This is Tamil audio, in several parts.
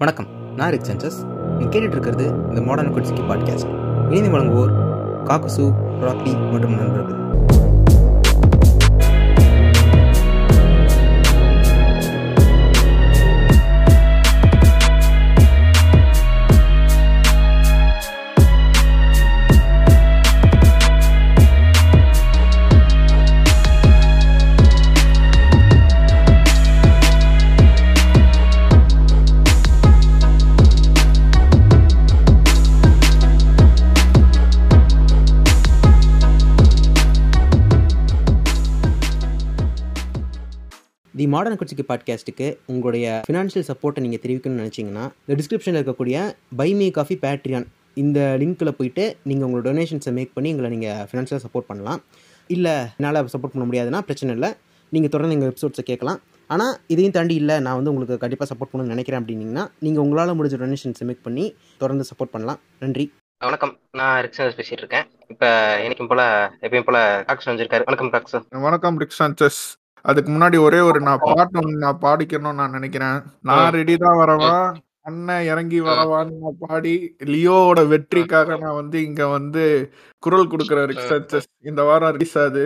வணக்கம். நான் ரிக் சென்சஸ் நீங்கள் கேட்டுட்டு இருக்கிறது இந்த மாடர்ன் குட்ஸ்கி பாட்காஸ்ட் இணைந்து வழங்குவோர் காக்குசு ராக்கி மற்றும் நண்பர்கள். தி மாடர்ன் குட்சிக்கு பாட்காஸ்ட்டுக்கு உங்களுடைய ஃபினான்ஷியல் சப்போர்ட்டை நீங்கள் தெரிவிக்கணும்னு நினச்சிங்கன்னா இந்த டிஸ்கிரிப்ஷனில் இருக்கக்கூடிய பை மீ காஃபி பேட்ரியான் இந்த லிங்க்கில் போயிட்டு நீங்கள் உங்களோட டொனேஷன்ஸை மேக் பண்ணி எங்களை நீங்கள் ஃபினான்ஷியலாக சப்போர்ட் பண்ணலாம். இல்லை என்னால் சப்போர்ட் பண்ண முடியாதுன்னா பிரச்சனை இல்லை. நீங்கள் தொடர்ந்து எங்கள் எபிசோட்ஸை கேட்கலாம். ஆனால் இதையும் தாண்டி இல்லை நான் வந்து உங்களுக்கு கண்டிப்பாக சப்போர்ட் பண்ணணும்னு நினைக்கிறேன் அப்படின்னீங்கன்னா நீங்கள் உங்களால் முடிஞ்ச டொனேஷன்ஸை மேக் பண்ணி தொடர்ந்து சப்போர்ட் பண்ணலாம். நன்றி. வணக்கம். நான் ரிக்ஷன் பேசிட்டு இருக்கேன். இப்ப எனக்கும் போல எப்பயும் போல காக்ஸ் வந்திருக்காரு வணக்கம் காக்ஸ் வணக்கம் ரிக் சாnchez அதுக்கு முன்னாடி ஒரே ஒரு நான் பாட்டு ஒண்ணு நான் பாடிக்கணும்னு நான் நினைக்கிறேன். நான் ரெடி தான் வரவா? அண்ணன் இறங்கி வரவான்னு நான் பாடி லியோவோட வெற்றிக்காக நான் வந்து இங்க வந்து குரல் கொடுக்குறேன் ரிக் சாnchez இந்த வாரம் ரிலீஸ் ஆகுது.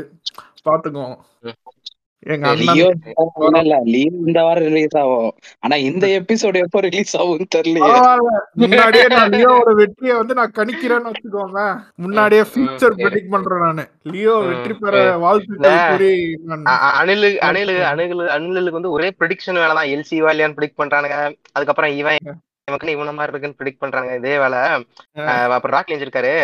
பாத்துக்கோ எங்க லியோ அண்ணன் இல்ல லியோ இந்த வாரம் ரிலீஸ் ஆகும். ஆனா இந்த எபிசோட் எப்போ ரிலீஸ் தெரியலையே. பரவாயில்ல. முன்னாடியே நான் லியோவோட வெற்றியை வந்து நான் கணிக்கிறேன்னு வச்சுக்கோங்க முன்னாடியே ஃபியூச்சர் ப்ரெடிக்ட் பண்றேன் நானு. லியோ வெற்றி பெற வாழ்த்துக்கள் அணிலு அணிலு அணிலு அணிலுக்கு வந்து ஒரே ப்ரிடிக்ஷன் வேலை தான். எல்சி இல்லையான்னு ப்ரிடிக்ட் பண்றானுங்க. அதுக்கப்புறம் இவன் இவனுக்கு இவன மாதிரி இருக்குன்னு ப்ரிடிக்ட் பண்றாங்க இதே வேலை. அப்புறம் ராக்லி இருக்காரு.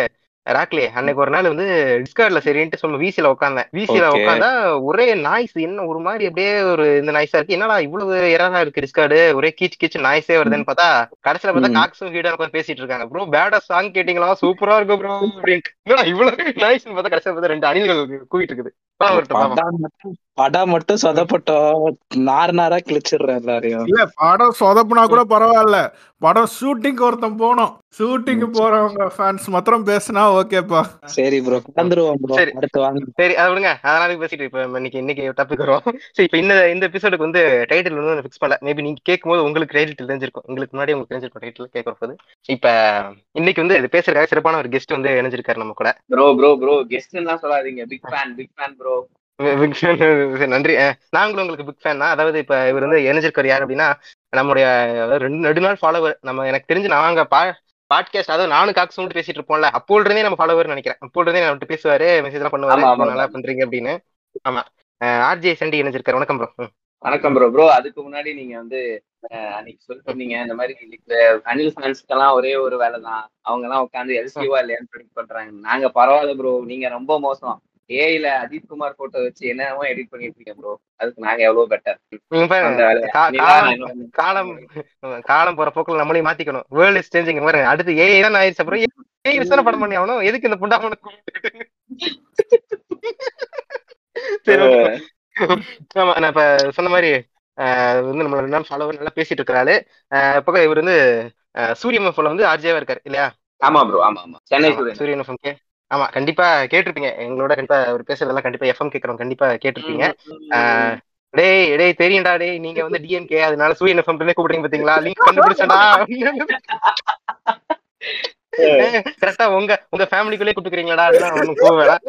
ராக்லி அன்னைக்கு ஒரு நாள் வந்து டிஸ்கார்ட்ல சரின்ட்டு சொல்ல விசில உட்காந்தேன் விசில. உட்காந்தா ஒரே நாய்ஸ் என்ன ஒரு மாதிரி அப்படியே ஒரு இந்த நாய்ஸா இருக்கு. என்னடா இவ்வளவு எரரா இருக்கு டிஸ்கார்டு ஒரே கீச் கீச் நாய்ஸே வருதுன்னு பார்த்தா கடைசியில பார்த்தா. காக்ஸும் ஹீடா உட்காந்து பேசிட்டு இருக்காங்க. ப்ரோ பேடா சாங் கேட்டீங்களா? சூப்பரா இருக்கு ப்ரோ அப்படின்ட்டு. என்னடா இவ்வளவு நாய்ஸ்னு பார்த்தா கடைசியில பார்த்தா ரெண்டு அணில்கள் கூவிட்டு இருக்குது. படம் மட்டும் சொதப்பட்டோம். நார் நாரா கிழிச்சிடுறேன் எல்லாரையும். இல்ல படம் சொதப்புனா கூட பரவாயில்ல. படம் ஷூட்டிங்க்கு ஒருத்தன் போனோம். ஷூட்டிங்க்கு போறவங்க ஃபேன்ஸ் மாத்திரம் பேசினா ஓகேப்பா. சரி ப்ரோ கலந்துருவோம் ப்ரோ சரி. அடுத்து வாங்க. சரி அதை விடுங்க. அதனால பேசிட்டு இப்ப இன்னைக்கு இன்னைக்கு டாபிக் வரும். சரி இப்ப இந்த இந்த எபிசோடுக்கு வந்து டைட்டில் வந்து ஃபிக்ஸ் பண்ணல. மேபி நீங்க கேட்கும்போது உங்களுக்கு டைட்டில் தெரிஞ்சிருக்கும். உங்களுக்கு முன்னாடி உங்களுக்கு தெரிஞ்சிருக்கும் டைட்டில் கேட்க போது. இப்ப இன்னைக்கு வந்து இது பேசுறதுக்காக சிறப்பான ஒரு கெஸ்ட் வந்து இணைஞ்சிருக்காரு நம்ம கூட. ப்ரோ ப்ரோ ப்ரோ கெஸ்ட் எல்லாம் சொல்லாதீங்க. Big fan big fan bro Big fan. சரி, நன்றி. நாங்களும் உங்களுக்கு பிக் ஃபேன் தான். அதாவது இப்ப இவர் வந்து இணைஞ்சிருக்காரு யார் அப்படின்னா நம்முடைய ரெண்டு நெடுநாள் ஃபாலோவர் நம்ம எனக்கு தெரிஞ்சு நாங்க பா பாட்காஸ்ட் அதாவது நானும் காக்ஸ் மட்டும் பேசிட்டு இருப்போம்ல அப்போல இருந்தே நம்ம ஃபாலோவர் நினைக்கிறேன். அப்போல இருந்தே விட்டு பேசுவாரு மெசேஜ் எல்லாம் பண்ணுவாரு. நல்லா. பண்றீங்க அப்படின்னு. ஆமா. ஆர்ஜே சண்டி இணைஞ்சிருக்காரு வணக்கம் ப்ரோ வணக்கம் ப்ரோ ப்ரோ அதுக்கு முன்னாடி நீங்க வந்து அன்னைக்கு சொல்லிருந்தீங்க இந்த மாதிரி அனில் ஃபேன்ஸ்க்கெல்லாம் ஒரே ஒரு வேலை தான் அவங்க எல்லாம் உட்காந்து எல்சிவா இல்லையான்னு ப்ரெடிக்ட் பண்றாங்க. நாங்க பரவாயில்ல ப்ரோ நீங்க ரொம்ப மோசம். ஏஐல அஜித் குமார் போட்டோ வச்சு என்னென்னமோ எடிட் பண்ணிட்டு இருக்கீங்க ப்ரோ அதுக்கு நாங்க எவ்வளவு பெட்டர் காலம் காலம் போற போக்குல நம்மளையும் மாத்திக்கணும். வேர்ல்ட் இஸ் சேஞ்சிங் மாதிரி அடுத்து ஏஐ தான் ஆயிடுச்சு அப்புறம் ஏஐ விசாரணை படம் பண்ணி ஆகணும். எதுக்கு இந்த புண்டாமனை சரி. ஆமா நான் இப்ப சொன்ன மாதிரி வந்து நம்ம ரெண்டு நாள் ஃபாலோவர் நல்லா பேசிட்டு இருக்கிறாரு இப்போ இவர் வந்து ஆஹ் சூரிய எஃப்எம்ல வந்து ஆர்ஜேவா இருக்காரு இல்லையா? ஆமா ப்ரோ ஆமா ஆமா. சென்னை சூரியன். சூரியன் ஆமா கண்டிப்பா கேட்டிருப்பீங்க. எங்களோட கண்டிப்பா அவர் பேசுறதெல்லாம் கண்டிப்பா எஃப்எம் கேட்கறோம் கண்டிப்பா கேட்டிருப்பீங்க. டேய் டேய் தெரியும்டா டேய் நீங்க வந்து டிஎம்கே அதனால சூரியன் எஃப்எம் கூப்பிடுறீங்க பாத்தீங்களா? லிங்க் கண்டுபிடிச்சடா கரெக்டா உங்க உங்க ஃபேமிலிக்குள்ளே கூப்பிட்டுக்கிறீங்களா அதெல்லாம் ஒண்ணும் வேணாம்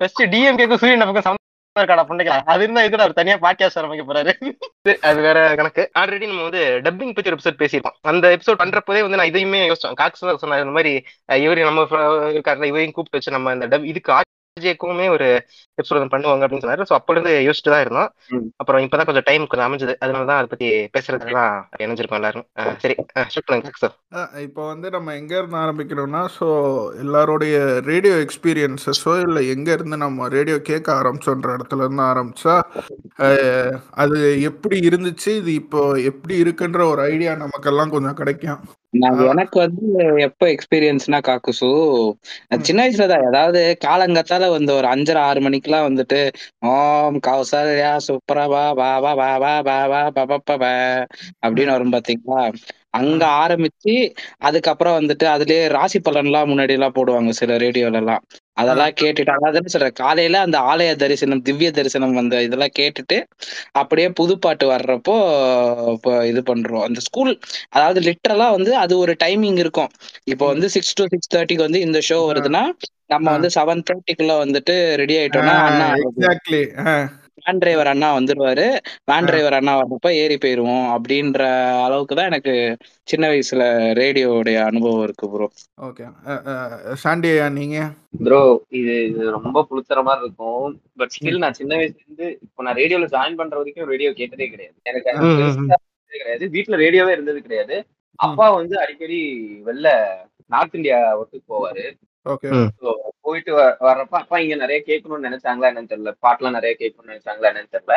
ஃபர்ஸ்ட் டிஎம்கேக்கு சூரியன் எஃப்எம் இருக்காடா புண்டைக்கா அது இருந்தா இதுக்கு அவர் தனியா பாட்காஸ்ட் ஆரம்பிக்க போறாரு. சரி, அது வேற கணக்கு. ஆல்ரெடி நம்ம வந்து டப்பிங் பத்தி ஒரு எபிசோட் பேசியிருக்கோம். அந்த எபிசோட் பண்றப்போதே வந்து நான் இதையுமே யோசிச்சோம். காக்ஸ் தான் சொன்னாரு இந்த மாதிரி அஹ், நம்ம இருக்காருல இவரையும் கூப்பிட்டு வச்சு நம்ம இந்த டப் இதுக்கு ஆர்ஜேக்குமே ஒரு எபிசோட் பண்ணுவாங்க அப்படின்னு சொன்னாரு. ஸோ அப்போ இருந்து யோசிச்சுட்டு தான் இருந்தோம். அப்புறம் இப்பதான் கொஞ்சம் டைம் கொஞ்சம் அமைஞ்சது. அதனால தான் அதை பத்தி பேசுறதுலாம் இணைஞ்சிருக்கோம் எல்லாரும். சரி. ஷூட் பண்ணுங்க அஹ் இப்போ வந்து நம்ம எங்க இருந்து ஆரம்பிக்கிறோம்னா ஸோ எல்லாருடைய ரேடியோ எக்ஸ்பீரியன்ஸஸோ இல்லை எங்க இருந்து நம்ம ரேடியோ கேட்க ஆரம்பிச்சோன்ற இடத்துல இருந்து ஆரம்பிச்சா அது எப்படி இருந்துச்சு? இது இப்போ எப்படி இருக்குன்ற ஒரு ஐடியா நமக்கெல்லாம் கொஞ்சம் கிடைக்கும். எனக்கு வந்து எப்போ எக்ஸ்பீரியன்ஸ்னா காக்குசு சின்ன வயசுல தான் அதாவது காலங்கத்தால வந்து ஒரு அஞ்சரை ஆறு மணிக்கெல்லாம் வந்துட்டு ஓம் கௌசல்யா சுப்ரபா வா வா வா வா வா வா பா பா பா பா அப்படின்னு வரும் பாத்தீங்களா அங்க ஆரம்பிச்சு அதுக்கப்புறம் வந்துட்டு அதுலயே ராசி பலன்லாம் முன்னாடி எல்லாம் போடுவாங்க சில ரேடியோல எல்லாம் அதெல்லாம் கேட்டுட்டு அதான் சொல்றேன் காலையில அந்த ஆலய தரிசனம் திவ்ய தரிசனம் வந்த இதெல்லாம் கேட்டுட்டு அப்படியே புதுப்பாட்டு வர்றப்போ இப்போ இது பண்றோம் அந்த ஸ்கூல் அதாவது லிட்டரலா வந்து அது ஒரு டைமிங் இருக்கும் இப்போ வந்து சிக்ஸ் டு சிக்ஸ் தேர்ட்டிக்கு வந்து இந்த ஷோ வருதுன்னா நம்ம வந்து செவன் தேர்ட்டிக்குள்ள வந்துட்டு ரெடி ஆயிட்டோம்னா அண்ணா எக்ஸாக்ட்லி வேன் டிரைவர் அண்ணா வந்துருவாரு. வேன் டிரைவர் அண்ணா வர்றப்ப ஏறி போயிருவோம் அப்படின்ற அளவுக்கு தான் எனக்கு சின்ன வயசுல ரேடியோடைய அனுபவம் இருக்கு ப்ரோ ஓகே சாண்டியா நீங்க? ப்ரோ இது இது ரொம்ப புளுத்துற மாதிரி இருக்கும். பட் ஸ்டில் நான் சின்ன வயசுல இருந்து இப்போ நான் ரேடியோல ஜாயின் பண்ற வரைக்கும் ரேடியோ கேட்டதே கிடையாது. எனக்கு கிடையாது. வீட்ல ரேடியோவே இருந்தது கிடையாது. அப்பா வந்து அடிக்கடி வெளில நார்த் இந்தியா ஒர்க்குக்கு போவாரு. போயிட்டு வர்றப்ப அப்பா இங்க நிறைய கேட்கணும்னு நினைச்சாங்களா என்னன்னு தெரியல. பாட்டுலாம் நிறைய கேட்கணும்னு நினைச்சாங்களா என்னன்னு தெரியல.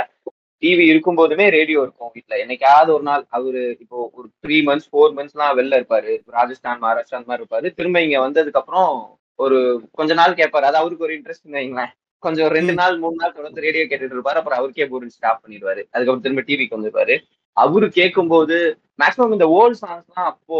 டிவி இருக்கும் போதுமே ரேடியோ இருக்கும் வீட்ல. என்னைக்காவது ஒரு நாள் அவரு இப்போ ஒரு த்ரீ மந்த்ஸ் ஃபோர் மந்த்ஸ்லாம் வெளில இருப்பாரு. ராஜஸ்தான் மகாராஷ்டிரா அந்த மாதிரி இருப்பாரு. திரும்ப இங்க வந்ததுக்கு அப்புறம் ஒரு கொஞ்ச நாள் கேட்பாரு. அது அவருக்கு ஒரு இன்ட்ரெஸ்ட் வைங்களேன். கொஞ்சம் ரெண்டு நாள் மூணு நாள் தொடர்ந்து ரேடியோ கேட்டுட்டு இருப்பாரு. அப்புறம் அவருக்கே போர் ஸ்டாப் பண்ணிடுவாரு. அதுக்கப்புறம் திரும்ப டிவிக்கு வந்துருப்பாரு அவரு கேட்கும்போது மேக்ஸிமம் இந்த ஓல்ட் சாங்ஸ்லாம் அப்போ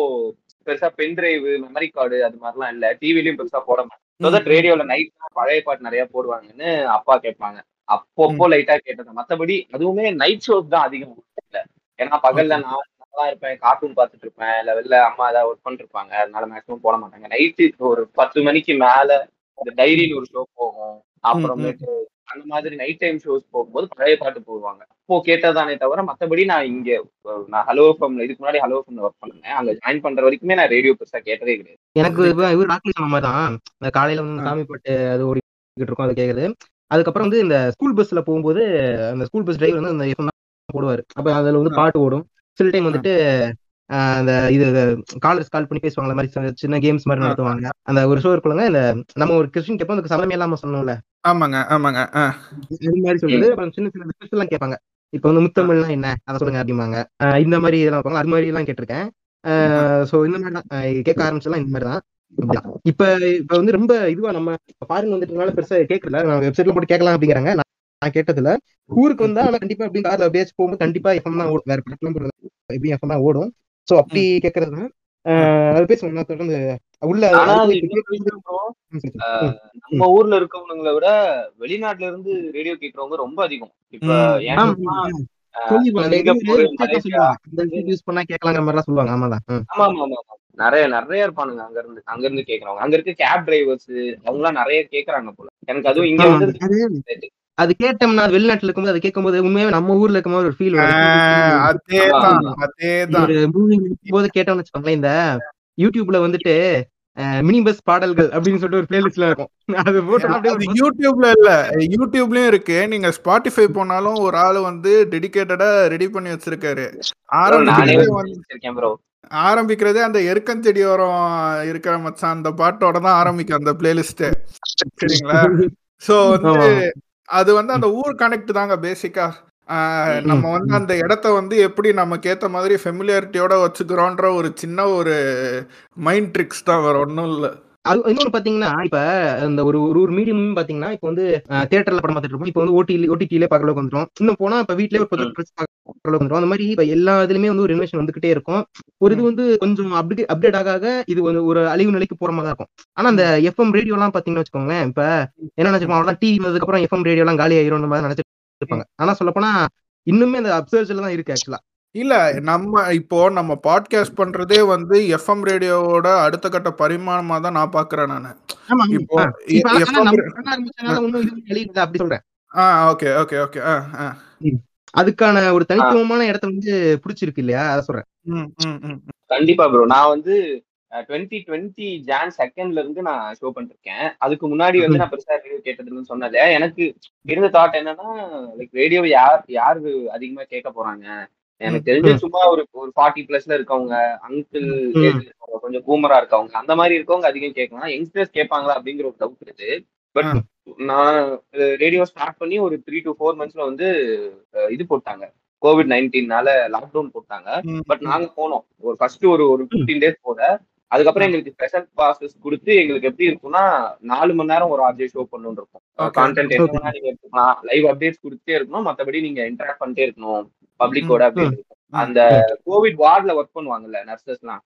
பெருசா பென் டிரைவ் மெமரி கார்டு அது மாதிரிலாம் இல்ல. டிவிலயும் பெருசா போட தட் ரேடியோல நைட் பழைய பாட்டு நிறைய போடுவாங்கன்னு அப்பா கேட்பாங்க. அப்பப்போ லைட்டா கேட்டது. மத்தபடி அதுவுமே நைட் ஷோஸ் தான் அதிகம். இல்ல. ஏன்னா பகல்ல நான் நல்லா இருப்பேன் கார்ட்டூன் பார்த்துட்டு இருப்பேன். இல்ல வெளில அம்மா ஏதாவது ஒர்க் பண்ணிட்டு இருப்பாங்க. அதனால மேக்ஸிமம் போட மாட்டாங்க. நைட்டு ஒரு பத்து மணிக்கு மேல இந்த டைரின்னு ஒரு ஷோ போகும். அப்புறமேட்டு அந்த மாதிரி நைட் டைம் ஷோஸ் போகும்போது பழைய பாட்டு போடுவாங்க. அப்போ கேட்டதானே தவிர மத்தபடி நான் இங்க நான் ஹலோ ஃபம்ல இதுக்கு முன்னாடி ஹலோ ஃபம்ல ஒர்க் பண்ணேன். அங்க ஜாயின் பண்ற வரைக்குமே நான் ரேடியோ பெருசா கேட்டதே கிடையாது. எனக்கு இவ- இவர் சொன்ன மாதிரி தான் காலையில வந்து சாமி பாட்டு அது ஓடிக்கிட்டு இருக்கும் அது கேக்குது. அதுக்கப்புறம் வந்து இந்த ஸ்கூல் பஸ்ல போகும்போது அந்த ஸ்கூல் பஸ் டிரைவர் வந்து அந்த போடுவாரு. அப்ப அதுல வந்து பாட்டு ஓடும். சில டைம் வந்துட்டு அந்த இது காலர்ஸ் கால் பண்ணி பேசுவாங்க அந்த மாதிரி சின்ன- கேம்ஸ் மாதிரி நடத்துவாங்க. அந்த ஒரு ஷோ இருக்குள்ளங்க இந்த நம்ம ஒரு கொஸ்டின் கேட்போம் அதுக்கு சமமே இல்லாம சொன்னோம்ல ஆமாங்க ஆமாங்க. இது மாதிரி சொல்றது அப்புறம் சின்ன சின்ன எல்லாம் கேட்பாங்க. இப்ப வந்து முத்தமிழ்னா என்ன? அதை சொல்லுங்க அப்படிம்பாங்க. இந்த மாதிரி இதெல்லாம் வைப்பாங்க. அது மாதிரி எல்லாம் கேட்டிருக்கேன் சோ இந்த மாதிரி தான். கேட்க ஆரம்பிச்சலாம் இந்த மாதிரி தான். இப்ப இப்ப வந்து ரொம்ப இதுவா நம்ம ஃபாரின் வந்துட்டனால பெருசா கேட்கல வெப்சைட்ல போட்டு கேட்கலாம் அப்படிங்கிறாங்க. நான் கேட்டதுல ஊருக்கு வந்தா ஆனா கண்டிப்பா அப்படி கார்ல அப்படியே போகும்போது கண்டிப்பா எஃப்எம் தான் ஓடும். வேற படத்துல எப்படி எஃப்எம் தான் ஓடும். சோ அப்படி கேட்கறது தான் அது நான் தொடர்ந்து உள்ள. நம்ம ஊர்ல இருக்கவனுங்களை விட வெளிநாட்டுல இருந்து ரேடியோ கேக்குறவங்க ரொம்ப அதிகம். இப்ப. நிறைய நிறைய இருப்பானுங்க அங்க இருந்து அங்க இருந்து கேக்குறவங்க. அங்க இருக்க கேப் டிரைவர்ஸ் அவங்க எல்லாம் நிறைய கேக்குறாங்க போல. எனக்கு அதுவும் இங்க வந்து அது கேட்டோம்னா வெளிநாட்டுல இருக்கும்போது அது கேட்கும்போது உண்மையாவே நம்ம ஊர்ல இருக்கும்போது ஒரு ஃபீல் ஆ, வரும். அதேதான் ஆமா. அதேதான். ஒரு மூவி போது கேட்டோம்னு வச்சுக்கோங்களேன் இந்த யூடியூப்ல வந்துட்டு மினி பஸ் பாடல்கள் அப்படின்னு சொல்லிட்டு ஒரு பிளேலிஸ்ட்ல இருக்கும். அது போட்டு யூடியூப்ல இல்ல. யூடியூப்லயும் இருக்கு. நீங்க ஸ்பாட்டிஃபை போனாலும் ஒரு ஆளு வந்து டெடிகேட்டடா ரெடி பண்ணி வச்சிருக்காரு. ஆரம்பிக்கிறதே ஆரம்பிக்கிறதே அந்த எருக்கஞ்செடி ஓரம் இருக்கிற மச்சான் அந்த பாட்டோட தான் ஆரம்பிக்கும் அந்த பிளேலிஸ்ட் சரிங்களா? சோ வந்து. அது வந்து அந்த ஊர் கனெக்ட் தாங்க பேசிக்கா நம்ம வந்து அந்த இடத்த வந்து எப்படி நமக்கு ஏத்த மாதிரி ஃபெமிலியாரிட்டியோட வச்சுக்கிறோன்ற ஒரு சின்ன ஒரு மைண்ட் ட்ரிக்ஸ் தான் வேற ஒன்றும் இல்லை. அது இன்னொன்னு பாத்தீங்கன்னா இப்ப இந்த ஒரு ஒரு மீடியம் பாத்தீங்கன்னா இப்ப வந்து தியேட்டர்ல படம் பார்த்துட்டு இருப்போம். இப்ப வந்து ஓடி ஓடிடிலே பார்க்க அளவுக்கு வந்துரும் இன்னும் போனா இப்ப வீட்லயே ஒரு அளவுக்கு வந்துரும் அந்த மாதிரி இப்ப எல்லா இதுலயுமே வந்து ஒரு இன்வெஸ்ட் வந்துகிட்டே இருக்கும். ஒரு இது வந்து கொஞ்சம் அப்டேட் அப்டேட் ஆக இது வந்து ஒரு அழிவு நிலைக்கு போற மாதிரி தான் இருக்கும். ஆனா அந்த எஃப்எம் ரேடியோ எல்லாம் பாத்தீங்கன்னு வச்சுக்கோங்களேன் இப்ப என்ன நினைச்சுக்கோங்க அவ்வளவுதான். டிவி வந்ததுக்கு அப்புறம் எஃப்எம் ரேடியோ எல்லாம் காலி ஆயிரும் மாதிரி நினைச்சிட்டு இருப்பாங்க ஆனா சொல்ல போனா இன்னுமே அந்த அப்சர்ஜ்ல தான் இருக்கு ஆக்சுவலா இல்ல நம்ம இப்போ நம்ம பாட்காஸ்ட் பண்றதே வந்து எஃப்எம் ரேடியோவோட அடுத்த கட்ட பரிமாணமா தான் நான் பாக்குறேன் நானு. இப்போ அப்படி சொல்றேன். ஆ ஓகே ஓகே ஓகே. ஆ ஆ. அதுக்கான ஒரு தனித்துவமான இடத்த வந்து பிடிச்சிருக்கு இல்லையா? அதை சொல்றேன். ம் ம் ம் கண்டிப்பா ப்ரோ நான் வந்து டுவெண்ட்டி டுவெண்ட்டி ஜான் செகண்ட்ல இருந்து நான் ஷோ பண்ணிருக்கேன். அதுக்கு முன்னாடி வந்து நான் பெருசா ரேடியோ கேட்டதுன்னு சொன்னல எனக்கு இருந்த தாட் என்னன்னா லைக் ரேடியோ யார் யார் அதிகமா கேட்க போறாங்க? எனக்கு தெரிஞ்சு சும்மா ஒரு ஒரு ஃபார்ட்டி பிளஸ்ல இருக்கவங்க அங்கிள். கொஞ்சம் பூமரா இருக்கவங்க அந்த மாதிரி இருக்கவங்க அதிகம் கேட்கலாம். யங்ஸ்டர்ஸ் கேட்பாங்களா அப்படிங்கிற ஒரு டவுட் இருக்கு. பட். நான் ரேடியோ ஸ்டார்ட் பண்ணி ஒரு த்ரீ டு ஃபோர் மந்த்ஸ்ல வந்து இது போட்டாங்க. கோவிட் நைன்டீன்னால லாக்டவுன் போட்டாங்க. பட் நாங்க போனோம். ஒரு ஃபர்ஸ்ட் ஒரு ஒரு ஃபிஃப்டீன் டேஸ் போல. அதுக்கப்புறம் எங்களுக்கு ஸ்பெஷல் பாசஸ் கொடுத்து எங்களுக்கு எப்படி இருக்கும்னா நாலு மணி நேரம் ஒரு ஆப்ஜெக்ட் ஷோ பண்ணணும் இருக்கும். கான்டென்ட் என்ன நீங்க எடுத்துக்கலாம் லைவ் அப்டேட்ஸ் கொடுத்துட்டே இருக்கணும். மத்தபடி நீங்க இன்டராக்ட் பண்ணிட்டே இருக்கணும். பப்ளிக்கோட அப்படின்னு அந்த கோவிட் வார்டுல ஒர்க் பண்ணுவாங்கல்ல நர்சஸ் எல்லாம்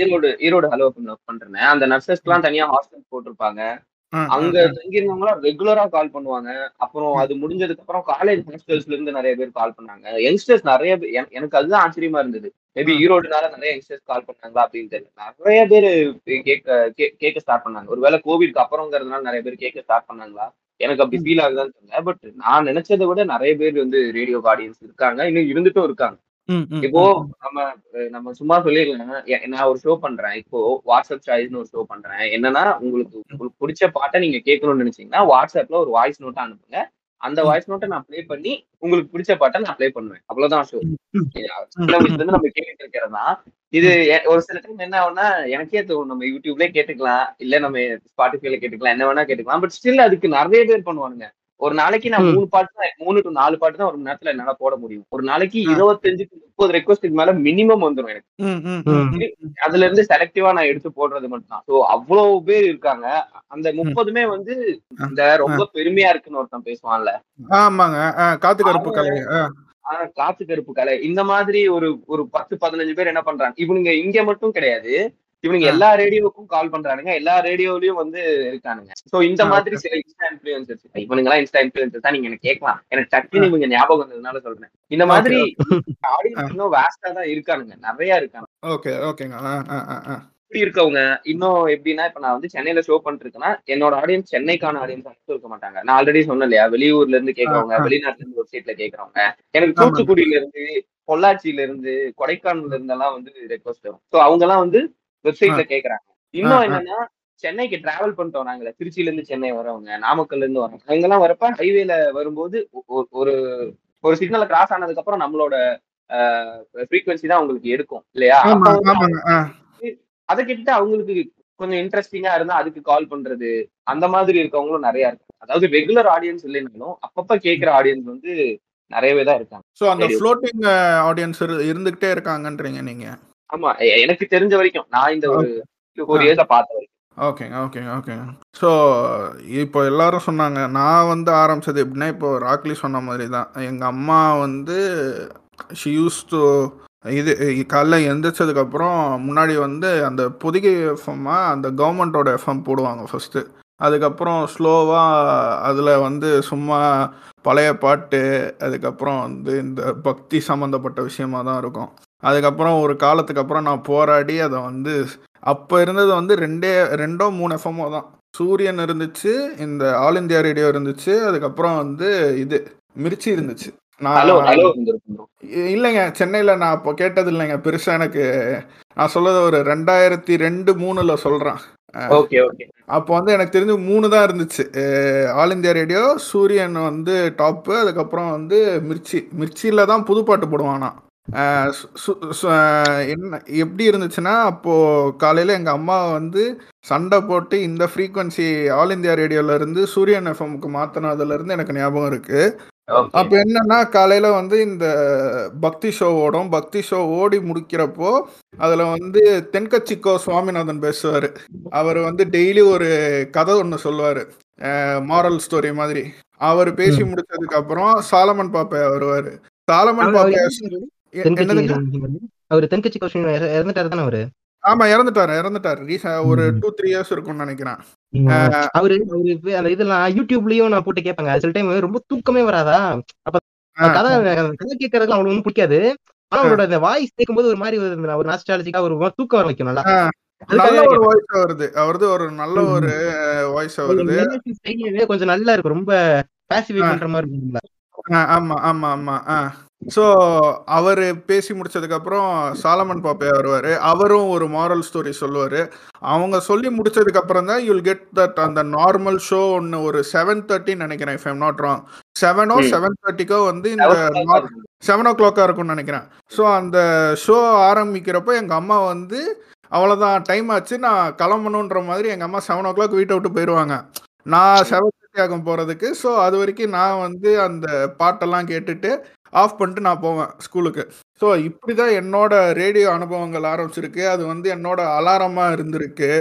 ஈரோடு ஈரோடு ஹலோ ஒர்க் பண்றேன். அந்த நர்சஸ்க்கு எல்லாம் தனியா ஹாஸ்டல் போட்டிருப்பாங்க. அங்க தங்கியிருந்தவங்க ரெகுலரா கால் பண்ணுவாங்க. அப்புறம் அது முடிஞ்சதுக்கு அப்புறம் காலேஜ் ஹாஸ்டல்ஸ்ல இருந்து நிறைய பேர் கால் பண்ணாங்க. யங்ஸ்டர்ஸ் நிறைய பேர் எனக்கு- அதுதான் ஆச்சரியமா இருந்தது. மேபி ஈரோடுனால நிறைய யங்ஸ்டர்ஸ் கால் பண்ணாங்களா அப்படின்னு தெரியல. நிறைய பேர் கேட்க கேட்க ஸ்டார்ட் பண்ணாங்க. ஒருவேளை கோவிட்க்கு அப்புறங்கிறதுனால நிறைய பேர் கேட்க ஸ்டார்ட் பண்ணாங்களா? எனக்கு அப்படி ஃபீல் ஆகுதான்னு தெரியல. பட் நான் நினைச்சதை விட நிறைய பேர் வந்து ரேடியோ ஆடியன்ஸ் இருக்காங்க. இன்னும் இருந்துட்டும் இருக்காங்க. இப்போ நம்ம நம்ம சும்மா எ- நான் ஒரு ஷோ பண்றேன். இப்போ வாட்ஸ்அப் சாய்ஸ்னு ஒரு ஷோ பண்றேன். என்னன்னா உங்களுக்கு உங்களுக்கு பிடிச்ச பாட்டை நீங்க கேட்கணும்னு நினைச்சீங்கன்னா வாட்ஸ்அப்ல ஒரு வாய்ஸ் நோட்டா அனுப்புங்க. அந்த வாய்ஸ் நோட்டை நான் ப்ளே பண்ணி உங்களுக்கு பிடிச்ச பாட்டை நான் ப்ளே பண்ணுவேன். அவ்வளவுதான் ஷோ இருந்து நம்ம கேட்டுட்டு இருக்கிறதா இது ஒரு சில டைம் என்ன ஆகும்னா எனக்கே தோணும் நம்ம யூடியூப்லயே கேட்டுக்கலாம். இல்ல நம்ம ஸ்பாட்டிஃபைல கேட்டுக்கலாம். என்ன வேணா கேட்டுக்கலாம். பட் ஸ்டில் அதுக்கு நிறைய பேர் பண்ணுவானுங்க. ஒரு நாளைக்கு நான் ம். மூணு பாட்டு தான் மூணு டு நாலு பாட்டு தான் ஒரு மணி நேரத்துல என்னால போட முடியும். ஒரு நாளைக்கு. இருபத்தஞ்சு to முப்பது ரெக்வஸ்ட்டுக்கு மேல மினிமம் வந்துடும் எனக்கு. அதுல இருந்து செலக்டிவா நான் எடுத்து போடுறது மட்டும் தான் ஸோ அவ்வளவு பேர் இருக்காங்க. அந்த முப்பதுமே வந்து இந்த ரொம்ப பெருமையா இருக்குன்னு ஒருத்தன் பேசுவான்ல. ஆமாங்க. காத்து கருப்பு கலை. ஆனா காத்து கருப்பு கலை. இந்த மாதிரி ஒரு ஒரு பத்து பதினஞ்சு பேர் என்ன பண்றாங்க? இவனுங்க இங்க மட்டும் கிடையாது. இவனுங்க. எல்லா ரேடியோவுக்கும் கால் பண்றானுங்க. எல்லா ரேடியோலயும் வந்து இருக்கானுங்க. சோ இந்த மாதிரி சில இன்ஸ்டா இன்ஃபுளுசர்ஸ் இவனுங்க எல்லாம் இன்ஸ்டா இன்ஃபுளுசர்ஸ் தான். நீங்க எனக்கு கேட்கலாம். எனக்கு டக்குன்னு இவங்க ஞாபகம் வந்ததுனால சொல்றேன். இந்த மாதிரி ஆடியன்ஸ் இன்னும் வேஸ்டா தான் இருக்கானுங்க. நிறைய இருக்காங்க. ஓகே ஓகேங்க. இப்படி இருக்கவங்க இன்னும் எப்படின்னா இப்ப நான் வந்து சென்னையில ஷோ பண்ணிட்டு இருக்கேன்னா என்னோட ஆடியன்ஸ் சென்னைக்கான ஆடியன்ஸ் மட்டும் இருக்க மாட்டாங்க. நான் ஆல்ரெடி சொன்னேன் இல்லையா வெளியூர்ல இருந்து ஆ. வெளிநாட்டுல இருந்து வெப்சைட்ல கேக்குறவங்க எனக்கு ஆமா. தூத்துக்குடியில இருந்து பொள்ளாச்சியில இருந்து கொடைக்கானல்ல இருந்து எல்லாம் வந்து ரெக்வஸ்ட் வரும். ஸோ அவங்க எல்லாம் வந்து வெப்சைட்ல கேக்குறாங்க. இன்னும். என்னன்னா சென்னைக்கு டிராவல் பண்ணிட்டு வராங்களே திருச்சியில இருந்து சென்னை வரவங்க நாமக்கல்ல இருந்து வரவங்க அவங்க எல்லாம் வரப்ப ஹைவேல வரும்போது ஒரு ஒரு சிக்னலை கிராஸ் ஆனதுக்கு அப்புறம் நம்மளோட ஃப்ரீக்வன்சி தான் உங்களுக்கு எடுக்கும் இல்லையா. அதை கேட்டுட்டு அவங்களுக்கு கொஞ்சம் இன்ட்ரெஸ்டிங்கா இருந்தா அதுக்கு கால் பண்றது அந்த மாதிரி இருக்கவங்களும் நிறைய இருக்கு அதாவது ரெகுலர் ஆடியன்ஸ் இல்லைனாலும் அப்பப்ப கேக்குற ஆடியன்ஸ் வந்து நிறையவே தான் இருக்காங்க. ஸோ அந்த. ஃப்ளோட்டிங் ஆடியன்ஸ் இருந்துகிட்டே இருக்காங்கன்றீங்க நீங்க? ஆமா எனக்கு தெரிஞ்ச வரைக்கும். நான் இந்த ஒரு ஃபோர் இயர்ஸா பார்த்த வரைக்கும். ஓகேங்க ஓகேங்க ஓகேங்க ஸோ இப்போ எல்லாரும் சொன்னாங்க நான் வந்து ஆரம்பிச்சது எப்படின்னா இப்போ ராக்லி சொன்ன மாதிரி தான் எங்கள் அம்மா வந்து ஷி யூஸ் டு இது காலைல எந்திரிச்சதுக்கப்புறம் முன்னாடி வந்து அந்த பொதிகை எஃப்எம்மா அந்த கவர்மெண்ட்டோட எஃப்எம் போடுவாங்க ஃபஸ்ட்டு அதுக்கப்புறம் ஸ்லோவாக அதில் வந்து சும்மா பழைய பாட்டு அதுக்கப்புறம் வந்து இந்த பக்தி சம்மந்தப்பட்ட விஷயமா தான் இருக்கும். அதுக்கப்புறம் ஒரு காலத்துக்கு அப்புறம் நான் போராடி அதை வந்து அப்போ இருந்தது வந்து ரெண்டே ரெண்டோ மூணு எஃப்எம்மோ தான். சூரியன் இருந்துச்சு இந்த ஆல் இந்தியா ரேடியோ இருந்துச்சு அதுக்கப்புறம் வந்து இது மிர்ச்சி இருந்துச்சு. நான் இல்லைங்க சென்னையில் நான் அப்போ கேட்டது இல்லைங்க. பெருசாக எனக்கு நான் சொல்றது ஒரு ரெண்டாயிரத்தி ரெண்டு மூணில் சொல்கிறேன் ஓகே ஓகே அப்போ வந்து எனக்கு தெரிஞ்சு மூணு தான் இருந்துச்சு. ஆல் இந்தியா ரேடியோ சூரியன் வந்து டாப்பு அதுக்கப்புறம் வந்து மிர்ச்சி. மிர்ச்சியில் தான் புதுப்பாட்டு போடுவானா அஹ் என்ன எப்படி இருந்துச்சுன்னா அப்போது காலையில் எங்கள் அம்மா வந்து சண்டை போட்டு இந்த ஃப்ரீக்வன்சி ஆல் இந்தியா ரேடியோல இருந்து சூரியன் எஃப்எம்க்கு மாற்றினதுலேருந்து எனக்கு ஞாபகம் இருக்குது ஓகே அப்போ என்னன்னா காலையில் வந்து இந்த பக்தி ஷோ ஓடும். பக்தி ஷோ ஓடி முடிக்கிறப்போ அதில் வந்து தென்கட்சிக்கோ சுவாமிநாதன் பேசுவார். அவர் வந்து டெய்லி ஒரு கதை ஒன்று சொல்லுவார். மாரல் ஸ்டோரி மாதிரி. அவர் பேசி முடிச்சதுக்கு அப்புறம் சாலமன் பாப்பையா வருவார். சாலமன் பாப்பையா அவர் தென்கட்சி கொஸ்டின் இறந்துட்டாரு தானே அவரு? ஆமா இறந்துட்டாரு இறந்துட்டாரு. ஒரு டூ த்ரீ இயர்ஸ் இருக்கும்னு நினைக்கிறேன். அவரு அவரு அந்த இதெல்லாம் யூடியூப்லயும் நான் போட்டு கேட்பாங்க. சில டைம் ரொம்ப தூக்கமே வராதா? அப்ப கதை கதை கேட்கறதுக்கு அவனுக்கு ஒன்றும் பிடிக்காது. ஆனா அவரோட அந்த வாய்ஸ் கேட்கும்போது ஒரு மாதிரி ஒரு நாஸ்டாலஜிக்கா ஒரு தூக்கம் வர வைக்கும் நல்லா. நல்ல ஒரு வாய்ஸ் வருது அவரது. ஒரு நல்ல ஒரு வாய்ஸ் வருது கொஞ்சம் நல்லா இருக்கும். ரொம்ப பாசிஃபை. பண்ற மாதிரி இருக்கும். ஆ, ஆமா ஆமா ஆமா. ஆ. ஸோ அவர் பேசி முடிச்சதுக்கப்புறம் சாலமன் பாப்பையா வருவார். அவரும் ஒரு மாரல் ஸ்டோரி சொல்லுவார். அவங்க சொல்லி முடிச்சதுக்கு அப்புறம் தான் யூல் கெட் தட் அந்த நார்மல் ஷோ ஒன்று ஒரு செவன் தேர்ட்டின்னு நினைக்கிறேன் இஃப் ஐம் நாட் ராங் செவனோ. செவன் தேர்ட்டிக்கோ வந்து இந்த செவன் ஓ கிளாக்காக இருக்கும்னு நினைக்கிறேன். ஸோ அந்த ஷோ ஆரம்பிக்கிறப்போ எங்கள் அம்மா வந்து அவ்வளோதான் டைம் ஆச்சு நான் கிளம்பணுன்ற மாதிரி எங்கள் அம்மா செவன் ஓ கிளாக் வீட்டை விட்டு போயிடுவாங்க நான் செவன் தேர்ட்டி ஆகும் போகிறதுக்கு ஸோ அது வரைக்கும் நான் வந்து அந்த பாட்டெல்லாம் கேட்டுட்டு ஆஃப் பண்ணிட்டு நான் போவேன் ஸ்கூலுக்கு. ஸோ இப்படி தான் என்னோட ரேடியோ அனுபவங்கள் ஆரம்பிச்சிருக்கு. அது வந்து என்னோட அலாரமாக இருந்திருக்கு.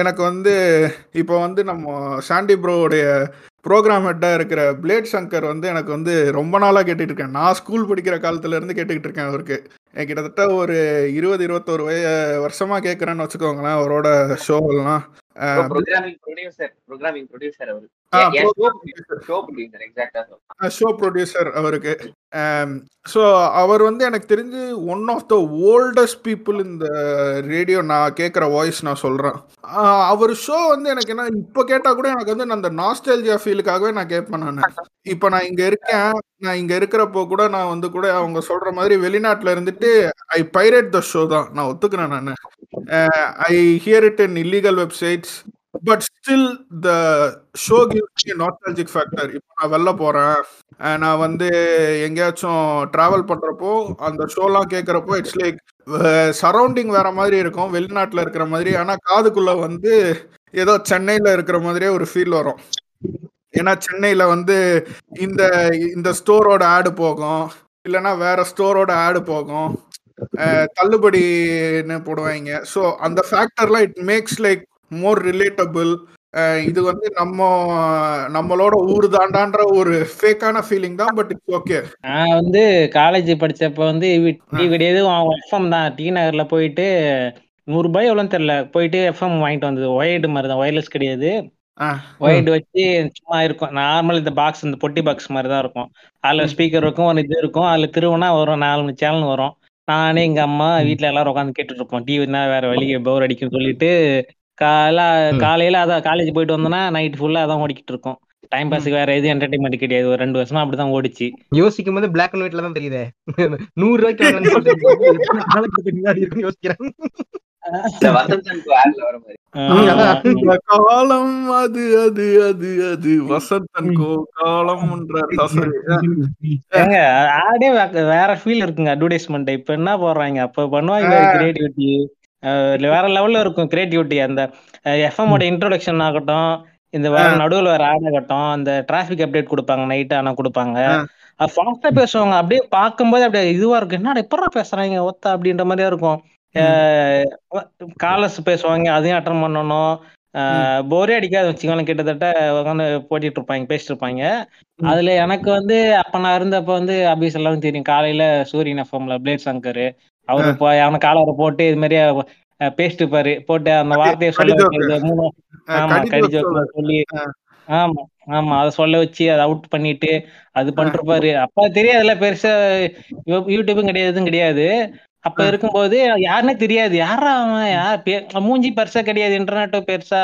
எனக்கு வந்து இப்போ வந்து நம்ம சாண்டி ப்ரோவுடைய ப்ரோக்ராம் ஹெட்டாக இருக்கிற பிளேட் சங்கர் வந்து எனக்கு வந்து ரொம்ப நாளாக கேட்டுட்டு இருக்கேன். நான் ஸ்கூல் படிக்கிற காலத்துலேருந்து கேட்டுக்கிட்டு இருக்கேன் அவருக்கு. கிட்டத்தட்ட ஒரு இருபது இருபத்தோரு வய வருஷமாக கேட்குறேன்னு வச்சுக்கோங்களேன் அவரோட ஷோவெல்லாம் ப்ரோக்ராமிங் ப்ரொடியூசர் ப்ரோக்ராமிங் ப்ரொடியூசர் அவர். ஷோ ப்ரொடியூசர் அவருக்கு. ஸோ அவர் வந்து எனக்கு தெரிஞ்சு one of the oldest people இந்த ரேடியோ நான் கேட்குற வாய்ஸ் நான் சொல்கிறேன் அவர் ஷோ வந்து எனக்கு என்ன இப்போ கேட்டால் கூட எனக்கு வந்து நான் அந்த நாஸ்டேல்ஜியா ஃபீலுக்காகவே நான் கேட்பேன் நான். இப்போ நான் இங்கே இருக்கேன் நான் இங்கே இருக்கிறப்போ கூட நான் வந்து கூட அவங்க சொல்கிற மாதிரி வெளிநாட்டில் இருந்துட்டு ஐ பைரேட் த ஷோ தான். நான் ஒத்துக்கிறேன் நான். I hear it in illegal websites but still the show gives nostalgic factor இப்போ நான் வெளில போகிறேன் நான் வந்து எங்கேயாச்சும் ட்ராவல் பண்ணுறப்போ அந்த ஷோலாம் கேட்குறப்போ இட்ஸ் லைக் சரௌண்டிங் வேற மாதிரி இருக்கும். வெளிநாட்டில் இருக்கிற மாதிரி. ஆனால் காதுக்குள்ளே வந்து ஏதோ சென்னையில் இருக்கிற மாதிரியே ஒரு ஃபீல் வரும். ஏன்னா சென்னையில் வந்து இந்த இந்த ஸ்டோரோட ஆடு போகும். இல்லைன்னா வேற ஸ்டோரோட ஆடு போகும். தள்ளுபடின்னு போடுவாங்க. ஸோ அந்த ஃபேக்டர்லாம் it makes like more relatable இது வந்து நம்ம நம்மளோட ஊர் தாண்டான்ற ஒரு ஃபேக்கான ஃபீலிங் தான் பட் இட்ஸ் ஓகே நான் வந்து காலேஜ் படிச்சப்ப வந்து டீ கிடையாது எஃப்எம் தான். டி நகர்ல போயிட்டு நூறு ரூபாய் எவ்வளோன்னு தெரியல. போயிட்டு எஃப்எம் வாங்கிட்டு வந்தது. ஒயர்டு மாதிரி தான் ஒயர்லெஸ் கிடையாது ஒயர்டு வச்சு சும்மா இருக்கும். நார்மல் இந்த பாக்ஸ் இந்த பொட்டி பாக்ஸ் மாதிரி தான் இருக்கும். அதுல ஸ்பீக்கர் இருக்கும் ஒரு இது இருக்கும். அதுல திருவுனா வரும். நாலு சேனல் வரும். நானே எங்க அம்மா வீட்ல எல்லாரும் உட்காந்து கேட்டுட்டு இருப்போம். டிவினா வேற வழியே போர் அடிக்கும்னு சொல்லிட்டு காலைல காலையில அதான் காலேஜ் போயிட்டு வந்தோம்னா நைட் ஃபுல்லா அதான் ஓடிக்கிட்டு இருக்கோம். டைம் பாஸுக்கு வேற எதுவும் என்டர்டைன்மெண்ட் கிடையாது. ஒரு ரெண்டு வருஷமா அப்படிதான் ஓடிச்சு. யோசிக்கும் போது பிளாக் அண்ட் ஒயிட்ல தான் தெரியுதே. நூறு ரூபாய்க்கு யோசிக்கிறேன். காலம் அது அது அது அது. வசந்தன் கோ காலம்ன்ற sorry. ஏங்க ஆடே வேற ஃபீல் இருக்குங்க அட்வர்டைஸ்மெண்ட் இப்ப என்ன போடுறாங்க? அப்ப பண்ணுவாங்க கிரியேட்டிவிட்டி வேற லெவல்ல இருக்கும் கிரியேட்டிவிட்டி அந்த எஃப்எம் ஓட இன்ட்ரோடக்ஷன் ஆகட்டும் இந்த வேற நடுவுல வேற ஆட் ஆகட்டும் அந்த டிராபிக் அப்டேட் கொடுப்பாங்க நைட் ஆனா கொடுப்பாங்க. ஃபாஸ்டா பேசுவாங்க. அப்படியே பார்க்கும்போது அப்படியே இதுவா இருக்கும் என்னடா எப்படா பேசுறாங்க? ஒத்த அப்படின்ற மாதிரியா இருக்கும். காலர்ஸ் பேசுவாங்க அதையும் அட்டன் பண்ணணும். போரே அடிக்காது. வச்சுக்கோங்களேன் கிட்டத்தட்ட உட்காந்து போட்டிட்டு இருப்பாங்க பேசிட்டு இருப்பாங்க. அதுல எனக்கு வந்து அப்ப நான் இருந்தப்ப வந்து அபிஸ் எல்லாரும் தெரியும். காலையில சூரியன் எஃப்எம்ல பிளேட் சங்கர் அவரு போய் அவன காலரை போட்டு இது மாதிரி பேசிட்டு இருப்பாரு போட்டு அந்த வார்த்தையை சொல்ல ஆமா கடிஜ சொல்ல. ஆமா ஆமா அத சொல்ல வச்சு அதை அவுட் பண்ணிட்டு அது பண்ணிருப்பாரு அப்ப தெரியாதுல்ல பெருசா யூ- யூடியூபும் கிடையாது எதுவும் கிடையாது. அப்ப. இருக்கும்போது யாருன்னே தெரியாது. யாரா அவன்? யார்? மூஞ்சி பெருசா கிடையாது இன்டர்நெட் பெருசா.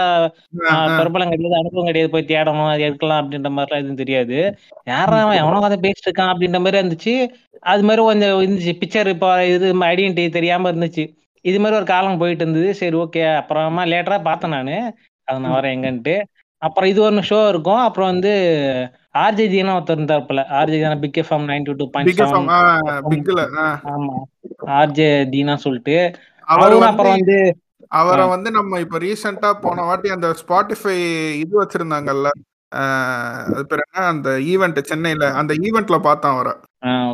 பிரபலம் கிடையாது அனுபவம் கிடையாது போய் தேடணும் அது எடுக்கலாம் அப்படின்ற மாதிரிலாம் எதுவும் தெரியாது. யாரா அவன்? எவனோ கதை பேசிட்டு இருக்கான் அப்படின்ற மாதிரி இருந்துச்சு. அது மாதிரி கொஞ்சம் இருந்துச்சு. பிக்சர் இப்போ இது ஐடென்டிட்டி தெரியாம இருந்துச்சு. இது மாதிரி ஒரு காலம் போயிட்டு இருந்தது. சரி ஓகே அப்புறமா லேட்டரா பார்த்தேன் நானு. அது நான் வரேன் எங்கன்ட்டு. அப்புறம் இது ஒன்று ஷோ இருக்கும். அப்புறம் வந்து ஆர்ஜே ஜீனா ஒருத்தர் இருந்தாருப்பல RJ Jeena Big FM ninety two point. ஆமா. ஆர்ஜே தீனா சொல்லிட்டு. அவர் அவரும் அப்புறம் வந்து அவரை. வந்து நம்ம இப்ப ரீசெண்டா போன வாட்டி அந்த ஸ்பாட்டிஃபை இது வச்சிருந்தாங்கல்ல. அது பேர் என்ன? அந்த ஈவெண்ட் சென்னையில அந்த ஈவெண்ட்ல பார்த்தேன் அவரை.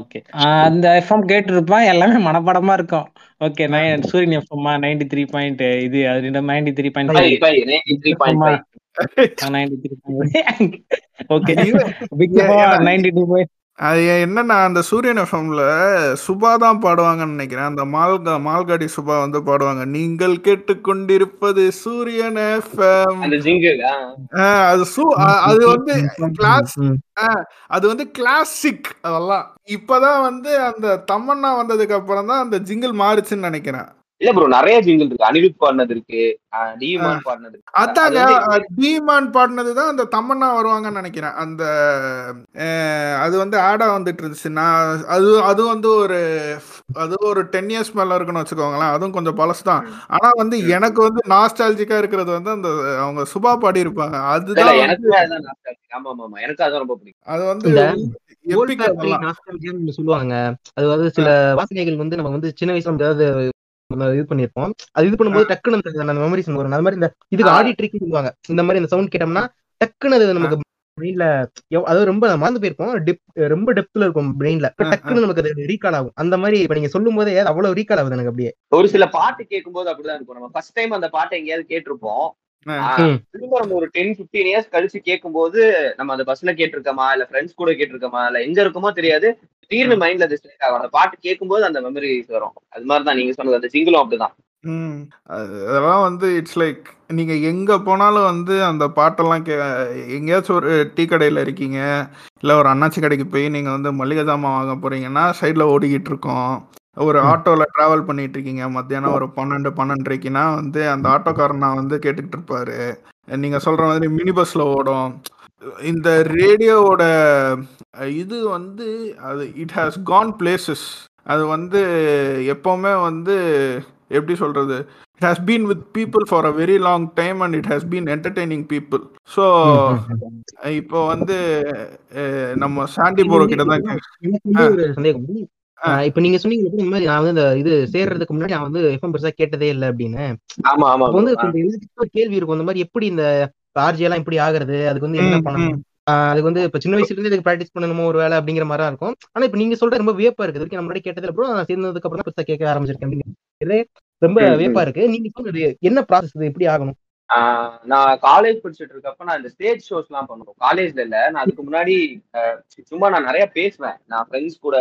ஓகே அந்த எஃப்எம் கேட்டிருப்பான் எல்லாமே மனப்படமா இருக்கும். ஓகே நைன் சூரியன் எஃப்எம்மா நைன்டி த்ரீ பாயிண்ட் இது அது ninety three point ninety three point ninety three point okay ninety two point அது என்னன்னா அந்த சூரியன் எஃப்எம்ல சுபா தான் பாடுவாங்கன்னு நினைக்கிறேன். அந்த மால்கா மால்காடி சுபா வந்து பாடுவாங்க. நீங்கள் கேட்டுக்கொண்டிருப்பது சூரியன் எஃப்எம். அந்த ஜிங்கிள் அது சூ அ- அது வந்து கிளாஸ் அது வந்து கிளாசிக் அதெல்லாம். இப்பதான் வந்து அந்த தமன்னா வந்ததுக்கு அப்புறம் தான் அந்த ஜிங்கிள் மாறுச்சுன்னு நினைக்கிறேன். இல்ல ப்ரோ நிறைய ஜிங்கிள் இருக்கு. அனிருத் பாடினது இருக்கு. டிமான் பாடினது இருக்கு. அதாங்க அது வந்து டீமான் பாடினது தான் அந்த தமன்னா வருவாங்கன்னு நினைக்கிறேன். அந்த அது வந்து ஆடா வந்துட்டு இருந்துச்சு. நான் அது அது வந்து ஒரு அது ஒரு டென் இயர்ஸ் மேல இருக்குன்னு வச்சுக்கோங்களேன். அதுவும் கொஞ்சம் பழசு தான். ஆனா வந்து எனக்கு வந்து நாஸ்டாலஜிக்கா இருக்கிறது வந்து அந்த அவங்க சுபா பாடி இருப்பாங்க அதுதான் வந்து- எனக்கு அதான் nostalgic. ஆமா ஆமா ஆமா. எனக்கு அதான் ரொம்ப பிடிக்கும். அது வந்து சொல்லுவாங்க. அதாவது சில வாசனைகள் வந்து நம்ம வந்து சின்ன வயசுல ஏதாவது இது பண்ணிருப்போம் அது இது பண்ணும்போது டக்குன்னு அந்த- மெமரிஸ் வரும். அது மாதிரி இந்த இதுக்கு. ஆடி ட்ரிக் சொல்லுவாங்க. இந்த மாதிரி இந்த சவுண்ட் கேட்டோம்னா டக்குன்னு அது நமக்கு பிரெயின்ல அதாவது ரொம்ப மறந்து போயிருப்போம். டெப் ரொம்ப டெப்த்ல இருக்கும் பிரெயின்ல. டக்குன்னு நமக்கு அது ரீகால் ஆகும். அந்த மாதிரி இப்ப நீங்க சொல்லும் போதே அவ்வளவு ரீகால் ஆகுது எனக்கு அப்படியே. ஒரு சில பாட்டு கேட்கும்போது அப்படிதான் இருக்கும். நம்ம ஃபர்ஸ்ட் டைம் அந்த பாட்டை எங்கேயாவது கேட்டிருப்போம். திரும்ப நம்ம ஒரு டென் பிப்டீன் இயர்ஸ் கழிச்சு கேட்கும்போது நம்ம அந்த பஸ்ல கேட்டிருக்கோமா? இல்ல ஃப்ரெண்ட்ஸ் கூட கேட்டிருக்கோமா? இல்ல எங்க இருக்கோமோ தெரியாது. திடீர்னு மைண்ட்ல அது ஸ்ட்ரைக் ஆகும். அந்த பாட்டு கேட்கும்போது அந்த மெமரிஸ் வரும். அது மாதிரி தான் நீங்க சொன்னது. அந்த சிங்கிளும் அப்படிதான். அதெல்லாம் வந்து இட்ஸ் லைக் நீங்க எங்க போனாலும் வந்து அந்த பாட்டெல்லாம் கே எங்கேயாச்சும் ஒரு டீ கடையில இருக்கீங்க இல்ல ஒரு அண்ணாச்சி கடைக்கு போய் நீங்க வந்து மளிகை ஜாமான் வாங்க போறீங்கன்னா சைடுல ஓடிக்கிட்டு இருக்கோம். ஒரு ம். ஆட்டோல டிராவல் பண்ணிட்டு இருக்கீங்க மத்தியானம் ஒரு பன்னெண்டு பன்னெண்டரைக்குனா வந்து அந்த ஆட்டோக்காரனா வந்து கேட்டுக்கிட்டு இருப்பாரு நீங்க சொல்ற மாதிரி மினி பஸ்ல ஓடும். இந்த ரேடியோவோட இது வந்து அது இட் ஹாஸ் கான் பிளேசஸ் அது வந்து எப்பவுமே வந்து எப்படி சொல்றது? It has been with people for a very long time and it has been entertaining people so இப்போ வந்து நம்ம சாண்டி போரோ கிட்ட தான் இப்ப நீங்க சொன்னீங்க இந்த மாதிரி நான் வந்து இந்த இது சேர்றதுக்கு முன்னாடி நான் வந்து எஃப்எம் பெருசா கேட்டதே இல்லை அப்படின்னு. ஆமா ஆமா வந்து. கொஞ்சம் கேள்வி இருக்கும் இந்த மாதிரி எப்படி இந்த ஆர்ஜி எல்லாம் எப்படி ஆகுறது அதுக்கு வந்து என்ன பண்ணணும்? அதுக்கு வந்து இப்ப சின்ன வயசுல இருந்து இதுக்கு ப்ராக்டிஸ் பண்ணணுமோ ஒரு வேலை அப்படிங்கிற மாதிரி இருக்கும். ஆனா இப்ப நீங்க சொல்ற ரொம்ப வியப்பா இருக்கு இதுக்கு முன்னாடி கேட்டதுல அப்புறம் நான் சேர்ந்ததுக்கு அப்புறம் தான் பெருசா கேட்க ஆரம்பிச்சிருக்கேன் ரொம்ப. வியப்பா இருக்கு. நீங்க சொன்னது என்ன ப்ராசஸ் இது? எப்படி ஆகணும்? நான் காலேஜ் படிச்சுட்டு இருக்கப்ப நான் இந்த ஸ்டேஜ் ஷோஸ் எல்லாம் பண்ணுவோம். காலேஜ்ல இல்ல நான் அதுக்கு முன்னாடி சும்மா நான் நிறைய பேசுவேன். நான் ஃப்ரெண்ட்ஸ் கூட.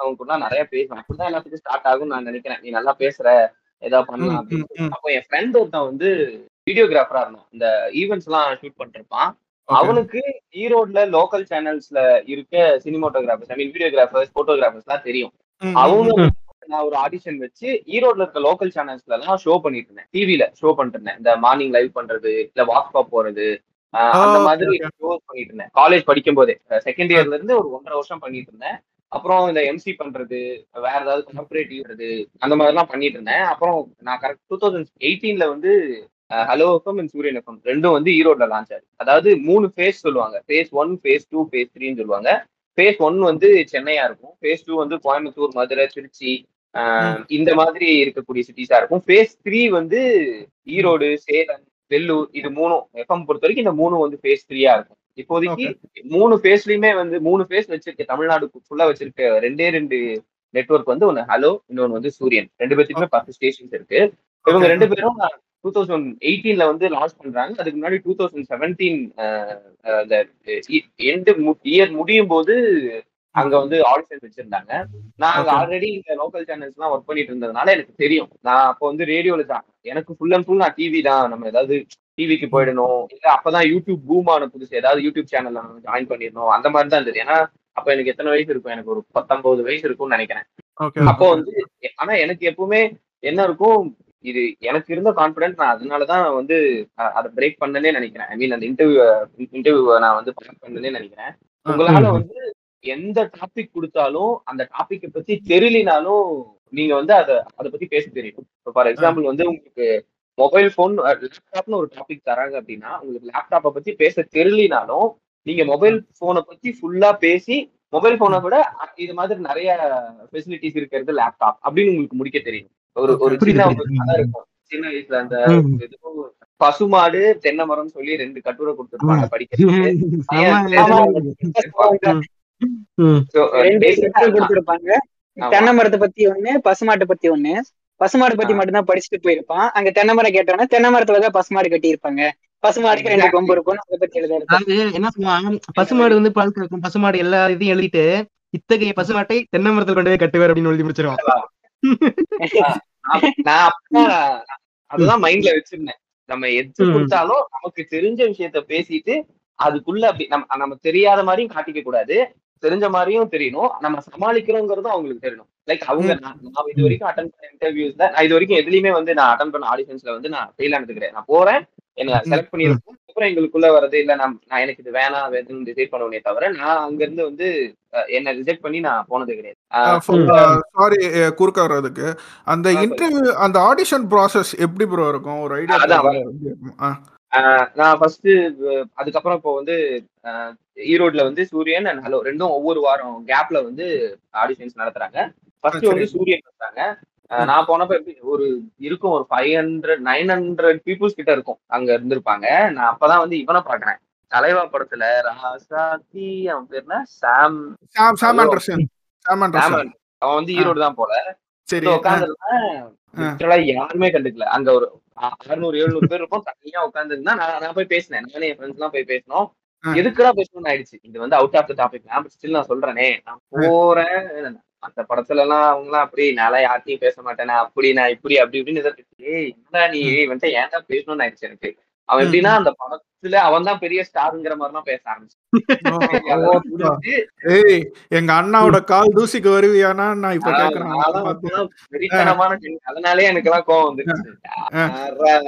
அவங்க கூட நிறைய பேசுவேன். அப்படிதான் எல்லாத்துக்கும் ஸ்டார்ட் ஆகும் நான் நினைக்கிறேன். நீ நல்லா பேசுற ஏதாவது பண்ணலாம் அப்படின்னு. அப்போ என் ஃப்ரெண்ட் ஒருத்தன் வந்து வீடியோகிராஃபரா இருந்தான். இந்த ஈவெண்ட்ஸ் எல்லாம் ஷூட் Okay. அவனுக்கு ஈரோட்ல லோக்கல் சேனல்ஸ்ல இருக்க cinematographers I mean videographers photographers எல்லாம் தெரியும். அவங்க. நான் ஒரு ஆடிஷன் வச்சு ஈரோட்ல இருக்க லோக்கல் சேனல்ஸ்ல எல்லாம் ஷோ பண்ணிட்டு இருந்தேன் டிவில ஷோ பண்ணிட்டு இருந்தேன் இந்த மார்னிங் லைவ் பண்றது இல்ல வாக் பாப் போறது அந்த மாதிரி. ஷோஸ் பண்ணிட்டு இருந்தேன் காலேஜ் படிக்கும் போதே செகண்ட் இயர்ல இருந்து ஒரு ஒன்றரை வருஷம் பண்ணிட்டு இருந்தேன் அப்புறம் இந்த எம்சி பண்றது வேற ஏதாவது கார்பரேட்டிவ் வருது அந்த மாதிரி எல்லாம் பண்ணிட்டு இருந்தேன். அப்புறம் நான் கரெக்ட் டூ தௌசண்ட் எயிட்டீன்ல வந்து hello FM and Suriyan FM ரெண்டும் வந்து ஈரோட்ல லான்ச் ஆகுது அதாவது மூணு ஃபேஸ் சொல்லுவாங்க. Phase one phase two phase த்ரீன்னு சொல்லுவாங்க. ஃபேஸ் ஒன் வந்து சென்னையா இருக்கும். ஃபேஸ் டூ வந்து கோயம்புத்தூர் மதுரை திருச்சி இந்த மாதிரி இருக்கக்கூடிய சிட்டிஸா இருக்கும். ஃபேஸ் த்ரீ வந்து ஈரோடு சேலம் வெள்ளூர் இது மூணும் எஃப்எம் பொறுத்த வரைக்கும் இந்த மூணும் வந்து ஃபேஸ் த்ரீயா இருக்கும். இப்போதைக்கு மூணு ஃபேஸ்லயுமே வந்து மூணு ஃபேஸ் வச்சிருக்க தமிழ்நாடு ஃபுல்லா வச்சிருக்க ரெண்டே ரெண்டு நெட்வொர்க் வந்து ஒன்னு ஹலோ இன்னொன்னு வந்து சூரியன் ரெண்டு பேத்துக்குமே பத்து ஸ்டேஷன்ஸ் இருக்கு. இவங்க. ரெண்டு பேரும் டூ தௌசண்ட் எயிட்டீன்ல வந்து லான்ச் பண்றாங்க. அதுக்கு முன்னாடி டூ தௌசண்ட் செவன்டீன் இந்த எண்டு இயர் முடியும் போது அங்க வந்து ஆடிஷன் வச்சிருந்தாங்க. நான் அங்க. ஆல்ரெடி இந்த லோக்கல் சேனல்ஸ் எல்லாம் ஒர்க் பண்ணிட்டு இருந்ததுனால எனக்கு தெரியும். நான் அப்போ வந்து ரேடியோல தான். எனக்கு ஃபுல் அண்ட் ஃபுல் நான் டிவி தான். நம்ம ஏதாவது டிவிக்கு போயிடணும். இல்ல அப்பதான் யூடியூப் பூம் ஆன புதுசு. ஏதாவது யூடியூப் சேனல்ல நம்ம ஜாயின் பண்ணிடணும். அந்த மாதிரி தான் இருந்தது. ஏன்னா அப்ப எனக்கு எத்தனை வயசு இருக்கும்? எனக்கு ஒரு பத்தொன்பது வயசு இருக்கும்னு நினைக்கிறேன். அப்போ வந்து ஆனா எனக்கு எப்பவுமே என்ன இருக்கும்? இது எனக்கு இருந்த கான்பிடன்ஸ் நான் அதனாலதான் வந்து அதை பிரேக் பண்ணனே நினைக்கிறேன். ஐ மீன் அந்த இன்டர்வியூ இன்டர்வியூ நான் வந்து பாஸ் பண்ணனே நினைக்கிறேன். உங்களால. வந்து எந்த டாபிக் கொடுத்தாலும் அந்த டாபிக்கை பத்தி தெரியலினாலும் நீங்க வந்து அதை அதை பத்தி பேச தெரியும். இப்போ ஃபார் எக்ஸாம்பிள் வந்து உங்களுக்கு மொபைல் ஃபோன் லேப்டாப்னு ஒரு டாபிக் தராங்க அப்படின்னா உங்களுக்கு லேப்டாப்பை பத்தி பேச தெரியலினாலும் நீங்க மொபைல் போனை பத்தி ஃபுல்லா பேசி மொபைல் போனை விட இது மாதிரி நிறைய ஃபெசிலிட்டிஸ் இருக்கிறது லேப்டாப் அப்படின்னு உங்களுக்கு முடிக்க தெரியும். ஒரு ஒரு சின்ன இருக்கும். சின்ன வயசுல அந்த பசுமாடு தென்னை மரம்னு சொல்லி ரெண்டு கட்டுரை கொடுத்துருப்பாங்க படிக்கிறதுக்கு. Uh, ரெண்டு கொடுத்துருப்பாங்க. தென்னை மரத்தை பத்தி ஒண்ணு பசுமாட்டை பத்தி ஒண்ணு. பசுமாடு பத்தி. மட்டும்தான் படிச்சுட்டு போயிருப்பான். அங்க தென்னை மரம் கேட்டோன்னா தென்னை மரத்துல தான் பசுமாடு கட்டி இருப்பாங்க பசுமாடுக்கு ரெண்டு. கொம்பு இருக்கும் அதை பத்தி எழுத என்ன சொல்லுவாங்க பசுமாடு வந்து பால் கறக்கும். பசுமாடு எல்லா இதையும் எழுதிட்டு இத்தகைய பசுமாட்டை தென்னை மரத்தில் கொண்டு போய் கட்டுவார் அப்படின்னு எழுதி முடிச்சிருவான். அதுதான் மைண்ட்ல வச்சிருந்தேன். நம்ம எது. கொடுத்தாலும் நமக்கு தெரிஞ்ச விஷயத்த பேசிட்டு அதுக்குள்ள அப்படி நம்ம நம்ம தெரியாத மாதிரியும் காட்டிக்க கூடாது. தெரிஞ்ச மாதிரியும் தெரியணும். நம்ம சமாளிக்கிறோங்கிறதும் அவங்களுக்கு தெரியணும். லைக் அவங்க நான் இது வரைக்கும் அட்டன் பண்ண இன்டர்வியூஸ்ல நான் இது வரைக்கும் எதுலயுமே வந்து நான் அட்டன் பண்ண ஆடிஷன்ஸ்ல வந்து நான் ஃபெயில் ஆனது கிடையாது. நான் போறேன் என்ன செலக்ட் பண்ணிருக்கோம் அப்புறம் எங்களுக்குள்ள வர்றது இல்ல நான் நான் எனக்கு இது வேணாம் வேணும்னு டிசைட் பண்ணுவேனே தவிர நான் அங்க இருந்து வந்து என்ன ரிஜெக்ட் பண்ணி நான் போனது கிடையாது. சாரி குறுக்க வர்றதுக்கு. அந்த இன்டர்வியூ அந்த ஆடிஷன் ப்ராசஸ் எப்படி ப்ரோ இருக்கும்? ஒரு ஐடியா நான் ஃபர்ஸ்ட் அதுக்கப்புறம் இப்போ வந்து ஈரோட்ல வந்து சூரியன் அண்ட் ஹலோ ரெண்டும் ஒவ்வொரு வாரம் கேப்ல வந்து ஆடிஷன்ஸ் நடத்துறாங்க. ஃபர்ஸ்ட். வந்து சூரியன் வந்தாங்க. நான் போனப்ப எப்படி ஒரு இருக்கும் ஒரு five hundred nine hundred peoples கிட்ட இருக்கும். அங்க இருந்திருப்பாங்க. நான் அப்பதான் வந்து இவனை பாக்குறேன் தலைவா படத்துல ராசாத்தி அவன் பேர் என்ன? Sam Sam Sam Hello. Anderson. Sam Sam Anderson. அவன் வந்து ஈரோடு தான் போல. சரி. உட்காந்துருந்தேன் லிட்டரலா யாருமே கண்டுக்கல. அங்க ஒரு அறுநூறு எழுநூறு பேர் இருப்போம். தனியா உட்காந்துருந்தா நான் நான் போய் பேசினேன். நானே என் ஃப்ரெண்ட்ஸ் எல்லாம் போய் பேசினோம். ஆ. எதுக்குடா பேசணும்னு ஆயிடுச்சு. இது வந்து அவுட் ஆஃப் த டாபிக் நான் ஸ்டில் நான் சொல்றேனே. நான் போறேன். அந்த படத்துல எல்லாம் அவங்க எல்லாம் அப்படி நான் யார்ட்டையும் பேச மாட்டேன். அப்படி நான் இப்படி அப்படி இப்படின்னு ஏய் என்னடா நீ? வந்துட்டு ஏன்டா பேசணும்னு ஆயிடுச்சு எனக்கு. அவன் எப்படின்னா அந்த படத்துல அவன் தான் பெரிய ஸ்டாருங்கிற மாதிரி எல்லாம் பேச ஆரம்பிச்சு ஏய் எங்க அண்ணாவோட கால் தூசிக்கு வருவியானா நான் இப்ப கேக்குறேன் வெறித்தனமான. அதனாலே எனக்கு எல்லாம் கோவம் வந்துருச்சு.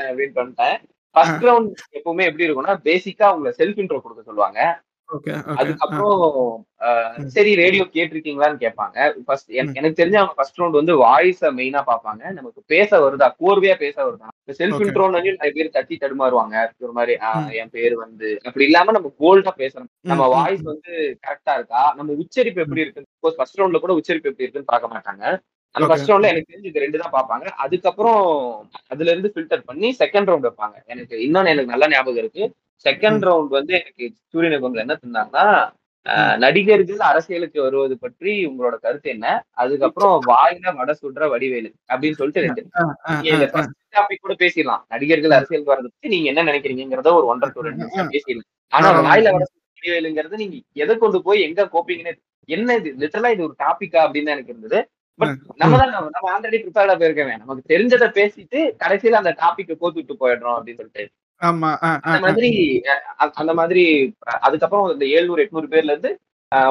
அப்படின்னு பண்ணிட்டேன் ஃபர்ஸ்ட் ரவுண்ட் எப்பவுமே எப்படி இருக்கும்னா பேசிக்கா அவங்க செல்ஃப் இன்ட்ரோ கொடுக்க சொல்லுவாங்க. அதுக்கப்புறம் சரி ரேடியோ கேட்டிருக்கீங்களான்னு கேட்பாங்க. ஃபர்ஸ்ட் எனக்கு தெரிஞ்ச அவங்க ஃபர்ஸ்ட் ரவுண்ட் வந்து வாய்ஸ மெயினா பார்ப்பாங்க. நமக்கு பேச வருதா? கோர்வையா பேச வருதா? Self Okay. இன்ட்ரோன்னு நிறைய பேர் தட்டி தடுமாறுவாங்க. ஒரு மாதிரி என் பேர் வந்து அப்படி இல்லாம நம்ம கோல்டா பேசணும். நம்ம வாய்ஸ் வந்து கரெக்டா இருக்கா? நம்ம உச்சரிப்பு எப்படி இருக்கு? ஃபர்ஸ்ட் ரவுண்ட்ல கூட உச்சரிப்பு எப்படி இருக்குன்னு பார்க்க மாட்டாங்க. அந்த. ஃபர்ஸ்ட் ரவுண்ட்ல எனக்கு தெரிஞ்சு இது ரெண்டு தான் பார்ப்பாங்க. அதுக்கப்புறம் அதுல இருந்து ஃபில்டர் பண்ணி செகண்ட் ரவுண்ட் வைப்பாங்க. எனக்கு இன்னொன்னு எனக்கு நல்ல ஞாபகம் இருக்கு. செகண்ட் ரவுண்ட் வந்து எனக்கு சூரியனுக்கு வந்து என்ன சொன்னாங்கன்னா நடிகர்கள் அரசியலுக்கு வருவது பற்றி உங்களோட கருத்து என்ன? அதுக்கப்புறம் வாயில வடை சுடுற வடிவேலு அப்படின்னு சொல்லிட்டு ரெண்டு கூட பேசிடலாம். நடிகர்கள் அரசியலுக்கு வர்றதை பத்தி நீங்க என்ன நினைக்கிறீங்கிறத ஒரு ஒன்றரை ரெண்டு நிமிஷம் பேசிடலாம். ஆனா. வாயில வடை சுடுற வடிவேலுங்கிறது நீங்க எதை கொண்டு போய் எங்க கோப்பீங்கன்னு என்ன இது? லிட்டரலா இது ஒரு டாபிக்கா அப்படின்னு எனக்கு இருந்தது. பட் நம்ம தான் நம்ம- ஆல்ரெடி ப்ரிப்பேர்டா போயிருக்கவே நமக்கு தெரிஞ்சதை பேசிட்டு கடைசியில அந்த டாபிக் கோத்துட்டு போயிடுறோம் அப்படின்னு சொல்லிட்டு. அந்த மாதிரி அந்த மாதிரி அதுக்கப்புறம் இந்த எழுநூறு எட்நூறு பேர்ல இருந்து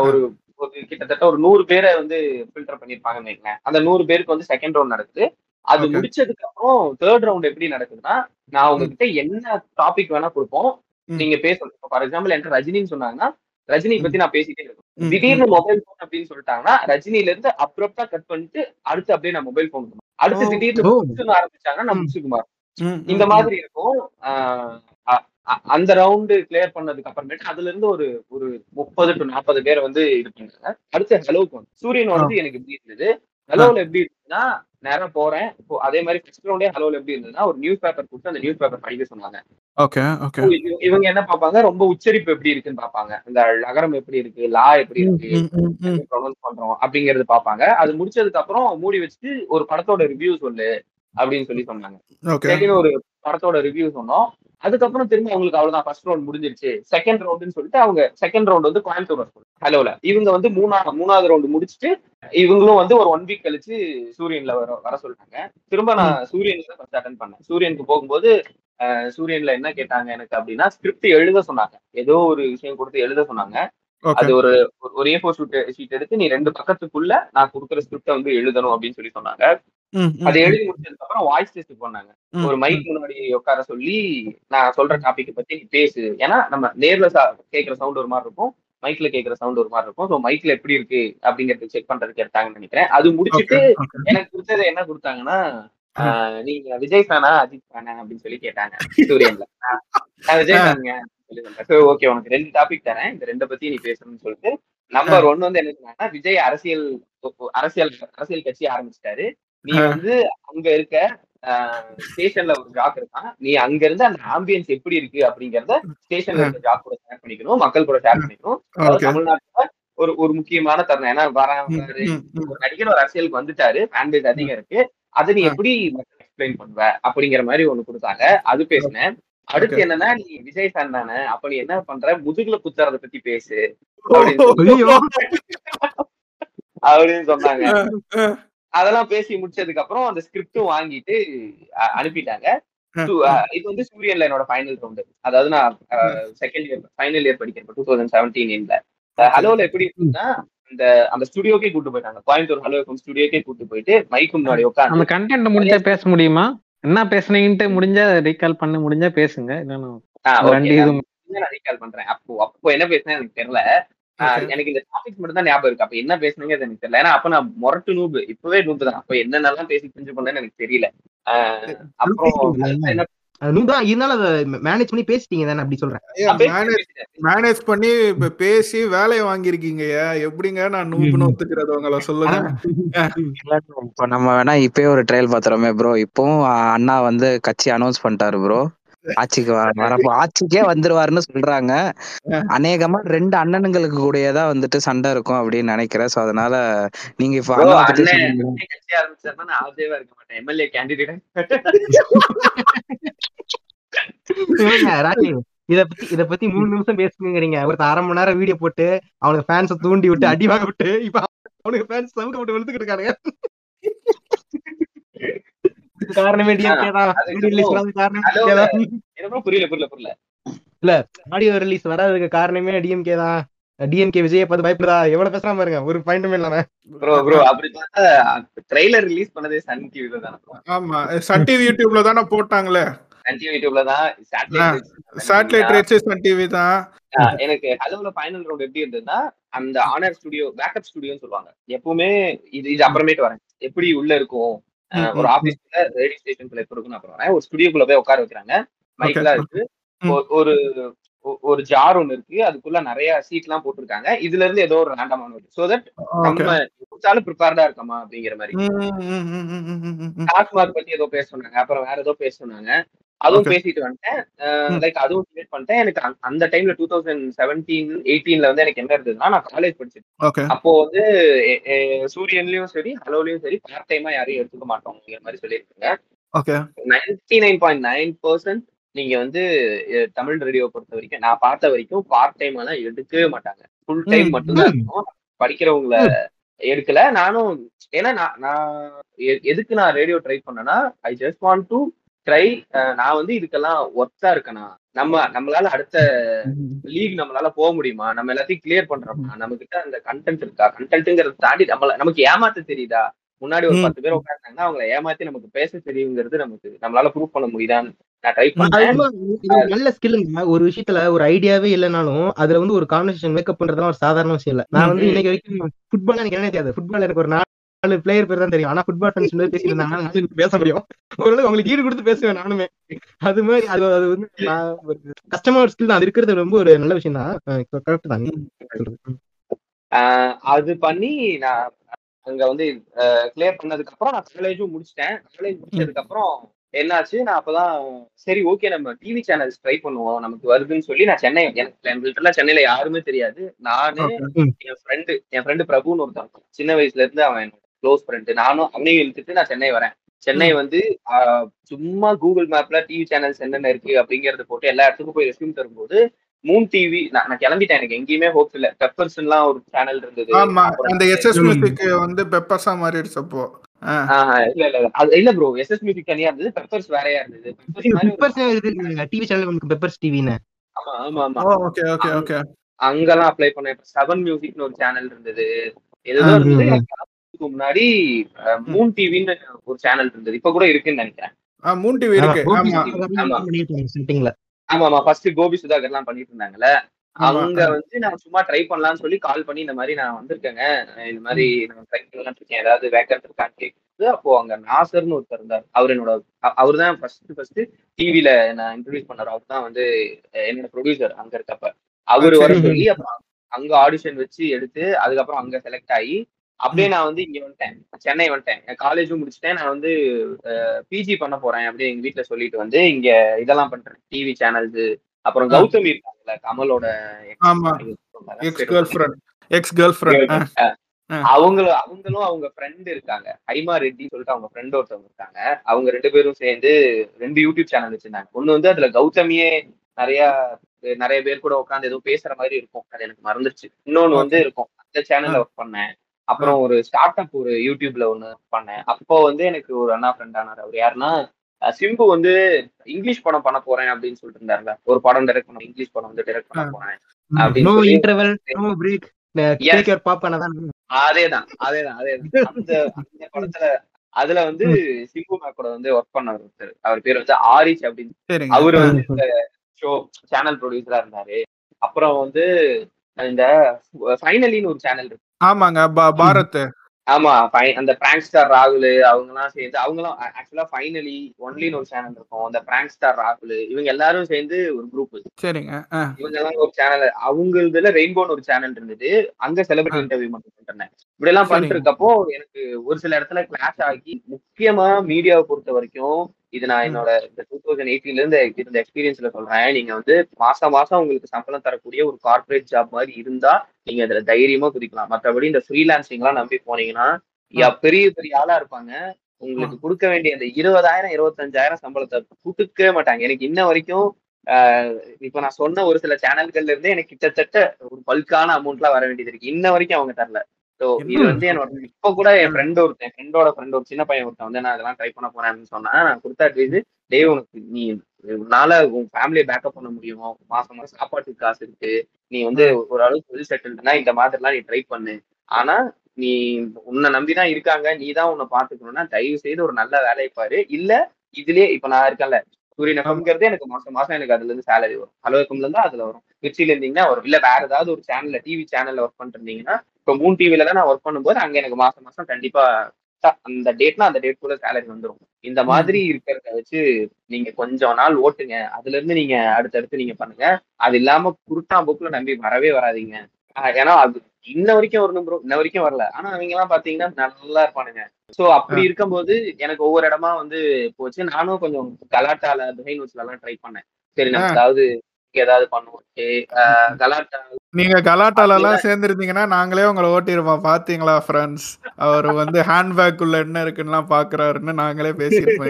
ஒரு ஒரு கிட்டத்தட்ட ஒரு நூறு பேரை வந்து ஃபில்டர் பண்ணிருப்பாங்கன்னு வைங்களேன். அந்த நூறு பேருக்கு வந்து செகண்ட் ரவுண்ட் நடக்குது. அது. முடிச்சதுக்கு அப்புறம் தேர்ட் ரவுண்ட் எப்படி நடக்குதுன்னா நான் உங்ககிட்ட என்ன டாபிக் வேணா கொடுப்போம். நீங்க பேசணும். ஃபார் எக்ஸாம்பிள் என்கிட்ட ரஜினின்னு சொன்னாங்கன்னா ரஜினி பத்தி நான் பேசிட்டே இருக்கேன் திடீர்னு மொபைல் போன் அப்படின்னு சொல்லிட்டாங்கன்னா ரஜினில இருந்து அப்ரப்டா கட் பண்ணிட்டு அடுத்து அப்படியே நான் மொபைல் போன் அடுத்து. திடீர்னு ஆரம்பிச்சாங்கன்னா நான். முத்துக்குமார். இந்த. மாதிரி இருக்கும். அந்த ரவுண்டு கிளியர் பண்ணதுக்கு அப்புறமேட்டு அதுல இருந்து ஒரு ஒரு முப்பது டு நாற்பது பேர் வந்து இது பண்ணாங்க. அடுத்து ஹலோக்கு வந்து சூரியன் வந்து எனக்கு எப்படி இருந்தது? ஹலோல எப்படி இருந்ததுன்னா நேரா போறேன். இப்போ அதே மாதிரி ஃபர்ஸ்ட் ரவுண்டே ஹலோல எப்படி இருந்ததுன்னா ஒரு நியூஸ் பேப்பர் கொடுத்து அந்த நியூஸ் பேப்பர் படிக்க சொன்னாங்க. ஓகே ஓகே இவ- இவ- இவங்க என்ன பார்ப்பாங்க? ரொம்ப உச்சரிப்பு எப்படி இருக்குன்னு பார்ப்பாங்க. இந்த நகரம் எப்படி இருக்கு? லா எப்படி இருக்கு. ப்ரொனவுன்ஸ் பண்றோம்? அப்படிங்கறது பார்ப்பாங்க. அது முடிச்சதுக்கு அப்புறம் மூடி வச்சுட்டு ஒரு படத்தோட ரிவ்யூ சொல்லு. அப்படின்னு சொல்லி சொன்னாங்க. சரின்னு ஒரு படத்தோட ரிவ்யூ சொன்னோம். அதுக்கப்புறம் திரும்பி அவங்களுக்கு அவ்வளவுதான் ஃபர்ஸ்ட் ரவுண்ட் முடிஞ்சிருச்சு. செகண்ட் ரவுண்டுன்னு சொல்லிட்டு அவங்க செகண்ட் ரவுண்ட் வந்து கோயம்புத்தூர் ஹலோல இவங்க வந்து மூணாவது மூணாவது ரவுண்ட் முடிச்சுட்டு இவங்களும் வந்து ஒரு ஒன் வீக் கழிச்சு சூரியன்ல வர வர சொல்லிட்டாங்க. திரும்ப நான் சூரியன்ல ஃபர்ஸ்ட் அட்டன் பண்ணேன். சூரியனுக்கு போகும்போது சூரியன்ல என்ன கேட்டாங்க எனக்கு அப்படின்னா ஸ்கிரிப்ட் எழுத சொன்னாங்க. ஏதோ ஒரு விஷயம் கொடுத்து எழுத சொன்னாங்க. அது ஒரு ஒரு- ஏ ஃபோர் ஷீட் ஷீட் எடுத்து நீ ரெண்டு பக்கத்துக்குள்ள நான் கொடுக்குற ஸ்கிரிப்ட வந்து எழுதணும் அப்படின்னு சொல்லி சொன்னாங்க. அதை எழுதி முடிச்சதுக்கு அப்புறம் வாய்ஸ் டெஸ்ட் பண்ணாங்க ஒரு மைக் முன்னாடி உட்கார சொல்லி நான் சொல்ற டாபிக் பத்தி நீ பேசு. ஏன்னா நம்ம நேர்ல கேக்குற சவுண்ட் ஒரு மாதிரி இருக்கும். மைக்ல கேக்குற சவுண்ட் ஒரு மாதிரி இருக்கும். ஸோ மைக்ல எப்படி இருக்கு அப்படிங்கறது செக் பண்றதுக்கு எடுத்தாங்கன்னு நினைக்கிறேன். அது முடிச்சிட்டு எனக்கு கொடுத்தது என்ன கொடுத்தாங்கன்னா நீங்க விஜய் ஃபேனா அஜித் ஃபேனா அப்படின்னு சொல்லி கேட்டாங்க. சூரியன்ல. நான் விஜய் சரி ஓகே உனக்கு ரெண்டு டாபிக் தரேன். இந்த ரெண்டை பத்தி நீ பேசணும்னு சொல்லிட்டு நம்பர் ஒன் வந்து என்ன சொன்னாங்கன்னா விஜய் அரசியல் அரசியல் அரசியல் கட்சி ஆரம்பிச்சிட்டாரு. நீ. வந்து அங்க இருக்க ஸ்டேஷன்ல ஒரு ஜாக் இருக்கான். நீ அங்க இருந்து அந்த ஆம்பியன்ஸ் எப்படி இருக்கு அப்படிங்கறத ஸ்டேஷன்ல இருக்க ஜாக் கூட ஷேர் பண்ணிக்கணும் மக்கள் கூட ஷேர் பண்ணிக்கணும். தமிழ்நாட்டுல ஒரு ஒரு முக்கியமான தருணம். ஏன்னா ம். ஒரு நடிகர் ஒரு அரசியலுக்கு வந்துட்டாரு. ஃபேன் பேஸ் அதிகம் இருக்கு. அதை நீ. எப்படி எக்ஸ்பிளைன் பண்ணுவ அப்படிங்கிற மாதிரி ஒண்ணு கொடுத்தாங்க. அது பேசினேன். அடுத்து. என்னன்னா நீ விஜய் ஃபேன் தானே அப்ப நீ என்ன பண்ற? முதுகுல குத்துறத பத்தி பேசு. அப்படின்னு சொன்னாங்க. அதெல்லாம் பேசி முடிச்சதுக்கு அப்புறம் அந்த ஸ்கிரிப்டும் வாங்கிட்டு அனுப்பிட்டாங்க. இது வந்து சூரியன்ல என்னோட ஃபைனல் ரவுண்டு அதாவது நான் செகண்ட் இயர் ஃபைனல் இயர் படிக்கிறேன் டூ தௌசண்ட் செவன்டீன் எண்ட்ல ஹலோல எப்படி இருக்குன்னா அந்த அந்த ஸ்டுடியோக்கே கூட்டு போயிட்டாங்க. கோயம்புத்தூர் ஹலோ எஃப்எம் ஸ்டுடியோக்கே கூட்டு போயிட்டு மைக்கு முன்னாடி அந்த உட்காந்து கண்டென்ட் முடிஞ்சா பேச முடியுமா? என்ன பேசுனீங்கன்ட்டு முடிஞ்சா ரீகால் பண்ண முடிஞ்சா பேசுங்க. நான் ரீகால் பண்றேன். அப்போ அப்போ என்ன பேசினேன் எனக்கு தெரியல. எனக்கு இந்த டாபிக்ஸ் மட்டும் தான் ஞாபகம் இருக்கு. அப்ப என்ன பேசுனீங்க அது எனக்கு தெரியல. ஏன்னா அப்ப நான் மொரட்டு நூபு. இப்பவே நூபு தான். அப்ப என்னென்னலாம் பேசி புரிஞ்சு பண்ணேன்னு எனக்கு தெரியல. அப்புறம் அடுத்து என்ன? அது நூறு தான். இருந்தாலும் மேனேஜ் பண்ணி பேசிட்டீங்க தானே? அப்படி சொல்றேன். மேனேஜ் பண்ணி இப்ப பேசி வேலையை வாங்கியிருக்கீங்கய்யா எப்படிங்க நான் நூப்புன்னு ஒத்துக்கிறது உங்களை சொல்லுங்க. இப்போ நம்ம வேணா இப்பயே ஒரு ட்ரையல் பாத்துறோமே ப்ரோ இப்பவும் அண்ணா வந்து கட்சி அனௌன்ஸ் பண்ணிட்டாரு ப்ரோ ஆட்சிக்கு வரப்போ ஆட்சிக்கே வந்துருவாருன்னு சொல்றாங்க. அநேகமா ரெண்டு அண்ணனுங்களுக்கு கூடயேதான் வந்துட்டு சண்டை இருக்கும் அப்படின்னு நினைக்கிறேன். சோ அதனால நீங்க இப்ப எம்எல்ஏ கேண்டிடேட் இத பத்தி இத பத்தி மூணு நிமிஷம் பேசுங்கிறீங்க ஒருத்தர் அரை மணி நேரம் வீடியோ போட்டு அவனுக்கு ஃபேன்ஸ தூண்டி விட்டு அடி வாங்க விட்டு இப்ப அவனுக்கு ஃபேன்ஸ் சவுக்க போட்டு வெளுத்துக்கிட்டு இருக்கானுங்க. காரணமே டிஎம்கே தான். ரிலீஸ் வராத காரணமே தான். புரியல புரியல புரியல. ஆடியோ ரிலீஸ் வராததுக்கு காரணமே டிஎம்கே தான். டிஎம்கே விஜய பார்த்து பயப்படுதா? எவ்வளவு பேசுறாம பாருங்க ஒரு பாயிண்ட்டுமே இல்லாம. ப்ரோ ப்ரோ அப்படி பார்த்தா ட்ரெய்லர் ரிலீஸ் பண்ணதே சன் டிவில தான் ஆமா சன் டிவி யூடியூப்ல தானே போட்டாங்களே. சன் டிவி யூடியூப்ல தான் satellite satellite rates Sun TV தான். எனக்கு ஹலோல ஃபைனல் ரவுண்ட் எப்படி இருந்ததுன்னா அந்த ஆனர் ஸ்டுடியோ பேக்கப் ஸ்டுடியோன்னு சொல்லுவாங்க. எப்பவுமே இது இது அப்புறமேட்டு வரேன். எப்படி உள்ள இருக்கும்? ஒரு ஆபீஸ்ல ரேடியோ ஸ்டேஷன்குள்ள எப்படி இருக்கும்னு அப்புறம். ஒரு ஸ்டுடியோக்குள்ள போய் உட்கார வைக்கிறாங்க. மைக்லாம் இருக்கு. ஒரு ஒரு ஜார் ஒன்னு இருக்கு. அதுக்குள்ள நிறைய சீட் எல்லாம் போட்டிருக்காங்க. இதுல இருந்து ஏதோ ஒரு ரேண்டமான சோ தட் நம்ம கொடுத்தாலும் ப்ரிப்பேர்டா இருக்கமா அப்படிங்கிற மாதிரி. டாஸ்மாக் பத்தி ஏதோ பேச சொன்னாங்க. அப்புறம் வேற ஏதோ பேச சொன்னாங்க. அதுவும். பேசிட்டு வந்துட்டேன். லைக் அதுவும் கிரியேட் பண்ணிட்டேன். எனக்கு அந்த- டைம்ல டூ தௌசண்ட் செவன்டீன் எயிட்டீன்ல வந்து எனக்கு என்ன இருந்ததுன்னா நான் காலேஜ் படிச்சிட்டு ஓகே அப்போ வந்து சூரியன்லயும் சரி ஹலோலயும் சரி பார்ட் டைமா யாரையும் எடுத்துக்க மாட்டோம் அப்படிங்கிற மாதிரி சொல்லியிருக்காங்க. Ninety nine point nine percent நீங்க வந்து தமிழ் ரேடியோ பொறுத்த வரைக்கும் நான் பார்த்த வரைக்கும் பார்ட் டைம் எல்லாம் எடுக்கவே மாட்டாங்க. ஃபுல் டைம் மட்டும்தான் இருக்கும். படிக்கிறவங்கள எடுக்கல. நானும் ஏன்னா நான் எதுக்கு நான் ரேடியோ ட்ரை பண்ணேன்னா I just want to try நான் வந்து இதுக்கெல்லாம் ஒர்த்தா இருக்கேனா? நம்ம நம்மளால அடுத்த லீக் நம்மளால போக முடியுமா? நம்ம எல்லாத்தையும் கிளியர் பண்றோமா? நம்ம கிட்ட அந்த கண்டென்ட் இருக்கா? கண்டென்ட்ங்கிறத தாண்டி நம்மள நமக்கு ஏமாத்த தெரியுதா? முன்னாடி ஒரு. பத்து பேர் உட்கார்ந்தாங்கன்னா அவங்கள ஏமாத்தி நமக்கு பேச தெரியுங்கிறது நமக்கு நம்மளால ப்ரூவ் பண்ண முடியுதான்னு நல்ல ஸ்கில்லுங்க ஒரு விஷயத்துல ஒரு ஐடியாவே இல்லைனாலும் அதுல வந்து ஒரு கான்வர்சேஷன் மேக்கப் பண்றதுலாம் ஒரு சாதாரண விஷயம் இல்ல. நான் வந்து. இன்னைக்கு வரைக்கும் ஃபுட்பால் எனக்கு என்ன தெரியாது. ஃபுட்பால் எனக்கு ஒரு நாலு பிளேயர் பேர் தான் தெரியும். ஆனா ஃபுட்பால் ஃப்ரெண்ட்ஸ் வந்து பேசிட்டு இருந்தாங்க அதனால எனக்கு பேச முடியும். ஓரளவு அவங்களுக்கு ஈடு கொடுத்து பேசுவேன் நானுமே. அது மாதிரி அது அது வந்து கஷ்டமான ஒரு ஸ்கில் தான். அது இருக்கிறது ரொம்ப ஒரு நல்ல விஷயம் தான். கரெக்ட் தான். அது பண்ணி நான் அங்க வந்து கிளியர் பண்ணதுக்கு அப்புறம் நான் காலேஜும் முடிச்சிட்டேன். காலேஜ் முடிச்சதுக்கு அப்புறம் என்னாச்சு? நான் அப்பதான் சரி ஓகே நம்ம டிவி சேனல்ஸ் ட்ரை பண்ணுவோம். நமக்கு வருதுன்னு சொல்லி நான் சென்னை எனக்கு சென்னையில யாருமே தெரியாது. நானு என் ஃப்ரெண்டு என் ஃப்ரெண்டு பிரபுன்னு ஒருத்தன். சின்ன வயசுல இருந்து அவன் க்ளோஸ் ஃப்ரெண்டு நானும் அவனையும் இழுத்துட்டு நான் சென்னை வரேன். சென்னை வந்து சும்மா கூகுள் மேப்ல டிவி சேனல்ஸ் என்னென்ன இருக்கு அப்படிங்கறத போட்டு எல்லா இடத்துக்கும் போய் ரெஸ்யூம் தரும்போது மூன் டிவி நான் நான் கிளம்பிட்டேன் எனக்கு எங்கேயுமே ஹோப் இல்ல. பெப்பர்ஸ்லாம் ஒரு சேனல் இருந்தது. அந்த எஸ்எஸ் மியூசிக் வந்து பெப்பர்ஸா மாறிடுச்சு அப்போ. இல்ல இல்ல. அது இல்ல ப்ரோ எஸ்எஸ் மியூசிக் தனியா இருந்தது பெப்பர்ஸ் வேறையா இருந்தது. பெப்பர்ஸ் டிவி சேனல் உங்களுக்கு பெப்பர்ஸ் டிவின்னு ஆமா ஆமா ஆமா. ஓகே ஓகே ஓகே அங்கெல்லாம் அப்ளை பண்ணேன். செவன் மியூசிக்னு ஒரு சேனல் இருந்தது. ஏதோ ஆ, இருந்தது. அதுக்கு முன்னாடி மூன் டிவின்னு ஒரு சேனல் இருந்தது. இப்ப கூட இருக்குன்னு நினைக்கிறேன். மூன் டிவி இருக்கு. ஆமா. ஆமா. ஃபர்ஸ்ட் கோபி சுதாகர் எல்லாம் பண்ணிட்டு இருந்தாங்கல்ல. அங்க வந்து நான் சும்மா ட்ரை பண்ணலாம்னு சொல்லி கால் பண்ணி இந்த மாதிரி நான் வந்திருக்கேங்க. இந்த மாதிரி நான் ட்ரை பண்ணலாம் இருக்கேன். ஏதாவது வேக்கன்ட் இருக்கான்னு கேக்குது அப்போ அங்க நாசர்னு ஒருத்தர் இருந்தார். அவர் என்னோட அவர் தான் ஃபர்ஸ்ட் ஃபர்ஸ்ட் டிவில நான் இன்ட்ரடியூஸ் பண்ணார். அவர் தான் வந்து என்னோட ப்ரொடியூசர் அங்க இருக்கப்ப. அவர் வர. சொல்லி அப்புறம் அங்க ஆடிஷன் வச்சு எடுத்து அதுக்கப்புறம் அங்க செலக்ட் ஆகி அப்படியே நான் வந்து இங்க வந்துட்டேன். சென்னை வந்துட்டேன். காலேஜும் முடிச்சுட்டேன். நான் வந்து பிஜி பண்ண போறேன் அப்படியே எங்க வீட்ல சொல்லிட்டு வந்து இங்க இதெல்லாம் பண்றேன். டிவி சேனல்ஸ் அப்புறம். கௌதமி இருக்காங்கல்ல கமலோட. எக்ஸ் கேர்ள் ஃப்ரெண்ட் அவங்களும் அவங்க ஃப்ரெண்ட் இருக்காங்க. ஹைமா ரெட்டி சொல்லிட்டு அவங்க ஃப்ரெண்ட் ஒருத்தவங்க இருக்காங்க. அவங்க ரெண்டு பேரும் சேர்ந்து ரெண்டு யூடியூப் சேனல் வச்சிருந்தாங்க. ஒண்ணு வந்து அதுல கௌதமியே நிறைய நிறைய பேர் கூட உட்காந்து ஏதோ பேசுற மாதிரி இருக்கும். அது எனக்கு மறந்துருச்சு. இன்னொன்னு வந்து இருக்கும். அந்த சேனல்ல ஒர்க் பண்ணேன். அப்புறம் ஒரு ஸ்டார்ட் அப் ஒரு யூடியூப்ல ஒண்ணு பண்ணேன். அப்போ வந்து எனக்கு ஒரு அண்ணா ஃப்ரெண்ட் ஆனார். அவர் யாருன்னா சிம்பு வந்து இங்கிலீஷ் படம் பண்ண போறேன் அப்படின்னு சொல்லிட்டு இருந்தாருல ஒரு படம் டைரக்ட் பண்ண இங்கிலீஷ் படம் வந்து டைரக்ட் பண்ண போறேன் அப்படின்னு அதேதான் அதேதான் அதேதான். அந்த அந்த படத்துல அதுல வந்து சிம்பு மேக்கோட வந்து ஒர்க் பண்ணவர் ஒருத்தர். அவர் பேர் வந்து ஆரிச் அப்படின்னு. அவரு வந்து ஷோ சேனல் ப்ரொடியூசரா இருந்தாரு. அப்புறம் வந்து இந்த ஃபைனலின்னு ஒரு சேனல் இருக்கு. ஆமாங்க பாரத். ஆமா அந்த பிராங்க் ஸ்டார் ராகுல் அவங்க எல்லாம் சேர்ந்து அவங்கலாம் ஆக்சுவலா ஃபைனலி ஒன்லின்னு ஒரு சேனல் இருக்கும். அந்த பிராங்க் ஸ்டார் ராகுல் இவங்க எல்லாரும் சேர்ந்து ஒரு குரூப் சரிங்க இவங்க எல்லாம் ஒரு சேனல் அவங்க இதுல ரெயின்போன்னு ஒரு சேனல் இருந்தது. அங்க செலிபிரிட்டி இன்டர்வியூ மட்டும் பண்ணிருந்தேன். இப்படி எல்லாம். பண்ணிட்டு இருக்கப்போ எனக்கு ஒரு சில இடத்துல கிளாஷ் ஆகி முக்கியமா மீடியாவை பொறுத்த வரைக்கும் இது நான் என்னோட இந்த டூ தௌசண்ட் எயிட்டீன்ல இருந்து இருந்த எக்ஸ்பீரியன்ஸ்ல சொல்றேன். நீங்க வந்து மாசம் மாசம் உங்களுக்கு சம்பளம் தரக்கூடிய ஒரு கார்பரேட் ஜாப் மாதிரி இருந்தா நீங்க அதுல தைரியமா குதிக்கலாம். மற்றபடி இந்த ஃப்ரீலான்சிங் எல்லாம் நம்பி போனீங்கன்னா பெரிய பெரிய ஆளா இருப்பாங்க. உங்களுக்கு கொடுக்க வேண்டிய அந்த இருபதாயிரம் இருபத்தஞ்சாயிரம் சம்பளத்தை கொடுக்கவே மாட்டாங்க. எனக்கு இன்ன வரைக்கும் இப்ப நான் சொன்ன ஒரு சில சேனல்கள்ல இருந்து எனக்கு கிட்டத்தட்ட ஒரு பல்கான அமௌண்ட்லாம் வர வேண்டியது இருக்கு. இன்ன வரைக்கும் அவங்க தரல. ஸோ இது வந்து என்னோட இப்ப கூட என் ஃப்ரெண்ட் ஒருத்தன் ஃப்ரெண்டோட ஃப்ரெண்ட் ஒரு சின்ன பையன் ஒருத்தன் வந்து நான் அதெல்லாம் ட்ரை பண்ண போறேன்னு சொன்னா நான் கொடுத்த அட்வைஸ் டேய் உனக்கு நீ உன்னால உன் ஃபேமிலியை பேக்கப் பண்ண முடியும்? மாசம் மாசம் சாப்பாட்டுக்கு காசு இருக்கு. நீ வந்து ஓரளவுக்கு வெல் செட்டில்டுனா இந்த மாதிரிலாம் நீ ட்ரை பண்ணு. ஆனா நீ உன்னை நம்பிதான் இருக்காங்க. நீ தான் உன்னை பாத்துக்கணும்னா தயவு செய்து ஒரு நல்ல வேலையை பாரு. இல்ல இதுலயே இப்ப நான் இருக்கேன்ல சூரியன் எஃப்எம்ங்கிறது எனக்கு மாசம் மாசம் எனக்கு அதுல இருந்து சேலரி வரும். ஹலோ எஃப்எம்ல இருந்தா அதுல வரும். மிர்ச்சியில இருந்தீங்கன்னா வரும் இல்ல வேற ஏதாவது ஒரு சேனல்ல டிவி சேனல்ல ஒர்க் பண்ணிட்டு இருந்தீங்கன்னா இப்போ மூன் டிவில தான் நான் ஒர்க் பண்ணும்போது அங்க எனக்கு மாசம் மாசம் கண்டிப்பா அந்த டேட்னா அந்த டேட் கூட சேலரி வந்துரும். இந்த மாதிரி இருக்கிறத வச்சு நீங்க கொஞ்சம் நாள் ஓட்டுங்க. அதுல இருந்து நீங்க அடுத்தடுத்து நீங்க பண்ணுங்க. அது இல்லாம குருட்டா புக்ல நம்பி வரவே வராதீங்க. ஏன்னா அது இன்ன வரைக்கும் வரணும் ப்ரோ இன்ன வரைக்கும் வரல. ஆனா அவங்க எல்லாம் பாத்தீங்கன்னா நல்லா இருப்பானுங்க. சோ அப்படி இருக்கும்போது எனக்கு ஒவ்வொரு இடமா வந்து போச்சு. நானும் கொஞ்சம் கலாட்டால துகை நோட்ஸ்ல எல்லாம் ட்ரை பண்ணேன். சரி நம்ம ஆ. ஏதாவது ஆஹ் கலாட்டா நீங்க கலாட்டால எல்லாம் சேர்ந்துருந்தீங்கன்னா நாங்களே உங்களை ஓட்டிருப்போம் பாத்தீங்களா ஃப்ரெண்ட்ஸ் அவர் வந்து ஹேண்ட்பேக் உள்ள என்ன இருக்குன்னு பாக்குறாருன்னு நாங்களே பேசியிருப்போம்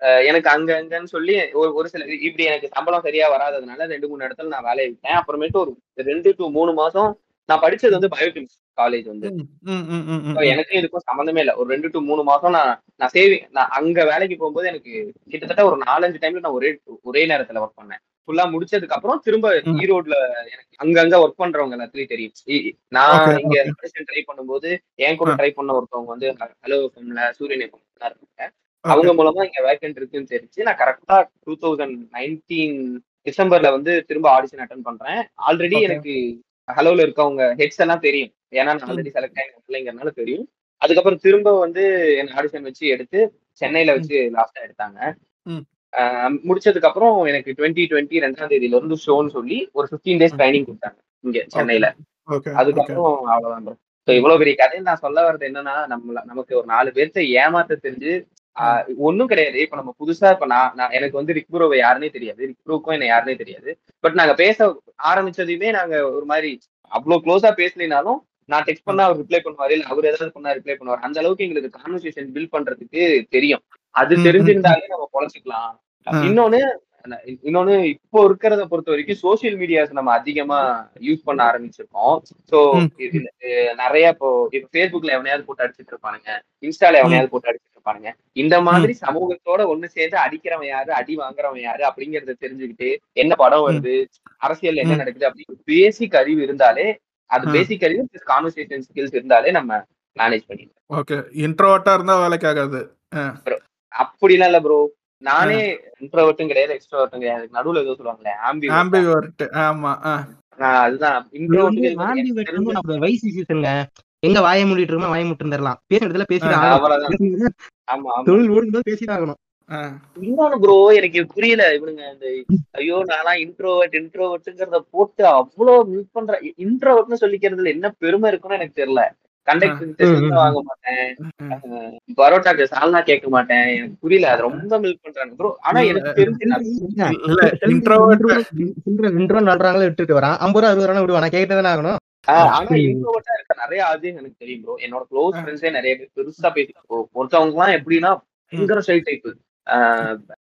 அஹ் எனக்கு அங்க அங்கன்னு சொல்லி ஒரு ஒரு சில இப்படி எனக்கு சம்பளம் சரியா வராததுனால ரெண்டு மூணு இடத்துல நான் வேலையை விட்டேன். அப்புறமேட்டு ஒரு ரெண்டு டு மூணு மாசம் நான் படிச்சது வந்து பயோகெமிஸ்ட்ரி காலேஜ் வந்து. எனக்கும் இதுக்கும் சம்மந்தமே இல்லை. ஒரு ரெண்டு டு மூணு மாசம் நான் நான் சேவிங் நான் அங்க வேலைக்கு போகும்போது எனக்கு கிட்டத்தட்ட ஒரு நாலஞ்சு டைம்ல நான் ஒரே ஒரே நேரத்துல ஒர்க் பண்ணேன். ஃபுல்லா முடிச்சதுக்கு அப்புறம் திரும்ப. ஈரோட்ல எனக்கு அங்கங்க ஒர்க் பண்றவங்க எல்லாத்துலயும் தெரியும் நான் இங்க. ட்ரை பண்ணும்போது என் கூட. ட்ரை பண்ண ஒருத்தவங்க வந்து ஹலோ எஃப்எம்ல சூரியன் எஃப்எம் இருக்காங்க. அவங்க மூலமா இங்க வேக்கன்ட் இருக்குன்னு தெரிஞ்சு நான் கரெக்டா டூ தௌசண்ட் நைன்டீன் டிசம்பர்ல வந்து திரும்ப ஆடிஷன் அட்டன் பண்றேன் ஆல்ரெடி. எனக்கு ஹலோல இருக்கவங்க ஹெட்ஸ் எல்லாம் தெரியும் ஏன்னா நான் ஆல்ரெடி செலக்ட் ஆகிங்கிறதுனால தெரியும் அதுக்கப்புறம் திரும்ப வந்து என்ன ஆடிஷன் வச்சு எடுத்து சென்னையில வச்சு லாஸ்டா எடுத்தாங்க முடிச்சதுக்கு அப்புறம் எனக்கு டுவெண்ட்டி டுவெண்ட்டி ரெண்டாம் தேதியில இருந்து ஷோன்னு சொல்லி ஒரு ஃபிஃப்டீன் டேஸ் ட்ரைனிங் கொடுத்தாங்க இங்க சென்னையில. அதுக்கப்புறம் அவ்வளவுதான். So இவ்வளவு பெரிய கதையை நான் சொல்ல வர்றது என்னன்னா நம்மள நமக்கு ஒரு நாலு பேர்த்த ஏமாத்த தெரிஞ்சு ஒண்ணும் கிடையாது. இப்ப நம்ம புதுசா இப்ப நான் நான் எனக்கு வந்து ரிக்புரோவை யாருன்னே தெரியாது. ரிக்புரோக்கும் என்ன யாருன்னே தெரியாது. பட் நாங்க பேச ஆரம்பிச்சதையுமே நாங்க ஒரு மாதிரி அவ்வளவு க்ளோஸா பேசலினாலும் நான் டெக்ஸ்ட் பண்ணா அவர் ரிப்ளை பண்ணுவாரு இல்ல அவர் ஏதாவது பண்ணா ரிப்ளை பண்ணுவார். அந்த அளவுக்கு எங்களுக்கு கான்வர்சேஷன் பில்ட் பண்றதுக்கு தெரியும். அது தெரிஞ்சிருந்தாலே நம்ம பொழைச்சிக்கலாம். இன்னொன்னு இன்னொன்னு இப்போ இருக்கிறத பொறுத்த வரைக்கும் சோசியல் மீடியாஸ் நம்ம அதிகமா யூஸ் பண்ண ஆரம்பிச்சிருக்கோம். சோ. நிறைய இப்போ இப்ப ஃபேஸ்புக்ல எவனையாவது போட்டு அடிச்சிட்டு இருப்பானுங்க. இன்ஸ்டால எவனையாவது போட்டு அடிச்சிட்டு இருப்பானுங்க. இந்த மாதிரி சமூகத்தோட ஒண்ணு சேர்ந்து அடிக்கிறவன் யாரு அடி வாங்குறவன் யாரு அப்படிங்கறத தெரிஞ்சுக்கிட்டு என்ன படம் வருது அரசியல் என்ன. நடக்குது அப்படின்னு பேசிக் அறிவு இருந்தாலே அது. பேசிக் அறிவு கான்வர்சேஷன் ஸ்கில்ஸ் இருந்தாலே நம்ம மேனேஜ் பண்ணிடலாம் ஓகே. இன்ட்ரோவர்ட்டா இருந்தா வேலைக்கு ஆகாது. அப்படிலாம் இல்ல ப்ரோ நானே இன்ட்ரோவர்ட்டும் கிடையாது எக்ஸ்ட்ரோவர்ட்டும் கிடையாது. நடுவுல ஏதோ சொல்லுவாங்களே ஆம்பி ஆம்பிவர்ட் ஆமா. அதுதான். இன்ட்ரோவர்ட் வயசு சீசனுங்க எங்க வாய மூடிட்டு இருக்கோம் வாய மூட்டு இருந்துடலாம். பேசுற இடத்துல பேசிட்டு ஆமா ஆமா. தொழில் ஓடும்போது பேசிட்டு ஆகணும். இன்னொன்னு ப்ரோ எனக்கு புரியல இவனுங்க இந்த ஐயோ நான்லாம் இன்ட்ரோவர்ட் இன்ட்ரோவர்ட்ங்கிறத போட்டு அவ்வளவு மிஸ் பண்ற இன்ட்ரோவர்ட்னு சொல்லிக்கிறதுல என்ன பெருமை இருக்குன்னு எனக்கு தெரியல. கண்டக்டர். வாங்க மாட்டேன். பரோட்டாக்கு சால்னா கேட்க மாட்டேன். எனக்கு புரியல அது ரொம்ப மில்க் பண்றாங்க. ப்ரோ ஆனா எனக்கு தெரிஞ்சு விட்டுட்டு வரான். ஐம்பது ரூபா அறுபது ரூபா விடுவான். ஆகணும். ஆனா இன்ட்ரோவர்ட்டா இருக்க நிறைய எனக்கு தெரியும் ப்ரோ என்னோட க்ளோஸ் ஃப்ரெண்ட்ஸே நிறைய பேர் பெருசா பேசி ஒருத்தவங்க எல்லாம் எப்படின்னா பயங்கர ஷை டைப்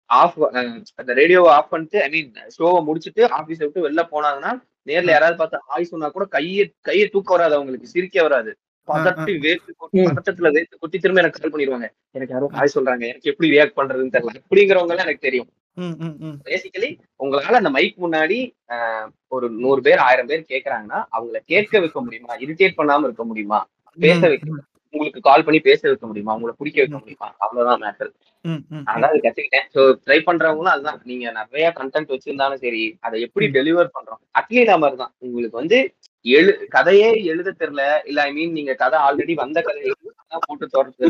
ஆஃப் அந்த ரேடியோவை ஆஃப் பண்ணிட்டு ஐ மீன் ஷோவை முடிச்சுட்டு ஆபீஸ் விட்டு வெளில போனாங்கன்னா நேர்ல யாராவது பார்த்து ஆய் சொன்னா கூட கையை கையை தூக்க வராது அவங்களுக்கு சிரிக்க வராது. பதட்டி ம். பதட்டத்துல வேர்த்து கொட்டி திரும்ப எனக்கு கால் பண்ணிடுவாங்க. எனக்கு யாரோ ஆய் சொல்றாங்க. எனக்கு எப்படி ரியாக்ட் பண்றதுன்னு தெரியல. அப்படிங்கிறவங்க எல்லாம் எனக்கு தெரியும். ம், ம், ம். பேசிக்கலி உங்களால அந்த மைக் முன்னாடி ஆஹ், ஒரு நூறு பேர் ஆயிரம் பேர் கேக்குறாங்கன்னா அவங்கள கேட்க வைக்க முடியுமா? இரிட்டேட் பண்ணாம இருக்க முடியுமா? பேச வைக்க உங்களுக்கு கால் பண்ணி பேச வைக்க முடியுமா? உங்களை பிடிக்க வைக்க முடியுமா? அவ்வளவுதான் மேட்டர் ம், ம், ம். அதான் அது கத்துக்கிட்டேன். ஸோ ட்ரை பண்றவங்களும் அதுதான். நீங்க நிறைய கண்டென்ட் வச்சிருந்தாலும் சரி அதை எப்படி டெலிவர் பண்றோம்? அட்லீஸ்ட் மாதிரி தான் உங்களுக்கு வந்து எழு கதையே எழுத தெரியல இல்ல ஐ மீன் நீங்க கதை ஆல்ரெடி வந்த கதையை போட்டு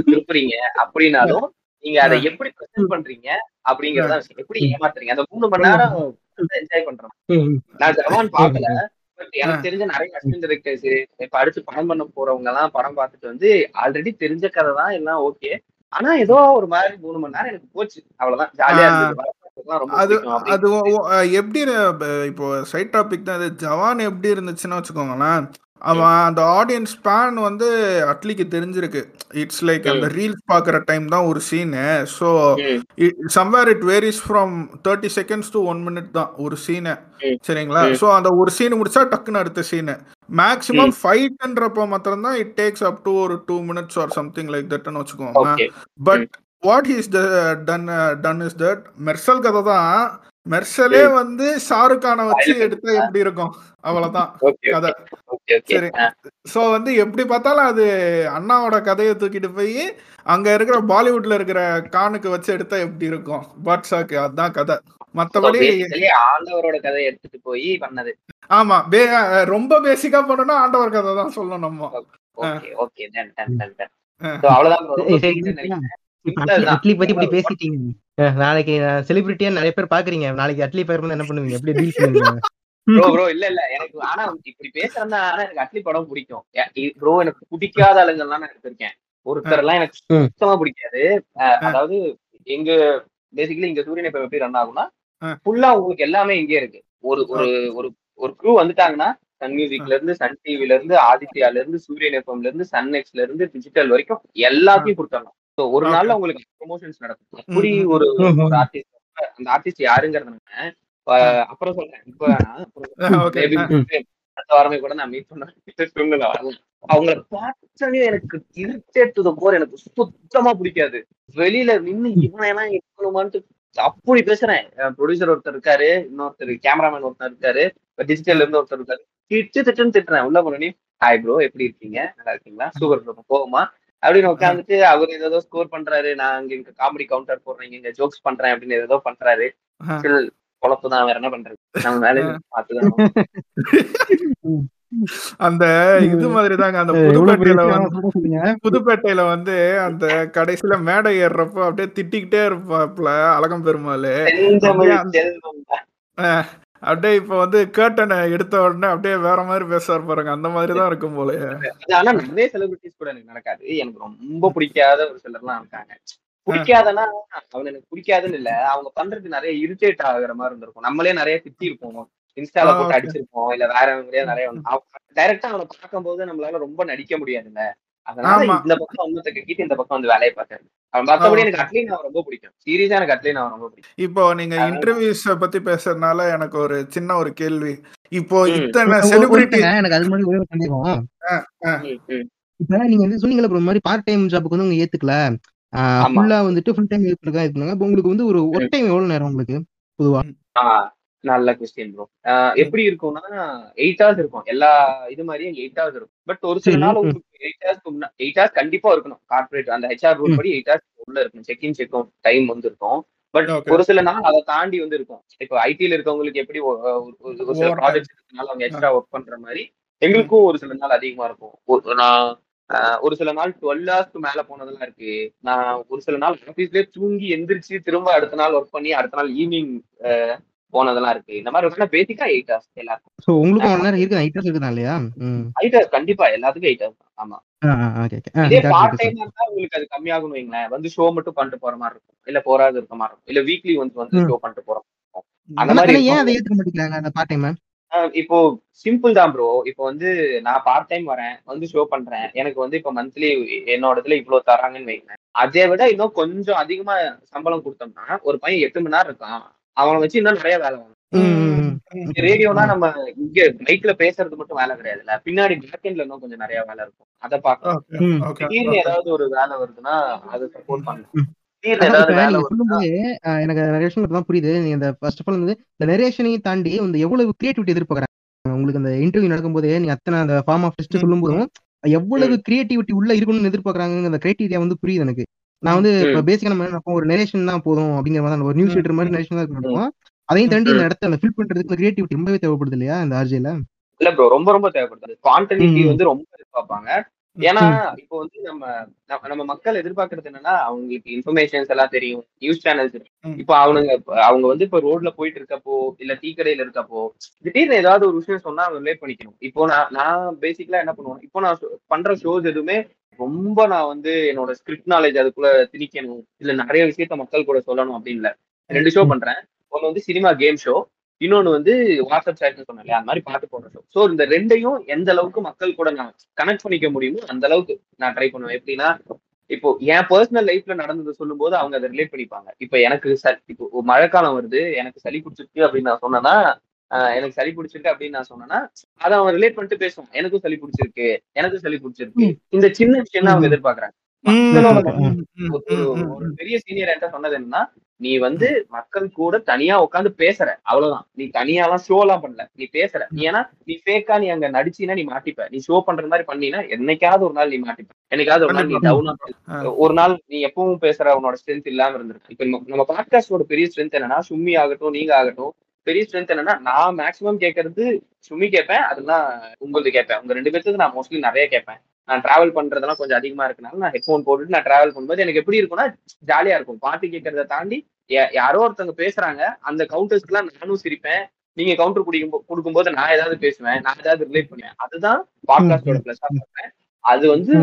திருப்புறீங்க. அப்படின்னாலும் நீங்க அதை எப்படி ப்ரெசென்ட் பண்றீங்க அப்படிங்கறத. எப்படி ஏமாத்துறீங்க? அந்த மூணு மணி நேரம் என்ஜாய் பண்றோம். நான் ஜவான் பார்க்கல. பட் எனக்கு தெரிஞ்ச நிறைய அசிஸ்டன்ட் டைரக்டர்ஸ் இப்ப அடுத்து படம் பண்ண போறவங்க எல்லாம் படம் பார்த்துட்டு வந்து ஆல்ரெடி தெரிஞ்ச கதை தான் எல்லாம் ஓகே ஆனா ஏதோ ஒரு மாதிரி மூணு மணி நேரம் எனக்கு போச்சு. அவ்வளவுதான். ஜாலியா இருந்தது. அது அது எப்படி இப்போ சைட் டாபிக் தான். இது ஜவான் எப்படி இருந்துச்சுன்னு வச்சுக்கோங்களேன். அவன் அந்த ஆடியன்ஸ் ஸ்பேன் வந்து அட்லிக்கு தெரிஞ்சிருக்கு. இட்ஸ் லைக் அந்த ரீல்ஸ் பார்க்குற டைம் தான் ஒரு scene so somewhere it varies from thirty seconds to one minute தான் ஒரு சீனு சரிங்களா? ஸோ அந்த ஒரு சீன் முடிச்சா டக்குன்னு அடுத்த சீனு மேக்ஸிமம் ஃபைட்ன்றப்போ மாத்திரம் தான் இட் டேக்ஸ் அப் டு ஒரு two minutes or something like தட்னு வச்சுக்கோங்களேன். Okay but what is the done done is that Mersal கதை தான். மெர்சலே வந்து ஷாருக் கானை வச்சு எடுத்தா எப்படி இருக்கும்? அவ்வளவுதான் கதை. சரி. சோ வந்து எப்படி பார்த்தாலும் அது அண்ணாவோட கதையை தூக்கிட்டு போய் அங்க இருக்கிற பாலிவுட்ல இருக்கிற கானுக்கு வச்சு எடுத்தா எப்படி இருக்கும்? பாட்ஷாக்கு அதுதான் கதை. மத்தபடி ஆண்டவரோட கதையை எடுத்துட்டு போய் பண்ணது. ஆமா. பே- ரொம்ப பேசிக்கா பண்ணணும் ஆண்டவர் கதை தான் சொல்லணும் நம்ம. Okay okay done done done done ah. So, அவ்வளவுதான் அட்லி பத்தி இப்படி பேசிட்டீங்க. நாளைக்கு செலிபிரிட்டியா நிறைய பேர் பாக்குறீங்க நாளைக்கு அட்லி பேர் என்ன பண்ணுவீங்க? எப்படி டீல் பண்ணுவீங்க? Bro bro இல்ல இல்ல. எனக்கு ஆனா இப்படி பேசுறதா ஆனா எனக்கு அட்லி படம் பிடிக்கும். ப்ரோ எனக்கு பிடிக்காத ஆளுங்கள்லாம் நான் எடுத்திருக்கேன். ஒருத்தர் எல்லாம் எனக்கு. சுத்தமா பிடிக்காது. அதாவது எங்க பேசிக்கலி இங்க சூரியன் இப்ப எப்படி ரன் ஆகும்னா. ஃபுல்லா உங்களுக்கு எல்லாமே இங்கே இருக்கு. ஒரு ஒரு ஒரு ஒரு க்ரூ வந்துட்டாங்கன்னா சன் மியூசிக்ல இருந்து சன் டிவில இருந்து ஆதித்யால இருந்து சூரியன் எஃப்எம்ல இருந்து சன் நெக்ஸ்ட்ல இருந்து டிஜிட்டல் வரைக்கும் எல்லாத்தையும் கொடுத்தாங்க ஸோ ஒரு. நாள்ல உங்களுக்கு ப்ரொமோஷன்ஸ் நடக்கும். அப்படி. ஒரு. ஆர்டிஸ்ட் அந்த ஆர்டிஸ்ட் யாருங்கிறத அப்புறம் சொல்றேன். இப்ப. அடுத்த வாரமே கூட நான் மீட் பண்ண அவங்கள பார்த்தோன்னே எனக்கு இரிட்டேட் டு போர் எனக்கு சுத்தமா பிடிக்காது. வெளியில நின்னு இவனை எல்லாம் இருக்கணுமான்ட்டு அப்படி பேசுறேன். ப்ரொடியூசர் ஒருத்தர் இருக்காரு இன்னொருத்தர் கேமராமேன் ஒருத்தர் இருக்காரு டிஜிட்டல்ல இருந்து ஒருத்தர் இருக்காரு. திட்டு திட்டுன்னு திட்டுறேன். உள்ள போனே ஹாய் ப்ரோ எப்படி இருக்கீங்க? நல்லா இருக்கீங்களா? சூப்பர் ப்ரோ போகுமா அப்படின்னு உட்காந்துட்டு அவர் ஏதோ ஸ்கோர் பண்றாரு. நான் இங்க இங்க காமெடி கவுண்டர் போடுறேன் இங்க ஜோக்ஸ் பண்றேன் அப்படின்னு ஏதோ பண்றாரு. பொழப்பு தான் வேற என்ன பண்றது? நம்ம வேலை பார்த்துதான் அந்த இது மாதிரி தாங்க அந்த புதுப்பேட்டையில வந்து. புதுப்பேட்டையில வந்து அந்த கடைசியில மேடை ஏறுறப்போ அப்படியே திட்டிக்கிட்டே இருப்பாப்ல அழகம் பெருமாள் அப்படியே இப்ப வந்து கேட்டனை எடுத்த உடனே அப்படியே வேற மாதிரி பேசுவார் பாருங்க. அந்த மாதிரி தான் இருக்கும் போல ஆனா நிறைய செலிபிரிட்டிஸ் கூட எனக்கு நடக்காது. எனக்கு ரொம்ப பிடிக்காத ஒரு சிலர்லாம் இருக்காங்க. பிடிக்காதனா அவன் எனக்கு பிடிக்காதுன்னு இல்ல. அவங்க பண்றது நிறைய இரிட்டேட் ஆகுற மாதிரி இருந்திருக்கும். நம்மளே நிறைய திட்டி இருப்போம் இன்ஸ்டால போட்டு. அடிச்சிருப்போம். இல்ல வேற நிறைய டைரக்டா அவனை பார்க்கும்போது நம்மளால ரொம்ப நடிக்க முடியாதுல்ல. அதனால ஆமா. இந்த பக்கம் ஒன்னத்தை கட்டிட்டு இந்த பக்கம் வந்து வேலையை பார்த்தாரு அவன் மத்தபடி ஆ, எனக்கு அட்லீன் அவன் ரொம்ப பிடிக்கும். சீரியஸா எனக்கு அட்லீன் அவன் ரொம்ப பிடிக்கும். இப்போ நீங்க இன்டர்வியூஸ் பத்தி பேசுறதுனால எனக்கு ஒரு சின்ன ஒரு கேள்வி. இப்போ. இத்தனை செலிபிரிட்டி எனக்கு அது முன்னாடி ஒரே சந்தேகம். இப்ப நீங்க வந்து சொன்னீங்கல்ல இந்த மாதிரி பார்ட் டைம் ஜாபுக்கு வந்து உங்க ஏத்துக்கல. ஃபுல்லா வந்துட்டு ஃபுல் டைம் ஏத்துக்கா இருக்குனாங்க அப்ப உங்களுக்கு வந்து ஒரு ஒர்க் டைம் எவ்வளவு நேரம் உங்களுக்கு பொதுவா? நல்ல கொஸ்டின் ப்ரோ எப்படி இருக்கும்னா எயிட் ஹவர்ஸ் இருக்கும். எல்லா இது மாதிரியும் எயிட் ஹவர்ஸ் இருக்கும். பட் ஒரு சில நாள். உங்களுக்கு எயிட் ஹவர்ஸ் எயிட் ஹவர்ஸ் கண்டிப்பா இருக்கணும். கார்பரேட் அந்த ஹெச்ஆர் ரூல். படி எயிட் ஹவர்ஸ் உள்ள இருக்கும் check in check out time வந்து இருக்கும். பட். ஒரு சில நாள் அதை தாண்டி வந்து இருக்கும். இப்போ ஐடில இருக்கவங்களுக்கு எப்படி ஒரு சில. ப்ராஜெக்ட்ஸ் இருக்கனால அவங்க எக்ஸ்ட்ரா ஒர்க் பண்ற மாதிரி எங்களுக்கும் ஒரு சில நாள் அதிகமா இருக்கும். ஒரு- நான் ஒரு சில நாள் டுவெல் ஹவர்ஸ்க்கு மேல போனதெல்லாம் இருக்கு. நான் ஒரு சில நாள் ஆஃபீஸ்லயே தூங்கி எந்திரிச்சு திரும்ப அடுத்த நாள் ஒர்க் பண்ணி அடுத்த நாள் ஈவினிங் போனதெல்லாம் இருக்கு. இந்த மாதிரி இருக்குன்னா பேசிக்கா எயிட் ஹவர்ஸ் எல்லாருக்கும். சோ உங்களுக்கும் அவ்வளவு நேரம் இருக்கு ஐட்டர்ஸ் இருக்குதா இல்லையா? எயிட் ஹவர்ஸ் கண்டிப்பா எல்லாத்துக்கும் எயிட் ஹவர்ஸ் ஆமா. இதே பார்ட் டைமா இருந்தா உங்களுக்கு அது கம்மியாகும் வைங்களேன். வந்து ஷோ மட்டும் பண்ணிட்டு போற மாதிரி இருக்கும். இல்ல போறாது இருக்க மாதிரி இருக்கும். இல்ல வீக்லி வந்து ம். ஷோ பண்ணிட்டு போறோம் அந்த மாதிரி ஆனா ஏன் இருக்கும். அதை ஏத்துக்க மாட்டேங்கிறாங்க அந்த பார்ட் டைம் ஆஹ் இப்போ சிம்பிள் தான் ப்ரோ இப்போ வந்து நான் பார்ட் டைம் வரேன் வந்து ஷோ பண்றேன். எனக்கு வந்து இப்போ மந்த்லி என்னோட இதுல இவ்வளவு தராங்கன்னு வைங்களேன். அதை விட இன்னும் கொஞ்சம் அதிகமா சம்பளம் கொடுத்தோம்னா ஒரு பையன் எட்டு மணி நேரம் இருக்கான். அவனை வச்சு இன்னும் நிறைய வேலை வாங்க ரேடியோனா நம்ம இங்க மைக்ல பேசுறது மட்டும் வேலை கிடையாதுல்ல. பின்னாடி பேக் எண்ட்ல இன்னும் கொஞ்சம் நிறைய வேலை இருக்கும். அதை பார்க்கணும் Okay, ம். okay, திடீர்னு. ஏதாவது ஒரு வேலை வருதுன்னா அதை சப்போர்ட் பண்ணணும். எனக்கு தான் புரியுது. நீங்க இந்த ஃபர்ஸ்ட் ஆஃப் ஆல் வந்து இந்த நரேஷனையும் தாண்டி இந்த எவ்வளவு கிரியேட்டிவிட்டி எதிர்பார்க்கறாங்க? உங்களுக்கு அந்த இன்டர்வியூ நடக்கும்போதே நீங்க அத்தனை அந்த ஃபார்ம் ஆஃப் டெஸ்ட். சொல்லும் போதும் எவ்வளவு கிரியேட்டிவிட்டி உள்ள இருக்கணும்னு எதிர்பார்க்கறாங்க அந்த கிரைட்டீரியா வந்து புரியுது எனக்கு. நான் வந்து இப்ப பேசிக்கா நம்ம ஒரு நரேஷன் தான் போதும் அப்படிங்கிற மாதிரி ஒரு நியூஸ் ரீடர் மாதிரி நரேஷன் தான் இருக்கணும் அதையும் தாண்டி. இந்த இடத்த அந்த ஃபில் பண்றதுக்கு கிரியேட்டிவிட்டி ரொம்பவே தேவைப்படுது இல்லையா இந்த ஆர்ஜேல இல்ல ப்ரோ ரொம்ப ரொம்ப தேவைப்படுது. ஸ்பான்டனிட்டி. வந்து ரொம்ப எதிர்பார்ப்பாங்க ஏன்னா. இப்போ வந்து நம்ம நம்ம- மக்கள் எதிர்பார்க்கறது என்னன்னா அவங்களுக்கு இன்ஃபர்மேஷன்ஸ் எல்லாம் தெரியும். News channels. இப்போ அவனுங்க அவங்க வந்து இப்போ ரோட்ல போயிட்டு இருக்கப்போ இல்ல டீ கடையில இருக்கப்போ திடீர்னு ஏதாவது ஒரு விஷயம் சொன்னா அவங்க ரிலேட் பண்ணிக்கணும். இப்போ நான் நான் பேசிக்கலா என்ன பண்ணுவேன் இப்போ நான் பண்ற ஷோஸ் எதுவுமே ரொம்ப நான் வந்து என்னோட ஸ்கிரிப்ட் நாலேஜ் அதுக்குள்ள திணிக்கணும். இல்ல நிறைய விஷயத்த மக்கள் கூட சொல்லணும் அப்படின்னு இல்ல. ரெண்டு ஷோ பண்றேன். ஒன்னு வந்து சினிமா கேம் ஷோ இன்னொன்னு வந்து வாட்ஸ்அப் சேட்னு சொன்னேன் அந்த மாதிரி பாட்டு போடுற ஷோ ஸோ இந்த ரெண்டையும் எந்த அளவுக்கு மக்கள் கூட நான் கனெக்ட் பண்ணிக்க முடியுமோ அந்த அளவுக்கு நான் ட்ரை பண்ணுவேன். எப்படின்னா இப்போ என் பர்சனல் லைஃப்ல நடந்ததை சொல்லும்போது அவங்க அதை ரிலேட் பண்ணிப்பாங்க. இப்போ எனக்கு ச- இப்போ மழைக்காலம் வருது. எனக்கு சளி பிடிச்சிருக்கு அப்படின்னு நான் சொன்னேன்னா எனக்கு சளி பிடிச்சிருக்கு அப்படின்னு நான் சொன்னேன்னா அதை அவன் ரிலேட் பண்ணிட்டு பேசுவான் எனக்கும் சளி பிடிச்சிருக்கு எனக்கும் சளி பிடிச்சிருக்கு. இந்த சின்ன விஷயம் அவங்க எதிர்பார்க்கறாங்க. ஒரு பெரிய சீனியர் என்கிட்ட சொன்னது என்னன்னா நீ வந்து மக்கள் கூட தனியா உட்காந்து பேசுற. அவ்வளவுதான். நீ தனியாலாம் ஷோ எல்லாம் பண்ணல. நீ பேசுற. நீ ஏன்னா நீ ஃபேக்கா நீ அங்க நடிச்சீனா நீ மாட்டிப்ப. நீ ஷோ பண்ற மாதிரி பண்ணீனா என்னைக்காவது ஒரு நாள் நீ மாட்டிப்ப. என்னைக்காவது ஒரு நாள் நீ டவுனா ஒரு நாள் நீ எப்பவும் பேசுற உன்னோட ஸ்ட்ரென்த் இல்லாம இருந்திருக்கு இப்ப நம்ம- நம்ம பாட்காஸ்டோட பெரிய ஸ்ட்ரென்த் என்னன்னா சும்மி ஆகட்டும் நீங்க ஆகட்டும் பெரிய ஸ்ட்ரென்த் என்னன்னா நான் மேக்ஸிமம் கேட்கறது சும்மி கேட்பேன் அதெல்லாம் உங்களுக்கு கேட்பேன். உங்க ரெண்டு பேருக்கு நான் மோஸ்ட்லி நிறைய கேட்பேன். நான் டிராவல் பண்றதெல்லாம் கொஞ்சம் அதிகமா இருக்கனால நான் ஹெட்ஃபோன் போட்டுட்டு நான் டிராவல் பண்ணும்போது எனக்கு எப்படி இருக்கும்னா ஜாலியா இருக்கும். பாட்டு கேட்கறத தாண்டி யாரோ ஒருத்தவங்க பேசுறாங்க அந்த கவுண்டர்ஸ்க்குலாம் நானும் சிரிப்பேன். நீங்க கவுண்டர் குடிக்கும் கொடுக்கும்போது நான் ஏதாவது பேசுவேன் நான் ஏதாவது ரிலேட் பண்ணுவேன். அதுதான் பாட்காஸ்டோட பிளஸ் பண்றேன் அது வந்து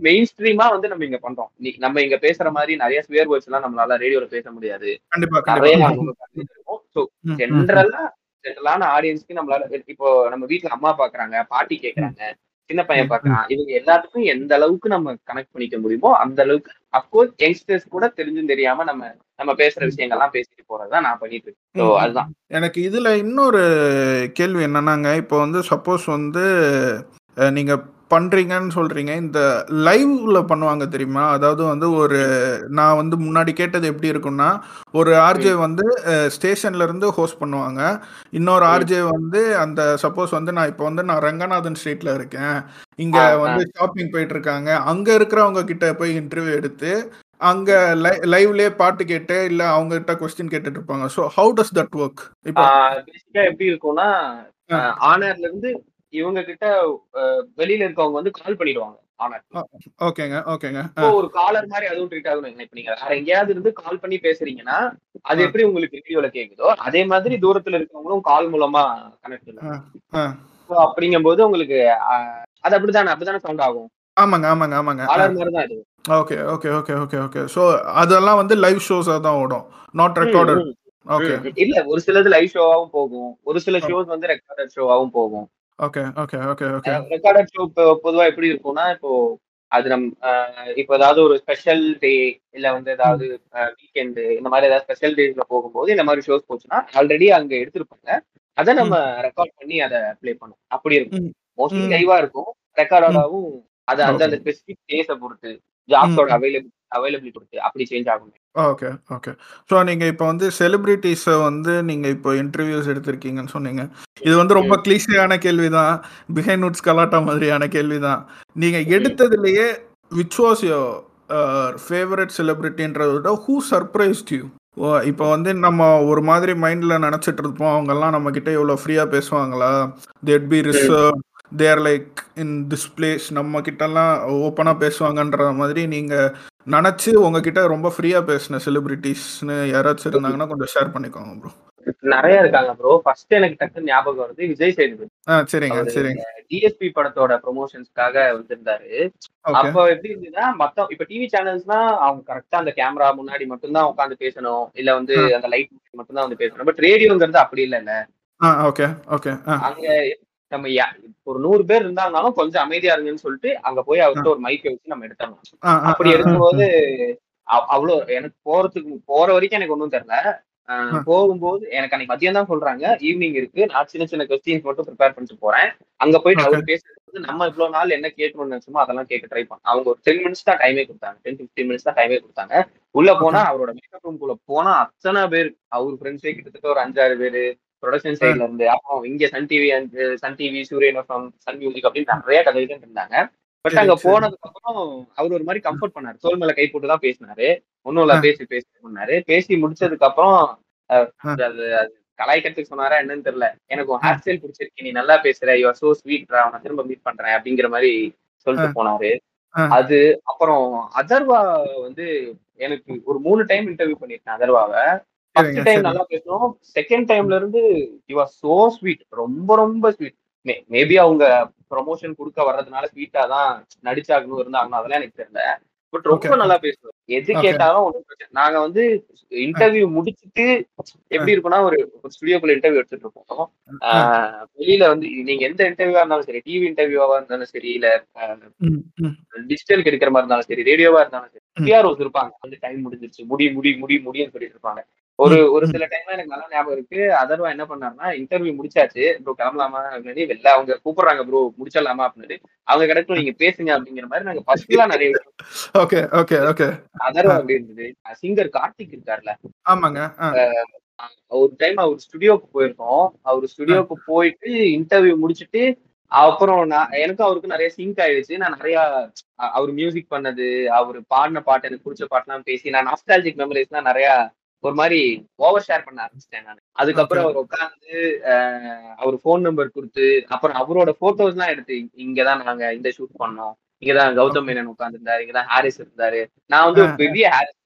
மெயின் ஸ்ட்ரீமா வந்து நம்ம இங்க பண்றோம். நம்ம இங்க பேசுற மாதிரி நிறைய ஸ்வேர் வேர்ட்ஸ் எல்லாம் நம்மளால ரேடியோல பேச முடியாது. நிறைய. ஜென்ரலா ஜென்ரலான ஆடியன்ஸ்க்கு நம்மளால இப்போ நம்ம வீட்ல அம்மா பாக்குறாங்க பாட்டி கேக்குறாங்க சின்ன பையன் பாக்குறான் இவங்க எல்லாத்துக்கும் எந்த அளவுக்கு நம்ம கனெக்ட் பண்ணிக்க முடியுமோ அந்த அளவுக்கு அப்கோர்ஸ் யங்ஸ்டர்ஸ் கூட தெரிஞ்சும் தெரியாம நம்ம நம்ம பேசுற விஷயங்கள்லாம் பேசிட்டு போறதுதான் நான் பண்ணிட்டு இருக்கேன். ஸோ. அதுதான். எனக்கு இதுல இன்னொரு கேள்வி என்னன்னாங்க இப்போ வந்து சப்போஸ் வந்து நீங்க பண்றீங்கன்னு சொல்றீங்க. இந்த லைவ்ல பண்ணுவாங்க தெரியுமா? அதாவது வந்து ஒரு நான் வந்து முன்னாடி கேட்டது எப்படி இருக்கும்னா ஒரு ஆர்ஜே வந்து ஸ்டேஷன்ல இருந்து ஹோஸ்ட் பண்ணுவாங்க. இன்னொரு. ஆர்ஜே வந்து அந்த சப்போஸ் வந்து நான் இப்போ வந்து நான் ரங்கநாதன் ஸ்ட்ரீட்ல இருக்கேன். இங்க. வந்து ஷாப்பிங் போயிட்டு இருக்காங்க. அங்க இருக்கிறவங்க கிட்ட போய் இன்டர்வியூ எடுத்து அங்க லைவ்லயே பாட்டு கேட்டு இல்ல அவங்க கிட்ட கொஸ்டின் கேட்டுட்டு இருப்பாங்க. So how does that work இப்போ பேசிக்கா எப்படி இருக்கும்னா. ஆனர்ல இருந்து இவங்க கிட்ட வெளியில இருக்கவங்க வந்து கால் பண்ணிடுவாங்க ஓகேங்க ஓகேங்க. ஒரு காலர் மாதிரி அதுவும் ட்ரீட் ஆகணும் இப்ப நீங்க வேற எங்கேயாவது இருந்து கால் பண்ணி பேசுறீங்கன்னா அது. எப்படி உங்களுக்கு ரேடியோல கேக்குதோ அதே மாதிரி தூரத்துல இருக்கவங்களும் கால் மூலமா கனெக்ட் ஆ. அப்படிங்கும்போது உங்களுக்கு ஆஹ், அது அப்படித்தானே அப்படித்தானே சவுண்ட் ஆகும். ஆமாங்க ஆமாங்க ஆமாங்க. காலர் மாதிரி தான் இது. Okay okay okay okay okay. So அதெல்லாம் வந்து லைவ் ஷோஸாக தான் ஓடும் நாட் ரெக்கார்டட் ஓகே. இல்ல ஒரு சிலது லைவ் ஷோவாவும் போகும். ஒரு சில ஷோஸ் வந்து ரெக்கார்டட் ஷோவாவும் போகும். Okay okay okay okay recorded show இப்போ பொதுவா எப்படி இருக்கும்னா இப்போ அது நம் இப்போ ஏதாவது ஒரு ஸ்பெஷல் டே இல்ல வந்து ஏதாவது வீக்கெண்டு இந்த மாதிரி ஏதாவது ஸ்பெஷல் டேஸ்ல போகும்போது இந்த மாதிரி ஷோஸ் போச்சுன்னா ஆல்ரெடி அங்க எடுத்திருப்பாங்க. அதை நம்ம ரெக்கார்ட் பண்ணி அதை ப்ளே பண்ணும் அப்படி இருக்கும். மோஸ்ட்லி. லைவா இருக்கும். ரெக்கார்டாகவும் அது அந்த அந்த ஸ்பெசிபிக் டேஸை பொறுத்து ஜாப்ஸோட ம். அவைலபிள் பொறுத்து அப்படி சேஞ்ச் ஆகும். ஓகே ஓகே ஸோ நீங்கள் இப்போ வந்து செலிபிரிட்டிஸை வந்து நீங்கள் இப்போ இன்டர்வியூஸ் எடுத்திருக்கீங்கன்னு சொன்னீங்க. இது வந்து ரொம்ப கிளீஷியான கேள்வி தான் பிஹைண்ட் நோட்ஸ் கலாட்டா மாதிரியான கேள்வி தான் நீங்கள் எடுத்ததுலேயே விச் வாஸ் யோர் ஃபேவரட் செலிபிரிட்டின்றத விட ஹூ சர்ப்ரைஸ்ட் யூ இப்போ வந்து நம்ம ஒரு மாதிரி மைண்டில் நினச்சிட்டு இருப்போம். அவங்கெல்லாம் நம்ம கிட்ட இவ்வளோ ஃப்ரீயாக பேசுவாங்களா? That be reserve there like in this place நம்ம கிட்டலாம் ஓப்பனாக பேசுவாங்கன்ற மாதிரி நீங்கள் நினச்சி உங்ககிட்ட ரொம்ப ஃப்ரீயாக பேசின செலிபிரிட்டிஸ்னு யாராச்சும் இருந்தாங்கன்னா கொஞ்சம் ஷேர் பண்ணிக்கோங்க ப்ரோ நிறைய இருக்காங்க ப்ரோ ஃபர்ஸ்ட் எனக்கு டக்குன்னு ஞாபகம் வருது விஜய் சேதுபதி. ஆ சரிங்க சரிங்க. டிஎஸ்பி படத்தோட ப்ரொமோஷன்ஸ்க்காக வந்திருந்தாரு. அப்ப எப்படி இருந்ததுன்னா மத்த இப்ப டிவி சேனல்ஸ்னா அவங்க கரெக்டா அந்த கேமரா முன்னாடி மட்டும்தான் உட்காந்து பேசணும் இல்ல வந்து. அந்த லைட் மட்டும்தான் வந்து பேசணும். பட் ரேடியோங்கிறது அப்படி இல்லைல்ல. ஆ ஓகே ஓகே அங்க நம்ம ஒரு நூறு பேர் இருந்தாலும் கொஞ்சம் அமைதியா இருங்கன்னு சொல்லிட்டு அங்க போய் அவர்கிட்ட ஒரு மைக்கை வச்சு நம்ம எடுத்தோம் அப்படி எடுக்கும்போது அவ்- அவ்வளோ எனக்கு போறதுக்கு போற வரைக்கும் எனக்கு ஒன்றும் தெரியல. போகும்போது எனக்கு அன்னைக்கு மதியம் தான் சொல்றாங்க. ஈவினிங் இருக்கு. நான் சின்ன சின்ன கொஸ்டின்ஸ் மட்டும் ப்ரிப்பேர் பண்ணிட்டு போறேன். அங்க போயிட்டு. அவர் பேசுறது நம்ம இவ்வளவு நாள் என்ன கேட்கணும்னு நினைச்சோமோ அதெல்லாம் கேட்க ட்ரை பண்ணோம் அவங்க ஒரு டென் மினிட்ஸ் தான் டைமே கொடுத்தாங்க. டென் பிப்டீன் மினிட்ஸ் தான் டைமே கொடுத்தாங்க. உள்ள போனா அவரோட மேக்கப் ரூம்குள்ள போனா அத்தனை பேர். அவர் ஃப்ரெண்ட்ஸே கிட்டத்தட்ட ஒரு அஞ்சாறு பேர். ப்ரொடக்ஷன் சைட்ல இருந்து அப்புறம் இங்க Sun TV Sun TV Suryan Sun Music அப்படின்னு நிறைய கதைகள் இருந்தாங்க. பட் அங்க. போனதுக்கு அப்புறம் அவர் ஒரு மாதிரி கம்ஃபர்ட் பண்ணாரு. தோல் மேல கை போட்டு தான் பேசினாரு. ஒன்னும் இல்ல. பேசி பேசி பண்ணாரு. பேசி முடிச்சதுக்கு அப்புறம். அது அது கலாய்க்கிறதுக்கு சொன்னாரா என்னன்னு தெரியல. எனக்கு உன் ஹேர் ஸ்டைல் பிடிச்சிருக்கு. நீ நல்லா பேசுற. யூ ஆர் சோ ஸ்வீட் நான் திரும்ப மீட் பண்றேன் அப்படிங்கிற மாதிரி சொல்லிட்டு போனாரு. அது அப்புறம் அதர்வா வந்து எனக்கு ஒரு மூணு டைம் இன்டர்வியூ பண்ணிருக்கேன் அதர்வாவை. ஃபர்ஸ்ட் டைம் நல்லா பேசணும் செகண்ட் டைம்ல இருந்து யூ ஆர் சோ ஸ்வீட் ரொம்ப ரொம்ப ஸ்வீட் மேபி அவங்க ப்ரொமோஷன் கொடுக்க வர்றதுனால ஸ்வீட்டா தான் நடிச்சாகணும் இருந்தாகணும் அதெல்லாம் எனக்கு தெரியல. பட் ரொம்ப. நல்லா பேசுவார் எது. கேட்டாலும் ஒண்ணும் பிரச்சனை நாங்க வந்து இன்டர்வியூ முடிச்சிட்டு எப்படி இருக்கும்னா ஒரு ஸ்டுடியோக்குள்ள இன்டர்வியூ எடுத்துட்டு இருப்போம். வெளியில வந்து நீங்க எந்த இன்டர்வியூவா இருந்தாலும் சரி டிவி இன்டர்வியூவா இருந்தாலும் சரி இல்ல ம், ம், டிஜிட்டல் கிடைக்கிற மாதிரி இருந்தாலும் சரி ரேடியோவா இருந்தாலும் சரி ம். பிஆர்ஓஸ் இருப்பாங்க. வந்து டைம் முடிஞ்சிருச்சு முடி முடி முடி முடின்னு சொல்லிட்டு இருப்பாங்க. ஒரு ஒரு சில டைம்ல எனக்கு நல்லா ஞாபகம் இருக்கு. அதர்வா என்ன பண்ணாருன்னா இன்டர்வியூ முடிச்சாச்சு. ப்ரோ கிளம்பலாமா அப்படின்னு. வெளில அவங்க கூப்பிடுறாங்க ப்ரோ முடிச்சிடலாமா அப்படின்னு. அவங்க கிடைக்கும் நீங்க பேசுங்க அப்படிங்கிற மாதிரி நாங்க ஃபர்ஸ்ட்லாம் நிறைய ஓகே ஓகே ஓகே அதர்வா அப்படி இருந்தது. சிங்கர் கார்த்திக் இருக்கார்ல. ஆமாங்க ஒரு டைம் அவர் ஸ்டுடியோக்கு போயிருக்கோம் அவர் ஸ்டுடியோக்கு போயிட்டு இன்டர்வியூ முடிச்சிட்டு அப்புறம் நான் எனக்கும் அவருக்கு நிறைய சிங்க் ஆயிடுச்சு. நான் நிறைய அவர் மியூசிக் பண்ணது அவர் பாடின பாட்டு எனக்கு பிடிச்ச பாட்டுலாம் பேசி நான் நாஸ்டாலஜிக் மெமரிஸ்லாம் நிறைய ஒரு மாதிரி ஓவர் ஷேர் பண்ண ஆரம்பிச்சிட்டேன் நான். அதுக்கப்புறம் அவர் உட்காந்து அவர் ஃபோன் நம்பர் கொடுத்து அப்புறம் அவரோட போட்டோஸ் எல்லாம் எடுத்து இங்கதான் நாங்க இந்த ஷூட் பண்ணோம். இங்கதான் கௌதம் மேனன் உட்காந்துருந்தாரு இங்கதான் ஹாரிஸ் இருந்தாரு. நான் வந்து பெரிய ஹாரிஸ்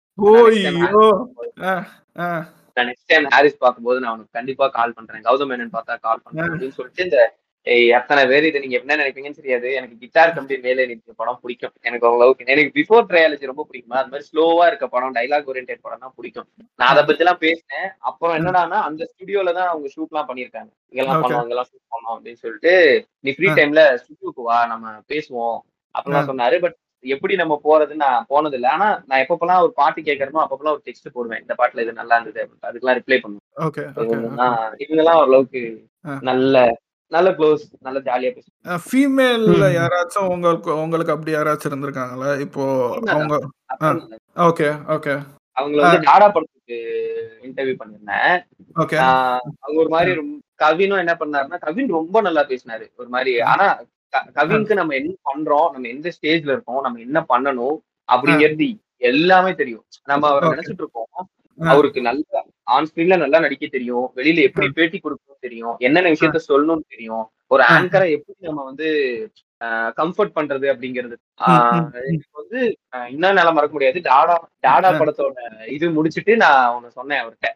நான் நெக்ஸ்ட் டைம் ஹாரிஸ் பார்க்கும்போது நான் உனக்கு கண்டிப்பா கால் பண்றேன். கௌதம் மேனன் பார்த்தா கால் பண்றேன் அப்படின்னு சொல்லிட்டு இந்த ஏய், எத்தனை பேர் இதை நீங்க என்ன நினைப்பீங்கன்னு தெரியாது. எனக்கு கிட்டார் கம்பி மேலே நிற்கிற படம் பிடிக்கும். எனக்கு அவ்வளவுக்கு எனக்கு பிஃபோர் ட்ரையாலஜி ரொம்ப பிடிக்குமா? அது மாதிரி ஸ்லோவா இருக்க படம் டைலாக் ஓரியன்டேட் படம் தான் பிடிக்கும். நான் அதை பத்தி எல்லாம் பேசினேன். அப்புறம் என்னடான்னா அந்த ஸ்டுடியோல தான் அவங்க ஷூட் எல்லாம் பண்ணிருக்காங்க இங்கெல்லாம். பண்ணோம் இங்கெல்லாம் ஷூட் பண்ணோம் அப்படின்னு சொல்லிட்டு நீ ஃப்ரீ டைம்ல ஸ்டுடியோக்கு வா நம்ம பேசுவோம் அப்படிலாம் சொன்னாரு. பட் எப்படி நம்ம போறதுன்னு நான் போனது இல்லை ஆனா நான் எப்பப்பெல்லாம் ஒரு பாட்டு கேட்கறனோ அப்பப்பெல்லாம் ஒரு டெக்ஸ்ட் போடுவேன். இந்த பாட்டுல இது நல்லா இருந்தது அப்படின்னு. அதுக்கெல்லாம் ரிப்ளை பண்ணுவேன். இவங்கெல்லாம் ஓரளவுக்கு. நல்ல நல்ல க்ளோஸ் நல்ல ஜாலியா பேசுவாங்க ஃபீமேல்ல யாராச்சும் உங்களுக்கு உங்களுக்கு அப்படி யாராச்சும் இருந்திருக்காங்களா? இப்போ அவங்க ஓகே ஓகே அவங்கள வந்து டாடா படத்துக்கு இன்டர்வியூ பண்ணிருந்தேன் ஓகே அவங்க ஒரு மாதிரி கவினும் என்ன பண்ணாருன்னா கவின் ரொம்ப நல்லா பேசினாரு. ஒரு மாதிரி ஆனா கவினுக்கு நம்ம என்ன பண்றோம் நம்ம எந்த ஸ்டேஜ்ல இருக்கோம் நம்ம என்ன பண்ணணும் அப்படிங்கிறது எல்லாமே தெரியும். நம்ம அவரை. நினைச்சிட்டு இருக்கோம். அவருக்கு நல்ல ஆன் ஸ்கிரீன்ல நல்லா நடிக்க தெரியும். வெளியில எப்படி பேட்டி கொடுக்கணும் தெரியும். என்னென்ன விஷயத்த சொல்லணும்னு தெரியும். ஒரு. ஆங்கரை எப்படி நம்ம வந்து கம்ஃபர்ட் பண்றது அப்படிங்கிறது. எனக்கு வந்து இன்னும் நல்லா மறக்க முடியாது. டாடா டாடா. படத்தோட இது முடிச்சிட்டு நான் ஒண்ணு சொன்னேன் அவர்கிட்ட.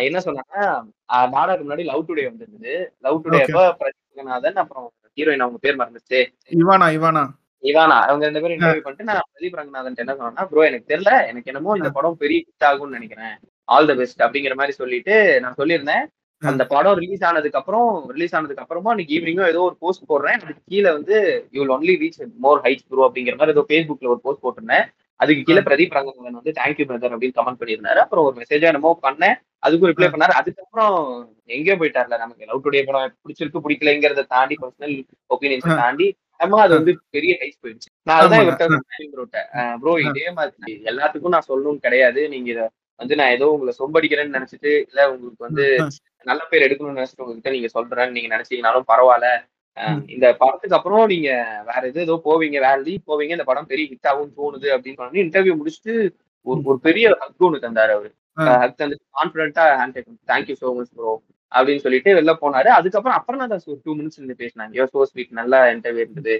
என்ன ஆஹ் டாடாக்கு முன்னாடி லவ் டுடே வந்திருந்தது. Love Today. அப்ப பிரதீப் அப்புறம் ஹீரோயின் அவங்க பேர் மறந்துச்சு. Ivana Ivana? இவானா? அவங்க ரெண்டு பேரும் இன்டர்வியூ பண்ணிட்டு நான் பிரதீப் ரங்கநாதன் என்ன சொன்னேன்னா ப்ரோ எனக்கு தெரியல. எனக்கு என்னமோ இந்த படம் பெரிய ஹிட் ஆகும்னு நினைக்கிறேன். ஆல் த பெஸ்ட் அப்படிங்கிற மாதிரி சொல்லிட்டு நான் சொல்லியிருந்தேன். அந்த படம் ரிலீஸ் ஆனதுக்கு அப்புறம் ரிலீஸ் ஆனதுக்கு அப்புறமா இன்னைக்கு ஈவினிங்கும் ஏதோ ஒரு போஸ்ட் போடுறேன். அதுக்கு கீழே வந்து you only reach more heights bro அப்படிங்கிற மாதிரி ஏதோ ஃபேஸ்புக்ல ஒரு போஸ்ட் போட்டிருந்தேன். அதுக்கு கீழே பிரதீப் ரங்கநாதன் வந்து தேங்க்யூ பிரதர் அப்படின்னு கமெண்ட் பண்ணியிருந்தாரு. அப்புறம் ஒரு மெசேஜா என்னமோ பண்ணேன். அதுக்கும் ரிப்ளை பண்ணாரு. அதுக்கப்புறம் எங்கேயோ போயிட்டார்ல நமக்கு லவ் டுடே படம் பிடிச்சிருக்கு பிடிக்கலைங்கிறத தாண்டி பர்சனல் ஒப்பீனியன்ஸ் தாண்டி நம்ம அது வந்து பெரிய ஹைஸ் போயிடுச்சு. நான். இவர்கிட்ட ப்ரோட்ட ப்ரோ இதே மாதிரி எல்லாத்துக்கும் நான் சொல்லணும்னு கிடையாது. நீங்க இத வந்து நான் ஏதோ உங்களை சொம்படிக்கிறேன்னு நினைச்சிட்டு இல்ல உங்களுக்கு வந்து நல்ல பேர் எடுக்கணும்னு நினைச்சிட்டு உங்ககிட்ட நீங்க சொல்றேன்னு நீங்க நினைச்சீங்கனாலும் பரவாயில்ல. இந்த படத்துக்கு அப்புறம் நீங்க வேற எது ஏதோ போவீங்க வேற போவீங்க இந்த படம் பெரிய ஹிட் ஆகும் தோணுது அப்படின்னு சொல்லி இன்டர்வியூ முடிச்சுட்டு ஒரு ஒரு பெரிய ஹக் ஒன்று தந்தாரு அவரு. ஹக் தந்துட்டு கான்பிடண்டா hand take thank you so much bro அப்படின்னு சொல்லிட்டு வெளில போனாரு. அதுக்கப்புறம் அப்புறம் தான் ஒரு டூ மினிட்ஸ் இருந்து பேசினாங்க. யோ சோ ஸ்வீட் நல்ல இன்டர்வியூ இருந்தது.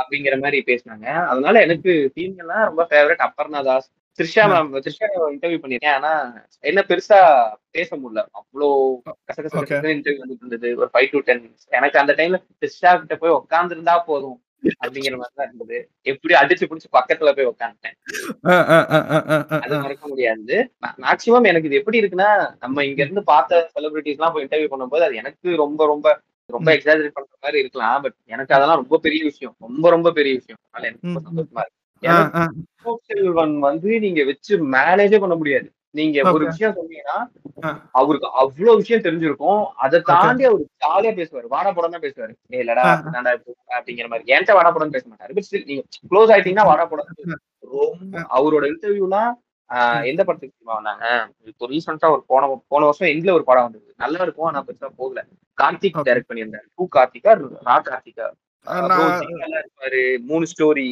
அப்படிங்கிற மாதிரி பேசினாங்க. அதனால எனக்கு ஃபீமேல்லாம் ரொம்ப favourite Aparna Das. Trisha ma'am Trisha interview பண்ணிருக்கேன் ஆனா என்ன பெருசா பேச முடியல. அவ்வளோ கசகச. இன்டர்வியூ வந்துட்டு இருந்தது. ஒரு ஃபைவ் டு டென் எனக்கு அந்த டைம்ல த்ரிஷா கிட்ட போய் உட்கார்ந்து இருந்தா போதும். அப்படிங்கிற மாதிரி தான் இருந்தது. எப்படி அடிச்சு பிடிச்சு பக்கத்துல போய் உட்காந்துட்டேன் அது மறக்க முடியாது. மேக்சிமம் எனக்கு இது எப்படி இருக்குன்னா நம்ம இங்க இருந்து பார்த்த செலிபிரிட்டிஸ் எல்லாம் போய் இன்டர்வியூ பண்ணும்போது அது எனக்கு ரொம்ப ரொம்ப ரொம்ப எக்ஸாஜரேட் பண்ற மாதிரி இருக்கலாம். பட் எனக்கு அதெல்லாம் ரொம்ப பெரிய விஷயம். ரொம்ப ரொம்ப பெரிய விஷயம். அதனால எனக்கு ரொம்ப சந்தோஷமா இருக்கு. செல்வன் வந்து நீங்க வச்சு மேனேஜே பண்ண முடியாது. நீங்க ஒரு. விஷயம் சொன்னீங்கன்னா. அவருக்கு அவ்வளவு விஷயம் தெரிஞ்சிருக்கும். அதை தாண்டி அவர் ஜாலியா பேசுவாரு. வாடா படம் தான் பேசுவாரு. ஏய் இல்லடா இப்படி அப்படிங்கிற மாதிரி. என்கிட்ட வாடா படம் பேச மாட்டாரு. பட் ஸ்டில் நீங்க க்ளோஸ் ஆயிட்டீங்கன்னா வாடா படம் ரொம்ப அவரோட இன்டர்வியூலாம் எந்த படத்துக்கு தெரியுமா வந்தாங்க? இப்போ ரீசெண்டா ஒரு போன போன வருஷம் எண்ட்ல ஒரு படம் வந்தது. நல்லா இருக்கும் ஆனா பெருசா போகல. கார்த்திக். டைரக்ட் பண்ணியிருந்தாரு. டூ கார்த்திகா ரா கார்த்திகா. சிங்கலா இருப்பாரு. மூணு ஸ்டோரி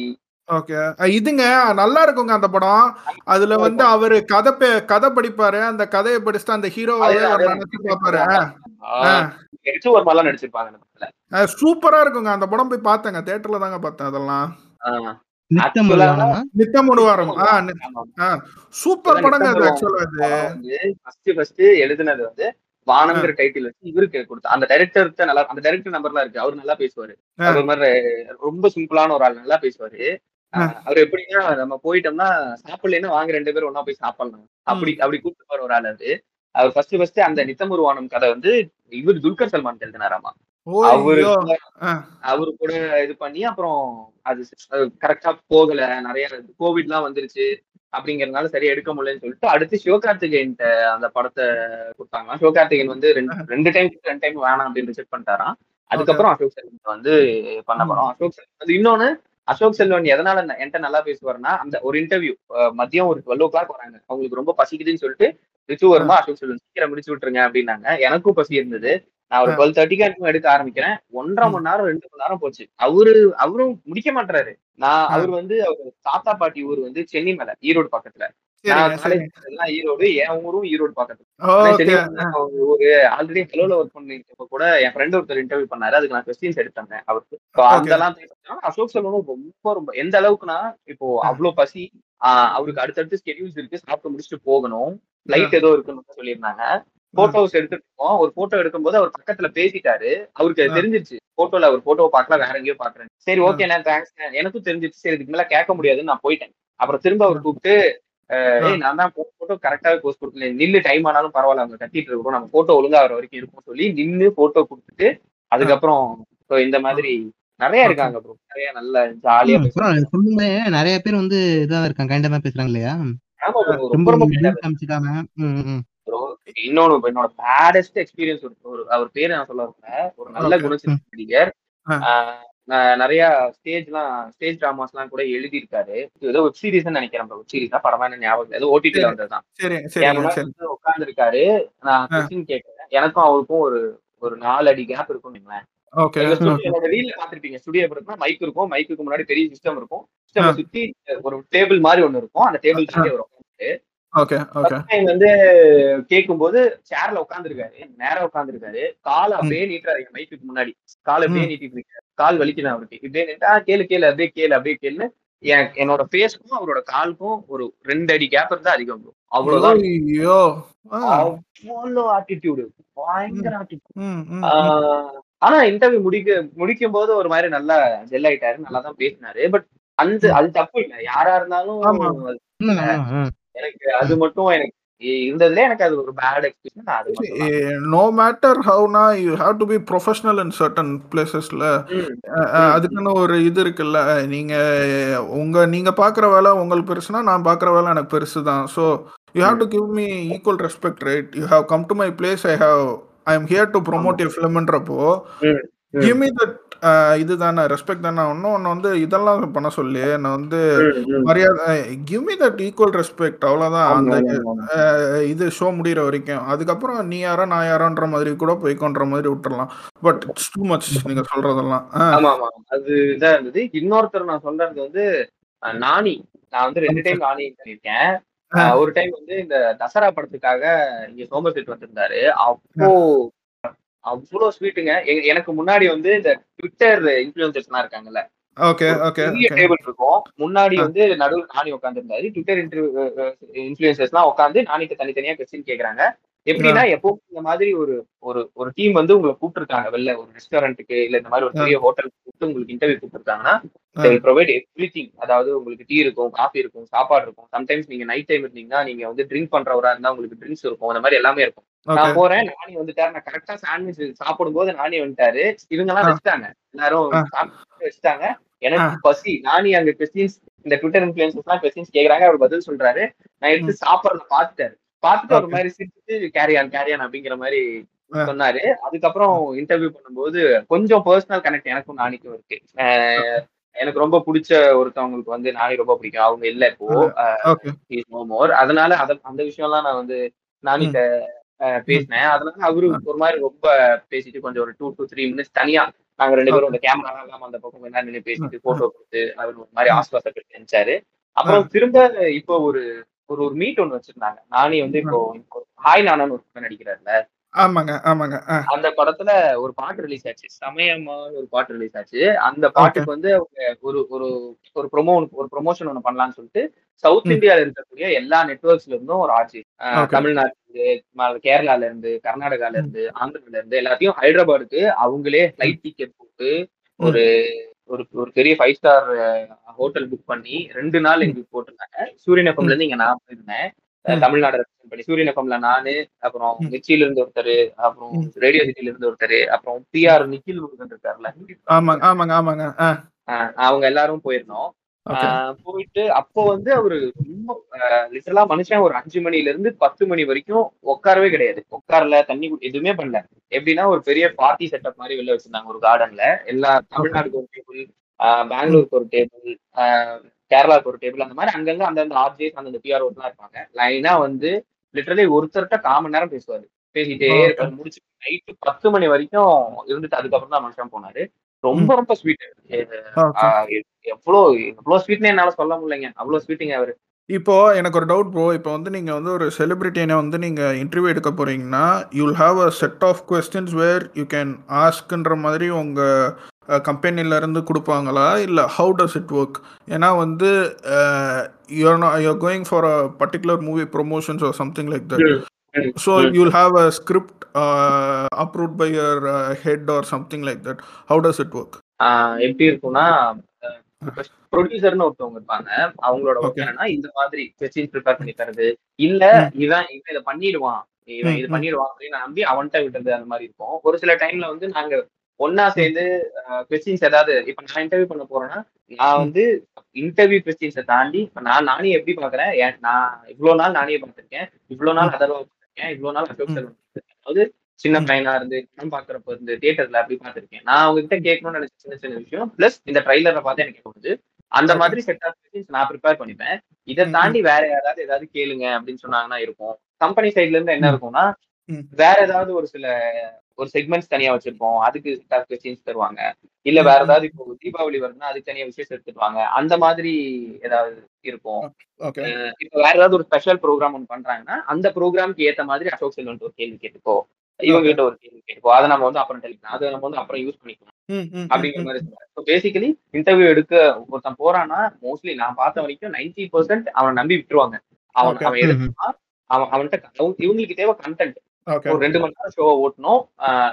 ஓகே இதுங்க நல்லா இருக்குங்க அந்த படம். அதுல வந்து அவரு கதை கதை படிப்பாரு. அந்த கதையை படிச்சுட்டு அந்த ஹீரோவே நினைச்சு பார்ப்பாரு. ஆ, ஒரு மாதிரிலாம் நடிச்சிருப்பாங்க சூப்பரா இருக்குங்க. அந்த படம் போய் பார்த்தேங்க. தியேட்டர்ல தாங்க பார்த்தேன் அதெல்லாம். ஆ. நித்தம் Actually, வருவானா? நித்தம் ஒரு வாரம் ஆ நி- ஆமா. ஆ, சூப்பர் படங்க அது ஆக்சுவலா அது. ஃபர்ஸ்ட் ஃபர்ஸ்ட் எழுதுனது வந்து வானங்கிற டைட்டில் வச்சு இவருக்கு கொடுத்தா அந்த டைரக்டர் நல்லா அந்த டைரக்டர் நம்பர்லாம் இருக்கு. அவர் நல்லா பேசுவாரு. அவர் ஒரு மாதிரி ரொம்ப சிம்பிளான ஒரு ஆள் நல்லா பேசுவாரு. அவர் எப்படின்னா நம்ம போயிட்டோம்னா சாப்பிடலன்னா வாங்க ரெண்டு பேரும் ஒண்ணா போய் சாப்பிடலாம். அப்படி அப்படி கூப்பிட்டு போற ஒரு ஆள் அது அவர் ஃபர்ஸ்ட் ஃபர்ஸ்ட் அந்த நித்தமுருவானம் கதை வந்து இவர் துல்கர் சல்மான் எழுதினாராமா. அவரு அவரு கூட இது பண்ணி அப்புறம் அது கரெக்டா போகல. நிறைய கோவிட்லாம் வந்துருச்சு. அப்படிங்கறதுனால சரியா எடுக்க முடியலன்னு சொல்லிட்டு அடுத்து சிவகார்த்திகேயன் அந்த படத்தை கொடுத்தாங்க சிவகார்த்திகேயன் வந்து ரெண்டு ரெண்டு டைம் ரெண்டு டைம் வேணாம் அப்படின்னு ரிஜெக்ட் பண்ணிட்டாராம். அதுக்கப்புறம் அசோக் செல்வன் வந்து பண்ண படம். அசோக் செல்வன் அது இன்னொன்னு அசோக் செல்வன் எதனால என்கிட்ட நல்லா பேசுவாருன்னா அந்த ஒரு இன்டர்வியூ மதியம் ஒரு டுவெல் ஓ கிளாக் வராங்க. அவங்களுக்கு ரொம்ப பசிக்குதுன்னு சொல்லிட்டு ரிச்சு வருமா அசோக் செல்வன்? சீக்கிரம் முடிச்சு விட்டுருங்க அப்படின்னாங்க. எனக்கும் பசி இருந்தது. நான் ஒரு டுவெல் தேர்ட்டிக்கு எடுக்க ஆரம்பிக்கிறேன். ஒன்றரை மணி நேரம் ரெண்டு மணி நேரம் போச்சு. அவரு அவரும் முடிக்க மாட்டாரு நான் அவர் வந்து அவர் தாத்தா பாட்டி ஊர் வந்து சென்னை மேல ஈரோடு பக்கத்துல. ஈரோடு என் ஊரும் ஈரோடு பக்கத்துல ஒரு ஆல்ரெடி ஹலோல ஒர்க் பண்ணிருக்கப்ப கூட என் ஃப்ரெண்ட் ஒருத்தர் இன்டர்வியூ பண்ணாரு. அதுக்கு நான் கொஸ்டின்ஸ் எடுத்தேன் அவருக்கு. அதெல்லாம் அசோக் செல்வனும் ரொம்ப ரொம்ப எந்த அளவுக்குன்னா இப்போ அவ்வளவு பசி அவருக்கு அடுத்தடுத்து ஸ்கெடியூல்ஸ் இருக்கு. சாப்பிட்டு முடிச்சுட்டு போகணும். ஃபிளைட் ஏதோ இருக்குன்னு சொல்லியிருந்தாங்க. போட்டோஸ் எடுத்துட்டு இருக்கோம். ஒரு போட்டோ எடுக்கும்போது அவர் பக்கத்துல பேசிட்டாரு. அவருக்கு. தெரிஞ்சிருச்சு. போட்டோல அவர் போட்டோ பார்க்கல வேற எங்கேயோ பாக்குறேன் சரி ஓகே நான் தேங்க்ஸ் எனக்கும் தெரிஞ்சிருச்சு. சரி இதுக்கு மேல கேட்க முடியாதுன்னு நான் போயிட்டேன். அப்புறம் திரும்ப அவர் கூப்பிட்டு ஏய் நான் தான் போட்டோ கரெக்டாவே போஸ்ட் கொடுக்கல நில்லு டைம் ஆனாலும் பரவாயில்ல அவங்க கட்டிட்டு இருக்கோம் நம்ம போட்டோ ஒழுங்கா வர வரைக்கும் இருக்கும் சொல்லி நின்னு போட்டோ கொடுத்துட்டு அதுக்கப்புறம் இந்த மாதிரி நிறைய இருக்காங்க ப்ரோ நிறைய நல்ல ஜாலியா சொல்லுமே நிறைய பேர் வந்து இதான் இருக்காங்க கைண்டா தான் பேசுறாங்க இல்லையா? ரொம்ப ரொம்ப. ப்ரோ இன்னொன்னு என்னோட பேடஸ்ட் எக்ஸ்பீரியன்ஸ் ஒரு அவர் பேரு நான் சொல்ல ஒரு நல்ல. குணச்சித்திர நடிகர். நிறைய ஸ்டேஜ்லாம் ஸ்டேஜ் டிராமாஸ்லாம் கூட எழுதியிருக்காரு. இது ஏதோ வெப் சீரிஸ் நினைக்கிறேன் வெப் சீரிஸ் படமா என்ன ஞாபகம். ஏதோ ஓடிடில வந்ததுதான். வந்து உட்கார்ந்துருக்காரு. நான். கொஸ்டின் கேட்கறேன் எனக்கும் அவருக்கும் ஒரு ஒரு நாலு அடி கேப் என்னோட ரீல்ல பாத்திருப்பீங்க ஸ்டுடியோ இருக்குன்னா மைக் இருக்கும். மைக்குக்கு முன்னாடி பெரிய சிஸ்டம் இருக்கும். சிஸ்டம். சுத்தி ஒரு டேபிள் மாதிரி ஒண்ணு இருக்கும். அந்த டேபிள் சுத்தி அவர் உட்கார்ந்து ஃபர்ஸ்ட் டைம் வந்து கேட்கும்போது சேர்ல உட்காந்துருக்காரு நேரா உட்காந்துருக்காரு காலை அப்படியே நீட்டுறாரு மைக்குக்கு முன்னாடி. காலை அப்படியே. நீட்டிட்டு இருக்காரு. கால் வலிக்குது அவருக்கு. இப்படியே நீட்டா கேளு கேளு அப்படியே கேளு அப்படியே கேளுன்னு என் என்னோட ஃபேஸ்க்கும் அவரோட காலுக்கும் ஒரு ரெண்டு அடி கேப் இருந்தா அதிகம் bro. அவ்வளவுதான். ஐயோ ஆ. அவ்வளோ ஆட்டிடியூடு பயங்கர ஆட்டிடியூட். ஆனா இன்டர்வியூ முடிக்க முடிக்கும் போது ஒரு மாதிரி நல்லா ஜெல் ஆயிட்டாரு. நல்லா தான் பேசினாரு. பட் அந்த அது தப்பு இல்ல. யாரா இருந்தாலும். எனக்கு அது மட்டும் எனக்கு இருந்ததுல எனக்கு அது ஒரு பேட் எக்ஸ்பீரியன்ஸ் அது. No matter ஹவுனா you have to be professional in certain பிளேசஸ்ல அதுக்குன்னு ஒரு இது இருக்குல்ல நீங்க உங்க நீங்க பாக்குற வேலை உங்களுக்கு பெருசுனா நான் பாக்குற வேலை எனக்கு பெருசு தான் so you have to give me equal respect right you have come to my place I have I am here to promote you ஃபிலிம்ன்றப்போ. Give me that இதுதானே ரெஸ்பெக்ட் தானே. இன்னும் ஒன்று வந்து இதெல்லாம் பண்ண சொல்லி. நான் வந்து. மரியாதை give me that equal respect அவ்வளோதான் அந்த இது ஷோ முடிகிற வரைக்கும். அதுக்கப்புறம் நீ யாரோ நான் யாரோன்ற மாதிரி கூட போய்க்கோன்ற மாதிரி விட்டுறலாம். பட் இட்ஸ் டூ மச் நீங்க சொல்றதெல்லாம். ஆமா ஆமா. அது இதா இருந்தது. இன்னொருத்தர் நான் சொல்றது வந்து நானி. நான் வந்து ரெண்டு டைம் நானி பண்ணியிருக்கேன் ஒரு டைம் வந்து இந்த தசரா படத்துக்காக இங்க சோமர்செட் வந்திருந்தாரு. அப்போ அவ்வளவு ஸ்வீட்டுங்க எனக்கு முன்னாடி வந்து இந்த ட்விட்டர் இன்ஃபுளுசர்ஸ்லாம் இருக்காங்கல்ல. ஓகே ஓகே டேபிள் இருக்கும். முன்னாடி வந்து நடுவில் நானி உட்காந்துருந்தாரு ட்விட்டர் இன்ஃபுளுசர்ஸ் எல்லாம் உட்காந்து நானிக்கு தனித்தனியா கொஸ்டின் கேக்குறாங்க. எப்படின்னா எப்பவும் இந்த மாதிரி ஒரு ஒரு ஒரு டீம் வந்து உங்களை கூப்பிட்டுருக்காங்க. வெளில ஒரு ரெஸ்டாரண்ட்டுக்கு இல்ல இந்த மாதிரி ஒரு பெரிய ஹோட்டல் கூப்பிட்டு உங்களுக்கு இன்டர்வியூ கூப்பிட்டுருக்காங்கன்னா ப்ரொவைட் எவ்ரி திங் அதாவது உங்களுக்கு டீ இருக்கும் காஃபி இருக்கும் சாப்பாடு இருக்கும். சம்டைம்ஸ் நீங்க நைட் டைம் இருந்தீங்கன்னா நீங்க வந்து ட்ரிங்க் பண்றவரா இருந்தா உங்களுக்கு ட்ரிங்க்ஸ் இருக்கும். அந்த மாதிரி எல்லாமே இருக்கும். நான் போறேன் நானி வந்துட்டாரு நான் கரெக்டா சாண்ட்விச் சாப்பிடும்போது நானி வந்துட்டாரு. இவங்க எல்லாம். வச்சுட்டாங்க. எல்லாரும் வச்சுட்டாங்க. எனக்கு பசி. நானி அங்க கொஸ்டின்ஸ் இந்த ட்விட்டர் இன்ஃபுளுசர்ஸ் எல்லாம் கொஸ்டின்ஸ் கேக்குறாங்க. அவர் பதில் சொல்றாரு. நான் எடுத்து சாப்பிடறத பாத்துட்டாரு பார்த்துட்டு ஒரு. மாதிரி சிரிச்சுட்டு கேரியான் கேரியான் அப்படிங்கிற மாதிரி. சொன்னாரு. அதுக்கப்புறம் இன்டர்வியூ பண்ணும்போது கொஞ்சம் பர்சனல் கனெக்ட் எனக்கும் நானிக்கும் இருக்கு. எனக்கு ரொம்ப பிடிச்ச ஒருத்தவங்களுக்கு வந்து நானி ரொம்ப பிடிக்கும். அவங்க இல்ல இப்போ. மோர் அதனால அத அந்த விஷயம்லாம் நான் வந்து நானிட்ட பேசினேன். அதனால அவரு ஒரு மாதிரி ரொம்ப பேசிட்டு கொஞ்சம் ஒரு டூ டு த்ரீ மினிட்ஸ் தனியா நாங்க ரெண்டு பேரும் இந்த கேமரா இல்லாம அந்த பக்கம் கொஞ்ச நேரம் பேசிட்டு போட்டோ கொடுத்து அவர் ஒரு மாதிரி ஆஸ்வாசப்பட்டு நினைச்சாரு அப்புறம் திரும்ப இப்போ ஒரு ஒரு ஒரு மீட் ஒண்ணு வச்சிருந்தாங்க. நானி வந்து இப்போ ஹாய் நானான்னு ஒரு படம் நடிக்கிறாருல. ஆமாங்க ஆமாங்க. அந்த படத்துல ஒரு பாட்டு ரிலீஸ் ஆச்சு. சமயமா ஒரு பாட்டு ரிலீஸ் ஆச்சு. அந்த பாட்டுக்கு வந்து ஒரு ஒரு ஒரு ப்ரொமோ ஒரு ப்ரொமோஷன் ஒண்ணு பண்ணலாம்னு சொல்லிட்டு சவுத். இந்தியால இருக்கக்கூடிய எல்லா நெட்வொர்க்ஸ்ல இருந்தும் ஒரு ஆட்சி. தமிழ்நாட்டுல இருந்து கேரளால இருந்து கர்நாடகால இருந்து ஆந்திரால இருந்து எல்லாத்தையும் ஹைதராபாத்துக்கு அவங்களே ஃபிளைட் டிக்கெட் போட்டு ஒரு ஒரு ஒரு பெரிய ஃபைவ் ஸ்டார் ஹோட்டல் புக் பண்ணி ரெண்டு நாள் எங்களுக்கு போட்டிருந்தாங்க. சூரியன் எஃப்எம்ல இருந்து இங்க நான் போயிருந்தேன். தமிழ்நாடு represent பண்ணி. சூரியன் எஃப்எம்ல நானு அப்புறம் ம். மிர்ச்சியில இருந்து ஒருத்தர் அப்புறம். ரேடியோ சிட்டில இருந்து ஒருத்தர் அப்புறம் பிஆர் நிக்கில் முருகன் இருக்காருல்ல. ஆமாங்க ஆமாங்க ஆமாங்க. அவங்க எல்லாரும் போயிருந்தோம். போயிட்டு அப்போ வந்து அவரு ரொம்ப லிட்டரலா மனுஷன் ஒரு அஞ்சு மணில இருந்து பத்து மணி வரைக்கும் உட்காரவே கிடையாது. உட்காரல தண்ணி குடி- எதுவுமே பண்ணல. எப்படின்னா ஒரு பெரிய பார்ட்டி செட்டப் மாதிரி வெளில வச்சிருந்தாங்க ஒரு கார்டன்ல எல்லா தமிழ்நாடுக்கு ஒரு டேபிள் பெங்களூருக்கு ஒரு டேபிள் கேரளாவுக்கு ஒரு டேபிள் அந்த மாதிரி அங்கங்க அந்தந்த ஆர்ஜேஸ் அந்தந்த பிஆர் எல்லாம் இருப்பாங்க. லைனா வந்து லிட்டரலி ஒருத்தர்கிட்ட கால் மணி நேரம் பேசுவாரு. பேசிட்டே. இருப்பாரு. முடிச்சு நைட்டு பத்து மணி வரைக்கும் இருந்துட்டு அதுக்கப்புறம் தான் மனுஷன் போனாரு. ரொம்ப ரொம்ப ஸ்வீட் எவ்வளோ எவ்வளோ ஸ்வீட்னு என்னால சொல்ல முடியலைங்க. அவ்வளோ ஸ்வீட்டுங்க அவரு. இப்போ எனக்கு ஒரு டவுட் ப்ரோ இப்போ வந்து நீங்க வந்து ஒரு செலிபிரிட்டினை வந்து நீங்க இன்டர்வியூ எடுக்க போறீங்கன்னா you'll have a set of questions where you can ஆஸ்க்ன்ற மாதிரி உங்க கம்பெனில இருந்து கொடுப்பாங்களா? இல்ல ஹவு டஸ் இட் ஒர்க் ஏன்னா வந்து you're you're going for a particular movie promotions or something like that so you'll have a script approved by your head or something like that how does it work எப்படி இருக்கும்னா ப்ரொடியூசர்னு ஒருத்தவங்க இருப்பாங்க. அவங்களோட ஒர்க். என்னன்னா இந்த மாதிரி கொஸ்டின் ப்ரிப்பேர் பண்ணி தரது. இல்ல இவன் இவன் இதை பண்ணிடுவான். இவன் இது. பண்ணிடுவான் அப்படின்னு நம்பி அவன்கிட்ட விடுறது அந்த மாதிரி இருக்கும். ஒரு சில டைம்ல வந்து நாங்க ஒன்னா சேர்ந்து கொஸ்டின்ஸ் ஏதாவது இப்ப நான் இன்டர்வியூ பண்ண போறேன்னா நான் வந்து இன்டர்வியூ கொஸ்டின்ஸை தாண்டி இப்ப நான் நானே எப்படி பாக்குறேன்? நான் இவ்வளவு நாள் நானே பார்த்திருக்கேன். இவ்வளவு நாள் அதர்வா பார்த்திருக்கேன் இவ்வளவு நாள் ம். அதாவது சின்ன. பையனா இருந்து படம் பாக்குறப்ப இருந்து தியேட்டர்ல அப்படி பார்த்திருக்கேன் நான் அவங்க கிட்ட கேட்கணும்னு நினைச்ச சின்ன சின்ன விஷயம் பிளஸ் இந்த ட்ரைலரை பார்த்து எனக்கு தோணுது அந்த. மாதிரி செட் ஆஃப் நான் ப்ரிப்பேர் பண்ணிப்பேன் இதை தாண்டி வேற யாராவது ஏதாவது கேளுங்க அப்படின்னு சொன்னாங்கன்னா இருக்கும் கம்பெனி சைட்ல இருந்து என்ன. இருக்கும்னா. வேற ஏதாவது ஒரு சில ஒரு செக்மெண்ட்ஸ் தனியா வச்சிருப்போம். அதுக்கு செட் ஆஃப் கொஸ்டின்ஸ் தருவாங்க. இல்ல வேற. ஏதாவது இப்போ தீபாவளி வருதுன்னா அதுக்கு தனியா விசேஷம் எடுத்துருவாங்க அந்த மாதிரி ஏதாவது இருக்கும். இப்போ வேற ஏதாவது ஒரு ஸ்பெஷல் ப்ரோக்ராம் ஒன்று பண்றாங்கன்னா அந்த ப்ரோக்ராம்க்கு ஏத்த மாதிரி அசோக் செல்வன் ஒரு கேள்வி கேட்டுக்கோ. இவங்க கிட்ட ஒரு கேள்வி கேட்டுக்கோ. அதை நம்ம வந்து அப்புறம் டெலிக்கலாம் அதை நம்ம வந்து அப்புறம் யூஸ் பண்ணிக்கலாம். அப்படிங்கிற. மாதிரி ஸோ பேசிக்கலி இன்டர்வியூ எடுக்க ஒருத்தன் போறான்னா மோஸ்ட்லி நான் பார்த்த வரைக்கும் நைன்டி பர்சன்ட் அவனை நம்பி விட்டுருவாங்க. அவன். அவன் எடுப்பான் அவன் அவன்கிட்ட இவங்களுக்கு தேவை கண்டென்ட் ஒரு ரெண்டு மணி நேரம் ஷோவை ஓட்டணும்.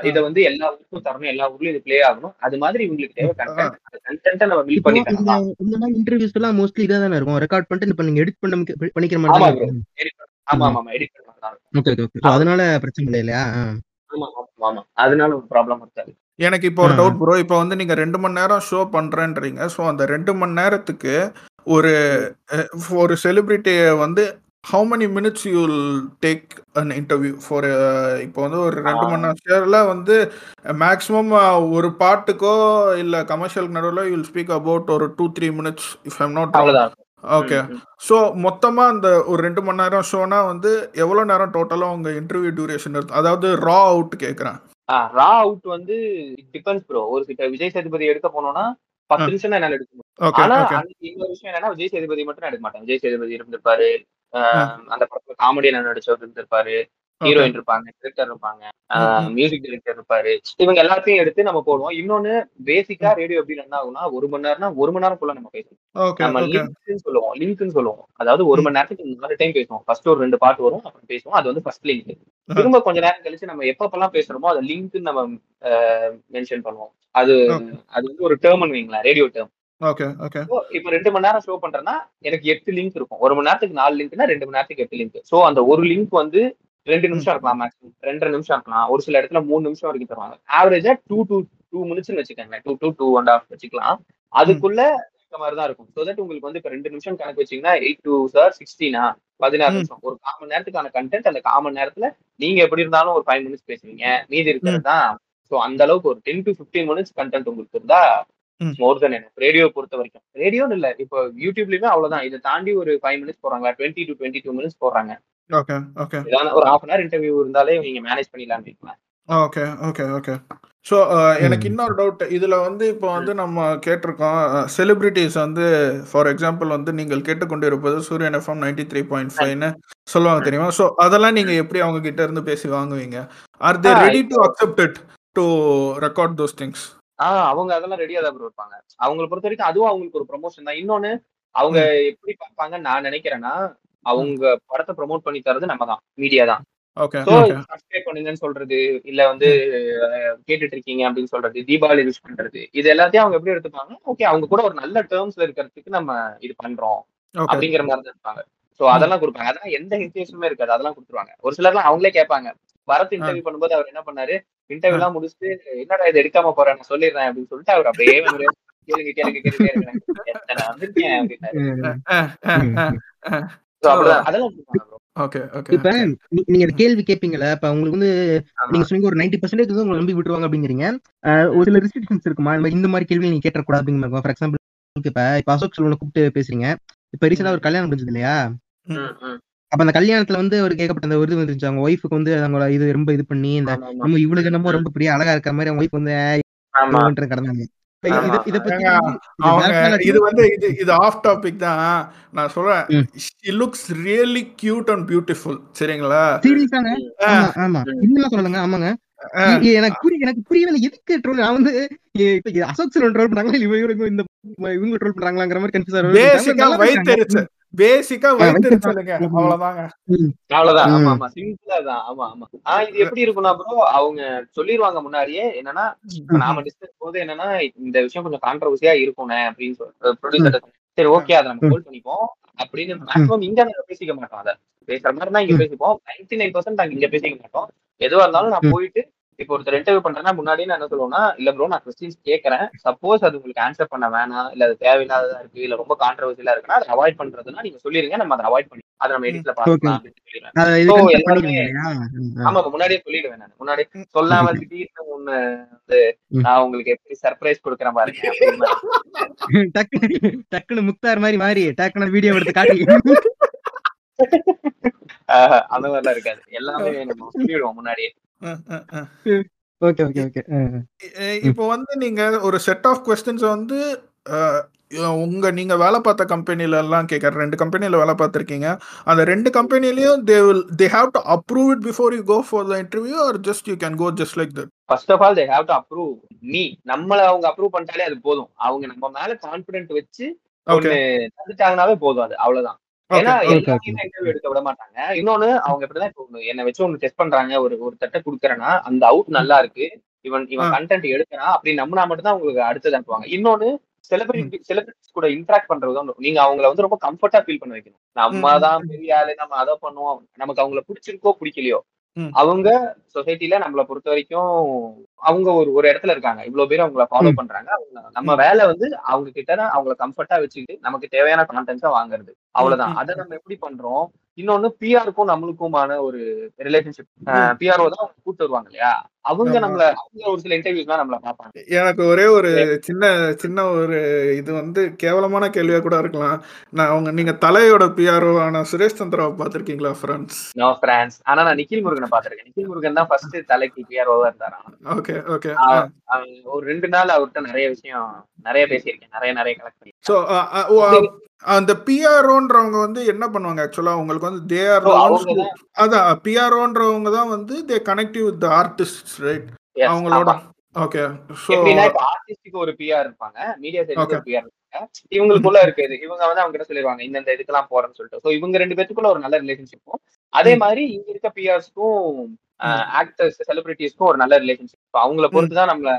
இதை வந்து எல்லா ஊருக்கும் தரணும். எல்லா ஊர்லயும் இது ப்ளே ஆகணும். அது மாதிரி இவங்களுக்கு தேவை கண்டென்ட் அந்த கண்டென்ட்டை நம்ம இப்போ பண்ணி இந்த தரலாம் இன்டர்வியூஸ் எல்லாம் மோஸ்ட்லி இதாக தானே இருக்கும். ரெக்கார்ட் பண்ணிட்டு இப்போ நீங்க எடிட் பண்ண பண்ணிக்கிற மாதிரி ஆமா ஆமா எடிட் பண்ணலாம் ஓகே அதனால பிரச்சனை இல்லை இல்லையா. ஆமா ஆமா ஆமா அதனால ஒரு ப்ராப்ளம் இருக்காது. எனக்கு இப்போ ஒரு. டவுட் ப்ரோ இப்போ வந்து நீங்க ரெண்டு மணி நேரம் ஷோ பண்றேன்றீங்க. ஸோ அந்த ரெண்டு மணி நேரத்துக்கு ஒரு ஒரு செலிபிரிட்டியை வந்து how many minutes you take an interview for இப்போ வந்து ஒரு ரெண்டு மணி நேரம் ஷேரில் வந்து மேக்ஸிமம் ஒரு பாட்டுக்கோ இல்லை கமர்ஷியலுக்கு நடுவில் யூல் ஸ்பீக் அபவுட் ஒரு two three minutes if I'm not okay. So மொத்தமாக அந்த ஒரு ரெண்டு மணி நேரம் ஷோனா வந்து எவ்வளோ நேரம் டோட்டலாக உங்கள் இன்டர்வியூ டியூரேஷன் இருக்கு? அதாவது ரா அவுட் கேட்குறேன் ரா அவுட் வந்து டிபெண்ட்ஸ் ப்ரோ ஒரு இப்ப விஜய் சேதுபதி எடுக்க போனோம்னா பத்து. நிமிஷம் தான் என்னால எடுக்க முடியும். ஆனா இன்னொரு விஷயம் என்னன்னா விஜய் சேதுபதி மட்டும் நான் எடுக்க மாட்டேன். விஜய் சேதுபதி இருந்திருப்பாரு. அந்த படத்துல காமெடியன் நடிச்சவர் இருந்திருப்பாரு. ஹீரோயின் இருப்பாங்க டிரெக்டர் இருப்பாங்க. மியூசிக் டைரக்டர் இருப்பாரு. இவங்க எல்லாத்தையும் எடுத்து நம்ம போடுவோம். இன்னொன்னு பேசிக்கா ரேடியோ எப்படி ரன் ஆகும்னா ஒரு மணி நேரம்னா ஒரு மணி நேரம்குள்ள நம்ம பேசணும் ஓகே நம்ம லிங்க்னு சொல்லுவோம் லிங்க்னு சொல்லுவோம். அதாவது ஒரு மணி நேரத்துக்கு நாலு டைம் பேசுவோம். ஃபர்ஸ்ட் ஒரு ரெண்டு பாட்டு வரும் அப்புறம் பேசுவோம். அது வந்து ஃபர்ஸ்ட் லிங்க் திரும்ப கொஞ்ச நேரம் கழிச்சு நம்ம எப்பப்பெல்லாம் பேசுறோமோ அதை லிங்க் நம்ம மென்ஷன் பண்ணுவோம். அது. அது வந்து ஒரு டேர்ம்னு வைங்களேன் ரேடியோ டேர்ம் ஓகே ஓகே இப்போ ரெண்டு மணி நேரம் ஷோ பண்றேன்னா எனக்கு எட்டு லிங்க் இருக்கும். ஒரு மணி நேரத்துக்கு நாலு லிங்க்னா ரெண்டு மணி நேரத்துக்கு எட்டு லிங்க் சோ அந்த ஒரு லிங்க் வந்து ரெண்டு நிமிஷம் இருக்கலாம் மேக்ஸிமம் ரெண்டரை நிமிஷம் இருக்கலாம். ஒரு சில இடத்துல மூணு நிமிஷம் வரைக்கும் தருவாங்க. ஆவரேஜா டூ டூ டூ மினிட்ஸ்னு வச்சுக்கோங்க two two two and half வச்சுக்கலாம். அதுக்குள்ள மாதிரி தான் இருக்கும். ஸோ தட் உங்களுக்கு வந்து இப்போ ரெண்டு நிமிஷம் கணக்கு வச்சீங்கன்னா எயிட் டூ சார் சிக்ஸ்டீனா பதினாறு. நிமிஷம். ஒரு கால் மணி நேரத்துக்கான கண்டென்ட் அந்த கால் மணி நேரத்துல நீங்க எப்படி இருந்தாலும் ஒரு ஃபைவ் மினிட்ஸ் பேசுவீங்க. மீதி இருக்கிறது தான். ஸோ அந்த அளவுக்கு ஒரு ten to fifteen minutes content உங்களுக்கு இருந்தா. மோர் தென் என்ன ரேடியோ பொறுத்த வரைக்கும். ரேடியோன்னு இல்ல. இப்போ யூடியூப்லயுமே அவ்வளவுதான். இதை தாண்டி ஒரு ஃபைவ் மினிட்ஸ் போடுறாங்க. Twenty to twenty two minutes போடுறாங்க ஓகே ஓகே ஒரு ஹாஃப் அன் இன்டர்வியூ இருந்தாலே நீங்க மேனேஜ் பண்ணிடலாம்னு வைக்கலாம் ஓகே ஓகே ஓகே ஸோ எனக்கு இன்னொரு டவுட் இதில் வந்து இப்போ வந்து நம்ம கேட்டிருக்கோம் செலிபிரிட்டிஸ் வந்து ஃபார் எக்ஸாம்பிள் வந்து நீங்கள் கேட்டுக்கொண்டிருப்பது சூரியன் எஃப்எம் நைன்டி த்ரீ பாயிண்ட் ஃபைவ்னு சொல்லுவாங்க தெரியுமா? ஸோ அதெல்லாம் நீங்கள் எப்படி அவங்க கிட்ட இருந்து பேசி வாங்குவீங்க? Are they ready to accept it to record those things ah அவங்க அதெல்லாம் ரெடியா தான் ப்ரோ இருப்பாங்க. அவங்களை பொறுத்த வரைக்கும் அதுவும் அவங்களுக்கு ஒரு ப்ரொமோஷன் தான். இன்னொன்னு அவங்க எப்படி பார்ப்பாங்கன்னு நான் நினைக்கிறேன்னா அவங்க படத்தை ப்ரோமோட் பண்ணி தரது நம்ம தான் மீடியா தான். சப்ஸ்கிரைப் பண்ணுங்கன்னு சொல்றது இல்ல வந்து கேட்டுட்டு இருக்கீங்க அப்படின்னு சொல்றது தீபாவளி விஷ் பண்றது இது எல்லாத்தையும் அவங்க எப்படி எடுத்துப்பாங்க? ஓகே அவங்க கூட ஒரு நல்ல டேர்ம்ஸ்ல இருக்கிறதுக்கு நம்ம இது பண்றோம் அப்படிங்கிற மாதிரி தான் இருப்பாங்க. சோ அதெல்லாம் கொடுப்பாங்க. அதெல்லாம் எந்த ஹெசிடேஷனுமே இருக்காது. அதெல்லாம் கொடுத்துருவாங்க. ஒரு சிலர்லாம் அவங்களே கேட்பாங்க. பரத் இன்டர்வியூ பண்ணும்போது அவர் என்ன பண்ணாரு? இன்டர்வியூ எல்லாம் முடிச்சுட்டு என்னடா இது எடுக்காம போறேன் நான் சொல்லிடுறேன் அப்படின்னு சொல்லிட்டு அவர் அப்படியே கேளுங்க கேளுங்க கேளுங்க கேளுங்க. எத்தனை வந்திருக்கேன் அப்படின்னாரு. இப்ப நீங்க கேள்வி கேட்பீங்கல்ல இப்ப உங்களுக்கு வந்து. நீங்க சொன்னீங்க ஒரு நைன்டி பர்சன்டேஜ் வந்து உங்களை நம்பி விட்டுருவாங்க அப்படிங்கிறீங்க. ஒரு சில ரெஸ்ட்ரிக்ஷன்ஸ் இருக்குமா? இந்த மாதிரி கேள்வி நீங்க கேட்டக்கூடாது அப்படிங்கிற ஃபார் எக்ஸாம்பிள் இப்ப இப்ப அசோக் செல்வனை கூப்பிட்டு பேசுறீங்க. இப்ப ரீசெண்டா ஒரு கல்யாணம் முடிஞ்சது இல்லையா. அப்ப அந்த கல்யாணத்துல வந்து ஒரு கேட்கப்பட்ட அந்த ஒரு இது வந்துருச்சு அவங்க ஒய்ஃபுக்கு வந்து அவங்களோட இது ரொம்ப இது பண்ணி இந்த. நம்ம இவ்வளவு என்னமோ ரொம்ப பெரிய அழகா இருக்கிற மாதிரி அவங்க ஒய்ஃப் வந்து கடந்தாங்க. இத வந்து இது இது வந்து இது இது ஆஃப் டாபிக் தான். நான் சொல்றேன். It looks really cute and beautiful சரிங்களா? சீரியஸாங்க? ஆமா ஆமா. இல்ல சொல்லலங்க ஆமாங்க. எனக்கு புரிய எனக்கு புரியல எதுக்கு ட்ரோல் நான் வந்து அசோக் செல்வன் ட்ரோல் பண்றாங்களா? இல்ல இவங்க இந்த இவங்க ட்ரோல் பண்றாங்களாங்கிற மாதிரி கன்ஃபியூஸ் பேசிக்கா வயிற்றுச்சல் பேசிக்கா வயிற்றுச்சலுங்க. அவ்வளவுதாங்க. அவ்வளவுதான். ஆமா. ஆமா. சிம்பிளா தான். ஆமா ஆமா. ஆஹ் இது எப்படி இருக்கும்னா ப்ரோ அவங்க சொல்லிருவாங்க முன்னாடியே என்னன்னா நாம டிஸ்கஸ் போது என்னன்னா இந்த விஷயம் கொஞ்சம் கான்ட்ரவர்சியா இருக்கும்னே அப்படின்னு சொல்லி ப்ரொடியூசர் சரி ஓகே அதை நம்ம ஹோல்ட் பண்ணிப்போம். அப்படின்னு மேக்ஸிமம் இங்க நாங்க பேசிக்க மாட்டோம். அதை பேசுற மாதிரி தான் இங்க. பேசிப்போம். நைன்டி நைன் பர்சன்ட் நாங்க இங்க பேசிக்க மாட்டோம். எதுவா இருந்தாலும் நான். போயிட்டு இப்போ ஒருத்தர் இன்டர்வியூ பண்றேன்னா முன்னாடியே நான் என்ன சொல்லுவேன்னா இல்ல ப்ரோ நான் கொஸ்டின்ஸ் கேட்கறேன். சப்போஸ் அது உங்களுக்கு ஆன்சர் பண்ண வேணாம் இல்ல அது தேவையில்லாததா இருக்கு இல்ல ரொம்ப கான்ட்ரவர்சியலா இருக்குன்னா அதை அவாய்ட் பண்றதுன்னா நீங்க சொல்லிருங்க நம்ம அதை அவாய்ட் பண்ணி அதை நம்ம எடிட்ல பாத்துக்கலாம் அப்படின்னு சொல்லிடுவேன். அத இது So, கன்ஃபார்ம் எல்லாருமே- பண்ணிடுவீங்க இல்லையா? ம், ஆ. ஆமா முன்னாடியே சொல்லிடுவேன் நான். முன்னாடி சொல்லாம திடீர்னு ஒண்ணு வந்து. நான் உங்களுக்கு எப்படி சர்ப்ரைஸ் கொடுக்குறேன் பாருங்க டக்குனு டக்குனு முக்தார் மாதிரி மாறி டக்குனு வீடியோ எடுத்து காட்டி. அந்த மாதிரிலாம் இருக்காது. எல்லாமே நம்ம சொல்லிடுவோம் முன்னாடியே. Okay okay okay. இப்போ வந்து நீங்க ஒரு செட் ஆஃப் கொஸ்டின்ஸ் வந்து உங்க நீங்க வேலை பார்த்த கம்பெனில எல்லாம் கேட்கற ரெண்டு கம்பெனில வேலை பார்த்திருக்கீங்க. அந்த ரெண்டு கம்பெனிலயும் they will they have to approve it before you go for the interview or just you can go just like that first of all they have to approve நீ நம்மள அவங்க அப்ரூவ் பண்ணிட்டாலே அது போதும். அவங்க நம்ம மேல கான்பிடென்ட் வச்சு ஓகே ஒண்ணு தந்துட்டாங்கனாவே போதும் அது. அவ்வளவுதான். ஏன்னா எல்லாத்தையும் இன்டர்வியூ எடுக்க விட மாட்டாங்க. இன்னொன்னு அவங்க இப்படிதான் இப்போ என்னை வச்சு ஒண்ணு டெஸ்ட் பண்றாங்க ஒரு ஒரு தட்டை குடுக்கறேன்னா அந்த அவுட் நல்லா இருக்கு. இவன் இவன். கண்டென்ட் எடுக்கிறான் அப்படி நம்பினா மட்டும் தான் உங்களுக்கு அடுத்தது அனுப்புவாங்க. இன்னொன்னு செலிபிரிட்டி செலிபிரிட்டிஸ் கூட இன்டராக்ட் பண்றது தான் நீங்க அவங்கள வந்து ரொம்ப கம்ஃபர்ட்டா ஃபீல் பண்ண வைக்கணும். நம்ம. தான் பெரிய ஆளு நம்ம அதை பண்ணுவோம். நமக்கு அவங்கள பிடிச்சிருக்கோ பிடிக்கலையோ. அவங்க சொசைட்டில நம்மள பொறுத்த வரைக்கும் அவங்க ஒரு ஒரு இடத்துல இருக்காங்க. இவ்வளவு பேர் அவங்கள ஃபாலோ. பண்றாங்க. நம்ம வேலை வந்து அவங்க கிட்ட அவங்கள கம்ஃபர்ட்டா வச்சுக்கிட்டு நமக்கு தேவையான கான்டென்ட்ஸா வாங்குறது. அவ்வளவுதான். அதை நம்ம எப்படி பண்றோம்? இன்னொன்னு பிஆருக்கும் நம்மளுக்குமான ஒரு ரிலேஷன்ஷிப். பிஆர்ஓ தான் அவங்க கூட்டு வருவாங்க இல்லையா? அவங்க. நம்மள அவங்க ஒரு சில இன்டர்வியூஸ் தான் நம்மள பார்ப்பாங்க. எனக்கு ஒரே ஒரு சின்ன சின்ன ஒரு இது வந்து கேவலமான கேள்வியா கூட இருக்கலாம். நான் அவங்க நீங்க தலையோட பிஆர்ஓ ஆன சுரேஷ் சந்திராவை பார்த்திருக்கீங்களா ஃப்ரெண்ட்ஸ் நோ பிரான்ஸ் ஆனா நான் நிக்கில் முருகனை பாத்திருக்கேன் நிக்கில் முருகன் தான் ஃபர்ஸ்ட் தலைக்கு பிஆர்ஓவா இருந்தாராம். ஓகே ஓகே ஒரு ரெண்டு நாள் அவர்கிட்ட நிறைய விஷயம் நிறைய பேசியிருக்கேன் நிறைய நிறைய கலெக்ட் பண்ணி ஸோ அந்த பிஆர்ஓன்றவங்க வந்து என்ன பண்ணுவாங்க ஆக்சுவலா உங்களுக்கு வந்து தே ஆர் அதான் பிஆர்ஓன்றவங்க தான் வந்து they connect with artist right அவங்களோட. ஓகே இப்ப ஆர்டிஸ்டுக்கு ஒரு பிஆர் இருப்பாங்க மீடியா சைடுக்கு. ஒரு பிஆர் இவங்களுக்குள்ள இருக்குது இவங்க வந்து அவங்க கிட்ட சொல்லிடுவாங்க இந்த இதுக்கெல்லாம் போறேன்னு சொல்லிட்டு. சோ இவங்க ரெண்டு பேத்துக்குள்ள ஒரு நல்ல ரிலேஷன்ஷிப்பும் அதே. மாதிரி இங்க இருக்க பிஆர்ஸ்க்கும் ஆக்டர்ஸ் செலிபிரிட்டிஸ்க்கும் ஒரு நல்ல ரிலேஷன்ஷிப் அவங்கள பொறுத்து தான் நம்மள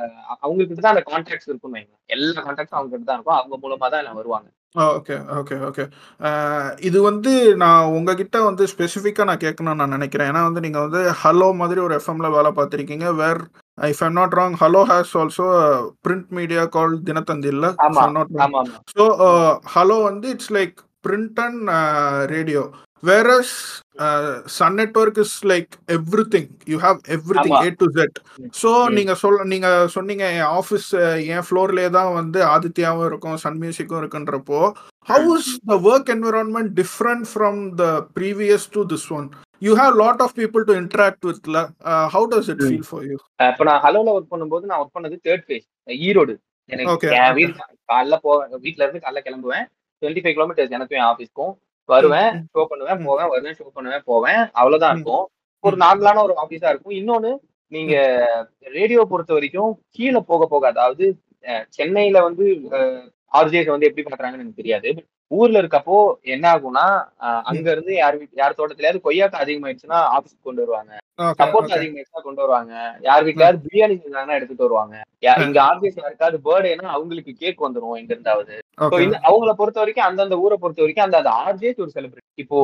அவங்களுக்கு தான் அந்த கான்டாக்ட்ஸ் இருக்கும்னு வைங்க. எல்லா கான்டாக்ட்ஸும் அவங்க கிட்ட தான் இருக்கும். அவங்க மூலமா தான் எல்லாம் வருவாங்க. ஓகே ஓகே ஓகே இது வந்து நான் உங்ககிட்ட வந்து ஸ்பெசிஃபிக்காக நான் கேட்கணும்னு நான் நினைக்கிறேன். ஏன்னா வந்து நீங்கள் வந்து ஹலோ மாதிரி ஒரு எஃப்எம்ல வேலை பார்த்துருக்கீங்க. Where if I'm not wrong hello has also print media call Dinathanthi இல்லை? ஸோ ஹலோ வந்து it's like print and radio is like everything you have everything ஆமா. ஏ டு ஜெட் ஸோ ம். நீங்க சொல் நீங்க சொன்னீங்க என் ஆஃபீஸ் என் ஃப்ளோர்லேயே தான் வந்து ஆதித்யாவும் இருக்கும் சன் மியூசிக்கும் இருக்குன்றப்போ how is the work environment different from the previous to this one you have lot of people to interact வித்ல how does it. Feel for you இப்ப நான் ஹலோல ஒர்க் பண்ணும்போது நான் ஒர்க் பண்ணது தேர்ட் ஃபேஸ் ஈரோடு. எனக்கு காலைல போவேன் வீட்ல இருந்து காலைல கிளம்புவேன். டுவெண்ட்டி ஃபைவ் கிலோமீட்டர்ஸ் எனக்கும் என் ஆஃபீஸ்க்கும் வருவேன் ஷோ பண்ணுவேன். போவேன் வருவேன் ஷோ பண்ணுவேன் போவேன் அவ்வளவுதான். இருக்கும் ஒரு. நார்மலான ஒரு ஆஃபீஸா இருக்கும் இன்னொன்னு நீங்க ரேடியோ பொறுத்த வரைக்கும் கீழே போக போக அதாவது சென்னையில வந்து ஆர்ஜேஸ் வந்து எப்படி பண்றாங்கன்னு எனக்கு தெரியாது. ஊர்ல இருக்கப்போ என்ன ஆகும்னா அங்க இருந்து யார் வீட் யார் தோட்டத்திலயாவது கொய்யாக்கா அதிகமாயிடுச்சுன்னா ஆபீஸ்க்கு கொண்டு வருவாங்க. ஓகே அதிகமாயிடுச்சுன்னா கொண்டு வருவாங்க. யார் வீட்லயாவது பிரியாணி செஞ்சாங்கன்னா எடுத்துட்டு வருவாங்க. இங்க ஆர்பிஎஸ் யாருக்காவது பர்த்டேனா அவங்களுக்கு கேக் வந்துரும் எங்க இருந்தாவது. அவங்கள பொறுத்த வரைக்கும் அந்தந்த ஊரை பொறுத்த வரைக்கும் அந்த ஆர்ஜேஸ் ஒரு செலிபிரிட்டி இப்போ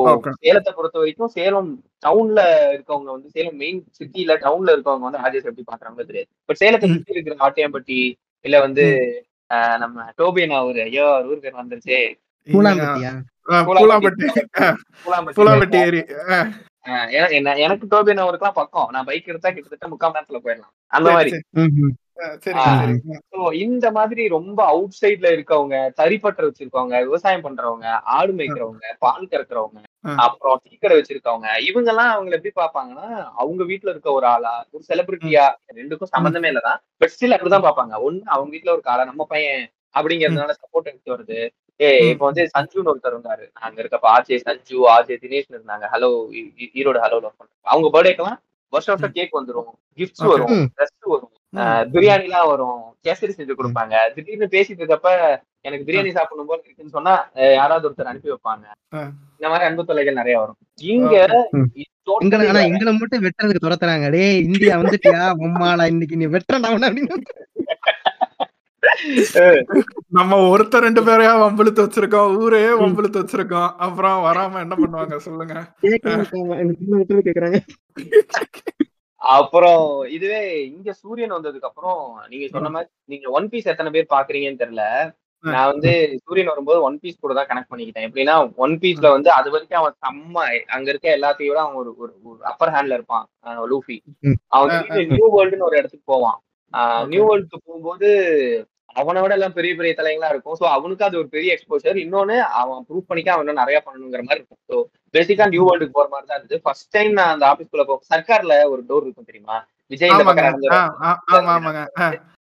சேலத்தை பொறுத்த வரைக்கும் சேலம் டவுன்ல இருக்கவங்க வந்து சேலம் மெயின் சிட்டில டவுன்ல இருக்கவங்க வந்து ஆர்ஜேஸ் எப்படி பாக்குறாங்க தெரியாது. பட் சேலத்தை. சுத்தி இருக்கிற ஆட்டியம்பட்டி இல்ல வந்து நம்ம டோபியன் அவரு ஐயோ அவர் ஊர் பேர் வந்துருச்சு எனக்கு டோபியன் அவருக்குலாம் பக்கம். நான் பைக் எடுத்தா கிட்டத்தட்ட முக்கால் நேரத்துல போயிடலாம். அந்த மாதிரி. இந்த மாதிரி ரொம்ப அவுட் சைட்ல இருக்கவங்க தறிப்பற்ற வச்சிருக்கவங்க விவசாயம் பண்றவங்க ஆடு மேய்க்கிறவங்க பால் கறக்குறவங்க. அப்புறம் டீ கடை வச்சிருக்கவங்க. இவங்க எல்லாம் அவங்களை எப்படி பார்ப்பாங்கன்னா அவங்க வீட்ல இருக்க ஒரு ஆளா ஒரு செலிபிரிட்டியா ரெண்டுக்கும் சம்பந்தமே இல்லதான் பட் ஸ்டில் அப்படிதான் பார்ப்பாங்க. ஒண்ணு அவங்க வீட்ல ஒரு ஆளா நம்ம பையன் அப்படிங்கறதுனால சப்போர்ட் எடுத்து வருது. ஏ. இப்ப வந்து சஞ்சுன்னு ஒருத்தர் இருந்தாரு. அங்க இருக்கப்ப ஆஜே சஞ்சு ஆஜே தினேஷ் இருந்தாங்க. ஹலோ ஈரோடு ஹலோ அவங்க பர்த்டேக்கெல்லாம் வருஷம் வருஷம் கேக் வந்துரும். கிஃப்ட்ஸ். வரும். ட்ரெஸ் வரும். பிரியாணி எல்லாம் வரும். கேசரி செஞ்சு கொடுப்பாங்க. திடீர்னு பேசிட்டு இருக்கப்ப எனக்கு பிரியாணி சாப்பிடணும் போல இருக்குன்னு சொன்னா யாராவது ஒருத்தர் அனுப்பி வைப்பாங்க. இந்த மாதிரி அன்பு தொலைகள் நிறைய வரும். இங்க எங்களை மட்டும் வெட்டுறதுக்கு துரத்துறாங்க. டேய் இந்தியா வந்துட்டியா? உம்மாலா இன்னைக்கு நீ வெட்டுறா அப்படின்னு. நம்ம ஒருத்தர் ரெண்டு பேரையா வம்பிழுத்து வச்சிருக்கோம். ஊரே வம்பிழுத்து வச்சிருக்கோம். அப்புறம் வராம என்ன பண்ணுவாங்க? சொல்லுங்க. கேக்குறாங்க கேக்குறாங்க அப்புறம் இதுவே இங்க சூரியன் வந்ததுக்கு அப்புறம் நீங்க சொன்ன மாதிரி நீங்க ஒன் பீஸ் எத்தனை பேர் பாக்குறீங்கன்னு தெரியல. நான் வந்து சூரியன் வரும்போது ஒன் பீஸ் கூட தான் கனெக்ட் பண்ணிக்கிட்டேன். எப்படின்னா ஒன் பீஸ்ல வந்து அது வரைக்கும் அவன் செம்ம அங்க இருக்க எல்லாத்தையும் விட அவன் ஒரு ஒரு அப்பர் ஹேண்ட்ல இருப்பான் லூஃபி. அவன் நியூ வேர்ல்டுன்னு ஒரு இடத்துக்கு போவான். நியூ வேர்ல்டுக்கு போகும்போது அவனை விட எல்லாம் பெரிய பெரிய தலைங்களா இருக்கும். ஸோ அவனுக்கு அது ஒரு பெரிய எக்ஸ்போஷர் இன்னொன்னு அவன் ப்ரூவ் பண்ணிக்க அவன் இன்னும் நிறைய பண்ணணுங்கிற மாதிரி இருக்கும். ஸோ பேசிக்கா நியூ வேர்ல்டுக்கு போற மாதிரி தான் இருந்தது. ஃபர்ஸ்ட் டைம் நான் அந்த ஆபீஸ்க்குள்ள போ சர்க்கார்ல ஒரு டோர் இருக்கும் தெரியுமா? விஜய் இந்த பக்கம்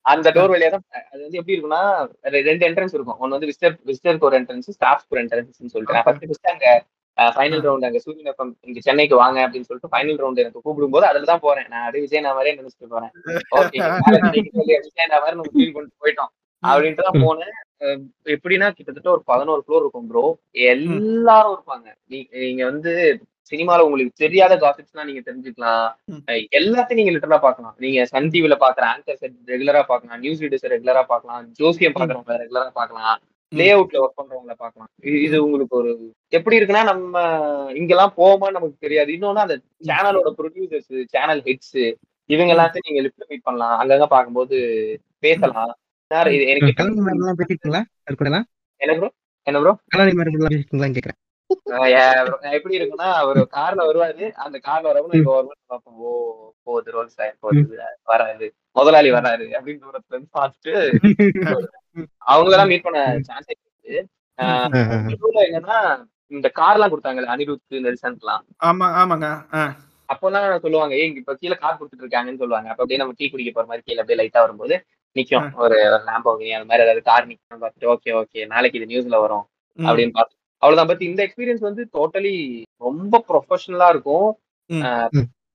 அந்த டோர் வழியா தான் அது வந்து எப்படி இருக்கும்னா ரெண்டு என்ட்ரன்ஸ் இருக்கும். ஒன்னு வந்து விசிட்டர் விசிட்டருக்கு ஒரு என்ட்ரன்ஸ் ஸ்டாஃப்க்கு ஒரு என்ட்ரன்ஸ் சொல்லிட்டு. நான் ஃபர்ஸ்ட் ஃபர்ஸ்ட் அங்க ஃபைனல் ரவுண்ட் அங்க சூரியன் எஃப்எம் இங்க சென்னைக்கு வாங்க அப்படின்னு சொல்லிட்டு ஃபைனல் ரவுண்ட் எனக்கு கூப்பிடும்போது அதுல தான் போறேன். நான் அப்படியே விஜய் நான் மாதிரியே நினைச்சிட்டு போறேன் ஓகே விஜய் நான் மாதிரி நம்ம ஃபீல் பண்ணிட்டு போயிட்டோம். அப்படின்ட்டு தான் போனேன். எப்படின்னா கிட்டத்தட்ட ஒரு பதினோரு ஃப்ளோர் இருக்கும் ப்ரோ எல்லாரும் இருப்பாங்க. நீங்க வந்து சினிமால உங்களுக்கு தெரியாத காசிப்ஸ்லாம் நீங்க தெரிஞ்சுக்கலாம். எல்லாத்தையும் நீங்க லிட்டரலா பார்க்கலாம். நீங்க சன் டிவில பாக்குற ஆங்கர்ஸ் ரெகுலரா பார்க்கலாம். நியூஸ் ரீடர்ஸ் ரெகுலரா பார்க்கலாம். ஜோசியம் பாக்குறவங்க ரெகுலரா பார்க்கலாம். லே அவுட்ல ஒர்க் பண்றவங்கள பார்க்கலாம். இது- உங்களுக்கு ஒரு எப்படி இருக்குன்னா நம்ம இங்கெல்லாம் போவோமா நமக்கு தெரியாது. இன்னொன்னு அந்த சேனலோட ப்ரொடியூசர்ஸ் சேனல் ஹெட்ஸ் இவங்க எல்லாத்தையும் நீங்க லிப்ட் மீட் பண்ணலாம். அங்கங்க பார்க்கும்போது பேசலாம். சார் இது எனக்கு என்ன ப்ரோ என்ன ப்ரோ கல்யாணி மாதிரி கேக்குறேன். எப்படி இருக்குன்னா அவர் கார்ல வருவாரு. அந்த கார்ல வரவங்க இங்க வருவாரு பார்ப்போம். ஓ போகுது ரோல்ஸ் போகுது வராரு. முதலாளி வராரு அப்படின்னு தூரத்துல இருந்து பார்த்துட்டு அவங்க எல்லாம் மீட் பண்ண சான்ஸ் இருக்கு என்னன்னா இந்த கார் எல்லாம் கொடுத்தாங்கல்ல அனிருத் நெல்சன்லாம். ஆமா ஆமாங்க. அப்பெல்லாம் சொல்லுவாங்க ஏங்க இப்ப கீழே கார் கொடுத்துட்டு இருக்காங்கன்னு சொல்லுவாங்க. அப்ப அப்படியே நம்ம டீ குடிக்க போற மாதிரி கீழே அப்படியே லைட்டா வரும்போது நிக்கும். ஒரு லேம்போகினி அந்த மாதிரி ஏதாவது கார் நிக்கும் பார்த்துட்டு ஓகே ஓகே நாளைக்கு இது நியூஸ்ல வரும். அப்படின்னு பார்த்து அவ்வளவுதான். பட் இந்த எக்ஸ்பீரியன்ஸ் வந்து டோட்டலி ரொம்ப ப்ரொஃபஷனலா இருக்கும்.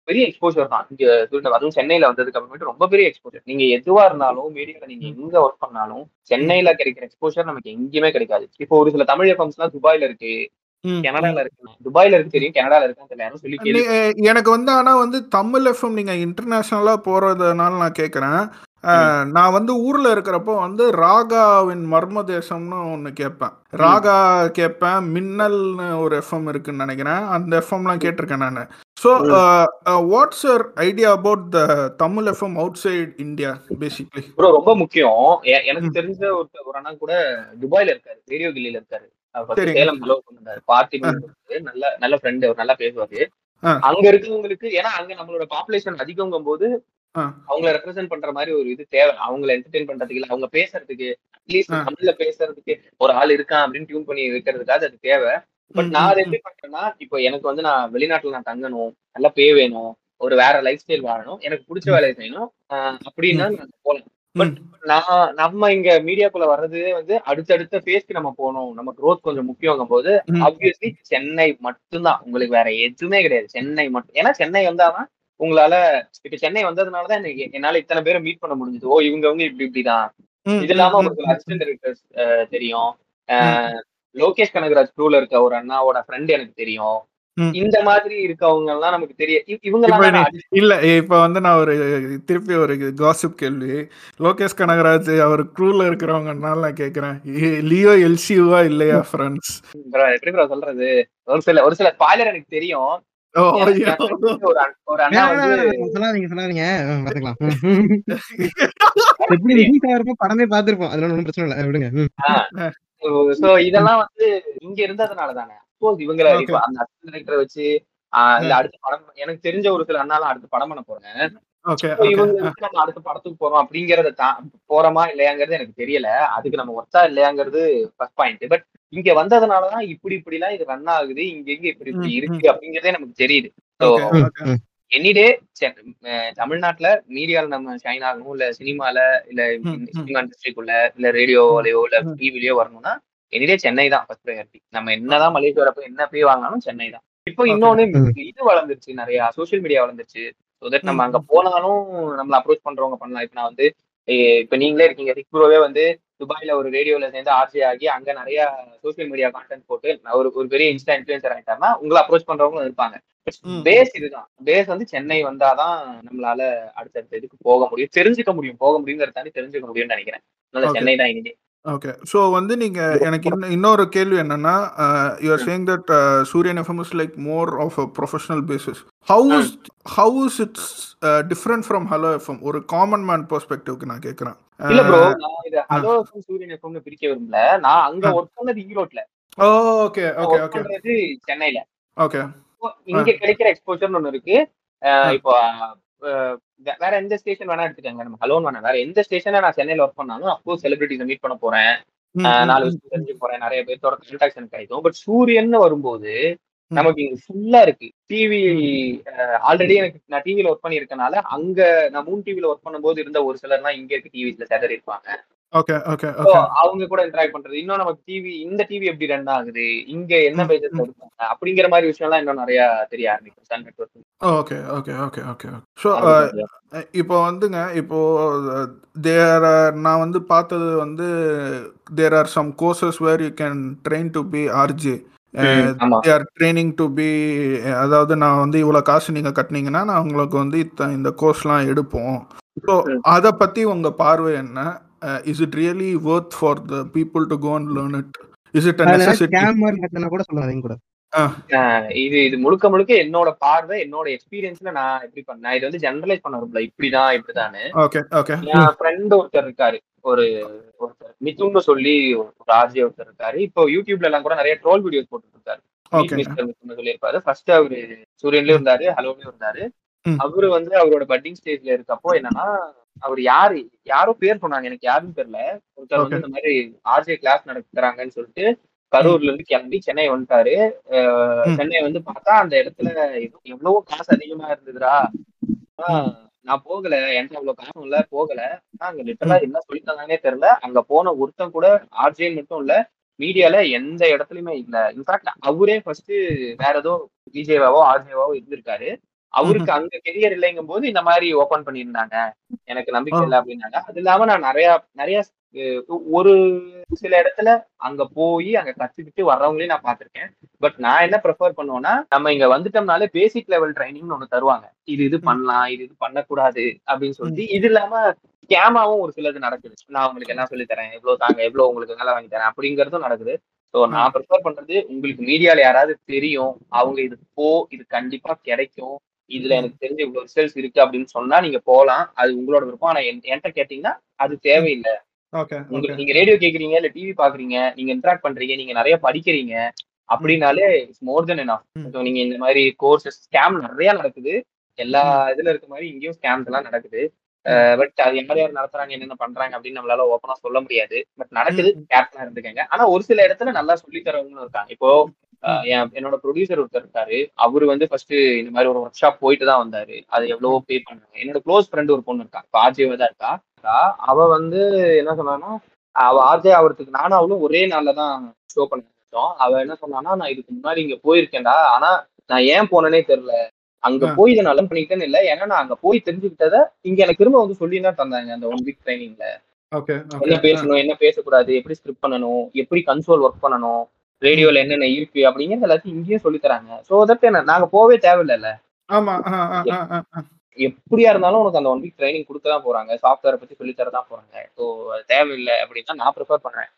பெரிய எக்ஸ்போஷர் தான். இங்க அதுவும் சென்னையில வந்ததுக்கு அப்புறமேட்டு ரொம்ப பெரிய எக்ஸ்போஷர் நீங்க எதுவா இருந்தாலும் மீடியால நீங்க எங்க ஒர்க் பண்ணாலும் சென்னையில கிடைக்கிற எக்ஸ்போஷர் நமக்கு எங்கேயுமே கிடைக்காது. இப்போ ஒரு சில தமிழ் எஃப்எம்ஸ் எல்லாம் துபாயில இருக்கு. கனடால இருக்கு. துபாயில இருக்கு தெரியும். கனடால இருக்குன்னு தெரியல. யாரும் சொல்லி எனக்கு வந்து ஆனா வந்து தமிழ் எஃப்எம் நீங்க இன்டர்நேஷனலா போறதுனால நான் கேக்குறேன். நான் வந்து ஊர்ல இருக்கிறப்போ வந்து ராகாவின் மர்ம தேசம்னு ஒண்ணு கேட்பேன். ராகா கேட்பேன் மின்னல்னு ஒரு எஃப்எம் இருக்குன்னு நினைக்கிறேன். அந்த எஃப்எம்லாம் கேட்டிருக்கேன் நான். So what's your idea about the Tamil FM outside India basically bro ரொம்ப முக்கியம். எனக்கு. தெரிஞ்ச ஒரு ஒரு அண்ணா கூட துபாயில இருக்காரு ரேடியோ கில்லில இருக்காரு. சேலம் ஹலோ பண்ணாரு. பார்ட்டி நல்ல நல்ல ஃப்ரெண்ட் அவர் நல்லா பேசுவாரு. அங்க இருக்கிறவங்களுக்கு ஏன்னா அங்க நம்மளோட பாப்புலேஷன் அதிகங்கும் போது. அவங்கள ரெப்ரசென்ட் பண்ற மாதிரி ஒரு இது தேவை. அவங்கள என்டர்டெயின் பண்றதுக்கு இல்ல அவங்க பேசுறதுக்கு அட்லீஸ்ட். தமிழ்ல பேசுறதுக்கு ஒரு ஆள் இருக்கான் அப்படின்னு டியூன் பண்ணி வைக்கிறதுக்காக அது தேவை. பட் நான் அதை எப்படி பண்றேன்னா இப்போ எனக்கு வந்து நான் வெளிநாட்டுல நான் தங்கணும் நல்ல பே வேணும் ஒரு வேற லைஃப் ஸ்டைல் வாழணும் எனக்கு பிடிச்ச வேலையை செய்யணும். அப்படின்னா நான் போகலாம் பட் நான் நம்ம இங்க மீடியாக்குள்ள வர்றதே வந்து அடுத்தடுத்த ஃபேஸ்க்கு நம்ம போகணும். நம்ம growth கொஞ்சம் முக்கியங்கும் போது. ஆப்வியஸ்லி சென்னை மட்டும்தான். உங்களுக்கு வேற எதுவுமே கிடையாது. சென்னை மட்டும் ஏன்னா சென்னை வந்தாதான் உங்களால இப்ப சென்னை வந்ததுனாலதான் என்னால இத்தனை பேரை மீட் பண்ண முடிஞ்சது. ஓ இவங்க இவங்க இப்படி இப்படிதான். இது இல்லாம ம், உங்களுக்கு அசிஸ்டன்ட் டைரக்டர்ஸ் தெரியும். லோகேஷ் கனகராஜ் க்ரூல இருக்க ஒரு அண்ணாவோட ஃப்ரெண்ட் எனக்கு தெரியும். இந்த மாதிரி இருக்கவங்க எல்லாம் நமக்கு தெரியும். இவ- இவங்க இல்ல இப்ப வந்து நான் ஒரு திருப்பி ஒரு காசிப் கேள்வி. லோகேஷ் கனகராஜ் அவர் க்ரூல இருக்கிறவங்கனால நான் கேக்குறேன். லியோ எல்சியூவா இல்லையா ஃப்ரெண்ட்ஸ் எப்படி சொல்றது? ஒரு சில ஒரு சில ஸ்பாய்லர் எனக்கு தெரியும். படமே பார்த்திருப்போம் அதனால பிரச்சனை இல்லை. விடுங்க. ம். சோ இதெல்லாம் வந்து இங்க இருந்ததுனால தானே. இவங்கள. இப்ப அந்த டைரக்டரை வச்சு ஆஹ் இல்ல அடுத்த படம் எனக்கு தெரிஞ்ச ஒரு சில அண்ணாலாம் அடுத்த படம் பண்ண போறேன் நம்ம அடுத்த படத்துக்கு போறோம் அப்படிங்கறத போறோமா இல்லையாங்கிறது எனக்கு தெரியல. அதுக்கு நம்ம ஒர்த்தா இல்லையாங்கிறது ஃபர்ஸ்ட் பாயிண்ட் பட் இங்க வந்ததுனாலதான் இப்படி இப்படி எல்லாம் இது ரன் ஆகுது இங்க இங்க இப்படி இப்படி இருக்கு அப்படிங்கறதே நமக்கு தெரியுது ஸோ. எனிடே தமிழ்நாட்டுல மீடியால நம்ம ஷைன் ஆகணும் இல்ல சினிமால இல்ல. சினிமா இண்டஸ்ட்ரிக்குள்ள இல்ல ரேடியோலயோ இல்ல. டிவிலயோ வரணும்னா எனிடே சென்னை தான் ஃபர்ஸ்ட் ப்ரையாரிட்டி நம்ம என்னதான் மலேசியா வரப்ப என்ன போய் வாங்கினாலும் சென்னை தான் இப்போ. இன்னொன்னு. இது வளர்ந்துருச்சு நிறைய சோஷியல் மீடியா வளர்ந்துருச்சு ஸோ தட் நம்ம அங்க. போனாலும் நம்மள அப்ரோச் பண்றவங்க பண்ணலாம் இப்போ நான் வந்து இப்ப நீங்களே இருக்கீங்க ரிக்ரோவே வந்து துபாயில ஒரு ரேடியோல சேர்ந்து ஆர்ஜி ஆகி அங்க நிறைய சோஷியல் மீடியா கான்டென்ட் போட்டு ஒரு ஒரு பெரிய இன்ஸ்டா இன்ஃபுளுசர் ஆயிட்டாருன்னா உங்களை அப்ரோச் பண்றவங்களும் இருப்பாங்க. பேஸ் இதுதான் பேஸ் வந்து சென்னை வந்தாதான் நம்மளால அடுத்தடுத்த இதுக்கு போக முடியும் தெரிஞ்சுக்க முடியும் போக முடியுங்கிறத தாண்டி தெரிஞ்சுக்க முடியும்னு நினைக்கிறேன் அதனால. சென்னை தான் இனிமே ஓகே ஸோ வந்து நீங்க எனக்கு இன்னும் இன்னொரு கேள்வி என்னன்னா you're saying that Suryan FM is like more of a professional basis how is how is it's different from hello FM ஒரு காமன் மேன் பெர்ஸ்பெக்டிவ்க்கு நான் கேட்குறேன் இல்ல ப்ரோ நான் இத ஹலோ எஃப்எம் சூரியன் எஃப்எம்னு பிரிக்க விரும்பல. நான் அங்க. ஒர்க் பண்ணது ஈரோட்ல. ஓகே ஓகே ஓகே சென்னையில. ஓகே இங்க கிடைக்கிற எக்ஸ்போஜர்னு ஒண்ணு இருக்கு. ஆ. இப்போ வேற எந்த ஸ்டேஷன் வேணா எடுத்துக்கங்க. நம்ம ஹலோன் வேணா வேற எந்த ஸ்டேஷன்ல நான் சென்னையில ஒர்க் பண்ணாலும் அப்போ செலிபிரிட்டிஸ் மீட் பண்ண போறேன். நாலு விஷயம் தெரிஞ்சு போறேன். நிறைய பேர்த்தோட கான்டாக்ட் கிடைக்கும். பட் சூரியன் வரும்போது. நமக்கு இங்க ஃபுல்லா இருக்கு. டிவி ஆல்ரெடி எனக்கு நான் டிவில ஒர்க் பண்ணியிருக்கனால அங்க நான் மூன் டிவில ஒர்க் பண்ணும்போது இருந்த ஒரு சிலர்லாம் இங்க இருக்க டிவிஸ்ல சேதர் இருப்பாங்க. ஓகே ஓகே ஓகே அவங்க கூட இன்டராக்ட் பண்றது. இன்னும் நமக்கு டிவி இந்த டிவி எப்படி ரன் ஆகுது? இங்க என்ன ம், பேஜஸ்ல இருக்காங்க அப்படிங்கிற மாதிரி விஷயம்லாம் இன்னும் நிறைய தெரிய ஆரம்பிக்கும் Sun network okay okay okay okay so இப்போ வந்துங்க இப்போ தேர் நான் வந்து பார்த்தது வந்து there are some courses where you can train to be RJ or training to be அதாவது நான் வந்து இவ்வளோ காசு நீங்கள் கட்டினீங்கன்னா நான் உங்களுக்கு வந்து இந்த கோர்ஸ்லாம் எடுப்போம். ஸோ. அதை பற்றி உங்கள் பார்வை என்ன? Is it really worth for the people to go and learn it is it நடக்குதுன்னா கூட சொல்லாதீங்க கூட. ஆஹ் இது இது முழுக்க முழுக்க என்னோட பார்வை என்னோட எக்ஸ்பீரியன்ஸ்ல நான் எப்படி பண்ணேன் இது வந்து ஜெனரலைஸ் பண்ண விரும்பல. இப்படிதான் இப்படிதானு என் ஃப்ரெண்ட் ஒருத்தர் இருக்காரு. ஒரு ஒருத்தர் மிதுன்னு சொல்லி ஒரு ஆர்ஜி ஒருத்தர் இருக்காரு. இப்போ யூடியூப்ல எல்லாம் கூட நிறைய ட்ரோல் வீடியோஸ் போட்டுட்டு இருக்காரு சொல்லியிருப்பாரு. ஃபர்ஸ்ட் அவரு சூரியன்லயும் இருந்தாரு ஹலோலயும் இருந்தாரு. அவரு வந்து அவரோட பட்டிங் ஸ்டேஜ்ல இருக்கப்போ என்னன்னா அவர் யாரு? யாரோ பேர் சொன்னாங்க எனக்கு யாருன்னு தெரியல. ஒருத்தர் வந்து. இந்த மாதிரி ஆர்ஜே கிளாஸ் நடத்துறாங்கன்னு சொல்லிட்டு கரூர்ல இருந்து கிளம்பி சென்னை வந்துட்டாரு. சென்னை வந்து பார்த்தா அந்த இடத்துல எவ்வ- எவ்வளவோ காசு அதிகமா இருந்ததுடா. நான் போகல. என்கிட்ட அவ்வளவு காசும் இல்ல போகல. ஆனா அங்க லிட்டரலா என்ன சொல்லிட்டாங்கன்னே தெரியல. அங்க போன ஒருத்தன் கூட ஆர்ஜே மட்டும் இல்ல மீடியால எந்த இடத்துலயுமே இல்ல. இன்ஃபேக்ட் அவரே ஃபர்ஸ்ட் வேற ஏதோ விஜேவாவோ ஆர்ஜேவாவோ இருந்திருக்காரு. அவருக்கு அங்க கெரியர் இல்லைங்கும் போது இந்த மாதிரி ஓபன் பண்ணியிருந்தாங்க. எனக்கு நம்பிக்கை இல்லை அப்படின்னாங்க. அது இல்லாம நான் நிறைய நிறைய ஒரு சில இடத்துல அங்க போய் அங்க கத்துக்கிட்டு வர்றவங்களையும் நான் பார்த்திருக்கேன். பட் நான் என்ன ப்ரிஃபர் பண்ணுவேன்னா நம்ம இங்க வந்துட்டோம்னாலே பேசிக் லெவல் ட்ரைனிங்னு ஒண்ணு தருவாங்க. இது இது பண்ணலாம் இது இது பண்ணக்கூடாது அப்படின்னு சொல்லிட்டு இது இல்லாம ஸ்கேமாவும் ஒரு சிலது நடக்குது. நான் உங்களுக்கு என்ன சொல்லி தரேன்? எவ்வளவு தாங்க எவ்வளவு உங்களுக்கு வேலை வாங்கி தரேன் அப்படிங்கறதும் நடக்குது. ஸோ நான் ப்ரிஃபர் பண்றது உங்களுக்கு மீடியால யாராவது தெரியும் அவங்க இது போ இது கண்டிப்பா கிடைக்கும். இதுல எனக்கு தெரிஞ்ச இவ்வளவு ரிசல்ட்ஸ் இருக்கு அப்படின்னு சொன்னா நீங்க போலாம். அது உங்களோட விருப்பம். ஆனா என்- என்கிட்ட கேட்டீங்கன்னா அது தேவையில்லை. உங்களுக்கு நீங்க ரேடியோ கேக்குறீங்க இல்ல டிவி பாக்குறீங்க நீங்க இன்டராக்ட் பண்றீங்க நீங்க நிறைய படிக்கிறீங்க அப்படின்னாலே இட்ஸ் மோர் தென் ம். ஸோ நீங்க இந்த மாதிரி கோர்சஸ் ஸ்கேம் நிறைய நடக்குது. எல்லா இதுல இருக்க மாதிரி இங்கேயும் ஸ்கேம்ஸ் எல்லாம் நடக்குது. பட் அது யார் யார் நடத்துறாங்க என்னென்ன பண்றாங்க அப்படின்னு நம்மளால ஓப்பனா சொல்ல முடியாது. பட் நடக்குது கேர்ஃபுல்லா இருந்துக்கங்க. ஆனா ஒரு சில இடத்துல நல்லா சொல்லி தரவங்களும் இருக்காங்க. இப்போ என் என்னோட ப்ரொடியூசர் ஒருத்தர் இருக்காரு. அவரு வந்து ஃபர்ஸ்ட் இந்த மாதிரி ஒரு ஒர்க் ஷாப் போயிட்டு தான் வந்தாரு. அது எவ்வளவோ பே பண்ணாங்க. என்னோட க்ளோஸ் ஃப்ரெண்ட் ஒரு பொண்ணு இருக்கா. ஆர்ஜேவா தான் இருக்கா. அவ வந்து என்ன சொன்னான்னா அவ ஆர்ஜே ஆகிறதுக்கு நானும் அவளும் ஒரே நாள்ல தான் ஷோ பண்ண ஆரம்பிச்சோம். அவ என்ன சொன்னான்னா நான் இதுக்கு முன்னாடி இங்க போயிருக்கேன்டா. ஆனா நான் ஏன் போனேனே தெரியல அங்க. போய் இதை நல்லா பண்ணிக்கிட்டேன்னு இல்ல. ஏன்னா நான் அங்க போய் தெரிஞ்சுக்கிட்டத இங்க எனக்கு திரும்ப வந்து சொல்லி தான் தந்தாங்க அந்த ஒன் வீக் ட்ரைனிங்ல என்ன பேசணும் என்ன பேசக்கூடாது? எப்படி ஸ்கிரிப்ட் பண்ணணும்? எப்படி கன்சோல் ஒர்க் பண்ணணும்? ரேடியோல என்னென்ன இருக்கு அப்படிங்கறது எல்லாத்தையும் இங்கேயும் சொல்லி தராங்க. சோ தட் என்ன நாங்க போவே தேவையில்லைல்ல. ஆமா. எப்படியா இருந்தாலும் உனக்கு அந்த ஒன் வீக் ட்ரைனிங் கொடுக்க தான் போறாங்க. சாஃப்ட்வேரை பத்தி சொல்லி தர தான் போறாங்க. ஸோ தேவையில்லை அப்படின்னு நான் ப்ரிஃபர் பண்றேன்.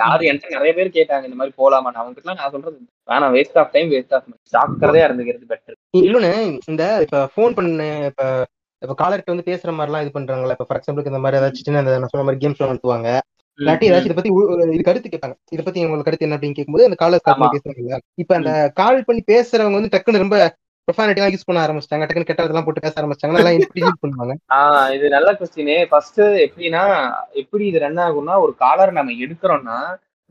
யாரு என்கிட்ட நிறைய பேர் கேட்டாங்க இந்த மாதிரி போலாமா? அவங்க நான் சொல்றது வேணாம் waste of time waste of சாப்பிட்றதே இருந்துக்கிறது பெட்டர் இன்னொன்னு இந்த இப்ப ஃபோன் பண்ண இப்ப இப்ப காலர்கிட்ட வந்து பேசுற மாதிரிலாம் இது பண்றாங்கல்ல. இப்ப ஃபார் எக்ஸாம்பிளுக்கு இந்த மாதிரி ஏதாச்சும் நான் சொன்ன மாதிரி கேம்ஸ் நடத்துவாங்க. இல்லாட்டி ஏதாச்சும் இதை பத்தி இது கருத்து கேட்பாங்க. இதை பத்தி உங்களுக்கு கருத்து என்ன அப்படின்னு கேட்கும்போது அந்த காலர் கால் பேசுறாங்கல்ல. இப்ப அந்த கால் பண்ணி பேசுறவங்க வந்து டக்குன்னு ரொம்ப ப்ரொஃபானிட்டி எல்லாம் யூஸ் பண்ண ஆரம்பிச்சிட்டாங்க. டக்குன்னு கெட்டதெல்லாம் போட்டு பேச ஆரம்பிச்சாங்க நல்லா எப்படி யூஸ் பண்ணுவாங்க இது நல்ல கொஸ்டின் ஃபர்ஸ்ட் எப்படின்னா எப்படி இது ரன் ஆகும்னா ஒரு காலர் நம்ம எடுக்கிறோம்னா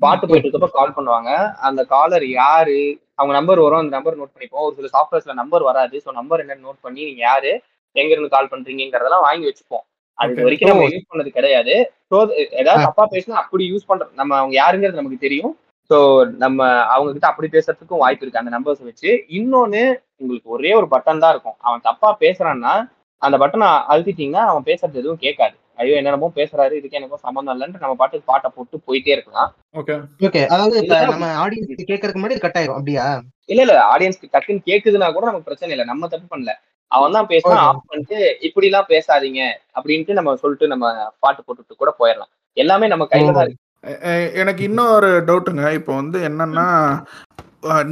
பாட்டு போயிட்டு இருக்கப்ப கால் பண்ணுவாங்க. அந்த காலர் யாரு? அவங்க நம்பர் வரும் அந்த நம்பர் நோட் பண்ணிப்போம். ஒரு சில சாஃப்ட்வேர்ஸ்ல நம்பர் வராது. ஸோ நம்பர் என்னன்னு நோட் பண்ணி நீங்க யாரு? எங்க இருந்து கால் பண்றீங்கிறதெல்லாம் வாங்கி வச்சுப்போம். அது. வரைக்கும் நம்ம யூஸ் பண்ணது கிடையாது. ஸோ ஏதாவது தப்பா பேசினா அப்படி யூஸ் பண்ற நம்ம அவங்க யாருங்கிறது நமக்கு தெரியும். ஸோ நம்ம அவங்க கிட்ட அப்படி பேசுறதுக்கும் வாய்ப்பு இருக்கு. அந்த நம்பர்ஸ் வச்சு. இன்னொன்னு உங்களுக்கு ஒரே ஒரு பட்டன் தான் இருக்கும். அவன் தப்பா பேசுறான்னா அந்த பட்டனை அழுத்திட்டீங்கன்னா அவன் பேசுறது எதுவும் கேட்காது. ஐயோ என்னென்னமோ பேசுறாரு இதுக்கு எனக்கும் சம்மந்தம் இல்லைன்ட்டு நம்ம பாட்டுக்கு பாட்டை போட்டு போயிட்டே இருக்கலாம். ஓகே ஓகே அதாவது இப்ப. நம்ம ஆடியன்ஸ் கேட்கறதுக்கு முன்னாடி கட் ஆயிரும். அப்படியா? இல்ல இல்ல. ஆடியன்ஸ்க்கு டக்குன்னு கேக்குதுன்னா கூட நமக்கு பிரச்சனை இல்லை. நம்ம தப்பு பண்ணல. அவன் தான் பேசினா. ஆஃப் பண்ணிட்டு இப்படி எல்லாம் பேசாதீங்க அப்படின்ட்டு நம்ம சொல்லிட்டு நம்ம பாட்டு போட்டுட்டு கூட போயிடலாம். எல்லாமே நம்ம கையில தான் இருக்கு. எனக்கு இன்னொரு டவுட்டுங்க இப்போ வந்து என்னன்னா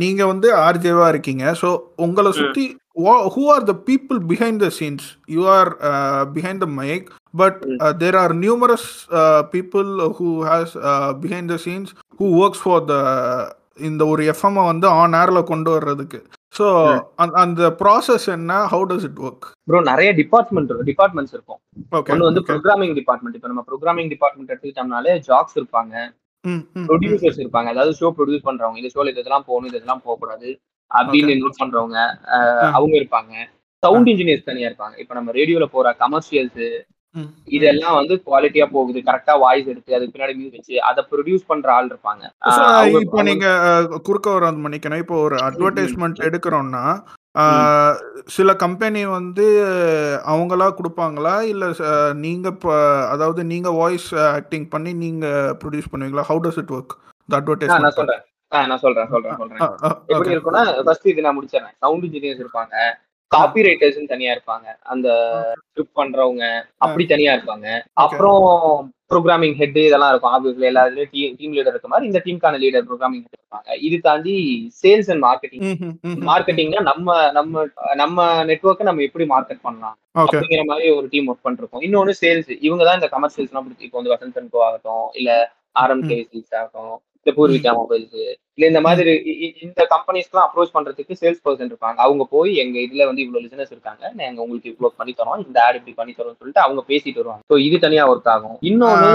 நீங்க வந்து ஆர்ஜேவா இருக்கீங்க. ஸோ உங்களை சுத்தி who are the people behind the scenes you are behind the mic but there are numerous people who has behind the scenes who works for the இந்த ஒரு எஃப்எம் வந்து ஆன் ஏர்ல கொண்டு வர்றதுக்கு. ஸோ அந்த ப்ராசஸ் என்ன? How does it work bro நிறைய டிபார்ட்மெண்ட் டிபார்ட்மெண்ட்ஸ் இருக்கும். ஒன்று வந்து ப்ரோக்ராமிங் டிபார்ட்மெண்ட் இப்போ நம்ம ப்ரோக்ராமிங் டிபார்ட்மெண்ட் எடுத்துக்கிட்டோம்னாலே ஜாப்ஸ் இருப்பாங்க. ப்ரொடியூசர்ஸ் இருப்பாங்க. அதாவது ஷோ ப்ரொடியூஸ் பண்றவங்க. இந்த ஷோல இதெல்லாம் போகணும் இதெல்லாம் போகக்கூடாது அப்படின்னு நோட் பண்றவங்க அவங்க இருப்பாங்க. சவுண்ட் இன்ஜினியர்ஸ் தனியா இருப்பாங்க. இப்போ நம்ம ரேடியோல போற கமர்ஷியல்ஸ் இதெல்லாம் வந்து குவாலிட்டியா போகுது. கரெக்டா வாய்ஸ் எடுத்து அதுக்கு பின்னாடி மியூசிக் வச்சு அதை ப்ரொடியூஸ் பண்ற ஆள் இருப்பாங்க. இப்போ நீங்க குறுக்க வர மன்னிக்கணும் இப்போ ஒரு அட்வர்டைஸ்மெண்ட் எடுக்கிறோம்னா சில கம்பெனி வந்து அவங்களா கொடுப்பாங்களா? இல்ல நீங்க அதாவது நீங்க வாய்ஸ் ஆக்டிங் பண்ணி நீங்க ப்ரொடியூஸ் பண்ணுவீங்களா? How does it work the ah, நான் அட்வர்டைஸ்மெண்ட் சொல்றேன். நான் சொல்றேன் சொல்றேன் சொல்றேன். எப்படி இருக்கும்னா ஃபர்ஸ்ட் இது நான் முடிச்சிடறேன். சவுண்ட் இன்ஜினியர்ஸ் இருப்பாங்க. காப்பி ரைட்டர்ஸ் தனியா இருப்பாங்க. அந்த ஸ்கிரிப்ட் பண்றவங்க அப்படி தனியா இருப்பாங்க. அப்புறம் ப்ரோக்ராமிங் ஹெட் இதெல்லாம் இருக்கும். ஆப்வியஸ்லி எல்லா இதுலயும் டீம் லீடர் இருக்க மாதிரி இந்த டீமுக்கான லீடர் ப்ரோக்ராமிங் ஹெட் இருப்பாங்க. இது தாண்டி சேல்ஸ் அண்ட் மார்க்கெட்டிங் மார்க்கெட்டிங்னா நம்ம நம்ம நம்ம நெட்வொர்க்கை நம்ம எப்படி மார்க்கெட் பண்ணலாம் அப்படிங்கிற மாதிரி ஒரு டீம் ஒர்க் பண்ணிருக்கோம். இன்னொன்னு சேல்ஸ் இவங்க தான் இந்த கமர்ஷியல்ஸ் எல்லாம் இப்போ வந்து வசந்த் ஆகட்டும் இல்ல ஆர்எம்கே சேல்ஸ் ஆகட்டும் இல்ல பூர்விகா மொபைல்ஸ் இல்ல இந்த மாதிரி இந்த கம்பெனிஸ்க்குலாம் அப்ரோச் பண்றதுக்கு சேல்ஸ் பர்சன் இருப்பாங்க. அவங்க போய் எங்க இதுல வந்து இவ்வளவு லிசனஸ் இருக்காங்க நாங்க உங்களுக்கு இவ்வளவு பண்ணி தரோம் இந்த ஆட் இப்படி பண்ணி தரோம்னு சொல்லிட்டு அவங்க பேசிட்டு வருவாங்க. ஸோ இது தனியா ஒர்க் ஆகும். இன்னொன்னு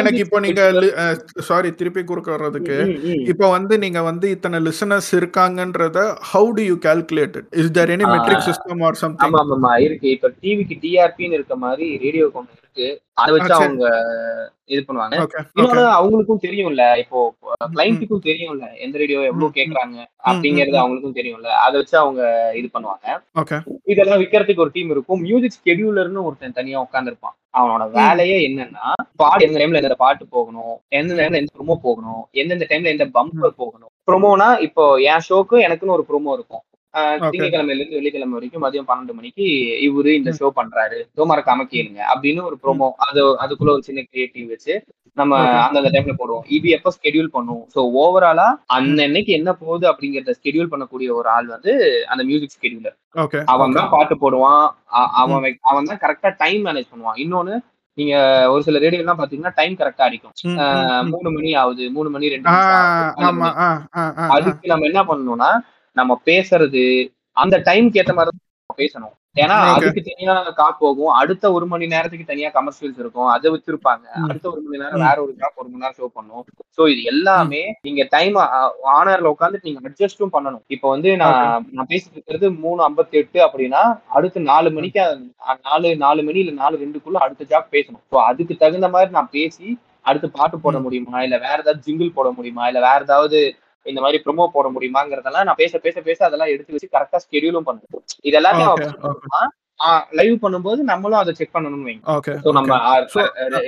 எனக்கு இப்போ நீங்க சாரி திருப்பி குறுக்க வர்றதுக்கு. இப்போ வந்து நீங்க வந்து இத்தனை listeners இருக்காங்கன்றத how do you calculate is there any. Metric system or something ஆமா ஆமா இருக்கு. இப்ப டிவிக்கு டிஆர்பின்னு இருக்க மாதிரி ரேடியோக்கு ஒண்ணு இருக்கு. அதை வச்சு. அவங்க இது பண்ணுவாங்க. இன்னொன்னு அவங்களுக்கும் தெரியும்ல இப்போ கிளைண்ட்டுக்கும் தெரியும்ல எந்த ரேடியோ எவ்வளவு கேக்குறாங்க அப்படிங்கறது அவங்களுக்கும் தெரியும்ல. அதை வச்சு அவங்க இது பண்ணுவாங்க. இதெல்லாம் விற்கிறதுக்கு ஒரு டீம் இருக்கும். மியூசிக் ஸ்கெடியூலர்னு ஒருத்தன் தனியா உட்காந்துருப்பான் அவனோட வேலையே என்னன்னா பாட்டு எந்த டைம்ல எந்த பாட்டு போகணும் எந்த டைம்ல எந்த ப்ரோமோ போகணும் எந்தெந்த டைம்ல எந்த பம்பர் போகணும். ப்ரோமோனா இப்போ என் ஷோக்கு எனக்குன்னு ஒரு ப்ரோமோ இருக்கும். திங்கட்கிழமையில இருந்து வெள்ளிக்கிழமை வரைக்கும் மதியம் பன்னெண்டு மணிக்கு இவரு இந்த ஷோ பண்றாரு. ஷோ மறக்காம கேளுங்க அப்படின்னு ஒரு ப்ரோமோ அது அதுக்குள்ள ஒரு சின்ன கிரியேட்டிவ் வச்சு நம்ம. அந்தந்த டைம்ல போடுவோம். இது எப்ப ஸ்கெடியூல் பண்ணுவோம் ஸோ ஓவராலா அந்த அன்னைக்கு என்ன போகுது அப்படிங்கறத ஸ்கெடியூல் பண்ணக்கூடிய ஒரு ஆள் வந்து அந்த மியூசிக் ஸ்கெடியூலர் அவன் தான் பாட்டு போடுவான். அவன் அவன் தான் கரெக்டா டைம் மேனேஜ் பண்ணுவான். இன்னொன்னு நீங்க ஒரு சில ரேடியோ எல்லாம் பாத்தீங்கன்னா டைம் கரெக்டா அடிக்கும். மூணு மணி ஆகுது மூணு மணி ரெண்டு அதுக்கு நம்ம என்ன பண்ணணும்னா நம்ம பேசுறது அந்த டைம்க்கு ஏத்த மாதிரி பேசணும். ஏன்னா. அதுக்கு தனியா காப் போகும். அடுத்த ஒரு மணி நேரத்துக்கு தனியா கமர்ஷியல்ஸ் இருக்கும். அதை வச்சிருப்பாங்க. அடுத்த ஒரு மணி நேரம் வேற ஒரு ஜாப் ஒரு மணி நேரம் ஷோ பண்ணும். சோ இது எல்லாமே நீங்க டைம் ஆனர்ல உட்காந்துட்டு நீங்க அட்ஜஸ்டும் பண்ணணும். இப்போ வந்து நான் நான் பேசிட்டு இருக்கிறது மூணு ஐம்பத்தி எட்டு அப்படின்னா அடுத்து நாலு மணிக்கு நாலு நாலு மணி இல்ல நாலு ரெண்டுக்குள்ள அடுத்த ஜாப் பேசணும். ஸோ அதுக்கு தகுந்த மாதிரி நான் பேசி அடுத்து பாட்டு போட முடியுமா? இல்ல வேற ஏதாவது ஜிங்கிள் போட முடியுமா? இல்ல வேற ஏதாவது இந்த மாதிரி ப்ரோமோ போட முடியுமாங்கிறதெல்லாம் நான் பேச பேச பேச அதெல்லாம் எடுத்து வச்சு கரெக்டா ஸ்கெடியூலும் பண்ணுவேன். இது லைவ் பண்ணும்போது நம்மளும் அதை செக் பண்ணணும்னு வைங்க. ஓகே ஸோ நம்ம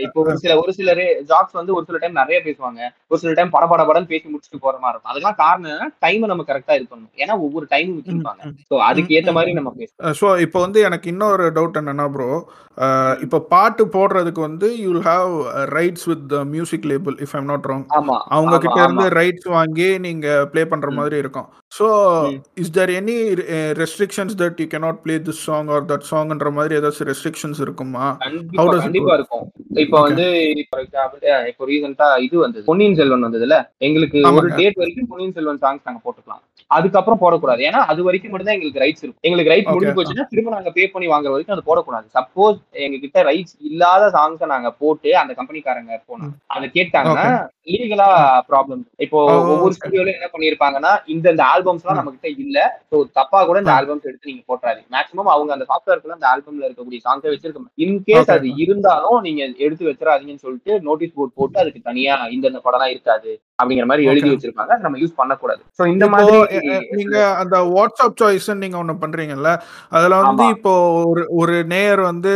இப்போ ஒரு சில ஒரு சில ஜாப்ஸ் வந்து ஒரு சில டைம் நிறைய பேசுவாங்க. ஒரு சில டைம் பட பட படன்னு பேசி முடிச்சுட்டு போற மாதிரி இருக்கும். அதெல்லாம் காரணம் டைம் நம்ம கரெக்டா இது பண்ணணும். ஏன்னா ஒவ்வொரு டைமும் வச்சிருப்பாங்க. ஸோ அதுக்கு ஏத்த மாதிரி நம்ம பேசணும். ஸோ இப்போ வந்து எனக்கு இன்னொரு டவுட் என்னன்னா ப்ரோ இப்போ பாட்டு போடுறதுக்கு வந்து you'll have rights with the music label if I'm not wrong அவங்க கிட்ட இருந்து ரைட்ஸ் வாங்கி நீங்க ப்ளே பண்ற. மாதிரி இருக்கும். So. Is there any restrictions that you cannot play this song or that சாங்ன்ற மாதிரி ஏதாச்சும் ரெஸ்ட்ரிக்ஷன்ஸ் இருக்குமா கண்டிப்பா? இருக்கும் இப்போ. வந்து example, அஹ் இப்போ ரீசெண்டா இது வந்தது பொன்னியின் செல்வன் வந்ததுல எங்களுக்கு ஒரு. டேட் வரைக்கும் பொன்னியின் செல்வன் சாங்ஸ் நாங்க போட்டுக்கலாம் அதுக்கப்புறம் போடக்கூடாது ஏன்னா அது வரைக்கும் மட்டும் தான் எங்களுக்கு ரைட்ஸ் இருக்கும் எங்களுக்கு ரைட். முடிஞ்சு போச்சுன்னா திரும்ப நாங்க பே பண்ணி வாங்குற வரைக்கும் அது போடக்கூடாது சப்போஸ் எங்க கிட்ட ரைட்ஸ் இல்லாத சாங்ஸை நாங்க போட்டு அந்த கம்பெனிக்காரங்க போனோம் அதை கேட்டாங்கன்னா லீகலா ப்ராப்ளம் இப்போ ஒவ்வொரு. ஸ்டுடியோல என்ன பண்ணிருப்பாங்கன்னா இந்த இந்த ஆல்பம்ஸ் எல்லாம். நம்ம கிட்ட இல்ல ஸோ தப்பா கூட இந்த. ஆல்பம்ஸ் எடுத்து நீங்க போட்டுறாது மேக்ஸிமம் அவங்க அந்த சாஃப்ட்வேர்க்குள்ள அந்த ஆல்பம்ல இருக்கக்கூடிய சாங்ஸை வச்சிருக்க இன்கேஸ். அது இருந்தாலும் நீங்க எடுத்து வச்சிடாதீங்கன்னு சொல்லிட்டு நோட்டீஸ் போர்ட் போட்டு அதுக்கு தனியா இந்த படம் இருக்காது அப்படிங்கிற மாதிரி எழுதி. வச்சிருப்பாங்க நம்ம யூஸ் பண்ணக்கூடாது ஸோ இந்த மாதிரி நீங்க அந்த வாட்ஸ்அப் சாய்ஸ் நீங்க ஒண்ணு பண்றீங்கல்ல அதுல வந்து. இப்போ ஒரு ஒரு நேயர் வந்து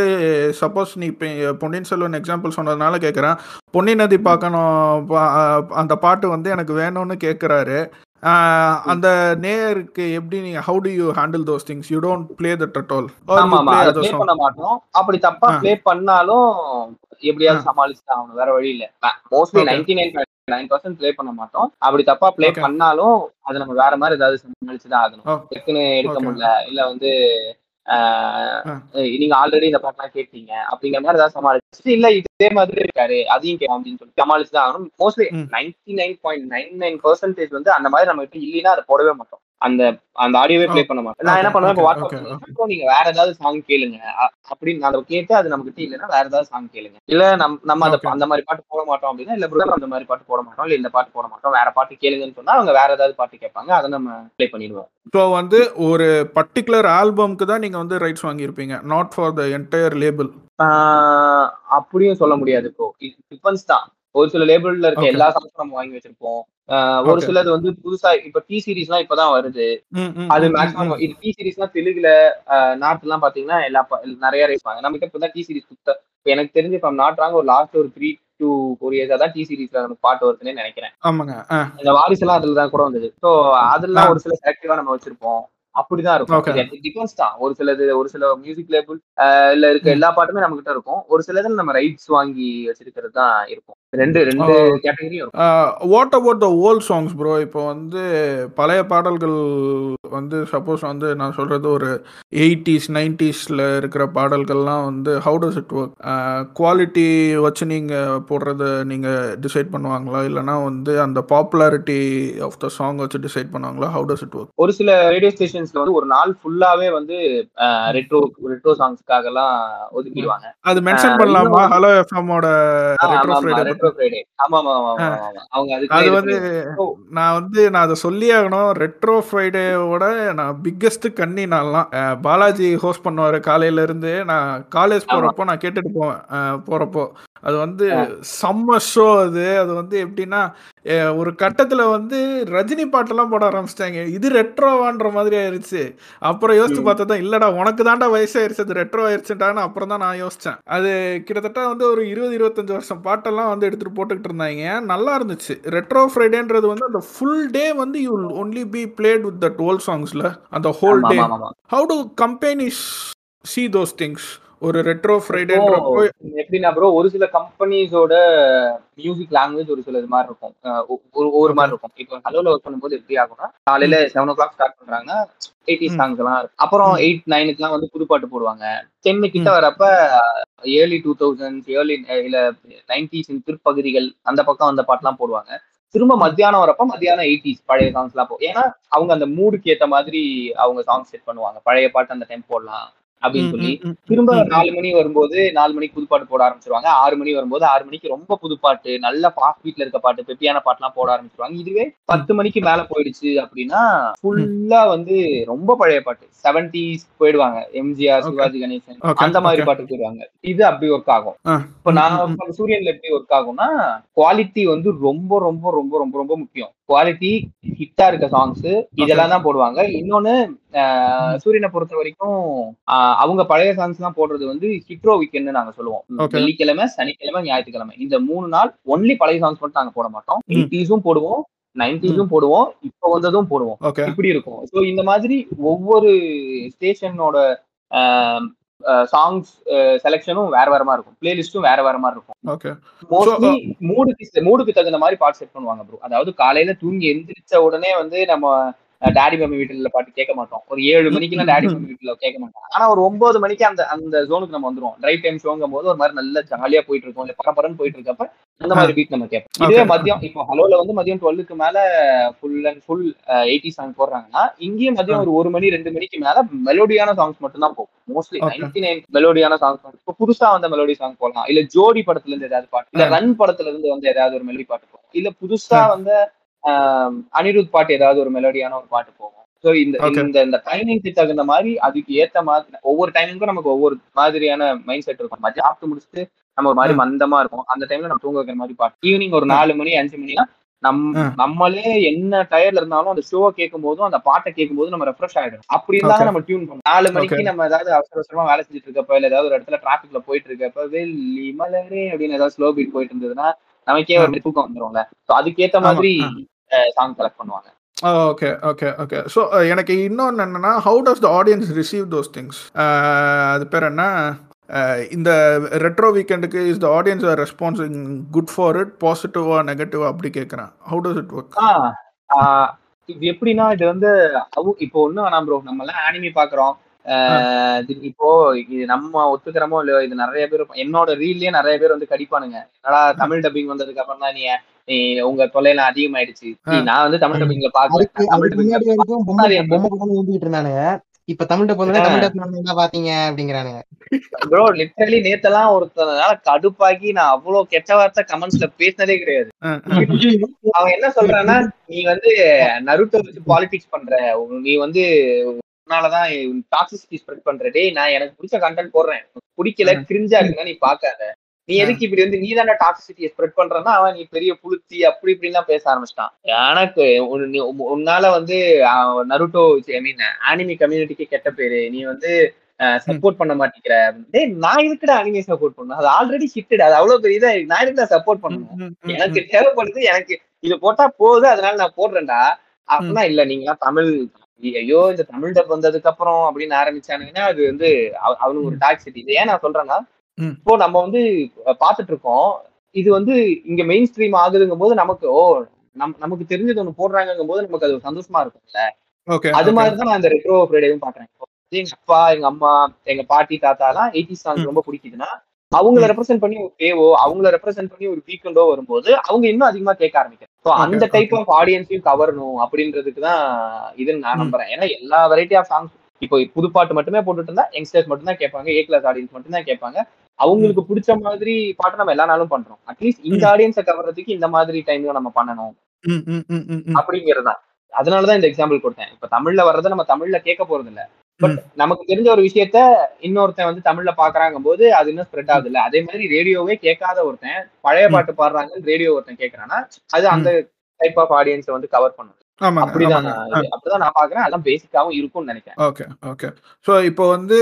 சப்போஸ் நீ இப்போ பொன்னியின் செல்வன் எக்ஸாம்பிள் சொன்னதுனால கேக்குறேன் பொன்னி நதி பார்க்கணும் அந்த பாட்டு வந்து எனக்கு வேணும்னு கேக்குறாரு ஆஹ் அந்த நேயருக்கு எப்படி நீங்க how do you handle those things you don't play that at all ஆமா ஆமா அதை ப்ளே பண்ண மாட்டோம் அப்படி தப்பா. ப்ளே பண்ணாலும் எப்படியாவது. சமாளிச்சு ஆகணும் வேற வழி இல்ல mostly Okay. Ninety nine nine percent play பண்ண மாட்டோம் அப்படி தப்பா ப்ளே. பண்ணாலும் அதை நம்ம வேற மாதிரி ஏதாவது சமாளிச்சு தான் ஆகணும். டக்குன்னு எடுக்க. முடியல இல்ல வந்து. நீங்க ஆல்ரெடி இந்த பாட்டெல்லாம் கேட்டீங்க. அப்படிங்கிற மாதிரி ஏதாவது சமாளிச்சு இல்ல இதே மாதிரி இருக்காரு அதையும் கேட்கும் அப்படின்னு சொல்லி சமாளிச்சு தான் ஆகணும். Mostly. Ninety nine point nine nine percentage வந்து அந்த மாதிரி நம்ம கிட்ட இல்லைன்னா அதை போடவே மாட்டோம். அந்த அந்த ஆடியோவே ப்ளே பண்ண மாட்டோம் நான் என்ன பண்ணுவேன் இப்போ வாட்ஸ்அப். இப்போ நீங்க வேற ஏதாவது சாங் கேளுங்க. அப்படின்னு அதை கேட்டு அது நம்ம கிட்ட இல்லைன்னா வேற ஏதாவது சாங் கேளுங்க. இல்ல நம் நம்ம அந்த. அந்த மாதிரி பாட்டு போட மாட்டோம் அப்படின்னா இல்ல ப்ரோ அந்த மாதிரி பாட்டு போட மாட்டோம் இல்ல இந்த பாட்டு போட மாட்டோம் வேற பாட்டு கேளுங்கன்னு சொன்னா அவங்க வேற ஏதாவது பாட்டு கேட்பாங்க அதை நம்ம ப்ளே பண்ணிடுவோம். ஸோ வந்து ஒரு பர்டிகுலர் ஆல்பம்க்கு தான் நீங்க வந்து rights வாங்கியிருப்பீங்க. Not for the entire label அப்படியும் சொல்ல முடியாது ப்ரோ டிஃபென்ஸ் தான். ஒரு சில லேபிள்ல இருக்க. எல்லா சாங்ஸும் நம்ம வாங்கி வச்சிருப்போம். ஒரு. சிலது வந்து புதுசா இப்ப டி சீரிஸ்லாம் இப்பதான் வருது. அது மேக்ஸிமம் இது டி சீரிஸ்லாம் தெலுங்குல நார்த் எல்லாம் பாத்தீங்கன்னா எல்லா நிறைய இருப்பாங்க நம்ம கிட்ட இப்பதான் டி சீரிஸ் இப்ப எனக்கு தெரிஞ்சு இப்ப நாட்டுறாங்க ஒரு லாஸ்ட் ஒரு த்ரீ டூ ஃபோர் இயர்ஸா தான் டி சீரிஸ்ல நமக்கு பாட்டு வருதுன்னு நினைக்கிறேன். ஆமாங்க இந்த வாரிசு எல்லாம் அதுல தான் கூட வந்தது. ஸோ அதெல்லாம். ஒரு சில செலக்டிவா நம்ம வச்சிருப்போம். அப்படிதான். இருக்கும். தான். ஒரு சிலது ஒரு சில மியூசிக் லேபிள் இல்ல இருக்க. எல்லா பாட்டுமே நம்ம கிட்ட இருக்கும். ஒரு சிலதுல நம்ம ரைட்ஸ் வாங்கி வச்சிருக்கிறது தான் இருக்கும். ரெண்டு ரெண்டு இருக்கும். What about the old songs bro இப்போ வந்து பழைய பாடல்கள் வந்து சப்போஸ் வந்து நான் சொல்றது ஒரு எயிட்டிஸ் நைன்டிஸில் இருக்கிற பாடல்கள்லாம் வந்து how does it work quality வச்சு நீங்கள் போடுறத நீங்கள் டிசைட் பண்ணுவாங்களா? இல்லைனா வந்து அந்த பாப்புலாரிட்டி ஆஃப் த சாங் வச்சு டிசைட் பண்ணுவாங்களா? ஹவு டஸ் இட் ஒர்க் ஒரு சில ரேடியோ ஸ்டேஷன்ஸ்ல வந்து ஒரு நாள் ஃபுல்லாவே வந்து ரெட்ரோ ரெட்ரோ சாங்ஸ்க்காக எல்லாம் ஒதுக்கிடுவாங்க. அது மென்ஷன் பண்ணலாமா? ஹலோ எஃப்எம்மோட ரெட்ரோ ஆமா ஆமா ஆமா அது வந்து நான் வந்து நான் அதை சொல்லி ஆகணும். ரெட்ரோ ஃப்ரைடேவோட நான் பிக்கெஸ்ட் கண்ணி நான்லாம் பாலாஜி ஹோஸ்ட் பண்ணுவார் காலையில இருந்து. நான் காலேஜ் போறப்போ நான் கேட்டுட்டு போவேன். போறப்போ. அது வந்து செம்ம ஷோ அது. அது வந்து எப்படின்னா ஒரு கட்டத்துல வந்து ரஜினி பாட்டெல்லாம் போட ஆரம்பிச்சிட்டாங்க. இது ரெட்ரோவான்ற மாதிரி ஆயிருச்சு. அப்புறம் யோசிச்சு. பார்த்தா தான் இல்லடா உனக்கு தாண்டா வயசாயிருச்சு. அது ரெட்ரோ ஆயிருச்சுட்டான்னு அப்புறம் தான் நான் யோசிச்சேன். அது கிட்டத்தட்ட வந்து ஒரு இருபது இருபத்தஞ்சு வருஷம் பாட்டெல்லாம் வந்து எடுத்துட்டு போட்டுக்கிட்டு இருந்தாங்க. நல்லா இருந்துச்சு. ரெட்ரோ ஃப்ரைடேன்றது வந்து அந்த ஃபுல் டே வந்து you only be played with that old சாங்ஸ்ல அந்த whole day how do companies see those things ஒரு ரெட்ரோ ஃப்ரைடேன்றப்போ எப்படின்னா ப்ரோ ஒரு சில கம்பெனிஸோட மியூசிக் லாங்குவேஜ் ஒரு சில இது மாதிரி இருக்கும். ஒரு ஒரு மாதிரி இருக்கும். இப்போ ஹலோல ஒர்க் பண்ணும்போது எப்படி ஆகும்னா காலையில செவன் ஓ கிளாக் ஸ்டார்ட் பண்றாங்க. எயிட்டி. சாங்ஸ் எல்லாம் இருக்கும் அப்புறம். எயிட் நைனுக்குலாம் வந்து புது பாட்டு போடுவாங்க. டென்னு கிட்ட. வரப்ப ஏர்லி டூ தௌசண்ட் ஏர்லி இல்ல நைன்டிஸ் பிற்பகுதிகள் அந்த பக்கம் அந்த பாட்டுலாம் போடுவாங்க. திரும்ப மத்தியானம் வரப்ப மத்தியானம் எயிட்டிஸ் பழைய சாங்ஸ் எல்லாம் போ ஏன்னா அவங்க அந்த மூடுக்கு ஏத்த மாதிரி அவங்க சாங்ஸ் செட் பண்ணுவாங்க. பழைய பாட்டு அந்த டைம் போடலாம். அப்படின்னு சொல்லி திரும்ப நாலு மணி வரும்போது நாலு மணிக்கு புதுப்பாட்டு போட ஆரம்பிச்சிருவாங்க. ஆறு மணி வரும்போது ஆறு மணிக்கு ரொம்ப புதுப்பாட்டு நல்ல ஃபாஸ்ட் பீட்ல இருக்க பாட்டு பெப்பியான பாட்டுலாம் போட ஆரம்பிச்சிருவாங்க. இதுவே பத்து மணிக்கு மேல போயிடுச்சு அப்படின்னா ஃபுல்லா வந்து ரொம்ப பழைய பாட்டு. செவன்டிஸ் போயிடுவாங்க. எம்ஜிஆர். சிவாஜி கணேசன் அந்த மாதிரி. பாட்டுக்கு போயிடுவாங்க. இது அப்படி ஒர்க் ஆகும். இப்போ நான் சூரியன்ல எப்படி ஒர்க் ஆகும்னா குவாலிட்டி வந்து ரொம்ப ரொம்ப ரொம்ப ரொம்ப ரொம்ப முக்கியம். குவாலிட்டி ஹிட்டா இருக்க சாங்ஸ் இதெல்லாம் தான் போடுவாங்க. இன்னொன்னு சூரியனை பொறுத்த வரைக்கும் அவங்க பழைய சாங்ஸ் எல்லாம் போடுறது வந்து ஹிட்ரோ வீக்கெண்ட் நாங்க சொல்லுவோம். வெள்ளிக்கிழமை சனிக்கிழமை ஞாயிற்றுக்கிழமை. இந்த மூணு நாள் ஒன்லி பழைய சாங்ஸ் மட்டும் நாங்க போட மாட்டோம். எயிட்டிஸும் போடுவோம் நைன்டிஸும் போடுவோம் இப்போ வந்ததும் போடுவோம். இப்படி இருக்கும். ஸோ இந்த மாதிரி ஒவ்வொரு ஸ்டேஷனோட சாங்ஸ் செலெக்ஷனும் வேற வேற மாதிரி இருக்கும். பிளேலிஸ்டும் வேற வேற மாதிரி இருக்கும். ஓகே மோஸ்ட்லி மூடுக்கு மூடுக்கு தகுந்த மாதிரி பாட்டு செட் பண்ணுவாங்க ப்ரோ அதாவது காலையில தூங்கி எந்திரிச்ச உடனே வந்து நம்ம டாடி மம்மி வீட்டுல பாட்டு கேட்க மாட்டோம். ஒரு ஏழு மணிக்கெல்லாம் டாடி மம்மி வீட்டுல கேட்க மாட்டோம். ஆனா ஒரு ஒன்பது மணிக்கு அந்த அந்த ஜோனுக்கு நம்ம வந்துருவோம். டிரைவ் டைம் ஷோங்கும் போது ஒரு மாதிரி நல்ல ஜாலியா போயிட்டு இருக்கோம். இல்ல பரபரன்னு போயிட்டு இருக்கப்ப அந்த மாதிரி பீட் நம்ம கேட்போம். Okay. மதியம் இப்போ ஹலோல வந்து மதியம் டுவெல்லுக்கு மேல full and full eighty song போடுறாங்கன்னா இங்கேயும் மதியம் ஒரு ஒரு மணி ரெண்டு மணிக்கு மேல மெலோடியான சாங்ஸ் மட்டும் தான் போகும் மோஸ்ட்லி. நைன்டி நைன் மெலோடியான சாங்ஸ் இப்போ புதுசா வந்த மெலோடி சாங் போடலாம். இல்ல ஜோடி படத்துல இருந்து ஏதாவது பாட்டு. இல்ல ரன் படத்துல இருந்து வந்து ஏதாவது ஒரு மெலோடி பாட்டு போகும் இல்ல புதுசா வந்த அனிருத் பாட்டு ஏதாவது ஒரு மெலோடியான ஒரு பாட்டு போகும் ஸோ இந்த. இந்த இந்த டைமிங்க்கு தகுந்த மாதிரி அதுக்கு ஏத்த மாதிரி ஒவ்வொரு டைமிங்க்கும் நமக்கு ஒவ்வொரு மாதிரியான மைண்ட் செட் இருக்கும் மதியம் சாப்பிட்டு முடிச்சுட்டு நம்ம ஒரு மாதிரி. மந்தமா இருக்கும் அந்த டைம்ல நம்ம தூங்க வைக்கிற மாதிரி பாட்டு ஈவினிங் ஒரு நாலு மணி அஞ்சு மணினா நம். நம்மளே என்ன டயர்ல இருந்தாலும் அந்த ஷோவை கேட்கும் போதும் அந்த பாட்டை கேட்கும் போது நம்ம ரெஃப்ரெஷ் ஆயிடும் அப்படி இருந்தாலும். நம்ம டியூன் பண்ணுவோம் நாலு மணிக்கு. நம்ம ஏதாவது அவசர அவசரமா வேலை செஞ்சுட்டு இருக்கப்ப இல்ல ஏதாவது ஒரு இடத்துல டிராபிக்ல போயிட்டு இருக்கப்ப வெள்ளி மலரே அப்படின்னு ஏதாவது ஸ்லோ பீட் போயிட்டு இருந்ததுன்னா நமக்கே ஒரு தூக்கம் வந்துரும்ல. ஸோ அதுக்கேத்த ஆமா. மாதிரி. சாங் செலக்ட் பண்ணுவாங்க. ஓகே ஓகே ஓகே ஸோ எனக்கு இன்னொன்று என்னன்னா how does the audience receive those things அது பேர் என்ன? இந்த retro வீக்கெண்டுக்கு is the audience are responding good for it பாசிட்டிவா நெகட்டிவா அப்படி கேட்குறேன் ஹவு டஸ் இட் ஒர்க் இது எப்படின்னா இது வந்து இப்போ ஒண்ணும் வேணாம் ப்ரோ நம்ம எல்லாம் ஆனிமி இது இப்போ இது நம்ம ஒத்துக்கிறோமோ இல்லையோ இது நிறைய பேர் என்னோட ரீல்லயே நிறைய பேர் வந்து கடிப்பானுங்க. என்னடா தமிழ் டப்பிங் வந்ததுக்கு அப்புறம் தான் நீ நீ உங்க தொல்லையில அதிகமாயிடுச்சு. நான் வந்து தமிழ் டப்பிங்ல இருந்தானுங்க. இப்ப தமிழ் டப் வந்து தமிழ் டப் என்ன பாத்தீங்க அப்படிங்கிறானுங்க. ப்ரோ லிட்டரலி நேத்தெல்லாம் ஒருத்தனால கடுப்பாக்கி நான் அவ்வளவு கெட்ட வார்த்தை கமெண்ட்ஸ்ல பேசினதே கிடையாது. அவன் என்ன சொல்றான்னா நீ வந்து நருட்டோ வச்சு பாலிடிக்ஸ் பண்ற. நீ வந்து உன்னாலதான் டாக்ஸிசிட்டி ஸ்ப்ரெட் பண்ற டேய் நான் எனக்கு பிடிச்ச கண்டென்ட் போடுறேன். பிடிக்கல கிரிஞ்சா இருக்குன்னா நீ பாக்காத நீ எதுக்கு இப்படி வந்து நீ தானே டாக்ஸிசிட்டியை ஸ்ப்ரெட் பண்றன்னா அவன் நீ பெரிய புளுத்தி அப்படி இப்படிலாம் பேச ஆரம்பிச்சிட்டான். எனக்கு உன்னால வந்து நருட்டோ ஐ மீன் ஆனிமி கம்யூனிட்டிக்கு கெட்ட பேரு. நீ வந்து சப்போர்ட் பண்ண மாட்டேங்கிற. டேய் நான் எதுக்குடா அனிமே சப்போர்ட் பண்ணணும்? அது ஆல்ரெடி ஹிட்டட் அது அவ்வளவு பெரிய இதா இருக்கு. நான் எதுக்கு சப்போர்ட் பண்ணணும்? எனக்கு தேவைப்படுது எனக்கு இது போட்டா போகுது அதனால நான் போடுறேன்டா. அப்படின்னா இல்ல. நீங்க தமிழ் ஐயோ இந்த தமிழ் டப் வந்ததுக்கு அப்புறம் அப்படின்னு ஆரம்பிச்சானுங்கன்னா அது வந்து அவ- அவனுக்கு ஒரு டாக்ஸிட்டி இது ஏன் நான் சொல்றேன்னா. இப்போ நம்ம வந்து பாத்துட்டு இருக்கோம் இது வந்து இங்க மெயின் ஸ்ட்ரீம் ஆகுதுங்கும் போது நமக்கு ஓ நம் நமக்கு தெரிஞ்சது ஒண்ணு போடுறாங்கங்கும் போது நமக்கு அது சந்தோஷமா இருக்கும்ல. அது மாதிரிதான் நான் இந்த ரெட்ரோ ஃப்ரைடேவும் பாக்குறேன் எங்க அப்பா எங்க அம்மா எங்க பாட்டி தாத்தா எல்லாம் எயிட்டி சாங்ஸ் ரொம்ப பிடிக்குதுன்னா அவங்கள ரெப்ரசென்ட் பண்ணி ஒரு பேவோ அவங்கள ரெப்ரசென்ட் பண்ணி ஒரு வீக்கெண்டோ வரும்போது அவங்க இன்னும் அதிகமா கேட்க ஆரம்பிக்கிறாங்க. ஸோ அந்த. டைப் ஆஃப் ஆடியன்ஸையும் கவரணும் அப்படின்றதுக்கு தான் இதுன்னு நான். நம்புறேன். ஏன்னா எல்லா வெரைட்டி ஆஃப் சாங்ஸ் இப்போ புது பாட்டு மட்டுமே போட்டுட்டு இருந்தா யங்ஸ்டர்ஸ் மட்டும் தான் கேட்பாங்க ஏ கிளாஸ் ஆடியன்ஸ் மட்டும் தான் கேட்பாங்க. அவங்களுக்கு பிடிச்ச மாதிரி பாட்டு நம்ம எல்லா நாளும் பண்றோம். அட்லீஸ்ட் இந்த ஆடியன்ஸை கவர்றதுக்கு இந்த மாதிரி டைம்ல நம்ம பண்ணணும். ம் ம் ம் ம் ம். அப்படிங்கிறது தான். அதனாலதான் இந்த எக்ஸாம்பிள் கொடுத்தேன். இப்ப தமிழ்ல வர்றதை நம்ம தமிழ்ல கேட்க போறது இல்ல பட். நமக்கு தெரிஞ்ச ஒரு விஷயத்த இன்னொருத்தன் வந்து தமிழ்ல பாக்குறாங்க போது அது இன்னும் ஸ்ப்ரெட் ஆகுது இல்ல. அதே மாதிரி ரேடியோவே கேட்காத ஒருத்தன் பழைய. பாட்டு பாடுறாங்கன்னு ரேடியோ ஒருத்தன் கேட்கறான்னா அது அந்த டைப் ஆஃப் ஆடியன்ஸை வந்து கவர் பண்ணும். ஆமாங்க. அப்படிதான் அப்படிதான் நான் பாக்குறேன். அதான் பேசிக்காவும் இருக்கும்னு நினைக்கிறேன். ஓகே ஓகே ஸோ இப்போ வந்து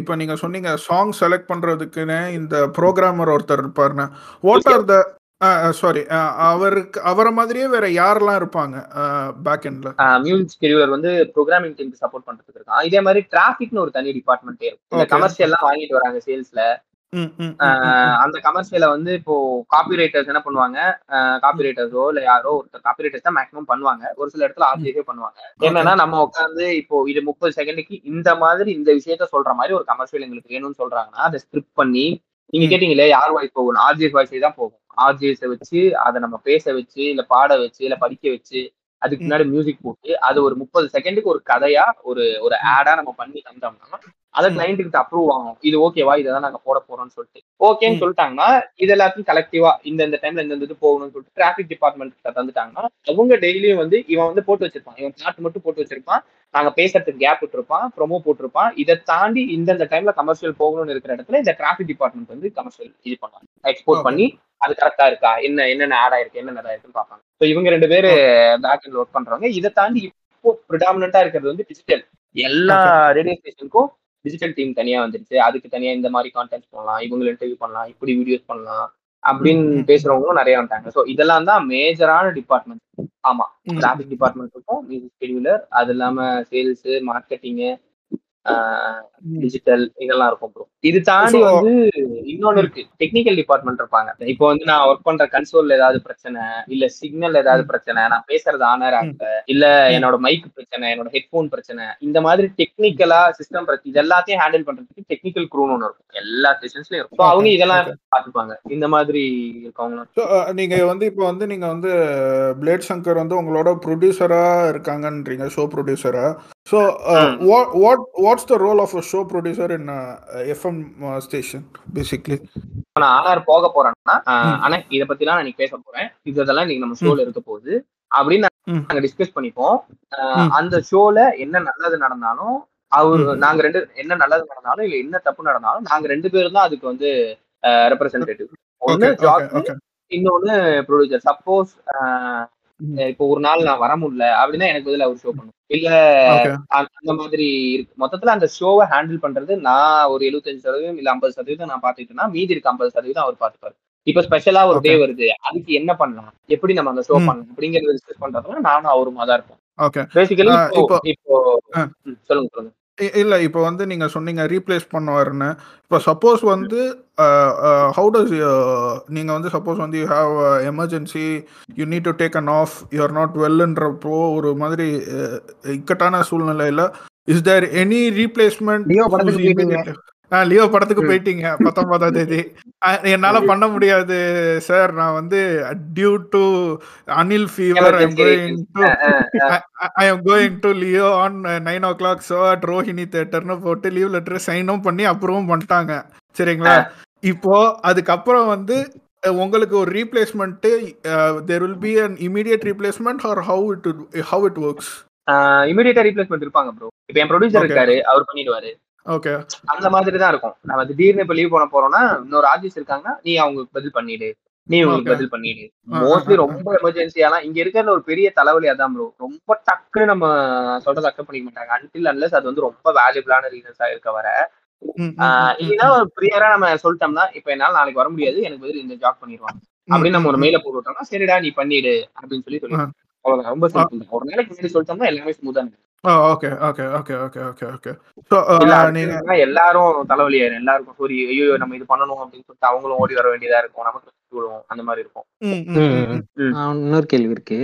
இப்போ நீங்க சொன்னீங்க சாங் செலக்ட் பண்றதுக்குன்னு இந்த ப்ரோக்ராமர் ஒருத்தர் இருப்பாருன்னு. வாட் ஆர் த சாரி அவருக்கு அவரை மாதிரியே வேற யாரெல்லாம் இருப்பாங்க? பேக் எண்ட்ல மியூசிக் ஸ்கெடியூலர் வந்து ப்ரோக்ராமிங் டீமுக்கு சப்போர்ட் பண்றதுக்கு இருக்கான் இதே மாதிரி டிராஃபிக்னு ஒரு தனி டிபார்ட்மெண்ட்டே இருக்கும் இந்த Okay. கமர்ஷியல் எல்லாம் வாங்கிட்டு வராங்க சேல்ஸ்ல அந்த கமர்ஷியலை வந்து இப்போ காப்பி ரைட்டர்ஸ் என்ன பண்ணுவாங்க? காப்பி ரைட்டர்ஸோ இல்ல யாரோ ஒருத்தர் காப்பி ரைட்டர்ஸ் தான் மேக்ஸிமம் பண்ணுவாங்க. ஒரு சில இடத்துல ஆர்டிஎஃபே பண்ணுவாங்க. என்னன்னா நம்ம உட்காந்து இப்போ இது முப்பது செகண்டுக்கு இந்த மாதிரி இந்த விஷயத்த சொல்ற மாதிரி ஒரு கமர்ஷியல் எங்களுக்கு வேணும்னு சொல்றாங்கன்னா அதை ஸ்கிரிப்ட் பண்ணி நீங்க. கேட்டீங்களே யார் வாய்ஸ் போகணும் ஆர்ஜிஎஸ் வாய்ஸே தான் போகும் ஆர்ஜிஎஸை வச்சு அதை நம்ம பேச வச்சு இல்ல பாட வச்சு இல்ல படிக்க வச்சு அதுக்கு. முன்னாடி மியூசிக் போட்டு அது ஒரு முப்பது செகண்டுக்கு ஒரு கதையா ஒரு ஒரு ஆடா நம்ம பண்ணி தந்தோம்னா அதை. கிளைண்ட் கிட்ட அப்ரூவ் ஆகும் இது ஓகேவா இதை தான் நாங்க போட போறோம்னு சொல்லிட்டு. ஓகேன்னு. சொல்லிட்டாங்கன்னா இது எல்லாத்தையும் கலெக்டிவா இந்த இந்த டைம்ல இந்த இது போகணும்னு சொல்லிட்டு டிராபிக் டிபார்ட்மெண்ட் கிட்ட தந்துட்டாங்கன்னா அவங்க டெய்லியும் வந்து இவன் வந்து போட்டு வச்சிருப்பான். இவன் சார்ட் மட்டும் போட்டு வச்சிருப்பான். நாங்க பேசுறதுக்கு கேப் விட்டுருப்பான் ப்ரொமோ போட்டிருப்பான். இதை தாண்டி இந்தந்த டைம்ல கமர்ஷியல் போகணும்னு இருக்கிற இடத்துல இந்த டிராபிக் டிபார்ட்மெண்ட் வந்து கமர்ஷியல் இது பண்ணுவாங்க. எக்ஸ்போர்ட். பண்ணி அது கரெக்டா இருக்கா? என்ன என்னென்ன ஆட் ஆயிருக்கு? என்னென்ன இருக்குன்னு பார்ப்பாங்க. ஸோ இவங்க ரெண்டு பேரு பேக் எண்ட் ஒர்க் பண்றாங்க இதை தாண்டி இப்போ ப்ரிடாமினா இருக்கிறது வந்து டிஜிட்டல் எல்லா ரேடியோ ஸ்டேஷனுக்கும் டிஜிட்டல் டீம் தனியா வந்துருச்சு அதுக்கு தனியா இந்த மாதிரி கான்டென்ட் பண்ணலாம் இவங்களை இன்டர்வியூ பண்ணலாம் இப்படி வீடியோஸ் பண்ணலாம் அப்படின்னு. பேசுறவங்களும் நிறைய வந்துட்டாங்க ஸோ இதெல்லாம் தான் மேஜரான டிபார்ட்மெண்ட் ஆமா. டிராபிக் டிபார்ட்மெண்ட் இருக்கும் மியூசிக் அது இல்லாம சேல்ஸ் மார்க்கெட்டிங் ம். டிஜிட்டல் இதெல்லாம் இருக்கும் ப்ரோ இது தாண்டி வந்து இன்னொன்னு இருக்கு. டெக்னிக்கல் டிபார்ட்மெண்ட் இருப்பாங்க. இப்போ வந்து நான் ஒர்க் பண்ற கன்சோல்ல ஏதாவது பிரச்சனை இல்ல சிக்னல் ஏதாவது பிரச்சனை நான் பேசுறது ஆனர் ஆகல இல்ல என்னோட மைக் பிரச்சனை என்னோட ஹெட்போன் பிரச்சனை இந்த மாதிரி டெக்னிக்கலா சிஸ்டம் பிரச்சனை இது எல்லாத்தையும் ஹேண்டில் பண்றதுக்கு டெக்னிக்கல் க்ரூன்னு ஒன்று இருக்கும். எல்லா ஸ்டேஷன்ஸ்லயும் இருக்கும். அவங்க இதெல்லாம் okay. பாத்துப்பாங்க இந்த மாதிரி uh, நீங்க வந்து இப்போ வந்து நீங்க வந்து பிளேட் சங்கர் வந்து உங்களோட ப்ரொடியூசரா இருக்காங்கன்றீங்க show ப்ரொடியூசரா so what what what's the role of a show producer in FM station basically நான் ஆனார் போக போறேன்னா. ஆனா இத பத்திலாம் நான் இன்னைக்கு பேச போறேன் இது இதெல்லாம் இன்னைக்கு நம்ம ஷோல இருக்க போகுது அப்படின்னு. நாங்க டிஸ்கஸ் பண்ணிப்போம். அந்த ஷோல என்ன நல்லது நடந்தாலும் அவரு. நாங்க ரெண்டு என்ன நல்லது நடந்தாலும் இல்ல என்ன தப்பு நடந்தாலும் நாங்க ரெண்டு பேரும் தான் அதுக்கு வந்து ரெப்ரசன்டேட்டிவ் ஜாக் ஓகே இன்னொன்னு ப்ரொடியூசர் சப்போஸ். இப்போ ஒரு நாள் நான் வர முடியல அப்படின்னா எனக்கு பதிலா அவர் ஷோ பண்ணும் இல்ல அந்த மாதிரி இருக்கு. மொத்தத்துல அந்த ஷோவை ஹேண்டில் பண்றது நான் ஒரு எழுபத்தஞ்சு சதவீதம் இல்ல ஐம்பது சதவீதம் நான் பாத்துக்கிட்டேன்னா மீதி இருக்க ஐம்பது சதவீதம் அவர் பாத்துப்பாரு. இப்ப ஸ்பெஷலா ஒரு டே. வருது. அதுக்கு என்ன பண்ணலாம்? எப்படி நம்ம அந்த ஷோ. பண்ணலாம்? அப்படிங்கறத டிஸ்கஸ் பண்றதுல நானும் அவருமா தான் இருப்போம் ஓகே பேசிக்கலி இப்போ சொல்லுங்க சொல்லுங்க. இல்ல இப்போ வந்து நீங்க சொன்னீங்க ரீப்ளேஸ் பண்ணுவாருன்னு. இப்போ சப்போஸ் வந்து ஹவு டஸ் நீங்க வந்து சப்போஸ் வந்து you have emergency you need to take an off you are not வெல்ன்றப்போ ஒரு மாதிரி இக்கட்டான சூழ்நிலையில is there any replacement Leo படத்துக்கு போயிட்டீங்க. பத்தொன்பதாம் தேதி. என்னால பண்ண முடியாது சார் நான் வந்து due to an ill fever I. Going to I am going to Leo on nine o'clock so at Rohini தேட்டர்னு போட்டு லீவ் லெட்டர் சைனும் பண்ணி அப்ரூவும் பண்ணிட்டாங்க. சரிங்களா? இப்போ அதுக்கப்புறம் வந்து உங்களுக்கு ஒரு replacement there will be an immediate replacement or how it how it works இமீடியட்டா ரீப்ளேஸ்மெண்ட் இருப்பாங்க ப்ரோ இப்போ என் ப்ரொடியூசர். இருக்காரு அவர் பண்ணிடுவாரு. ஓகே அந்த மாதிரி தான் இருக்கும். நம்ம திடீர்னு இப்ப லீவ் போன போறோம்னா இன்னொரு ஆர்டிஸ்ட் இருக்காங்கன்னா நீ அவங்களுக்கு பதில் பண்ணிடு. நீ உங்களுக்கு. பதில் பண்ணிடு. மோஸ்ட்லி. ரொம்ப எமர்ஜென்சியானா இங்க இருக்கிற ஒரு பெரிய தலைவலி அதான் ப்ரோ ரொம்ப டக்குன்னு நம்ம சொல்றதை அக்செப்ட் பண்ணிக்க மாட்டாங்க. அன்டில் அன்லஸ் அது வந்து ரொம்ப வேல்யூபிளான ரீசன்ஸா இருக்க வர. இல்லைன்னா ஒரு ப்ரியரா நம்ம சொல்லிட்டோம்னா இப்ப என்னால நாளைக்கு வர முடியாது. எனக்கு பதில் இந்த ஜாப் பண்ணிடுவாங்க. அப்படின்னு நம்ம ஒரு மெயில போட்டு விட்டோம்னா சரிடா நீ பண்ணிடு அப்படின்னு சொல்லி சொல்லி அவ்வளவுதான். ரொம்ப சிம்பிள் ஒரு நாளைக்கு முன்னாடி சொல்லிட்டோம்னா எல்லாமே ஸ்மூத்தா இருக்கு okay okay okay okay okay okay so நீங்க எல்லாரும் தலைவலி ஆயிரும். எல்லாருக்கும் சரி ஐயோ நம்ம இது பண்ணணும் அப்படின்னு சொல்லிட்டு அவங்களும் ஓடி வர வேண்டியதா இருக்கும். நமக்கு விழுவும் அந்த மாதிரி இருக்கும். இன்னொரு கேள்வி இருக்கு.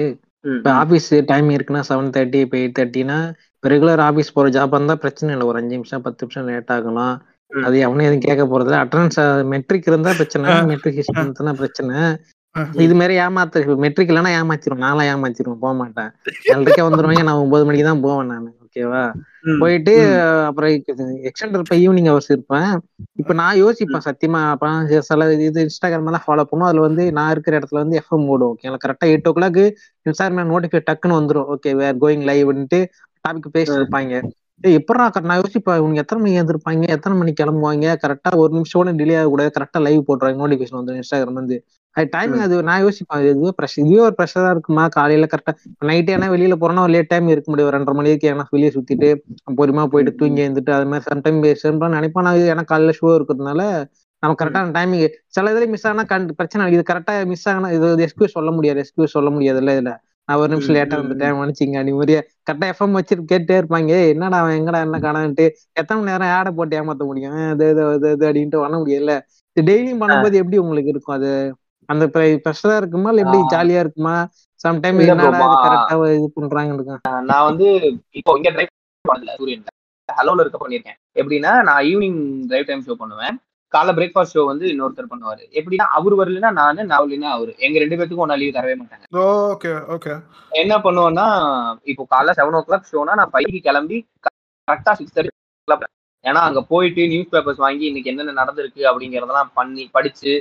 இப்போ டைம் இருக்குன்னா செவன் தேர்ட்டி இப்போ எயிட் தேர்ட்டினா இப்போ ரெகுலர் ஆபீஸ் போற ஜாப் இருந்தா பிரச்சனை இல்லை. ஒரு அஞ்சு நிமிஷம் பத்து நிமிஷம் லேட் ஆகலாம். அது எவனும் எதுவும் கேட்க போறது அட்டனன்ஸ் மெட்ரிக் இருந்தா பிரச்சனை. மெட்ரிக் இருந்தா பிரச்சனை. இது மாதிரி ஏமாத்து மெட்ரிக் இல்லைன்னா ஏமாத்திரும். நான்லாம் ஏமாத்திருவேன் போக மாட்டேன். ஏழரைக்கே வந்துருவாங்க நான் ஒன்பது மணிக்கு தான் போவேன் நான் ஓகேவா. போயிட்டு. அப்புறம் எக்ஸ்டெண்ட் இருப்பேன் ஈவினிங் ஹவர்ஸ் இருப்பேன். இப்ப நான் யோசிப்பேன் சத்தியமா அப்ப சில இது இன்ஸ்டாகிராம் எல்லாம் ஃபாலோ பண்ணும். அதுல வந்து நான் இருக்கிற இடத்துல வந்து எஃப்எம் ஓடும் ஓகே கரெக்டா eight o'clock Instagram notify டக்குன்னு வந்துரும். ஓகே வேர் கோயிங் லைவ்ன்ட்டு டாபிக் பேசிட்டு இருப்பாங்க. எப்படா நான் யோசிப்பேன் இவங்க எத்தனை மணிக்கு எழுந்திருப்பாங்க எத்தனை மணிக்கு கிளம்புவாங்க? கரெக்டா ஒரு நிமிஷம் கூட டிலே ஆகக்கூடாது கரெக்டா லைவ் போட்டுருவாங்க நோட்டிஃபிகேஷன் வந்துடும் இன்ஸ்டாகிராம் வந்து அது டைமிங் அது நான் யோசிப்பேன் இதுவே ப்ரெஷர் இதுவே ஒரு ப்ரெஷரா இருக்குமா? காலையில கரெக்டா நைட் ஏன்னா வெளியில போறோம்னா ஒரு லேட் டைம் இருக்க முடியும் ஒரு ரெண்டரை மணிக்கு ஏன்னா வெளியே சுத்திட்டு பொறுமையா போயிட்டு தூங்கி எழுந்துட்டு அது மாதிரி சம்டைம் பேசுறேன் நினைப்பேன். நான் ஏன்னா காலையில ஷோ இருக்கிறதுனால நம்ம கரெக்டான டைமிங் சில இதுல மிஸ் ஆனா பிரச்சனை இது கரெக்டா மிஸ் ஆனா இது எஸ்கியூஸ் சொல்ல முடியாது எஸ்கியூஸ் சொல்ல முடியாதுல்ல இதுல. நான் ஒரு நிமிஷம் லேட்டா வந்துட்டேன் மன்னிச்சிங்க. நீ மாதிரியே கரெக்டா எஃப்எம் வச்சுட்டு கேட்டே இருப்பாங்க. "ஏய், என்னடா அவன் எங்கடா என்ன காணான்ட்டு. எத்தனை மணி நேரம் ஆடை போட்டு ஏமாத்த முடியும்? அது இது அது இது அப்படின்ட்டு பண்ண முடியல டெய்லியும் பண்ணும்போது எப்படி உங்களுக்கு இருக்கும் அது? அந்த ப்ரெஷரா இருக்குமா? இல்ல எப்படி ஜாலியா இருக்குமா? சம்டைம் என்னடா இது கரெக்டா இது பண்றாங்க நான் வந்து இப்போ இங்க டிரைவ் பண்ணல சூரியன்ல. ஹலோல இருக்க பண்ணிருக்கேன். எப்படின்னா நான் ஈவினிங் டிரைவ் டைம் ஷோ பண்ணுவேன். காலைல பிரேக்ஃபாஸ்ட் ஷோ வந்து இன்னொருத்தர் பண்ணுவாரு. எப்படின்னா அவர் வரலன்னா நானு நான் வரலன்னா அவரு. எங்க ரெண்டு பேத்துக்கும் ஒன்னா லீவ் தரவே மாட்டாங்க. ஓகே ஓகே என்ன பண்ணுவேன்னா இப்போ காலைல செவன் ஓ கிளாக் ஷோனா நான் பைக்கு கிளம்பி கரெக்டா சிக்ஸ் தேர்ட்டி ஏன்னா அங்க போயிட்டு நியூஸ் பேப்பர்ஸ் வாங்கி இன்னைக்கு என்னென்ன நடந்திருக்கு அப்படிங்கறதெல்லாம் பண்ணி படிச்சு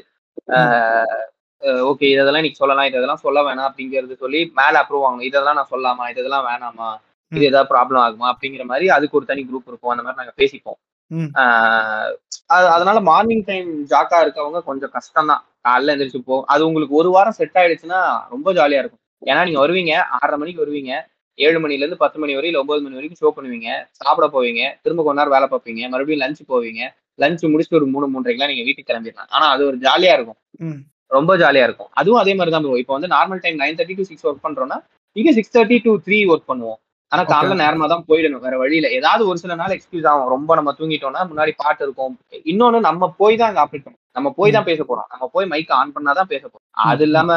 ஓகே இதெல்லாம் இன்னைக்கு சொல்லலாம். இதெல்லாம் சொல்ல வேணாம் அப்படிங்கறது சொல்லி மேல அப்ரூவ் ஆகணும் இதெல்லாம் நான் சொல்லலாமா? இதெல்லாம் வேணாமா? இது ஏதாவது ப்ராப்ளம் ஆகுமா? அப்படிங்கிற மாதிரி அதுக்கு ஒரு தனி குரூப் இருக்கும். அந்த மாதிரி நாங்க பேசிப்போம். அதனால மார்னிங் டைம் ஜாக்கா இருக்கவங்க கொஞ்சம் கஷ்டம் தான் காலைல எந்திரிச்சு போ அது உங்களுக்கு ஒரு வாரம் செட் ஆயிடுச்சுன்னா ரொம்ப ஜாலியா இருக்கும். ஏன்னா நீங்க வருவீங்க ஆறரை மணிக்கு வருவீங்க ஏழு மணில இருந்து பத்து மணி வரை இல்ல ஒன்பது மணி வரைக்கும் ஷோ பண்ணுவீங்க சாப்பிட போவீங்க திரும்ப கொஞ்ச நேரம் வேலை பார்ப்பீங்க மறுபடியும் லஞ்ச் போவீங்க. லஞ்ச் முடிச்சுட்டு ஒரு மூணு மூன்றரைக்கெல்லாம் நீங்க வீட்டுக்கு கிளம்பிடலாம். ஆனா அது ஒரு ஜாலியா இருக்கும். ரொம்ப ஜாலியா இருக்கும். அதுவும் அதே மாதிரி தான் இப்போ வந்து normal time nine thirty to six work பண்றோம்னா இங்க six thirty to three work பண்ணுவோம். ஆனா. காலைல நேரமா தான் போயிடணும். வேற வழியில ஏதாவது ஒரு சில நாள் எக்ஸ்கியூஸ் ஆகும். ரொம்ப நம்ம தூங்கிட்டோம்னா முன்னாடி பாட்டு இருக்கும். இன்னொன்னு நம்ம போய் தான் அங்க ஆப்ரேட் பண்ணணும். நம்ம போய் தான் பேச போறோம். நம்ம போய் மைக் ஆன் பண்ணாதான் பேச போறோம். அது இல்லாம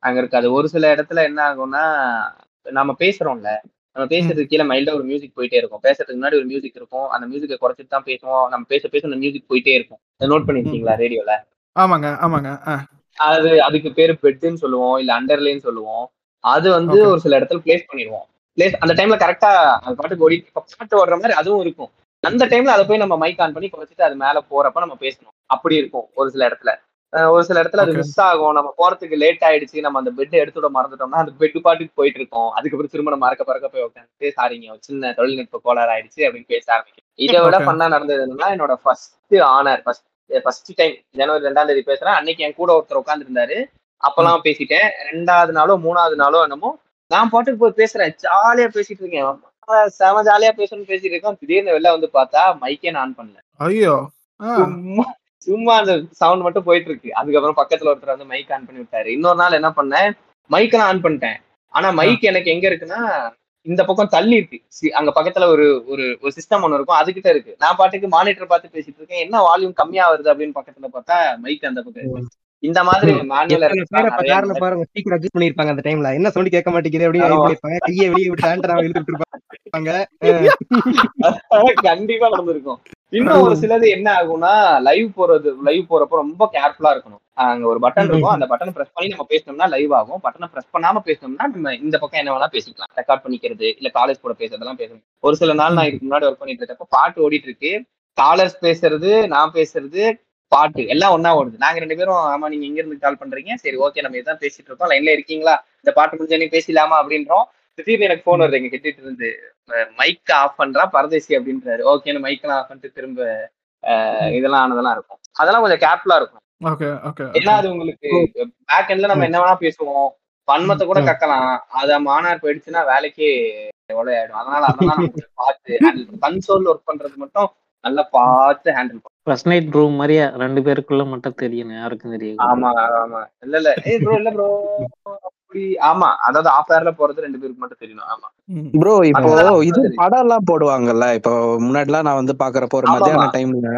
அங்க இருக்காது. ஒரு சில இடத்துல என்ன ஆகும்னா நம்ம பேசுறோம்ல. நம்ம பேசுறதுக்கு கீழே மைல்டா ஒரு மியூசிக் போயிட்டே இருக்கும். பேசுறதுக்கு முன்னாடி ஒரு மியூசிக் இருக்கும். அந்த மியூசிக்கை குறைச்சிட்டு தான் பேசுவோம். நம்ம பேச பேச அந்த மியூசிக் போயிட்டே இருக்கும். நோட் பண்ணிருக்கீங்களா ரேடியோல ஆமாங்க ஆமாங்க. அது அதுக்கு பேரு பெட்னு சொல்லுவோம். இல்ல அண்டர்லைன்னு சொல்லுவோம். அது வந்து. ஒரு சில இடத்துல பிளேஸ் பண்ணிடுவோம். பிளேஸ் அந்த டைம்ல கரெக்டா அது பாட்டுக்கு ஓடி இப்ப பாட்டு ஓடுற மாதிரி அதுவும் இருக்கும். அந்த டைம்ல அதை போய் நம்ம மைக் ஆன் பண்ணி குறைச்சிட்டு அது மேல போறப்ப நம்ம பேசணும். அப்படி இருக்கும் ஒரு சில இடத்துல. ஒரு சில இடத்துல அது. மிஸ் ஆகும். நம்ம போறதுக்கு லேட் ஆயிடுச்சு. நம்ம அந்த பெட் எடுத்து விட மறந்துட்டோம்னா அந்த பெட் பாட்டுக்கு போயிட்டு இருக்கோம். அதுக்கப்புறம் திரும்ப நம்ம மறக்க பறக்க போய் உட்காந்து சாரிங்க சின்ன தொழில்நுட்ப கோளாறு ஆயிடுச்சு அப்படின்னு பேச ஆரம்பிக்கும். இதை விட. பண்ணா நடந்தது என்னன்னா என்னோட first honour first first time ஜனவரி ரெண்டாம் தேதி பேசுறேன். அன்னைக்கு என் கூட ஒருத்தர் உட்கார்ந்து இருந்தாரு அப்பெல்லாம் பேசிட்டேன். ரெண்டாவது நாளோ மூணாவது நாளோ என்னமோ நான் பாட்டுக்கு போய் பேசுறேன். ஜாலியா பேசிட்டு இருக்கேன். செம ஜாலியா பேசணும்னு பேசிட்டு இருக்கோம். திடீர்னு வெளில வந்து பார்த்தா மைக்கே நான் ஆன் பண்ணல. ஐயோ. சும்மா அந்த சவுண்ட் மட்டும் போயிட்டு இருக்கு. அதுக்கப்புறம் பக்கத்துல ஒருத்தர் வந்து மைக் ஆன் பண்ணி விட்டாரு. இன்னொரு நாள் என்ன பண்ணேன்? நான் ஆன் பண்ணிட்டேன். ஆனா மைக் எனக்கு எங்க இருக்குன்னா இந்த பக்கம் தள்ளி இருக்கு. அங்க பக்கத்துல ஒரு ஒரு ஒரு சிஸ்டம் ஒண்ணு இருக்கும். அதுகிட்ட இருக்கு. நான் பாட்டுக்கு மானிட்டர் பார்த்து பேசிட்டு இருக்கேன். என்ன வால்யூம் கம்மியா வருது அப்படின்னு பக்கத்துல பார்த்தா மைக் அந்த பக்கம் இந்த மாதிரி கார்ல பாருங்க ஸ்பீக்கர் அட்ஜஸ்ட் பண்ணிருப்பாங்க அந்த டைம்ல என்ன சவுண்ட் கேட்க மாட்டேங்குது அப்படின்னு. பண்ணிருப்பாங்க கையை வெளியே விட்டு இழுத்துட்டு இருப்பாங்க. கண்டிப்பா நடந்திருக்கும். இன்னும் ஒரு சிலது என்ன ஆகும்னா லைவ் போறது லைவ் போறப்ப ரொம்ப கேர்ஃபுல்லா இருக்கணும். அங்க ஒரு பட்டன் இருக்கும். அந்த பட்டனை பிரஸ் பண்ணி நம்ம பேசணும்னா லைவ் ஆகும். பட்டனை பிரஸ் பண்ணாம பேசணும்னா நம்ம இந்த பக்கம் என்ன வேணா பேசிக்கலாம். ரெக்கார்ட் பண்ணிக்கிறது இல்ல காலேஜ் கூட பேசுறதெல்லாம் பேசணும். ஒரு சில நாள் நான் இதுக்கு முன்னாடி ஒர்க் பண்ணிட்டு இருக்கப்ப பாட்டு ஓடிட்டு இருக்கு. காலர்ஸ் பேசுறது நான் பேசுறது பாட்டு எல்லாம் ஒண்ணா ஓடுது. நாங்க ரெண்டு பேரும் ஆமா நீங்க எங்க இருந்து கால் பண்றீங்க. சரி ஓகே நம்ம இதான் பேசிட்டு இருக்கோம். லைன்ல இருக்கீங்களா? இந்த பாட்டு முடிஞ்ச நீ பேசலாமா அப்படின்றோம். திடீர்னு எனக்கு போன் வருது எங்க கிட்ட இருந்து. மைக் ஆஃப் பண்றா பரதேசி அப்படின்றாரு. ஓகே மைக்கெல்லாம் ஆஃப் பண்ணிட்டு திரும்ப இதெல்லாம் ஆனதெல்லாம் இருக்கும். அதெல்லாம் கொஞ்சம் கேர்ஃபுல்லா இருக்கும். ஏன்னா அது உங்களுக்கு பேக் எண்ட்ல நம்ம என்ன வேணா பேசுவோம். வன்மத்தை கூட கக்கலாம். அத மானார் போயிடுச்சுன்னா வேலைக்கே எவ்வளவு ஆயிடும். அதனால அதெல்லாம் பார்த்து கன்சோல் ஒர்க் பண்றது மட்டும் நல்லா பார்த்து ஹேண்டில் பண்ணும் ஃபர்ஸ்ட் நைட் ரூம் மாதிரியே ரெண்டு பேருக்குள்ள மட்டும் தெரியணும் யாருக்கும் தெரியாது. ஆமா ஆமா. இல்ல இல்ல. ஏய் ப்ரோ இல்ல ப்ரோ அப்படி ஆமா. அதாவது ஆஃப் ஏர்ல போறது ரெண்டு பேருக்கு மட்டும் தெரியணும். ஆமா. ப்ரோ இப்போ இது தெரியும். படம் எல்லாம் போடுவாங்கல்ல. இப்போ முன்னாடி எல்லாம் நான் வந்து பாக்குறப்போ ஒரு. மத்தியான டைம்ல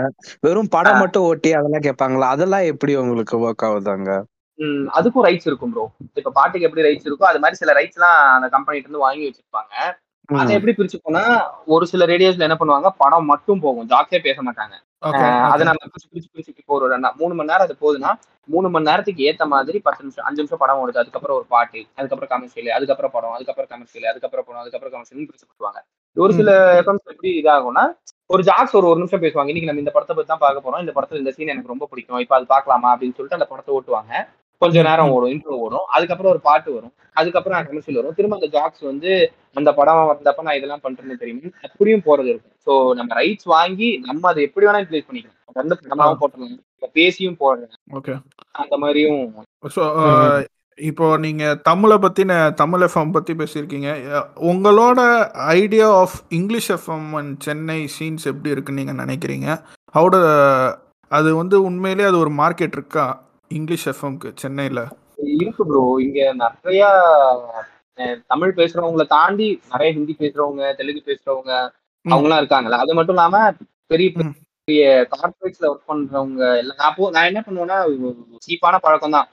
வெறும் படம். மட்டும் ஓட்டி அதெல்லாம் கேட்பாங்களா? அதெல்லாம் எப்படி உங்களுக்கு ஒர்க் ஆகுதாங்க? ம், அதுக்கும் ரைட்ஸ் இருக்கும் ப்ரோ இப்ப பாட்டுக்கு எப்படி ரைட்ஸ் இருக்கோ அது மாதிரி சில ரைட்ஸ் எல்லாம் அந்த கம்பெனிட்ட இருந்து வாங்கி வச்சிருப்பாங்க. அதை எப்படி பிரிச்சுப்போனா ஒரு சில ரேடியோஸ்ல என்ன பண்ணுவாங்க படம் மட்டும் போகும் ஜாக்கே பேச மாட்டாங்க. ஓகே அஹ் அதை நம்ம பிரிச்சு பிரிச்சு பிரிச்சு இப்போ ஒரு மூணு மணி நேரம் அது போகுதுன்னா மூணு மணி நேரத்துக்கு ஏத்த மாதிரி பத்து நிமிஷம் அஞ்சு நிமிஷம் படம் ஓடுது. அதுக்கப்புறம் ஒரு பாட்டு அதுக்கப்புறம் கமர்ஷியல் அதுக்கப்புறம் படம் அதுக்கப்புறம் கமர்ஷியல் அதுக்கப்புறம் படம் அதுக்கப்புறம் கமர்ஷியல் பிரிச்சு போட்டுவாங்க ஒரு சில எஃப்எம்ஸ் எப்படி இதாகும்னா ஒரு ஜாக்ஸ் ஒரு ஒரு நிமிஷம் பேசுவாங்க. இன்னைக்கு நம்ம இந்த படத்தை பத்தி தான் பார்க்க போறோம். இந்த படத்துல இந்த சீன் எனக்கு ரொம்ப பிடிக்கும். இப்போ அது பார்க்கலாமா அப்படின்னு சொல்லிட்டு அந்த படத்தை ஓட்டுவாங்க. கொஞ்ச நேரம் ஓடும் இன்ட்ரோ ஓடும். அதுக்கப்புறம் ஒரு பாட்டு வரும். அதுக்கப்புறம் கமர்ஷியல் வரும். திரும்ப அந்த ஜாக்ஸ் வந்து அந்த படம் வந்தப்ப நான் இதெல்லாம் பண்றேன்னு தெரியும். அப்படியும் போறது இருக்கும். ஸோ நம்ம ரைட்ஸ் வாங்கி நம்ம அதை எப்படி வேணா யூட்டிலைஸ் பண்ணிக்கலாம். வந்து படமாவும் பேசியும் போடுறேன் ஓகே அந்த மாதிரியும் ஸோ இப்போ நீங்க தமிழை பத்தின தமிழ் எஃப்எம் பத்தி பேசியிருக்கீங்க. உங்களோட idea of English FM and Chennai scenes எப்படி இருக்குன்னு நீங்க நினைக்கிறீங்க? ஹவுட அது வந்து உண்மையிலேயே அது ஒரு மார்க்கெட் இருக்கா? இங்கிலீஷ் எஃப்எம்க்கு சென்னையில். இருக்கு ப்ரோ இங்க நிறைய தமிழ் பேசுறவங்கள தாண்டி நிறைய ஹிந்தி பேசுறவங்க தெலுங்கு பேசுறவங்க ம். அவங்கலாம் இருக்காங்கல்ல. அது மட்டும் இல்லாம பெரிய. பெரிய கார்பரேட்ஸ்ல ஒர்க் பண்றவங்க எல்லாம் நான் போ- நான் என்ன பண்ணுவேன்னா சீப்பான பழக்கம் தான்.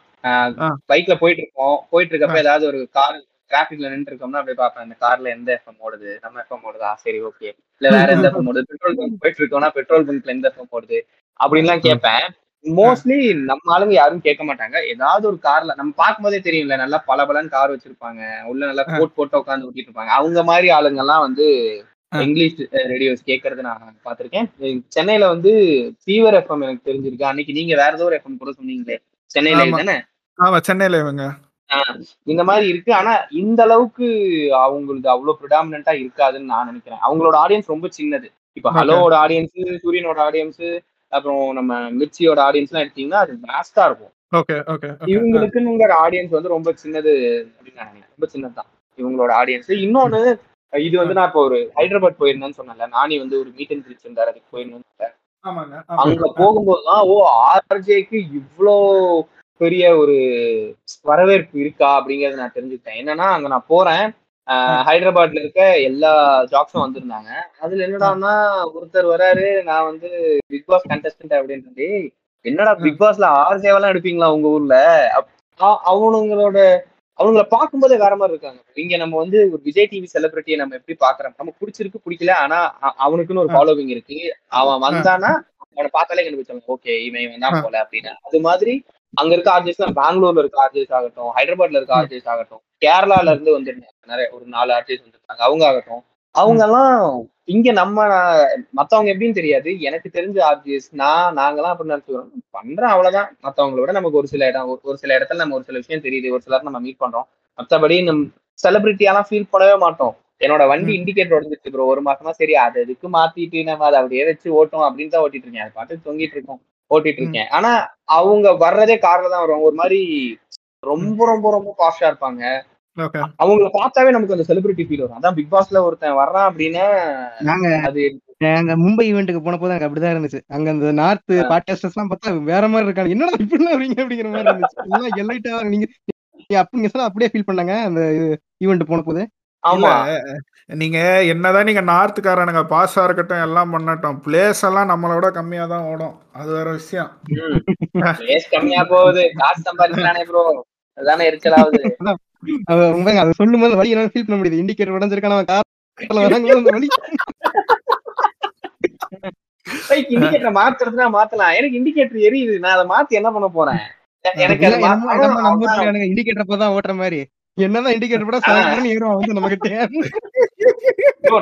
பைக்ல போயிட்டு இருக்கோம் போயிட்டு இருக்கப்ப ஏதாவது ஒரு கார் டிராபிக்ல நின்று இருக்கோம்னா அப்படியே பார்ப்பேன். இந்த கார்ல எந்த எஃப்எம் ஓடுது? நம்ம எஃப்எம் ஓடுதா? சரி ஓகே இல்ல வேற எந்த எஃப்எம் ஓடுது? பெட்ரோல் பங்க் போயிட்டு இருக்கோம்னா பெட்ரோல் பங்க்ல எந்த எஃப்எம் ஓடுது? அப்படின்லாம் கேட்பேன். மோஸ்ட்லி நம்ம ஆளுங்க யாரும் கேட்க மாட்டாங்க. ஏதாவது ஒரு கார்ல நம்ம பார்க்கும்போதே தெரியும்ல நல்லா பல கார் வச்சிருப்பாங்க. உள்ள நல்லா கோட் போட்டு உட்காந்து ஊட்டிட்டு இருப்பாங்க. அவங்க மாதிரி ஆளுங்க எல்லாம் வந்து இங்கிலீஷ் ரேடியோஸ் கேட்கறது நான் பார்த்திருக்கேன். சென்னையில வந்து ஃபீவர் எஃப்எம் எனக்கு தெரிஞ்சிருக்கு. அன்னைக்கு நீங்க வேற ஏதோ ஒரு எஃப்எம் கூட சொன்னீங்களே. சென்னையில. தானே? ஆமா சென்னையில இவங்க. இந்த மாதிரி இருக்கு. ஆனா இந்த அளவுக்கு அவங்களுக்கு அவ்வளவு ப்ரிடாமினா இருக்காதுன்னு நான் நினைக்கிறேன். அவங்களோட ஆடியன்ஸ் ரொம்ப சின்னது. இப்ப. ஹலோவோட ஆடியன்ஸ் சூரியனோட ஆடியன்ஸ் அப்புறம் நம்ம மிர்ச்சியோட ஆடியன்ஸ் எல்லாம் எடுத்தீங்கன்னா அது வேஸ்டா இருக்கும். ஓகே ஓகே இவங்களுக்குங்கிற ஆடியன்ஸ் வந்து ரொம்ப சின்னது அப்படின்னு நான் நினைக்கிறேன். ரொம்ப சின்னதுதான். இவங்களோட ஆடியன்ஸ் இன்னொன்னு இது வந்து நான் இப்போ ஒரு ஹைதராபாத் போயிருந்தேன்னு சொன்னேன்ல. நானி வந்து ஒரு மீட் அண்ட் இருந்தாரு அதுக்கு போயிருந்தேன் அங்க போகும்போதுதான் ஓ ஆர்ஜேக்கு இவ்ளோ பெரிய ஒரு வரவேற்பு இருக்கா அப்படிங்கறத நான் தெரிஞ்சுக்கிட்டேன். என்னன்னா அங்க நான் போறேன். ஹைதராபாத்ல இருக்க எல்லா ஜாப்ஸும் வந்திருந்தாங்க. அதுல என்னடான்னா ஒருத்தர் வராரு நான் வந்து பிக் பாஸ் கண்டஸ்டன்ட் அப்படின்றது என்னடா பிக் பாஸ்ல ஆர்ஜேவெல்லாம் எடுப்பீங்களா உங்க ஊர்ல? அவனுங்களோட அவங்கள பார்க்கும்போதே வேற மாதிரி இருக்காங்க. இங்க நம்ம வந்து ஒரு விஜய் டிவி செலிபிரிட்டியை நம்ம எப்படி பாக்குறோம்? நமக்கு பிடிச்சிருக்கு பிடிக்கல ஆனா அவனுக்குன்னு ஒரு. ஃபாலோவிங் இருக்கு. அவன் வந்தானா அவனை பார்த்தாலே கண்டுபிடிச்சாங்க ஓகே இவன் இவன் தான் ஆ. போல அப்படின்னு. அது மாதிரி அங்க இருக்க ஆர்ஜிஎஸ் பெங்களூர்ல இருக்க ஆர்ஜிஎஸ் ஆகட்டும் ஹைதராபாத்ல இருக்க. ஆர்ஜிஎஸ் ஆகட்டும் கேரளால இருந்து வந்திருந்தாங்க நிறைய ஒரு நாலு ஆர்ஜிஎஸ் வந்திருக்காங்க அவங்க ஆகட்டும். அவங்க எல்லாம் இங்க நம்ம மத்தவங்க எப்படின்னு தெரியாது. எனக்கு தெரிஞ்ச ஆர்ஜிஎஸ் நான் நாங்கெல்லாம் அப்படி நினைச்சுக்கிறோம். பண்றேன் அவ்வளவுதான். மத்தவங்கள விட நமக்கு ஒரு சில இடம் ஒரு- சில இடத்துல நம்ம ஒரு சில விஷயம் தெரியுது. ஒரு சிலர் நம்ம மீட் பண்றோம். மத்தபடி நம் செலிபிரிட்டியாலாம் ஃபீல் பண்ணவே மாட்டோம். என்னோட வண்டி. இண்டிகேட்டர் உடஞ்சிச்சு ப்ரோ ஒரு மாசமா சரி அது எதுக்கு மாத்திட்டு நம்ம அதை அப்படியே வச்சு ஓட்டும் அப்படின்னு தான் ஓட்டிட்டு இருக்கேன். அது பாட்டு தொங்கிட்டு இருக்கோம். ஓட்டிட்டு இருக்கேன். ஆனா அவங்க வர்றதே கார்ல தான் வருவாங்க. ஒரு மாதிரி ரொம்ப ரொம்ப ரொம்ப பாஸ்டா இருப்பாங்க. அவங்கள பார்த்தாவே நமக்கு அந்த செலிபிரிட்டி ஃபீல் வரும். அதான் பிக் பாஸ்ல ஒருத்தன் வர்றான் அப்படின்னா நாங்க அது அங்க மும்பை ஈவெண்ட்டுக்கு போன போது எனக்கு அப்படிதான் இருந்துச்சு. அங்க அந்த நார்த் பாட்காஸ்டர்ஸ் எல்லாம் பார்த்தா வேற மாதிரி இருக்காங்க. என்னடா இப்படி வரீங்க அப்படிங்கிற மாதிரி இருந்துச்சு. எல்லாம் எல்லைட்டா நீங்க நீங்க அப்படி நீங்க சொன்னா அப்படியே ஃபீல் பண்ணாங்க அந்த ஈவெண்ட் போன போது ஆமா. நீங்க என்னதான் நீங்க நார்த்துக்காரனுங்க பாஸா இருக்கட்டும் எல்லாம் பண்ணட்டும் பிளேஸ் எல்லாம் நம்மளோட கம்மியா தான் ஓடும். அது வேற விஷயம். வேஸ்ட் கம்மியா போகுது. காசு சம்பாதிக்கிறானே ப்ரோ அதுதானே எரிச்சலாகுது அவ ரொம்ப அதை சொல்லும் போது வழி என்னால ஃபீல் பண்ண முடியுது. இண்டிகேட்டர் உடஞ்சிருக்கான அவன் கார்ல வராங்க அந்த வழி இண்டிகேட்டர் மாத்துறதுனா மாத்தலாம். எனக்கு இண்டிகேட்டர் எரியுது. நான் அதை மாத்தி என்ன பண்ண போறேன்? எனக்கு இண்டிகேட்டர் தான் ஓட்டுற மாதிரி. என்னதான் இண்டிகேட்டர் போட சாயங்காலம் ஏறும் வந்து நமக்கு தேவை.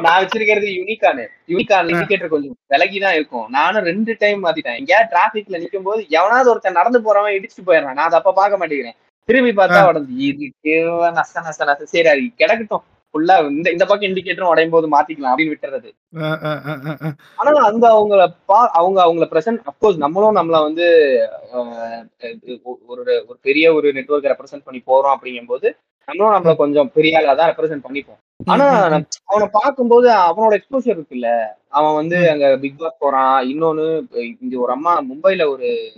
நான் வச்சிருக்கிறது யூனிகானு யூனிகான் இண்டிகேட்டர் கொஞ்சம். விலகி தான் இருக்கும். நானும் ரெண்டு டைம் மாத்திட்டேன். எங்கேயாவது டிராபிக்ல நிக்கும் போது எவனாவது ஒருத்தன் நடந்து போறவன் இடிச்சுட்டு போயிடுறான். நான் அதை அப்ப பார்க்க மாட்டேங்கிறேன். திரும்பி பார்த்தா உடஞ்சு இதுக்கு நஷ்ட நஷ்ட நஷ்டம் சரி அது கிடக்கட்டும். ஃபுல்லா இந்த இந்த பக்கம் இண்டிகேட்டரும் உடையும் போது மாத்திக்கலாம் அப்படின்னு விட்டுறது. ஆனா அந்த அவங்கள பா அவங்க அவங்கள பிரசன்ட் அப்கோர்ஸ் நம்மளும் நம்மள வந்து ஒரு ஒரு பெரிய ஒரு நெட்வொர்க் ரெப்ரசென்ட் பண்ணி போறோம் அப்படிங்கும்போது நம்மளும் நம்மள கொஞ்சம் பெரிய ஆளா தான் ரெப்ரசென்ட் பண்ணிப்போம். ஆனா அவனை பார்க்கும்போது அவனோட எக்ஸ்போஷர் இருக்குல்ல. அவன் வந்து அங்க பிக் பாஸ் போறான். இன்னொன்னு இங்க ஒரு அம்மா மும்பைல ஒரு.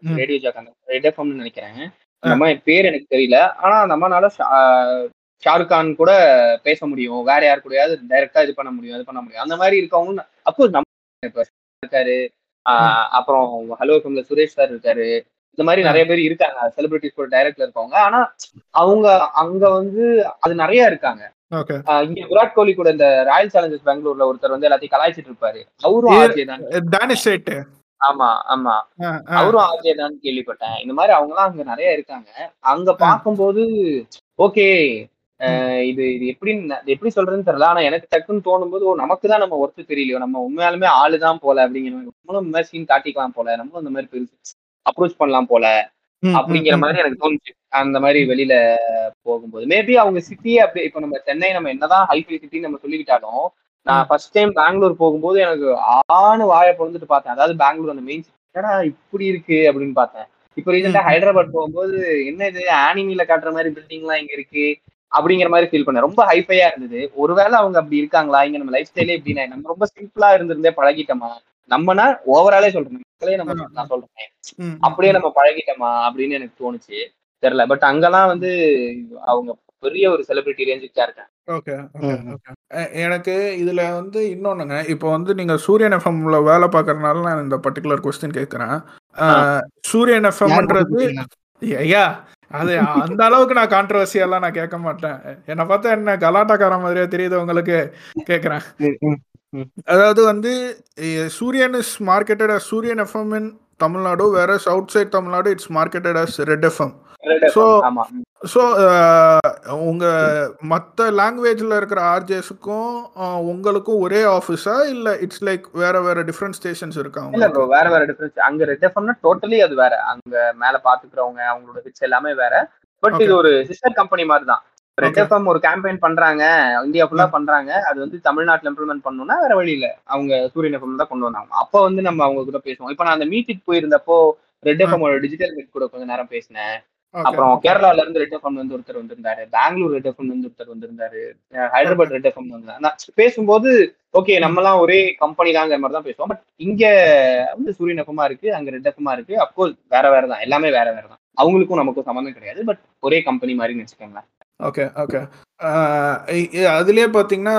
ரேடியோ ஜாக் அந்த ரெட் எஃப்எம்னு நினைக்கிறேன். அந்த அம்மா என் பேர் எனக்கு தெரியல. ஆனா அந்த அம்மானால ஷாருக் கான் கூட பேச முடியும். வேற யார் கூடயாவது டைரக்டா இது பண்ண முடியும் இது பண்ண முடியும். அந்த மாதிரி இருக்கவங்க அப்கோர்ஸ் நம்ம இருக்காரு. ஆஹ் அப்புறம் ஹலோ எஃப்எம்ல சுரேஷ் சார் இருக்காரு. இந்த மாதிரி நிறைய பேர் இருக்காங்க. செலிபிரிட்டிஸ் கூட டைரக்ட்ல இருக்கவங்க. ஆனா அவங்க அங்க வந்து அது நிறைய இருக்காங்க. இங்க விராட் கோலி கூட இந்த ராயல் சேலஞ்சர்ஸ் பெங்களூர்ல ஒருத்தர் வந்து எல்லாத்தையும் கலாய்ச்சிட்டு இருப்பாரு. அவரும் ஆர்ஜே தான். ஆமா ஆமா. அவரும் ஆர்ஜே தான் கேள்விப்பட்டேன். இந்த மாதிரி அவங்க எல்லாம் அங்க நிறைய இருக்காங்க. அங்க பார்க்கும்போது ஓகே இது இது எப்படி இது எப்படி சொல்றதுன்னு தெரியல. ஆனா எனக்கு டக்குன்னு தோணும் போது ஓ நமக்கு தான் நம்ம ஒர்த்து தெரியலையோ. நம்ம உண்மையாலுமே ஆளுதான் போல அப்படிங்கிற நம்மளும் இந்த மாதிரி சீன் காட்டிக்கலாம் போல. நம்மளும் இந்த மாதிரி பெருசு. அப்ரோச் பண்ணலாம் போல அப்படிங்கிற மாதிரி எனக்கு தோணுச்சு. அந்த மாதிரி வெளியில போகும்போது. மேபி அவங்க சிட்டியே அப்படி இப்ப நம்ம சென்னை நம்ம என்னதான் ஹைஃபை சிட்டி நம்ம சொல்லிக்கிட்டாலும் நான் ஃபர்ஸ்ட் டைம் பெங்களூர் போகும்போது எனக்கு ஆணு வாயை பொழுதுட்டு பார்த்தேன். அதாவது பெங்களூர் அந்த மெயின் என்னடா இப்படி இருக்கு அப்படின்னு பார்த்தேன். இப்போ ரீசெண்டா. ஹைதராபாத் போகும்போது என்ன இது? ஆனிமில காட்டுற மாதிரி பில்டிங் எல்லாம் இங்க இருக்கு அப்படிங்கிற மாதிரி ஃபீல் பண்ணேன். ரொம்ப ஹைஃபையா இருந்தது. ஒருவேளை அவங்க அப்படி இருக்காங்களா? இங்க நம்ம லைஃப் ஸ்டைலே எப்படின்னா நம்ம ரொம்ப சிம்பிளா இருந்திருந்தே பழகிட்டோமா? நம்மனா ஓவராலே சொல்றேன் மக்களே நம்ம நான் சொல்றேன். ம், அப்படியே நம்ம பழகிட்டோமா அப்படின்னு எனக்கு தோணுச்சு. தெரியல. பட் அங்கெல்லாம் வந்து அவங்க பெரிய ஒரு செலிபிரிட்டி ரேஞ்சுக்கு இருக்காங்க. ஓகே ஓகே ஓகே எ- எனக்கு இதுல வந்து இன்னொன்னுங்க. இப்போ வந்து நீங்க சூரியன் எஃப்எம்ல வேலை பார்க்கறதுனால நான் இந்த பர்டிகுலர் கொஸ்டின் கேட்கறேன் சூரியன் எஃப்எம்ன்றது ஐயா அது அந்த அளவுக்கு நான் கான்ட்ரவர்சியெல்லாம் நான் கேட்க மாட்டேன். என்னை பார்த்தா என்ன கலாட்டாக்கார மாதிரியா தெரியுது உங்களுக்கு. கேட்குறேன் அதாவது வந்து Suriyan is marketed as Suriyan FM in Tamil Nadu வேற outside Tamil Nadu it's marketed as red FM ஆமா. ஸோ உங்க மற்ற லாங்குவேஜ்ல இருக்கிற ஆர்ஜேஸுக்கும் உங்களுக்கும் ஒரே ஆஃபீஸா இல்ல இட்ஸ் லைக் வேற வேற டிஃப்ரெண்ட் ஸ்டேஷன்ஸ் இருக்கா இல்ல ப்ரோ வேற வேற டிஃபரன்ஸ் அங்க ரெட் எஃப்எம்னா டோட்டலி அது வேற. அங்க மேல பாத்துக்கிறவங்க அவங்களோட ஹிட்ஸ் எல்லாமே வேற. பட் இது ஒரு சிஸ்டர் கம்பெனி மாதிரி தான். ரெட் எஃப்எம் ஒரு கேம்பெயின் பண்றாங்க. இந்தியா ஃபுல்லா பண்றாங்க. அது வந்து தமிழ்நாட்டுல இம்ப்ளிமெண்ட் பண்ணணும்னா வேற வழி இல்ல. அவங்க சூரியன் எஃப்எம் தான் கொண்டு வந்தாங்க. அப்ப வந்து நம்ம அவங்க கூட பேசுவோம். இப்ப நான் அந்த மீட்டுக்கு போயிருந்தப்போ ரெட் எஃப்எம் டிஜிட்டல் மீட் கூட கொஞ்ச நேரம் பேசினேன். அப்புறம் கேரளால இருந்து ரெட் எஃப்எம் வந்து ஒருத்தர் வந்திருந்தாரு. பெங்களூர் ரெட் எஃப்எம் வந்து ஒருத்தர் வந்திருந்தாரு. ஹைதராபாத் ரெட் எஃப்எம் வந்து பேசும்போது ஓகே நம்மலாம் ஒரே கம்பெனி தாங்கிற மாதிரி தான் பேசுவோம். பட் இங்க வந்து சூரியன் எஃப்எம்மா இருக்கு அங்க ரெட் எஃப்எம்மா இருக்கு. அப்கோர்ஸ் வேற வேற தான். எல்லாமே வேற வேற தான். அவங்களுக்கும் நமக்கும் சம்மந்தம் கிடையாது. பட் ஒரே கம்பெனி மாதிரின்னு வச்சுக்கோங்களேன். ஓகே ஓகே அதுலேயே பார்த்தீங்கன்னா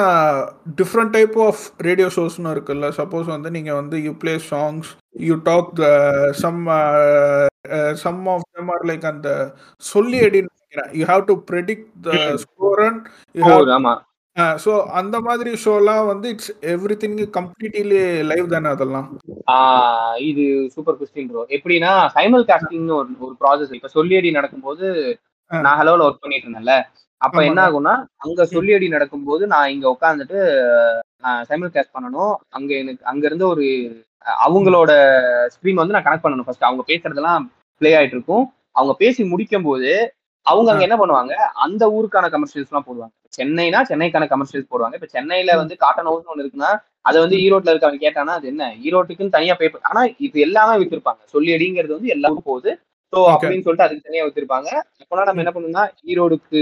டிஃப்ரெண்ட் டைப் ஆஃப் ரேடியோ ஷோஸ்னு இருக்குல்ல. சப்போஸ் வந்து நீங்கள் வந்து you play songs you talk the some some of them are like அந்த சொல்லி அடின்னு நினைக்கிறேன். You have to predict the score and you have so அந்த மாதிரி ஷோலாம் வந்து it's everything completely live தானே அதெல்லாம்? இது சூப்பர் கொஸ்டின் ப்ரோ எப்படின்னா சைமல் காஸ்டிங்னு ஒரு ஒரு ப்ராசஸ் இப்ப சொல்லியடி நடக்கும்போது நான் ஹலோல ஒர்க் பண்ணிட்டு இருந்தேன்ல. அப்ப என்ன ஆகும்னா அங்க சொல்லியடி நடக்கும்போது நான் இங்க உட்காந்துட்டு சைமல் காஸ்ட் பண்ணணும். அங்க எனக்கு அங்க இருந்து ஒரு அவங்களோட ஸ்க்ரீன் வந்து நான் கனெக்ட் பண்ணணும் ஃபர்ஸ்ட் அவங்க பேசுறதெல்லாம் ப்ளே ஆயிட்டு இருக்கும். அவங்க பேசி முடிக்கும் போது அவங்க அங்க என்ன பண்ணுவாங்க? அந்த ஊருக்கான கமர்ஷியல்ஸ் எல்லாம் போடுவாங்க. சென்னைனா சென்னைக்கான கமர்ஷியல்ஸ் போடுவாங்க. இப்ப சென்னையில வந்து காட்டன் ஹவுஸ் ஒன்று இருக்குன்னா அதை வந்து ஈரோட்ல இருக்கவங்க கேட்டானா அது என்ன? ஈரோட்டுக்குன்னு தனியா பே ஆனா இது எல்லாமே வித்திருப்பாங்க. சொல்லி அடிங்கிறது வந்து எல்லாருக்கும் போகுது. ஸோ அப்படின்னு சொல்லிட்டு அதுக்கு தனியா வித்திருப்பாங்க அப்போனா நம்ம என்ன பண்ணணும்னா ஈரோடுக்கு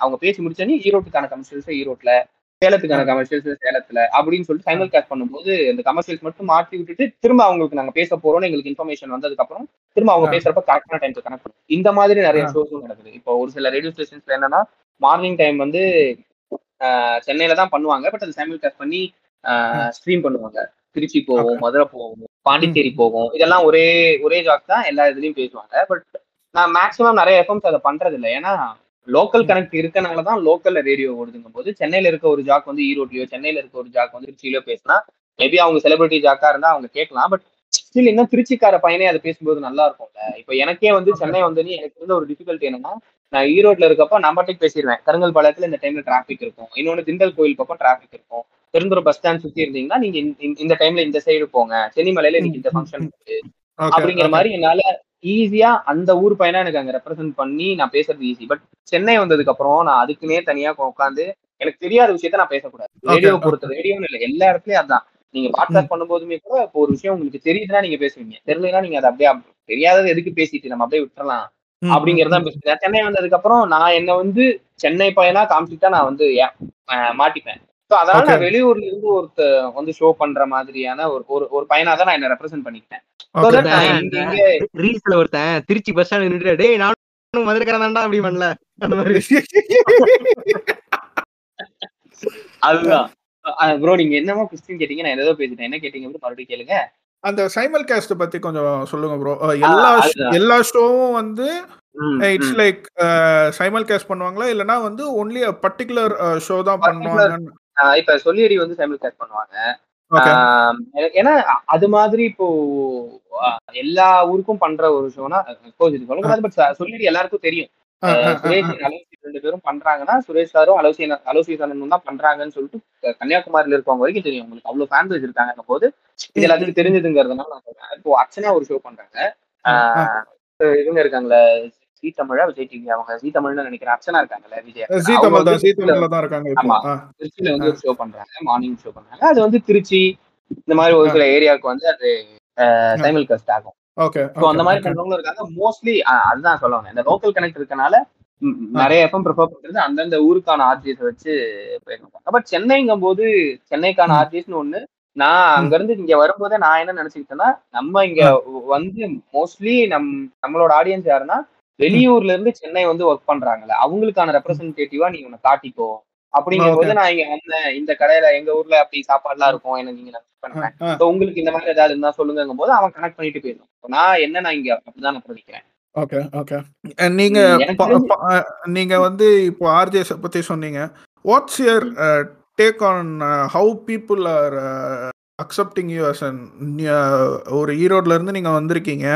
அவங்க பேசி முடிச்சோன்னே ஈரோட்டுக்கான கமர்ஷியல்ஸ் ஈரோட்ல ஆ, சேலத்துக்கான கமர்ஷியல்ஸ் சேலத்துல அப்படின்னு சொல்லிட்டு சைமல் கேஸ்ட் பண்ணும்போது அந்த கமர்ஷியல்ஸ் மட்டும் மாற்றி விட்டுட்டு திரும்ப அவங்களுக்கு நாங்க பேச போறோம்னு எங்களுக்கு இன்ஃபர்மேஷன் வந்ததுக்கு அப்புறம் திரும்ப அவங்க ஆ, பேசுறப்ப கரெக்டான டைம் கனெக்ட் பண்ணும் இந்த மாதிரி நிறைய ஷோஸும் நடக்குது. இப்போ ஒரு சில ரேடியோ ஸ்டேஷன்ஸ்ல என்னன்னா மார்னிங் டைம் வந்து சென்னையில தான் பண்ணுவாங்க. பட் அது சைமல் கேஸ்ட் பண்ணி ஸ்ட்ரீம் பண்ணுவாங்க. திருச்சி போவோம் மதுரை போவோம் பாண்டிச்சேரி போவோம் இதெல்லாம் ஒரே ஒரே ஜாக் தான் எல்லா இதுலயும் பேசுவாங்க. பட் நான் மேக்ஸிமம் நிறைய எஃப்எம்ஸ் அதை பண்றது இல்லை ஏன்னா லோக்கல் கனெக்ட் இருக்கனால தான் லோக்கல்ல ரேடியோ ஓடுதுங்கும் போது சென்னையில இருக்க ஒரு ஜாக் வந்து ஈரோட்லயோ சென்னையில இருக்க ஒரு ஜாக் வந்து திருச்சியிலயோ பேசினா மேபி அவங்க செலிபிரிட்டி ஜாக்கா இருந்தா அவங்க கேட்கலாம். பட் ஸ்டில் இன்னும் திருச்சிக்கார பையனே அதை பேசும்போது நல்லா இருக்கும்ல. இப்போ எனக்கே வந்து சென்னை வந்து எனக்கு இருந்த ஒரு டிஃபிகல்ட்டி என்னன்னா நான் ஈரோட்ல இருக்கப்ப நான் பாட்டுக்கு பேசிடுவேன். கருங்கல் பாளையத்துல இந்த டைம்ல டிராஃபிக் இருக்கும். இன்னொன்னு திண்டல் கோயில் பக்கம் டிராஃபிக் இருக்கும். பெருந்துறை பஸ் ஸ்டாண்ட் சுத்தி இருந்தீங்கன்னா நீங்க இந்த டைம்ல இந்த சைடு போங்க. சென்னிமலையில இன்னைக்கு இந்த ஃபங்க்ஷன் இருக்கு. அப்படிங்கிற மாதிரி என்னால ஈஸியா அந்த ஊர் பையனா எனக்கு அங்க ரெப்ரசென்ட் பண்ணி நான் பேசுறது ஈஸி பட் சென்னை வந்ததுக்கு அப்புறம் நான் அதுக்குன்னே தனியா உட்காந்து எனக்கு தெரியாத விஷயத்த நான் பேசக்கூடாது. ரேடியோ பொறுத்த ரேடியோன்னு இல்லை எல்லா இடத்துலயும் அதான். நீங்க பாட்காஸ்ட் பண்ணும்போதுமே கூட இப்போ ஒரு விஷயம் உங்களுக்கு தெரியுதுன்னா நீங்க பேசுவீங்க. தெரியலனா நீங்க அதை அப்படியே அப்~ தெரியாதது எதுக்கு பேசிட்டு நம்ம அப்படியே விட்டுறலாம் ம், ம், அப்படிங்கறத ம், பேசுறேன் சென்னை வந்ததுக்கு அப்புறம் நான் என்ன வந்து சென்னை பையனா காமிச்சிட்டா நான் வந்து மாட்டிப்பேன். ஸோ அதனால நான் வெளியூர்ல இருந்து ஒருத்த வந்து ஷோ பண்ற மாதிரியான ஒரு ஒரு ஒரு பையனா தான் நான் என்ன ரெப்ரசென்ட் பண்ணிக்கிட்டேன். ரீல்ஸ்ல ஒருத்தன் திருச்சி பஸ் ஸ்டாண்ட் நின்றுட்டு டேய் நானும் மதுரைக்காரன் தான்டா அப்படி பண்ணல அந்த மாதிரி. அதுதான். ப்ரோ நீங்க என்னமோ கொஸ்டின் கேட்டீங்க நான் ஏதோ பேசிட்டேன். என்ன கேட்டீங்க bro? மறுபடியும் கேளுங்க. அந்த சைமல் கேஸ்ட் பத்தி கொஞ்சம் சொல்லுங்க ப்ரோ எல்லா எல்லா ஷோவும் வந்து இட்ஸ். லைக் சைமல் கேஸ்ட் பண்ணுவாங்களா? இல்லனா வந்து ஒன்லி பர்டிகுலர் ஷோ தான் பண்ணுவாங்கன்னு இப்ப சொல்லியடி வந்து சைமிள் கேட் பண்ணுவாங்க. ஏன்னா அது மாதிரி இப்போ எல்லா ஊருக்கும் பண்ற ஒரு சொல்லக்கூடாது பட் சொல்லியடி எல்லாருக்கும் தெரியும். சுரேஷ் அலோசி ரெண்டு பேரும் பண்றாங்கன்னா சுரேஷ் சாரும் அலோசி அலோசி சாரனும் தான் பண்றாங்கன்னு சொல்லிட்டு கன்னியாகுமரியில இருக்கவங்க வரைக்கும் தெரியும். உங்களுக்கு அவ்வளவு ஃபேன் பேஸ் இருக்காங்க போது இது எல்லாத்துக்கும் தெரிஞ்சதுங்கிறதுனால நான் சொல்றேன். இப்போ அர்ச்சனா ஒரு ஷோ பண்றாங்க. ஆஹ் இவங்க இருக்காங்களே ஜி தமிழா விஜய் டிவி அவங்க ஜி தமிழ்னு நினைக்கிறேன் அர்ச்சனா இருக்காங்கல்ல விஜய். ஜி தமிழ் தான் ஜி தமிழ்ல தான் இருக்காங்க ஆமா திருச்சியில வந்து ஒரு ஷோ பண்றாங்க மார்னிங் ஷோ பண்றாங்க அது வந்து திருச்சி இந்த மாதிரி ஒரு. சில ஏரியாவுக்கு வந்து அது சைமல் கஸ்ட் ஆகும் ஓகே அந்த மாதிரி பண்றவங்களும் இருக்காங்க மோஸ்ட்லி அதுதான் சொல்லுவாங்க இந்த லோக்கல் கனெக்ட் இருக்கனால. நிறைய எஃப்எம் ப்ரிஃபர் பண்றது அந்தந்த ஊருக்கான ஆர்ஜிஎஸ் வச்சு போயிருக்காங்க பட் சென்னைங்கும் போது சென்னைக்கான. ஆர்ஜிஎஸ்னு ஒண்ணு நான். அங்க இருந்து இங்க வரும்போதே நான் என்ன நினைச்சுக்கிட்டேன்னா நம்ம இங்க. வந்து மோஸ்ட்லி நம் நம்மளோட ஆடியன்ஸ் யாருன்னா வெளியூர்ல இருந்து சென்னை வந்து ஒர்க் பண்றாங்கல்ல அவங்களுக்கான ரெப்ரசன்டேட்டிவா நீ உன்னை காட்டிக்கோ. அப்படிங்கும் போது நான் இங்க வந்தேன். இந்த கடையில எங்க ஊர்ல அப்படி சாப்பாடுலாம் இருக்கும். எனக்கு நீங்க பண்றேன் உங்களுக்கு இந்த மாதிரி ஏதாவது இருந்தா சொல்லுங்கும் போது அவன் கனெக்ட் பண்ணிட்டு போயிடும் இப்ப நான் என்ன நான் இங்க அப்படிதான் நான் படிக்கிறேன் ஓகே ஓகே நீங்க நீங்க வந்து இப்போ ஆர்ஜேஸ் பத்தி சொன்னீங்க. What's your take on how people are accepting you as an ஒரு ஈரோட்ல இருந்து நீங்க வந்திருக்கீங்க.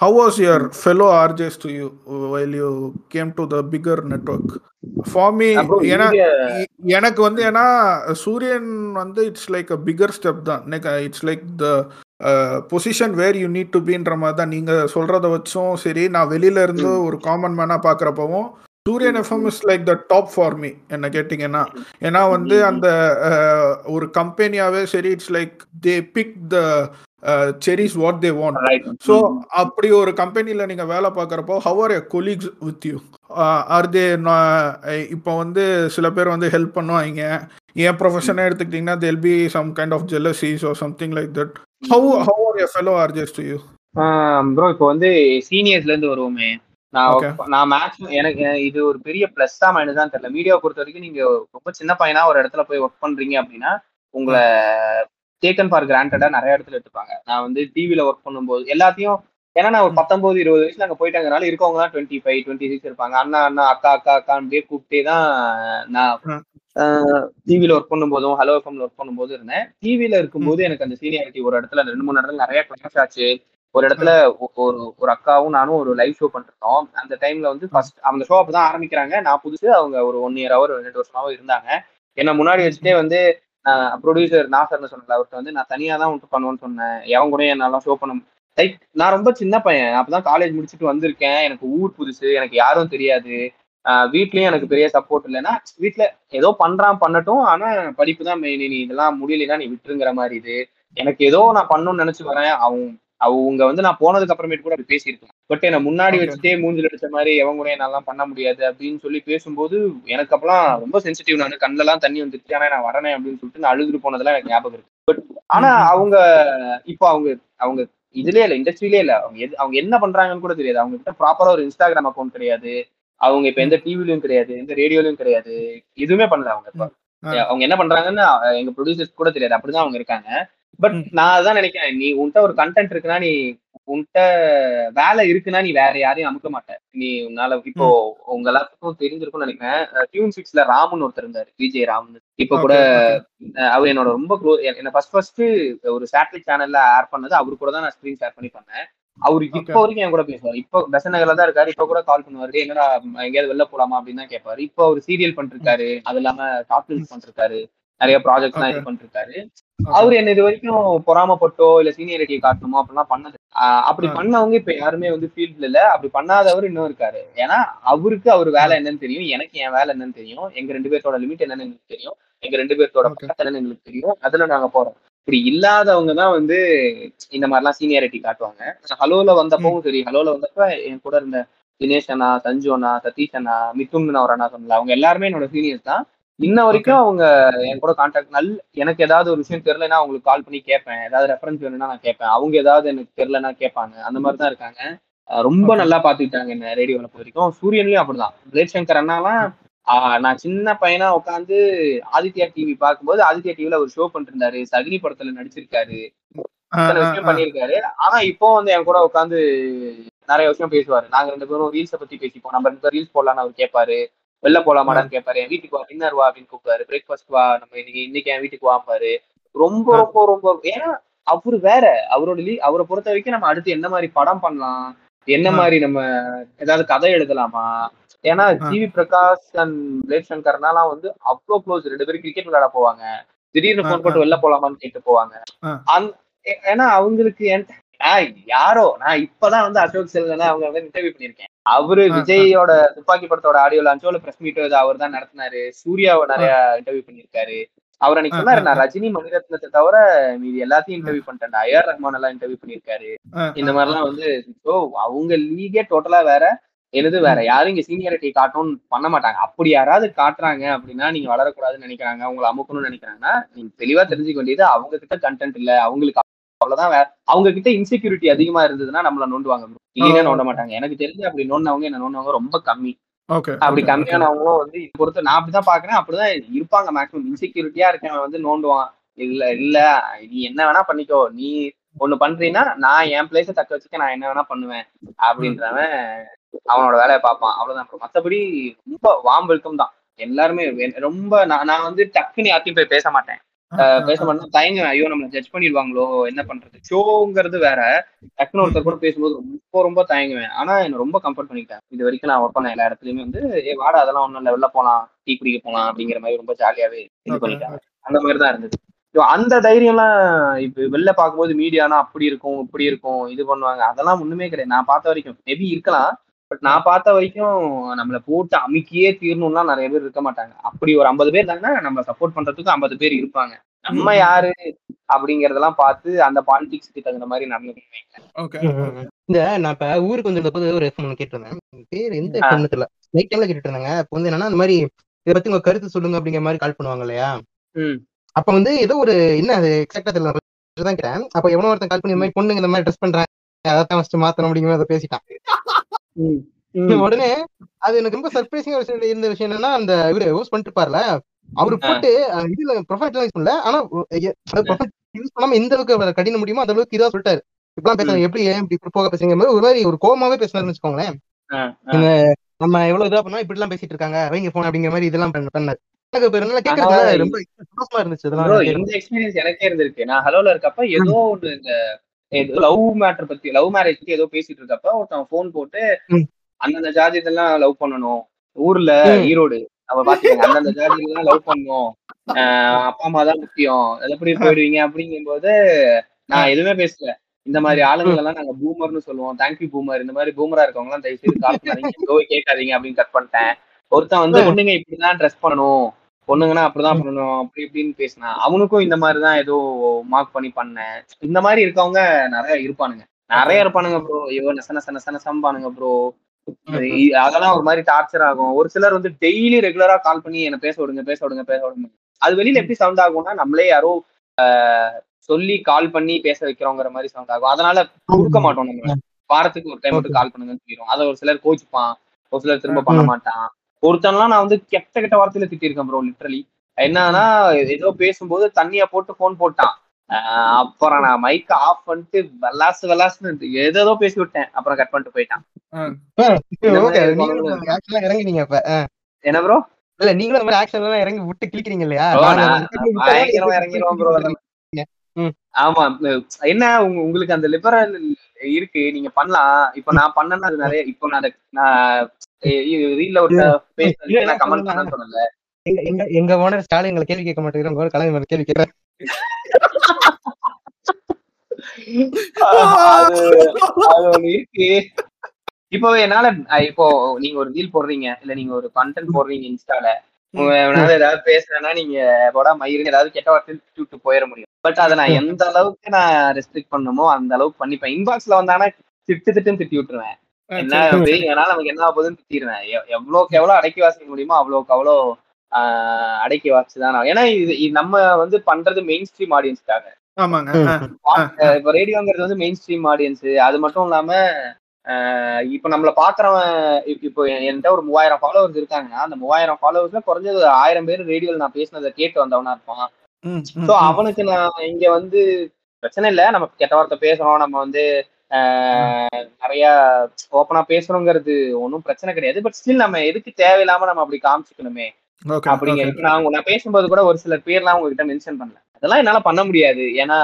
How was your fellow RJs to you while you came to the bigger network? For me, Uh, bro, ஏன்னா எனக்கு வந்து ஏன்னா சூரியன் வந்து it's like a bigger step தான். It's like the position where you need to பீன்ற மாதிரி தான். நீங்க சொல்றத வச்சும் சரி நான் வெளியில இருந்து ம், ஒரு காமன் மேனா பாக்குறப்பவும் Suriyan hmm, FM hmm, is like the top for me என்ன கேட்டிங்கன்னா. ஏன்னா வந்து ம், ம், அந்த அஹ், ஒரு கம்பெனியாவே சரி it's like they pick the cherries what they want. So அப்படி ஒரு கம்பெனியில் நீங்கள் வேலை பார்க்குறப்போ how are colleagues with you are they இப்போ வந்து சில பேர் வந்து ஹெல்ப் பண்ணுவாங்க. என் ப்ரொஃபஷனே எடுத்துக்கிட்டிங்கன்னா there'll be some kind of jealousies or something like that how. How are a fellow RJs to you bro இப்போ வந்து சீனியர்ஸ்ல இருந்து வருவோமே. நான் நான் மேக்ஸிமம் எனக்கு இது ஒரு பெரிய ப்ளஸ் தான் மைனஸ் தான் தெரியல. மீடியாவை பொறுத்த வரைக்கும் நீங்க ரொம்ப சின்ன பையனா ஒரு இடத்துல போய் ஒர்க் பண்றீங்க அப்படின்னா உங்களை டேக்கன் ஃபார் கிராண்டடா நிறைய இடத்துல எடுத்துப்பாங்க. நான் வந்து டிவில ஒர்க் பண்ணும்போது எல்லாத்தையும் ஏன்னா நான் ஒரு பத்தொன்பது இருபது வயசுல அங்க போயிட்டாங்கனால இருக்கவங்க தான் டுவெண்ட்டி ஃபைவ் டுவெண்ட்டி சிக்ஸ் இருப்பாங்க. அண்ணா அண்ணா அக்கா அக்கா அக்கான்னு கூப்பிட்டே தான் நான் டிவில ஒர்க் பண்ணும்போதும் ஹலோ எஃப்எம்ல ஒர்க் பண்ணும்போது இருந்தேன். டிவில இருக்கும்போது எனக்கு அந்த சீனியாரிட்டி ஒரு இடத்துல ரெண்டு மூணு இடத்துல நிறைய கிளாஸ் ஆச்சு. ஒரு இடத்துல ஒரு ஒரு அக்காவும் நானும் ஒரு லைவ் ஷோ பண்ணிருந்தோம். அந்த டைம்ல வந்து ஃபர்ஸ்ட் அந்த ஷோ அப்பதான் ஆரம்பிக்கிறாங்க. நான் புதுசு அவங்க ஒரு ஒன் இயர் அவர் ரெண்டு வருஷமாவும் இருந்தாங்க. என்ன முன்னாடி வச்சுட்டே வந்து ப்ரொடியூசர் நாசர்னு சொன்னல அவர்கிட்ட வந்து நான் தனியாக தான் விட்டு பண்ணுவேன்னு சொன்னேன். எவன் கூட என்னால ஷோ பண்ண லைக் நான் ரொம்ப சின்ன பையன். அப்பதான் காலேஜ் முடிச்சுட்டு வந்திருக்கேன். எனக்கு ஊர் புதுசு எனக்கு யாரும் தெரியாது. ஆஹ் வீட்லயும் எனக்கு பெரிய சப்போர்ட் இல்லைன்னா வீட்டில் ஏதோ பண்றான் பண்ணட்டும். ஆனா படிப்பு தான் மெயின் நீ இதெல்லாம் முடியலன்னா நீ விட்டுருங்கிற மாதிரி இது. எனக்கு ஏதோ நான் பண்ணணும்னு நினைச்சு வரேன். அவங்க அவங்க வந்து நான் போனதுக்கு அப்புறமேட்டு கூட அப்படி பேசியிருக்கேன். பட் என்ன முன்னாடி. வச்சுட்டே மூஞ்சில் அடிச்ச மாதிரி எவன் கூட என்னாலாம் பண்ண முடியாது அப்படின்னு சொல்லி பேசும்போது எனக்கு அப்பெல்லாம் ரொம்ப சென்சிட்டிவ் நான். கண்ணுலாம் தண்ணி வந்துருச்சு. ஆனா நான் வரேன் அப்படின்னு சொல்லிட்டு நான் அழுதுட்டு போனதெல்லாம் எனக்கு ஞாபகம் இருக்கு. பட் ஆனா. அவங்க இப்போ அவங்க அவங்க இதுலயே இல்ல இண்டஸ்ட்ரியிலே இல்ல. அவங்க எது அவங்க என்ன பண்றாங்கன்னு கூட தெரியாது. அவங்க கிட்ட ப்ராப்பரா ஒரு இன்ஸ்டாகிராம் அக்கௌண்ட் கிடையாது. அவங்க இப்ப எந்த டிவிலயும் கிடையாது. எந்த ரேடியோலயும் கிடையாது. எதுவுமே பண்ணல அவங்க இப்ப. அவங்க என்ன பண்றாங்கன்னு எங்க ப்ரொடியூசர்ஸ் கூட தெரியாது. அப்படிதான் அவங்க இருக்காங்க. பட். நான் அதான் நினைக்கிறேன். நீ உன்கிட்ட ஒரு கண்டென்ட் இருக்குன்னா நீ உன்கிட்ட வேலை இருக்குன்னா நீ வேற யாரையும் அமுக்க மாட்ட. நீ உன்னால இப்போ உங்க எல்லாத்துக்கும் தெரிஞ்சிருக்கும்னு நினைக்கிறேன். டியூன் சிக்ஸ்ல ராமன் ஒருத்தர் இருந்தாரு விஜய் ராமன். இப்ப கூட அவர் என்னோட ரொம்ப க்ளோஸ் என்ன ஃபர்ஸ்ட் ஃபர்ஸ்ட் ஒரு சேட்டலைட் சேனல்ல ஏர் பண்ணது. அவரு கூட தான் நான் ஸ்க்ரீன் ஷேர் பண்ணி பண்ணேன். அவரு. இப்போ வரைக்கும் என் கூட பேசுவார். இப்போ பெசநகர்ல தான் இருக்காரு. இப்போ கூட கால் பண்ணுவாரு. "டேய், என்னடா எங்கேயாவது வெளில போலாமா? அப்படின்னு தான் கேட்பாரு. இப்போ அவர் சீரியல் பண்ணிருக்காரு அது இல்லாம ஃபிலிம்ஸ் பண்ணிருக்காரு நிறைய Okay. இது பண்ணிருக்காரு. அவர் என்ன இது வரைக்கும் பொறாமப்பட்டோ இல்ல சீனியரிட்டியை காட்டணுமோ அப்படிலாம் பண்ணது அப்படி. பண்ணவங்க இப்ப யாருமே வந்து ஃபீல்ட்ல இல்ல. அப்படி பண்ணாதவர் இன்னும் இருக்காரு. ஏன்னா அவருக்கு அவர் வேலை என்னன்னு தெரியும். எனக்கு என் வேலை என்னன்னு தெரியும். எங்க ரெண்டு பேர்த்தோட லிமிட் என்னன்னு எங்களுக்கு தெரியும். எங்க ரெண்டு பேர்த்தோட. பக்கத்துல என்னன்னு எங்களுக்கு தெரியும். அதுல நாங்க போறோம். இப்படி இல்லாதவங்க தான் வந்து இந்த மாதிரிலாம் சீனியாரிட்டி காட்டுவாங்க. ஹலோல வந்தப்பவும் சரி ஹலோல வந்தப்ப என் கூட இருந்த தினேஷ் அண்ணா சஞ்சு அண்ணா சதீஷ் அண்ணா மிதுன் ஒரு அண்ணா சொன்னல அவங்க எல்லாருமே என்னோட சீனியர்ஸ் தான். இன்ன வரைக்கும் அவங்க என் கூட கான்டாக்ட் நல் எனக்கு ஏதாவது ஒரு விஷயம் தெரியலன்னா அவங்களுக்கு கால் பண்ணி கேட்பேன். ஏதாவது ரெஃபரன்ஸ் வேணும்னா நான் கேட்பேன். அவங்க ஏதாவது எனக்கு தெரியலன்னா கேட்பாங்க. அந்த மாதிரி தான் இருக்காங்க. ரொம்ப. நல்லா பாத்துக்கிட்டாங்க என்ன ரேடியோல பொறுத்த வரைக்கும் சூரியன்லயும் அப்படிதான். பிளேட் சங்கர் அண்ணாலாம் நான் சின்ன பையனா உட்காந்து ஆதித்யா டிவி பார்க்கும்போது ஆதித்யா டிவில ஒரு ஷோ பண்ணிட்டு இருந்தாரு சகுனி படத்துல நடிச்சிருக்காரு. விஷயம் ஆ. பண்ணியிருக்காரு ஆனா இப்போ வந்து என் கூட உட்காந்து நிறைய விஷயம் பேசுவாரு. நாங்க ரெண்டு பேரும் ரீல்ஸை பத்தி பேசிப்போம். நம்ம ரெண்டு பேரும் ரீல்ஸ் போடலாம்னு அவர் கேட்பாரு. வெளில போலாமாடான்னு கேட்பாரு என் வீட்டுக்கு வா டின்னர் வா அப்படின்னு கூப்பிட்டாரு பிரேக்ஃபாஸ்ட் வா நம்ம இன்னைக்கு இன்னைக்கு என் வீட்டுக்கு வாம்பாரு ரொம்ப. ரொம்ப ரொம்ப ஏன்னா அவரு வேற அவரோட லீ அவரை பொறுத்த வரைக்கும் நம்ம அடுத்து என்ன மாதிரி படம் பண்ணலாம் என்ன. மாதிரி நம்ம ஏதாவது கதை எழுதலாமா ஏன்னா. ஜிவி பிரகாஷ் அண்ட் பிளேட் சங்கர்னாலாம் வந்து அவ்வளோ க்ளோஸ் ரெண்டு பேரும் கிரிக்கெட் விளையாட போவாங்க திடீர்னு ஆ. போட்டு வெளில போலாமான்னு கேட்டு போவாங்க. அந் ஏன்னா அவங்களுக்கு நான் யாரோ? நான் இப்பதான் வந்து அசோக் செல்வனை அவங்க வந்து இன்டர்வியூ பண்ணிருக்கேன் அவரு. விஜயோட துப்பாக்கி படத்தோட ஆடியோ லான்ச்சோ இல்ல பிரஸ் மீட்டோ அவர் தான் நடத்தினாரு. சூர்யாவை நிறைய இன்டர்வியூ பண்ணிருக்காரு அவர் அன்னைக்கு சொன்னாரு நான். ரஜினி மணிரத்னத்தை தவிர மீதி எல்லாத்தையும் இன்டர்வியூ பண்ணிட்டேன் ஐஆர் ரஹ்மான் எல்லாம் இன்டர்வியூ பண்ணிருக்காரு இந்த ஆ, மாதிரிலாம் வந்து ஸோ அவங்க லீகே டோட்டலா வேற எனது வேற? யாரும் இங்க சீனியாரிட்டி காட்டணும்னு பண்ண மாட்டாங்க. அப்படி யாராவது காட்டுறாங்க அப்படின்னா நீங்க வளரக்கூடாதுன்னு நினைக்கிறாங்க. உங்களை அமுக்கணும்னு நினைக்கிறாங்கன்னா நீங்க தெளிவா தெரிஞ்சுக்க வேண்டியது அவங்க கிட்ட கண்டென்ட் இல்ல. அவங்களுக்கு அவ்வளவுதான் அவங்க கிட்ட இன்செக்யூரிட்டி அதிகமா இருந்ததுன்னா நம்மள நோண்டுவாங்க. இல்லைன்னா நோண்ட மாட்டாங்க. எனக்கு தெரிஞ்சு அப்படி நோண்டவங்க என்ன நோண்டவங்க ரொம்ப கம்மி. அப்படி கம்மியானவங்களும் வந்து இது பொறுத்து நான் அப்படிதான் பாக்குறேன். அப்படிதான் இருப்பாங்க மேக்ஸிமம் இன்செக்யூரிட்டியா இருக்கவன் வந்து நோண்டுவான். இல்ல இல்ல நீ என்ன வேணா பண்ணிக்கோ. நீ ஒண்ணு பண்றீன்னா நான் என் பிளேஸ தக்க வச்சுக்க நான் என்ன வேணா பண்ணுவேன் அப்படின்றவன் அவனோட வேலையை பார்ப்பான். அவ்வளவுதான். மத்தபடி ரொம்ப வாம் வெல்கம் தான். எல்லாருமே ரொம்ப நான் நான் வந்து டக்குன்னு யார்ட்டையும் போய் பேச மாட்டேன். பேச மாட்டேன் தயங்குவேன் ஐயோ நம்மள ஜட்ஜ் பண்ணிடுவாங்களோ என்ன பண்றது? ஷோங்கிறது வேற. டக்குனு ஒருத்தர் கூட பேசும்போது ரொம்ப ரொம்ப தயங்குவேன். ஆனா என்ன ரொம்ப கம்ஃபர்ட் பண்ணிக்கிட்டேன் இது வரைக்கும் நான் ஒர்க் பண்ண எல்லா இடத்துலயுமே வந்து ஏ வாடா அதெல்லாம் ஒண்ணும் இல்ல. வெளில போலாம். டீ குடிக்க போலாம். அப்படிங்கிற மாதிரி ரொம்ப ஜாலியாவே இது. பண்ணிட்டாங்க அந்த மாதிரி தான் இருந்தது. அந்த தைரியம்லாம் இப்ப வெளில பார்க்கும்போது மீடியானா அப்படி இருக்கும் இப்படி இருக்கும் இது பண்ணுவாங்க. அதெல்லாம் ஒண்ணுமே கிடையாது. நான் பார்த்த வரைக்கும் மேபி இருக்கலாம். பட் நான் பார்த்த வரைக்கும் நம்மளை போட்டு அமுக்கியே தீரணும்லாம் நிறைய பேர் இருக்க மாட்டாங்க. அப்படி ஒரு ஐம்பது பேர் இருந்தாங்கன்னா நம்ம சப்போர்ட் பண்றதுக்கு ஐம்பது பேர் இருப்பாங்க. நம்ம யாரு அப்படிங்கறதெல்லாம் பார்த்து அந்த பாலிடிக்ஸ்க்கு தகுந்த மாதிரி நடந்துக்கணும் ஓகே இந்த நான் இப்ப ஊருக்கு வந்திருந்த போது ஒரு எஃப்எம் கேட்டிருந்தேன். பேர் எந்த ஆ. எஃப்எம்னு தெரியல. நைட் டைம்ல கேட்டுட்டு இருந்தாங்க அப்போ வந்து என்னன்னா இந்த மாதிரி இதை பத்தி உங்க கருத்து சொல்லுங்க அப்படிங்கிற மாதிரி கால் பண்ணுவாங்க இல்லையா? ம். அப்ப வந்து ஏதோ ஒரு என்ன அது எக்ஸாக்டா தெரியல. தான் கேட்டேன். அப்ப எவனோ ஒருத்தன் கால் பண்ணி இந்த மாதிரி பொண்ணுங்க இந்த மாதிரி ட்ரெஸ் பண்றாங்க. அதான் ஃபர்ஸ்ட் மாத்தணும் அப்படிங்கிற மாதிரி அதை பேசிட்டான். உடனே அது எனக்கு ரொம்ப சர்ப்ரைசிங்கா விஷயம் இருந்த விஷயம் என்னன்னா அந்த இவரு ஹோஸ்ட் பண்ணிட்டு இருப்பார்ல அவரு. போட்டு இதுல ப்ரொஃபைல் யூஸ் பண்ணல. ஆனா யூஸ் பண்ணாம எந்த அளவுக்கு கடின முடியுமோ அந்த அளவுக்கு இதா சொல்லிட்டாரு. இப்பெல்லாம் பேசுறாங்க எப்படி ஏன் இப்படி போக பேசுறீங்க மாதிரி ஒரு மாதிரி ஒரு கோவமாவே பேசினாருன்னு வச்சுக்கோங்களேன். இந்த நம்ம எவ்வளவு இதா பண்ணா இப்படி எல்லாம் பேசிட்டு இருக்காங்க வைங்க போன் அப்படிங்கிற மாதிரி இதெல்லாம் பண்ண- பண்ணாரு. எனக்கு ரொம்ப சந்தோஷமா இருந்துச்சு இதெல்லாம். இந்த எக்ஸ்பீரியன்ஸ் எனக்கே இருந்திருக்கு. நான் ஹலோல இருக்கப்ப ஏதோ ஒண்ணு இந்த லவ் மேட்டர் பத்தி லவ் மேரேஜ் பத்தி ஏதோ பேசிட்டு இருக்கப்ப ஒருத்தன் ஃபோன் போட்டு. அந்தந்த ஜாதி இதெல்லாம் லவ் பண்ணணும். ஊர்ல. ஈரோடு. அவ பாத்துக்கோங்க அந்தந்த ஜாதி எல்லாம் லவ் பண்ணணும் ஆஹ் அப்பா அம்மா தான் முக்கியம். எப்படி போயிடுவீங்க? அப்படிங்கும்போது நான் எதுவுமே பேசல. இந்த மாதிரி ஆளுங்களை எல்லாம் நாங்க பூமர்னு சொல்லுவோம். Thank you boomer. இந்த மாதிரி பூமரா இருக்கவங்க எல்லாம் தயவு செய்து கால் பண்ணாதீங்க. கேட்காதீங்க அப்படின்னு கட் பண்ணிட்டேன். ஒருத்தன் வந்து பொண்ணுங்க இப்படிதான் ட்ரெஸ் பண்ணணும். பொண்ணுங்கன்னா அப்படிதான் பண்ணணும் அப்படி இப்படின்னு பேசினா அவனுக்கும் இந்த மாதிரி தான் ஏதோ மார்க் பண்ணி பண்ணேன் இந்த மாதிரி இருக்கவங்க நிறைய இருப்பானுங்க. நிறைய இருப்பானுங்க ப்ரோ ஐயோ நெச நெச நெச நெசம்பானுங்க ப்ரோ அதெல்லாம் ஒரு மாதிரி டார்ச்சர் ஆகும். ஒரு சிலர் வந்து டெய்லி ரெகுலரா கால் பண்ணி என்ன பேச விடுங்க பேச விடுங்க பேச விடுங்க. அது வெளியில எப்படி சவுண்ட் ஆகும்னா நம்மளே யாரோ சொல்லி கால் பண்ணி பேச வைக்கிறோங்கிற மாதிரி சவுண்ட் ஆகும். அதனால கொடுக்க மாட்டோம் நம்ம வாரத்துக்கு ஒரு டைம் மட்டும் கால் பண்ணுங்கன்னு சொல்லிடும் அதை ஒரு சிலர் கோச்சுப்பான். ஒரு சிலர் திரும்ப பண்ண மாட்டான். ஒருத்தன்லாம் நான் வந்து கெட்ட கெட்ட வார்த்தையில திட்டிருக்கேன் ப்ரோ லிட்டரலி என்னன்னா ஏதோ பேசும்போது தண்ணிய போட்டு போன் போட்டான். ஆஹ் அப்புறம் நான் மைக் ஆஃப் பண்ணிட்டு வெல்லாசு வெல்லாசுன்னு ஏதேதோ பேசி விட்டேன். அப்புறம் கட் பண்ணிட்டு போயிட்டான். இறங்குனீங்க அப்ப. ஆ. என்ன ப்ரோ இல்ல நீங்களும் மாதிரி ஆக்ஷன் எல்லாம் இறங்கி விட்டு கிளிக்கிறீங்க இல்லையா? இறங்கிடுவோம் ப்ரோ. ஆமா என்ன உங்க- உங்களுக்கு அந்த லிபரல் இருக்கு நீங்க பண்ணலாம். இப்ப நான் பண்ணேன்னா அது நிறைய இப்போ நான் நான் ரீல்ல ஒரு கமெண்ட் பண்ண எங்க எங்க ஓனர் ஸ்டாலின் எங்களை கேள்வி கேட்க மாட்டேங்கிறோம் மேல கேள்வி கேட்கறேன் இப்போ என்னால இப்போ நீங்க ஒரு ரீல் போடுறீங்க. இல்ல நீங்க ஒரு கண்டென்ட் போடுறீங்க இன்ஸ்டால. உங்க எவனாவது ஏதாவது பேசுறேன்னா நீங்க போடா மயிறு ஏதாவது கெட்ட வார்த்தை திட்டி விட்டு போயிட முடியும். பட் அதை நான் எந்த அளவுக்கு நான் ரெஸ்ட்ரிக்ட் பண்ணணுமோ அந்த அளவுக்கு பண்ணிப்பேன். இன்பாக்ஸ்ல வந்தானா திட்டு திட்டுன்னு திட்டி விட்டுருவேன். என்ன பெரிய அதனால நமக்கு என்ன ஆகுதுன்னு திட்டிடுவேன் எவ்- எவ்வளவுக்கு எவ்வளவு அடக்கி வாசிக்க முடியுமோ அவ்வளவுக்கு அவ்வளோ ஆஹ் அடக்கி வாசிச்சுதான் நான் ஏன்னா இது நம்ம வந்து பண்றது மெயின் ஸ்ட்ரீம் ஆடியன்ஸ்க்காக ஆமாங்க. இப்ப ரேடியோங்கிறது வந்து மெயின் ஸ்ட்ரீம் ஆடியன்ஸ் அது மட்டும் இல்லாம இப்ப நம்மள பாக்குறவன் இப்~ இப்போ என்- என்கிட்ட ஒரு மூவாயிரம் ஃபாலோவர்ஸ் இருக்காங்கன்னா அந்த மூவாயிரம் ஃபாலோவர்ஸ்ல குறைஞ்சது ஒரு ஆயிரம் பேர் ரேடியோல நான் பேசினதை கேட்டு வந்தவனா இருப்பான். சோ. அவனுக்கு நான் இங்க வந்து பிரச்சனை இல்ல. நம்ம கெட்ட வார்த்தை பேசுறோம். நம்ம வந்து நிறைய ஓப்பனா பேசுறோங்கிறது ஒன்றும் பிரச்சனை கிடையாது. பட் ஸ்டில் நம்ம எதுக்கு தேவையில்லாம நம்ம அப்படி காமிச்சுக்கணுமே? அப்படிங்க இப்ப நான் நான் பேசும்போது கூட ஒரு சில பேர்லாம் உங்ககிட்ட மென்ஷன் பண்ணல. அதெல்லாம் என்னால பண்ண முடியாது. ஏன்னா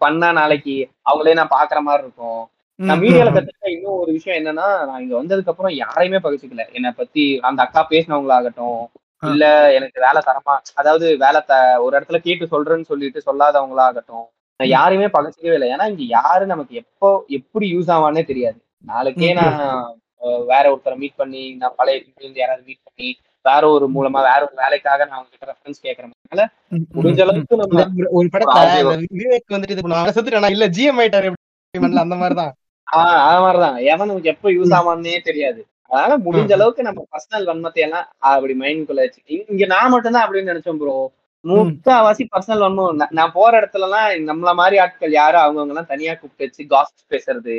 பண்ணா நாளைக்கு அவங்களே நான் பாக்குற மாதிரி இருக்கும். நான் மீடியால கத்துக்கிட்ட இன்னும் ஒரு விஷயம் என்னன்னா நான் இங்க வந்ததுக்கு அப்புறம் யாரையுமே பகிச்சுக்கல. என்னை பத்தி அந்த அக்கா பேசினவங்களாகட்டும். இல்ல எனக்கு வேலை தரமா அதாவது வேலை த ஒரு இடத்துல கேட்டு சொல்றேன்னு சொல்லிட்டு சொல்லாதவங்களாகட்டும் நான் யாரையுமே பகச்சிக்கவே இல்லை. ஏன்னா இங்க யாரு நமக்கு எப்போ எப்படி யூஸ் ஆவானே தெரியாது. நாளைக்கே நான் வேற ஒருத்தரை மீட் பண்ணி நான் பழைய இருந்து யாராவது மீட் பண்ணி வேற ஒரு மூலமா வேற ஒரு வேலைக்காக நான் அவங்க கிட்ட ரெஃபரன்ஸ் ம், முடிஞ்ச அளவுக்கு நம்ம ஒரு- படத்தை அந்த விவேக் வந்துட்டு இது பண்ணுவாங்க. இல்ல ஜிஎம் ஆயிட்டாரு அந்த மாதிரிதான். ஆஹ் அது மாதிரிதான். எவன் நமக்கு எப்ப யூஸ் ஆவான்னே தெரியாது. அதனால முடிஞ்ச அளவுக்கு நம்ம பர்சனல் வன்மத்தை எல்லாம் அப்படி மைண்ட்குள்ள வச்சு இங்க- இங்க நான் மட்டும்தான் அப்படின்னு நினைச்சோம் ப்ரோ முக்காவாசி பர்சனல் வன்மம் நான் நான் போற இடத்துல எல்லாம் நம்மள மாதிரி ஆட்கள் யாரு? அவங்கவங்க எல்லாம் தனியா கூப்பிட்டு வச்சு காஸ்ட் பேசுறது.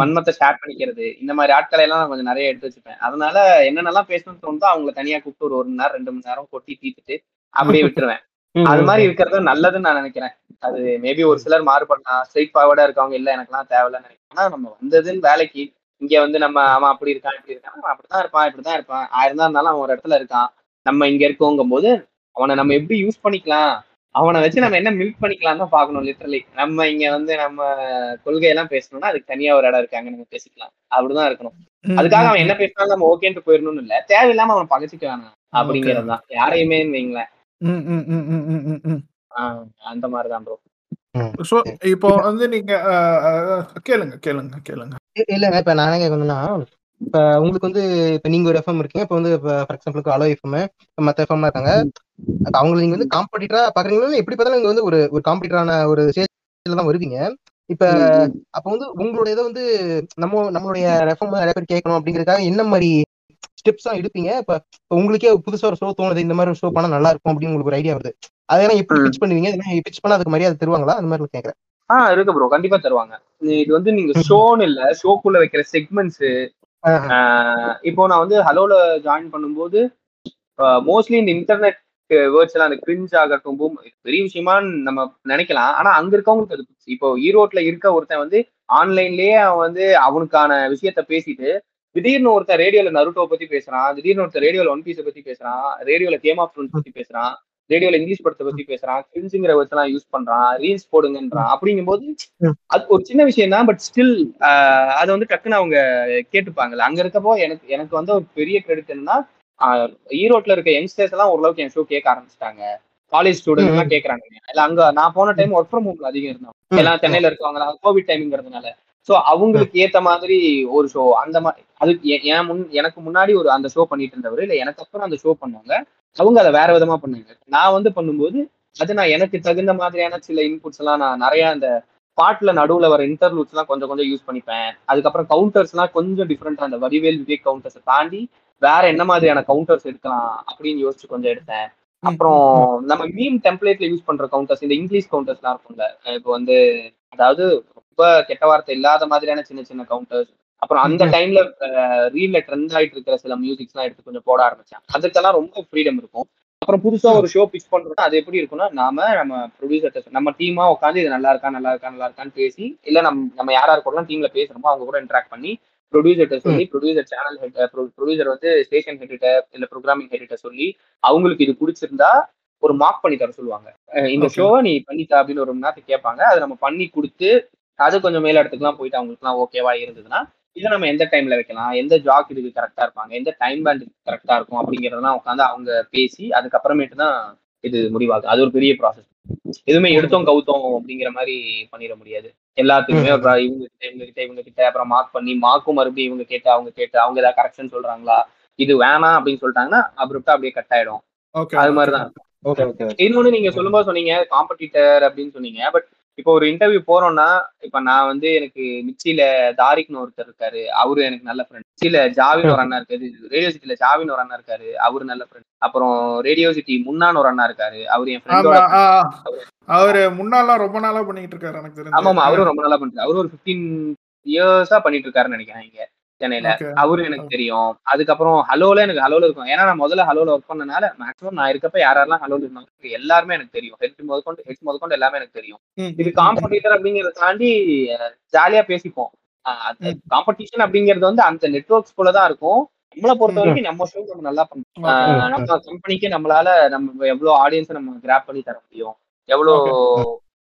வன்மத்தை ஷேர் பண்ணிக்கிறது இந்த மாதிரி ஆட்களை எல்லாம் நான் கொஞ்சம் நிறைய எடுத்து வச்சுப்பேன். அதனால என்னென்னலாம் பேசணும்னு தோணுதோ அவங்கள தனியா கூப்பிட்டு ஒரு ஒரு மணி நேரம் ரெண்டு மணி நேரம் கொட்டி தீத்துட்டு அப்படியே விட்டுருவேன். அது மாதிரி இருக்கிறது நல்லதுன்னு நான் நினைக்கிறேன். அது மேபி ஒரு சிலர் மாறுபடலாம். ஸ்ட்ரெயிட் ஃபார்வர்டா இருக்கவங்க இல்ல எனக்குலாம் தேவையில்லைன்னு நினைக்கிறேன். ஆனா நம்ம வந்ததுன்னு வேலைக்கு இங்க வந்து நம்ம அவன் அப்படி இருக்கான் இப்படி இருக்கான் அவன் அப்படித்தான் இருப்பான் இப்படித்தான் இருப்பான். ஆயிரம் தான் இருந்தாலும் அவன் ஒரு இடத்துல இருக்கான். நம்ம இங்க இருக்கோங்கும் போது அவனை நம்ம எப்படி யூஸ் பண்ணிக்கலாம்? அவனை வச்சு நம்ம என்ன மில்க் பண்ணிக்கலாம் தான் பாக்கணும் லிட்டரலி நம்ம இங்க வந்து நம்ம கொள்கையெல்லாம் பேசணும்னா அதுக்கு தனியா ஒரு இடம் இருக்காங்க நம்ம பேசிக்கலாம். அப்படிதான் இருக்கணும். அதுக்காக அவன் என்ன பேசினாலும் நம்ம ஓகேன்ட்டு போயிடணும்னு இல்ல. தேவையில்லாம அவன் பகச்சிக்க வேணாம். அப்படிங்கறதுதான். யாரையுமே வைங்களேன். ம், ம், ம், ம், ம், ம், ம். ஆஹ் அந்த மாதிரிதான் ப்ரோ ஸோ இப்போ வந்து நீங்க கேளுங்க கேளுங்க கேளுங்க. இ- இல்லங்க இப்ப நான் கேட்கணும்னா இப்ப உங்களுக்கு வந்து இப்ப நீங்க ஒரு எஃப்எம் இருக்கீங்க. இப்ப வந்து ஃபார் எக்ஸாம்பிளுக்கு அலோ எஃப்எம் மத்த எஃப்எம் இருக்காங்க. அவங்களை நீங்க வந்து காம்படிட்டரா பாக்குறீங்களா? எப்படி பார்த்தாலும் நீங்க வந்து ஒரு ஒரு காம்படிட்டரான ஒரு ஸ்டேஜ்ல தான் வருவீங்க. இப்ப அப்ப வந்து உங்களுடைய இதை வந்து நம்ம நம்மளுடைய எஃப்எம் நிறைய பேர் கேட்கணும் அப்படிங்கறதுக்காக என்ன மாதிரி ஸ்டெப்ஸ் தான் எடுப்பீங்க? இப்ப உங்களுக்கே புதுசா ஒரு ஷோ தோணுது இந்த மாதிரி ஒரு ஷோ பண்ணா நல்லா இருக்கும் அப்படின்னு உங்களுக்கு ஒரு ஐடியா வருது. அதெல்லாம் எப்படி. பிச் பண்ணுவீங்க? இதெல்லாம் பிச் பண்ணா அதுக்கு மரியாதை தருவாங்களா? அந்த மாதிரி கேக்குறேன் ஆஹ் இருக்கு ப்ரோ கண்டிப்பா தருவாங்க. இது வந்து நீங்க ஷோன்னு இல்ல ஷோக்குள்ள வைக்கிற செக்மெண்ட்ஸ் இப்போ நான் வந்து ஹலோல ஜாயின் பண்ணும்போது மோஸ்ட்லி இந்த இன்டர்நெட் வேர்ட்ஸ் எல்லாம் அந்த கிரிஞ்ச் ஆகட்டும் பூம் பெரிய விஷயமான்னு நம்ம நினைக்கலாம். ஆனா அங்க இருக்கவங்களுக்கு அது இப்போ ஈரோட்ல இருக்க ஒருத்தன் வந்து ஆன்லைன்லயே அவன் வந்து அவனுக்கான விஷயத்த பேசிட்டு திடீர்னு ஒருத்தன் ரேடியோல நருட்டோ பத்தி பேசுறான் திடீர்னு ஒருத்தன் ரேடியோல ஒன் பீஸை பத்தி பேசுறான் ரேடியோல கேம் ஆஃப் த்ரோன்ஸ் பத்தி பேசுறான் ரேடியோல இங்கிலீஷ் படத்தை பத்தி பேசுறான் கிரிஞ்சுங்கிற வேர்ட்ஸ் எல்லாம் யூஸ் பண்றான் ரீல்ஸ் போடுங்கன்றான் அப்படிங்கும்போது ம். அது ஒரு சின்ன விஷயம் தான் பட் ஸ்டில் அதை வந்து டக்குன்னு அவங்க கேட்டுப்பாங்கல்ல. அங்க இருக்கப்போ எனக்கு எனக்கு வந்து ஒரு பெரிய கிரெடிட் என்னன்னா ஈரோட்ல இருக்க யங்ஸ்டர்ஸ் எல்லாம் ஓரளவுக்கு என் ஷோ கேட்க ஆரம்பிச்சிட்டாங்க. காலேஜ் ஸ்டூடெண்ட்ஸ் எல்லாம் கேக்குறாங்க. இல்ல அங்க நான் போன டைம் ஒர்க் ஃப்ரம் ஹோம்ல அதிகம் இருந்தோம். எல்லாம் சென்னையில இருக்கவங்க கோவிட் டைம்ங்கிறதுனால சோ அவங்களுக்கு ஏத்த மாதிரி ஒரு ஷோ அந்த மாதிரி அது எ- என் முன் எனக்கு முன்னாடி ஒரு அந்த ஷோ பண்ணிட்டு இருந்தவர் இல்ல எனக்கு அப்புறம் அந்த ஷோ பண்ணாங்க அவங்க அதை வேற விதமா பண்ணாங்க. நான் வந்து பண்ணும்போது அது நான் எனக்கு தகுந்த மாதிரியான சில இன்புட்ஸ் எல்லாம் நான் நிறைய அந்த பாட்டுல நடுவுல வர இன்டர்லூட்ஸ் எல்லாம் கொஞ்சம் கொஞ்சம் யூஸ் பண்ணிப்பேன். அதுக்கப்புறம் கவுண்டர்ஸ் எல்லாம் கொஞ்சம் டிஃப்ரெண்டா அந்த வடிவேல் விவேக் கவுண்டர்ஸை தாண்டி வேற என்ன மாதிரியான கவுண்டர்ஸ் எடுக்கலாம் அப்படின்னு யோசிச்சு கொஞ்சம் எடுத்தேன். அப்புறம் நம்ம மீம் டெம்ப்ளேட்ல யூஸ் பண்ற கவுண்டர்ஸ் இந்த இங்கிலீஷ் கவுண்டர்ஸ் எல்லாம் இருக்கும்ல இப்போ வந்து அதாவது ரொம்ப கெட்ட வார்த்தை இல்லாத மாதிரியான சின்ன சின்ன கவுண்டர்ஸ் அப்புறம் அந்த டைம்ல ரீல்ல ட்ரெண்ட் ஆயிட்டு இருக்கிற சில மியூசிக்ஸ் எல்லாம் எடுத்து கொஞ்சம் போட ஆரம்பிச்சேன். அதுக்கெல்லாம் ரொம்ப ஃப்ரீடம் இருக்கும். அப்புறம் புதுசா ஒரு ஷோ பிச் பண்றோம்னா அது எப்படி இருக்கும்னா நாம நம்ம ப்ரொடியூசர் நம்ம டீமா உட்காந்து இது நல்லா இருக்கா நல்லா இருக்கா நல்லா இருக்கான்னு பேசி இல்ல நம்ம நம்ம யாரா இருக்கோம் டீம்ல பேசுறோமோ அவங்க கூட இன்டராக்ட் பண்ணி ப்ரொடியூசர்கிட்ட சொல்லி ப்ரொடியூசர் சேனல் ஹெட் ப்ரொடியூசர் வந்து ஸ்டேஷன் ஹெட்ட இல்ல ப்ரோக்ராமிங் ஹெட்ட சொல்லி அவங்களுக்கு இது பிடிச்சிருந்தா ஒரு மார்க் பண்ணி தர சொல்லுவாங்க. இந்த. ஷோவை நீ பண்ணித்தா அப்படின்னு ஒரு மணி நேரத்துக்கு கேட்பாங்க அதை நம்ம பண்ணி கொடுத்து அது கொஞ்சம் மேல இடத்துக்குலாம் போயிட்டு அவங்களுக்குலாம் ஓகேவா இருந்ததுன்னா இதை நம்ம எந்த டைம்ல வைக்கலாம்? எந்த ஜாக் இதுக்கு கரெக்டா இருப்பாங்க? எந்த டைம் பேண்ட் கரெக்டா இருக்கும்? அப்படிங்கறதெல்லாம் உட்காந்து அவங்க பேசி அதுக்கப்புறமேட்டு தான் இது முடிவாகும். அது ஒரு பெரிய ப்ராசஸ் எதுவுமே எடுத்தோம் கவுத்தோம் அப்படிங்கிற மாதிரி பண்ணிட முடியாது. எல்லாத்துக்குமே இவங்க கிட்ட இவங்க கிட்ட இவங்க கிட்ட அப்புறம் மார்க் பண்ணி மார்க்கும் மறுபடியும் இவங்க கேட்டு அவங்க கேட்டு அவங்க ஏதாவது கரெக்ஷன் சொல்றாங்களா? இது வேணாம் அப்படின்னு சொல்லிட்டாங்கன்னா அப்ரப்டா அப்படியே கட் ஆயிடும். அது மாதிரிதான். ஓகே ஓகே இன்னொன்னு நீங்க சொல்லும்போது சொன்னீங்க காம்படிட்டர் அப்படின்னு சொன்னீங்க பட் இப்போ ஒரு இன்டர்வியூ போறோம்னா இப்ப நான் வந்து எனக்கு மிச்சில தாரிக்னு ஒருத்தர் இருக்காரு. அவரு எனக்கு நல்ல ஃப்ரெண்ட் மிச்சில ஜாவின் ஒரு அண்ணா இருக்காரு. ரேடியோ சிட்டில ஜாவின் ஒரு அண்ணா இருக்காரு. அவரு நல்ல ஃப்ரெண்ட் அப்புறம் ரேடியோ சிட்டி முன்னான்னு ஒரு அண்ணா இருக்காரு. அவரு என் ஃப்ரெண்டோட அவரு முன்னாலாம் ரொம்ப நாளா பண்ணிட்டு இருக்காரு எனக்கு தெரிஞ்சு. ஆமா ஆமா அவரும் ரொம்ப நல்லா பண்றாரு அவரு ஒரு பிப்டீன் இயர்ஸா பண்ணிட்டு இருக்காருன்னு நினைக்கிறேன் இங்க. சென்னையில. அவரு எனக்கு தெரியும். அதுக்கப்புறம் ஹலோல எனக்கு ஹலோல இருக்கும். ஏன்னா நான் முதல்ல ஹலோல ஒர்க் பண்ணனால மேக்ஸிமம் நான் இருக்கப்ப யாரெல்லாம் ஹலோல இருந்தாங்க எல்லாருமே எனக்கு தெரியும். ஹெட் முதற்கொண்டு ஹெட் முதற்கொண்டு எல்லாமே எனக்கு தெரியும். இது காம்படிட்டர் அப்படிங்கறத தாண்டி ஜாலியா பேசிப்போம். காம்படிஷன் அப்படிங்கிறது வந்து அந்த நெட்ஒர்க்ஸ் தான் இருக்கும். நம்மளை பொறுத்த வரைக்கும் நம்ம ஷோ நம்ம நல்லா. பண்ணோம் நம்ம கம்பெனிக்கு நம்மளால நம்ம எவ்வளவு ஆடியன்ஸை நம்ம கிராப் பண்ணி தர முடியும்? எவ்வளோ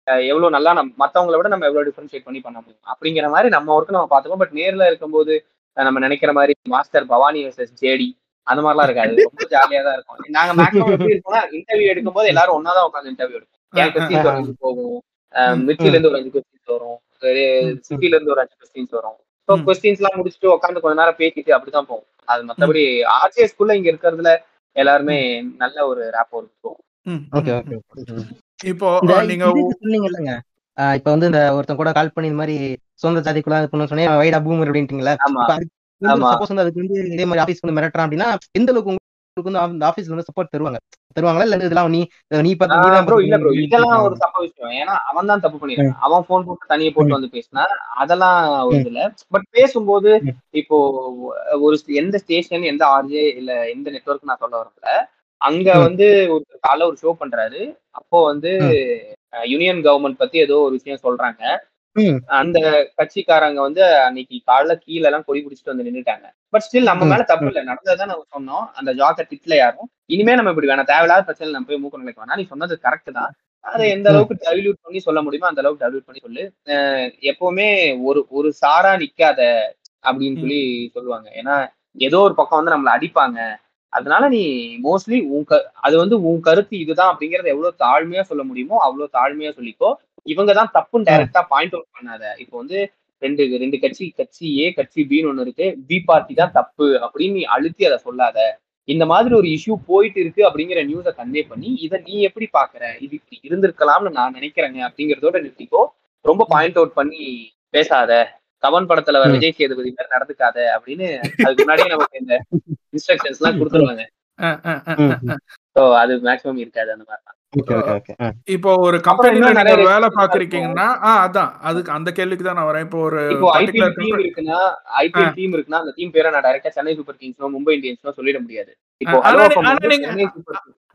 அஹ் எவ்வளவு நல்லா நம்ம மத்தவங்கள விட நம்ம எவ்வளவு டிஃபரன்ஷியேட் பண்ணி பண்ண முடியும்? அப்படிங்கிற மாதிரி நம்ம ஒர்க் நம்ம பார்த்துக்கோம் பட் நேர்ல இருக்கும்போது நம்ம நினைக்கிற மாதிரி மாஸ்டர் பவானி வர்சஸ் ஜேடி அந்த மாதிரிலாம் இருக்காது. ரொம்ப ஜாலியா தான் இருக்கும். நாங்க மேக்ஸிமம் எப்படி இருக்கோம்னா இன்டர்வியூ எடுக்கும்போது எல்லாரும் ஒன்னா தான் உட்காந்து இன்டர்வியூ எடுப்போம். என் கொஸ்டின்ஸ் ஒரு அஞ்சு போகும்? மிச்சில இருந்து ஒரு அஞ்சு கொஸ்டின்ஸ் வரும். சிட்டில இருந்து ஒரு அஞ்சு கொஸ்டின்ஸ் வரும். ஸோ. கொஸ்டின்ஸ் எல்லாம் முடிச்சுட்டு உட்காந்து கொஞ்ச நேரம் பேசிட்டு அப்படிதான் போகும். அது மத்தபடி ஆர்ஜிஎஸ்குள்ள இங்க இருக்கிறதுல எல்லாருமே நல்ல ஒரு ரேப்போ இருக்கும். இப்போ நீங்க இப்ப வந்து இந்த ஒருத்தன் கூட கால் பண்ணி இந்த மாதிரி சொந்த ஜாதிக்குள்ள பண்ண சொன்னேன் வைடா பூமர் அப்படின்ட்டீங்களா. சப்போஸ் வந்து அதுக்கு வந்து இதே மாதிரி ஆபீஸ்க்கு வந்து மிரட்டுறான் அப்படின்னா எந்த அளவுக்கு உங்களுக்கு வந்து அந்த ஆபீஸ்ல வந்து சப்போர்ட் தருவாங்க? தருவாங்களா? இல்ல இதெல்லாம் நீ நீ பார்த்து இல்ல ப்ரோ இதெல்லாம் ஒரு தப்பு விஷயம். ஏன்னா அவன் தான் தப்பு பண்ணிருக்கான். அவன் போன் போட்டு தனியா போட்டு வந்து பேசினா அதெல்லாம் ஒரு. இதுல. பட் பேசும்போது. இப்போ ஒரு எந்த ஸ்டேஷன் எந்த ஆர்ஜே இல்ல எந்த நெட்வொர்க் நான் சொல்ல வரல அங்க. வந்து ஒரு காலைல ஒரு ஷோ பண்றாரு. அப்போ வந்து யூனியன் கவர்மெண்ட் பத்தி ஏதோ ஒரு விஷயம் சொல்றாங்க. அந்த கட்சிக்காரங்க வந்து அன்னைக்கு காலைல கீழ எல்லாம் கொடி பிடிச்சிட்டு வந்து நின்னுட்டாங்க. பட் ஸ்டில் நம்ம. மேல தப்பு இல்ல. நடந்ததான் நம்ம சொன்னோம். அந்த ஜாக்க திட்ல யாரும். இனிமே நம்ம இப்படி வேணாம். தேவையில்லாத பிரச்சனை நம்ம போய் மூக்க நிலைக்க வேணாம் நீ சொன்னது கரெக்ட் தான். அதை எந்த அளவுக்கு டைல்யூட் பண்ணி சொல்ல முடியுமோ அந்த அளவுக்கு டைல்யூட் பண்ணி சொல்லு. எப்பவுமே ஒரு ஒரு சாரா நிக்காத அப்படின்னு சொல்லி சொல்லுவாங்க. ஏன்னா ஏதோ ஒரு பக்கம் வந்து நம்மள அடிப்பாங்க. அதனால நீ மோஸ்ட்லி உன் க அது வந்து உன் கருத்து இதுதான் அப்படிங்கறத எவ்வளவு தாழ்மையா சொல்ல முடியுமோ அவ்வளவு தாழ்மையா சொல்லிக்கோ. இவங்க தான் தப்புன்னு டைரக்டா பாயிண்ட் அவுட் பண்ணாத. இப்போ வந்து ரெண்டு ரெண்டு கட்சி கட்சி ஏ கட்சி பின்னு ஒண்ணு இருக்கு. பி பார்ட்டி தான் தப்பு அப்படின்னு நீ அழுத்தி அதை சொல்லாத. இந்த மாதிரி ஒரு இஷ்யூ போயிட்டு இருக்கு அப்படிங்கிற நியூஸை கன்வே பண்ணி இதை நீ எப்படி பாக்குற இது இப்படி இருந்திருக்கலாம்னு நான் நினைக்கிறேங்க அப்படிங்கறதோட நிறுத்திக்கோ. ரொம்ப பாயிண்ட் அவுட் பண்ணி பேசாத. கவன் படத்துல. விஜய் சேதுபதி மாதிரி நடந்துக்காத அப்படின்னு அதுக்கு முன்னாடியே நமக்கு இந்த இன்ஸ்ட்ரக்ஷன்ஸ் எல்லாம் கொடுத்துருவாங்க. ஸோ அது மேக்ஸிமம் இருக்காது அந்த மாதிரி தான். Okay okay okay. ஆ. இப்போ ஒரு கம்பெனில நீங்க வேலை பாக்குறீங்கன்னா அதான். அதுக்கு அந்த கேள்விக்கு தான் நான் வரேன். இப்போ ஒரு ஐபிஎல் டீம் இருக்குன்னா ஐபிஎல் டீம் இருக்குன்னா அந்த டீம் பேரை நான் டைரக்டா சென்னை சூப்பர் கிங்ஸ்னோ மும்பை இந்தியன்ஸ்னோ சொல்லிட முடியாது. இப்போ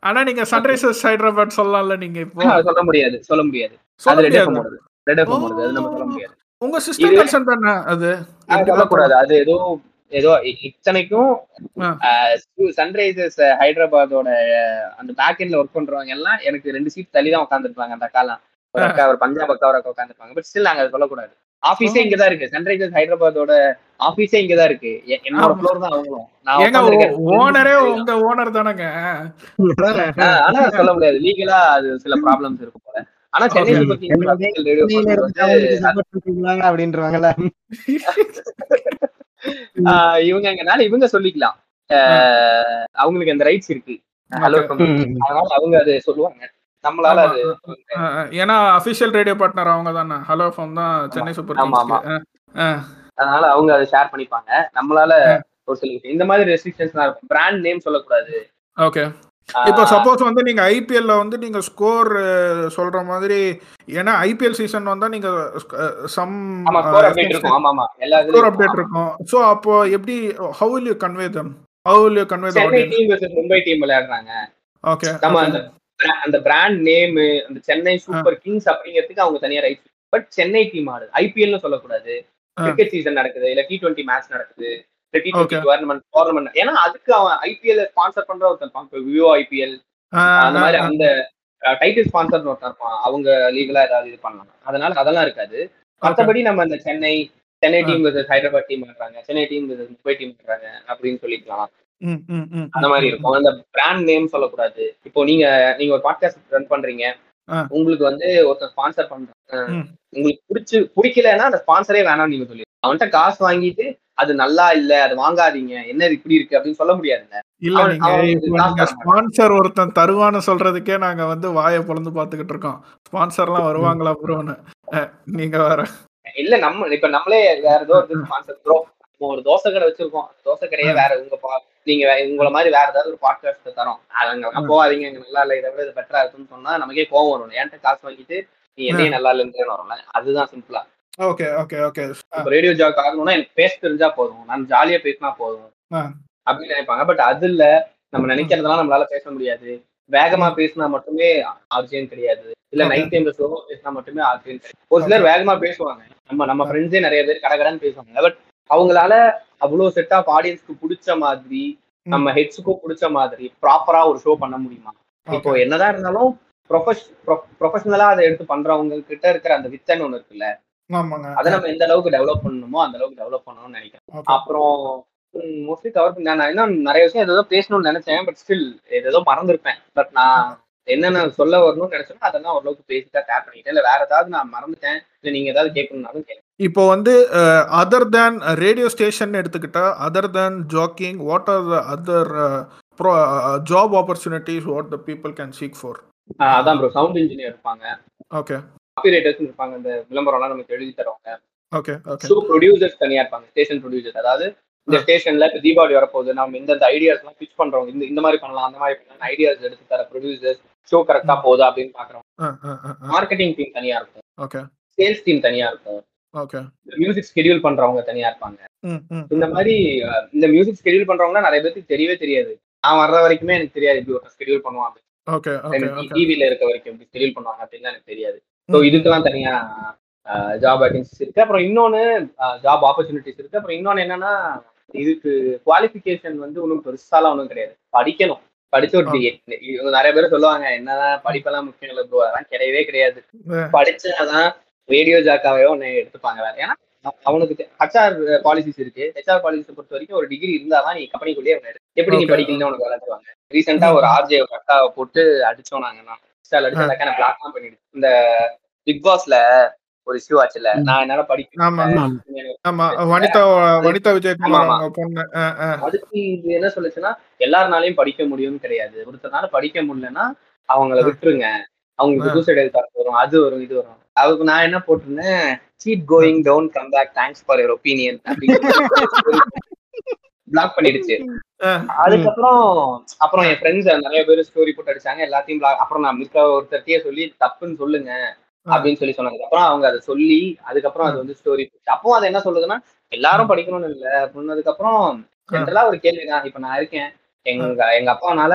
ஆனா நீங்க- சன்ரைசர்ஸ் ஹைதராபாத் சொல்லலாம்ல நீங்க இப்போ. சொல்ல முடியாது சொல்ல முடியாது. அது ரெட் முடியாது. எஃப்எம் ஓடுது. ரெட் எஃப்எம் ஓடுது அது நம்ம சொல்ல முடியாது. உங்க சிஸ்டம் பர்சன் தானே அது? சொல்லக்கூடாது. அது ஏதோ ஏதோ இத்தனைக்கும். சன்ரைசர்ஸ் ஹைதராபாத்தோட அஹ், அந்த பேக் எண்ட்ல ஒர்க் பண்றவங்க எல்லாம் எனக்கு ரெண்டு சீட் தள்ளி தான் உட்காந்துருப்பாங்க அந்த அக்காலாம். ஒரு அக்கா ஒரு பஞ்சாப் அக்கா ஒரு அக்கா உட்காந்துருப்பாங்க பட் ஸ்டில் நாங்க அதை சொல்லக்கூடாது. ஆபீஸே இங்கதான் இருக்கு. சன்ரைசர்ஸ் ஹைதராபாத்தோட ஆபீஸே இங்கதான் இருக்கு. எ- என்னோட. ஃப்ளோர் தான் அவங்களும். நான். ஓனரே உங்க ஓனர் தானங்க? ஆனா சொல்ல முடியாது. லீகலா அது சில ப்ராப்ளம்ஸ் இருக்கும் போல. ஆனா சென்னையில அப்படின்றவாங்கல்ல ஆஹ் இவங்க எங்கனால இவங்க சொல்லிக்கலாம். அவங்களுக்கு அந்த ரைட்ஸ் இருக்கு. அதனால அவங்க அது சொல்லுவாங்க. நம்மளால அது ஏன்னா அபிஷியல் ரேடியோ பார்ட்னர் அவங்க தானே. ஹலோ ஃபார்ம் தான் சென்னை சூப்பர் அதனால அவங்க அதை ஷேர் பண்ணிப்பாங்க. நம்மளால ஒரு சில. இந்த மாதிரி ரெஸ்ட்ரிக்ஷன்ஸ் இருக்கும். பிராண்ட் நேம் சொல்லக்கூடாது. ஓகே. இப்போ சப்போஸ் வந்து நீங்க ஐபிஎல்ல வந்து நீங்க ஸ்கோர் சொல்ற மாதிரி ஏன்னா ஐபிஎல் சீசன் வந்தா நீங்க சம் ஸ்கோர் அப்டேட் இருக்கும். ஸோ அப்போ எப்படி how will you convey them how will you convey the Chennai audience team versus Mumbai team விளையாடுறாங்க. ஓகே நம்ம அந்த அந்த பிராண்ட் நேம் அந்த சென்னை சூப்பர் கிங்ஸ் அப்படிங்கிறதுக்கு அவங்க தனியா ரைட்ஸ் பட் சென்னை டீம் ஆடுது. ஐபிஎல்னு சொல்லக்கூடாது. கிரிக்கெட் சீசன் நடக்குது இல்ல டி டுவெண்ட்டி மேட்ச் நடக்குது. டோர்னமெண்ட் ஏன்னா அதுக்கு அவன் ஐபிஎல் ஸ்பான்சர் பண்ற ஒருத்தன் இருப்பான். விவோ ஐபிஎல் அந்த மாதிரி அந்த டைட்டில் ஸ்பான்சர் ஒருத்தன் இருப்பான். அவங்க லீகலா ஏதாவது இது பண்ணலாம். அதனால அதெல்லாம் இருக்காது. மத்தபடி நம்ம இந்த Chennai Chennai team versus Hyderabad team ஆடுறாங்க Chennai team versus Mumbai team ஆடுறாங்க அப்படின்னு சொல்லிக்கலாம். அந்த மாதிரி இருக்கும். அந்த பிராண்ட் நேம் சொல்லக்கூடாது. இப்போ நீங்க நீங்க ஒரு பாட்காஸ்ட் ரன் பண்றீங்க. உங்களுக்கு வந்து ஒருத்தன் ஸ்பான்சர் பண்றான். ம். உங்களுக்கு பிடிச்சு பிடிக்கலன்னா அந்த ஸ்பான்சரே வேணாம்னு நீங்க சொல்லி அவன்கிட்ட காசு வாங்கிட்டு அது நல்லா இல்ல அது வாங்காதீங்க என்ன இப்படி இருக்கு அப்படின்னு சொல்ல முடியாதுல்ல. இல்ல நீங்க. ஸ்பான்சர் ஒருத்தன் தருவான்னு சொல்றதுக்கே நாங்க வந்து வாயை பொளந்து பாத்துக்கிட்டு இருக்கோம். ஸ்பான்சர்லாம் வருவாங்களா ப்ரோன்னு நீங்க வேற. இல்ல நம்ம இப்ப நம்மளே வேற ஏதோ ஒரு ஸ்பான்சர் ப்ரோ ஒரு தோசை கடை வச்சிருக்கோம். தோசை கடையே வேற உங்க நீங்க உங்களை மாதிரி வேற ஏதாவது ஒரு பாட்காஸ்ட் தரோம். அங்க போகாதீங்க இங்க நல்லா இல்ல இதை விட இது பெட்டரா இருக்குன்னு சொன்னா நமக்கே கோவம் வரும். என்கிட்ட காசு வாங்கிட்டு நீ என்னையே நல்லா இல்லைன்னு வரும்ல. அதுதான் சிம்பிளா okay okay okay. Radio jock ஆகணும்னா எனக்கு பேச தெரிஞ்சா போதும். நான் ஜாலியா பேசினா போதும். அப்படின்னு நினைப்பாங்க. பட் அது இல்ல. நம்ம நினைக்கிறதெல்லாம் நம்மளால பேச முடியாது. வேகமா பேசினா மட்டுமே ஆர்ஜியன் கிடையாது இல்ல. நைட் டைம்ல ஸ்லோவா பேசினா மட்டுமே ஆர்ஜியன் கிடையாது ஒரு சிலர் வேகமா பேசுவாங்க. நம்ம நம்ம ஃப்ரெண்ட்ஸே நிறைய பேர் கடகடன்னு பேசுவாங்க. பட் அவங்களால அவ்வளவு செட் ஆஃப் ஆடியன்ஸ்க்கு பிடிச்ச மாதிரி நம்ம ஹெட்ஸுக்கும் பிடிச்ச மாதிரி ப்ராப்பரா ஒரு ஷோ பண்ண முடியுமா? இப்போ என்னதான் இருந்தாலும் ப்ரொஃபஷ் ப்ரொஃபஷனலா அதை எடுத்து பண்றவங்க கிட்ட இருக்கிற அந்த வித்தன் ஒண்ணு இருக்குல்ல. அதை நம்ம எந்த அளவுக்கு டெவலப் பண்ணணுமோ அந்த அளவுக்கு டெவலப் பண்ணணும்னு நினைக்கிறேன். அப்புறம் மோஸ்ட்லி கவர் பண்ண நான் இன்னும் நிறைய விஷயம் ஏதோ பேசணும்னு நினைச்சேன் பட் ஸ்டில் ஏதோ மறந்துருப்பேன். பட் நான் என்னென்ன சொல்ல வரணும்னு நினைச்சேனோ அதெல்லாம் ஓரளவுக்கு பேசிட்டா டேப் பண்ணிட்டேன் இல்ல வேற ஏதாவது நான் மறந்துட்டேன். இல்ல நீங்க ஏதாவது கேட்கணும்னாலும் கேளுங்க. இப்போ வந்து அதர் தேன் ரேடியோ ஸ்டேஷன் எடுத்துக்கிட்டா other than jocking what are other job opportunities what the people can seek for அதான் ப்ரோ சவுண்ட் இன்ஜினியர் இருப்பாங்க. ஓகே காப்பிரைட்டர்ஸ் இருப்பாங்க இந்த விளம்பரம்லாம் நமக்கு எழுதி தருவாங்க. ஓகே ஷோ ப்ரொடியூசர்ஸ் தனியா இருப்பாங்க ஸ்டேஷன் ப்ரொடியூசர்ஸ் அதாவது இந்த ஸ்டேஷன்ல இப்போ தீபாவளி வரப்போகுது நம்ம இந்த ஐடியாஸ் எல்லாம் பிச் பண்றோம் இந்த இந்த மாதிரி பண்ணலாம் அந்த மாதிரி பண்ணலாம் ஐடியாஸ் எடுத்து தர ப்ரொடியூசர்ஸ் ஷோ கரெக்டா போகுதா அப்படின்னு பாக்குறோம் மார்க்கெட்டிங் டீம் தனியா இருக்கும். ஓகே சேல்ஸ் டீம் தனியா இருக்கும். ஓகே மியூசிக் ஸ்கெடியூல் பண்றவங்க தனியா இருப்பாங்க. இந்த மாதிரி இந்த மியூசிக் ஸ்கெடியூல் பண்றவங்க நிறைய பேருக்கு தெரியவே தெரியாது. நான் வர்ற வரைக்குமே எனக்கு தெரியாது இப்படி ஒரு ஸ்கெடியூல் ஓகே டிவில இருக்க வரைக்கும் இப்படி ஸ்கெடியூல் பண்ணுவாங்க அப்படின்னு எனக்கு தெரியாது. ஸோ இதுக்கெல்லாம் தனியா ஜாப் வேகன்சிஸ் இருக்கு. அப்புறம் இன்னொன்னு ஜாப் ஆப்பர்ச்சுனிட்டிஸ் இருக்கு. அப்புறம் இன்னொன்னு என்னன்னா இதுக்கு குவாலிஃபிகேஷன் வந்து ஒன்றும் பெருசாலாம் ஒன்றும் கிடையாது. படிக்கணும். படிச்ச ஒரு நிறைய பேர் சொல்லுவாங்க என்னதான் படிப்பெல்லாம் முக்கியம் இல்லை ப்ரோ அதெல்லாம் கிடையவே கிடையாது. படிச்சாதான் ரேடியோ ஜாக்காவே உன்னை எடுத்துப்பாங்க வேற. ஏன்னா அவ- அவனுக்கு ஹச்ஆர் பாலிசிஸ் இருக்கு. ஹெச்ஆர் பாலிசிஸ் பொறுத்த வரைக்கும் ஒரு டிகிரி இருந்தாதான் நீ கம்பெனிக்குள்ளேயே எப்படி நீ. படிக்கலன்னு உனக்கு வேலை தருவாங்க ரீசெண்டா ஒரு ஆர்ஜே ஒரு அக்காவை போட்டு அடிச்சோம் நாங்க நான் இன்ஸ்டால அடிச்சு அந்த பிளாக் தான் பண்ணிடுச்சு. இந்த பிக் பாஸ்ல ஒரு இஷ்யூ ஆச்சுல நான் என்னால படிக்க வனிதா வனிதா விஜயகுமார். அவங்க பொண்ணு. அதுக்கு இது என்ன சொல்லுச்சுன்னா எல்லாருனாலையும் படிக்க முடியும்னு கிடையாது. ஒருத்தனால படிக்க முடியலன்னா அவங்கள விட்டுருங்க. அவங்களுக்கு ஆ. சூசைட் எழுத்தாக்கு வரும். அது வரும் இது வரும். அதுக்கு நான் என்ன போட்டிருந்தேன்? Seat going down come back thanks for your opinion block பண்ணிடுச்சு. அதுக்கப்புறம் அப்புறம் என் ஃப்ரெண்ட்ஸ் நிறைய பேர் ஸ்டோரி போட்டு அடிச்சாங்க. எல்லாத்தையும் அப்புறம் நான் மிக்க ஒருத்தர்கிட்டயே சொல்லி தப்புன்னு சொல்லுங்க அப்படின்னு சொல்லி சொன்னதுக்கு அப்புறம் அவங்க அதை சொல்லி அதுக்கப்புறம் அது வந்து ஸ்டோரி அப்போ அது என்ன சொல்லுதுன்னா எல்லாரும் படிக்கணும்னு இல்ல சொன்னதுக்கு அப்புறம் ஜென்ரலா ஒரு கேள்விதான். இப்ப நான் இருக்கேன். எங்க எங்க அப்பானால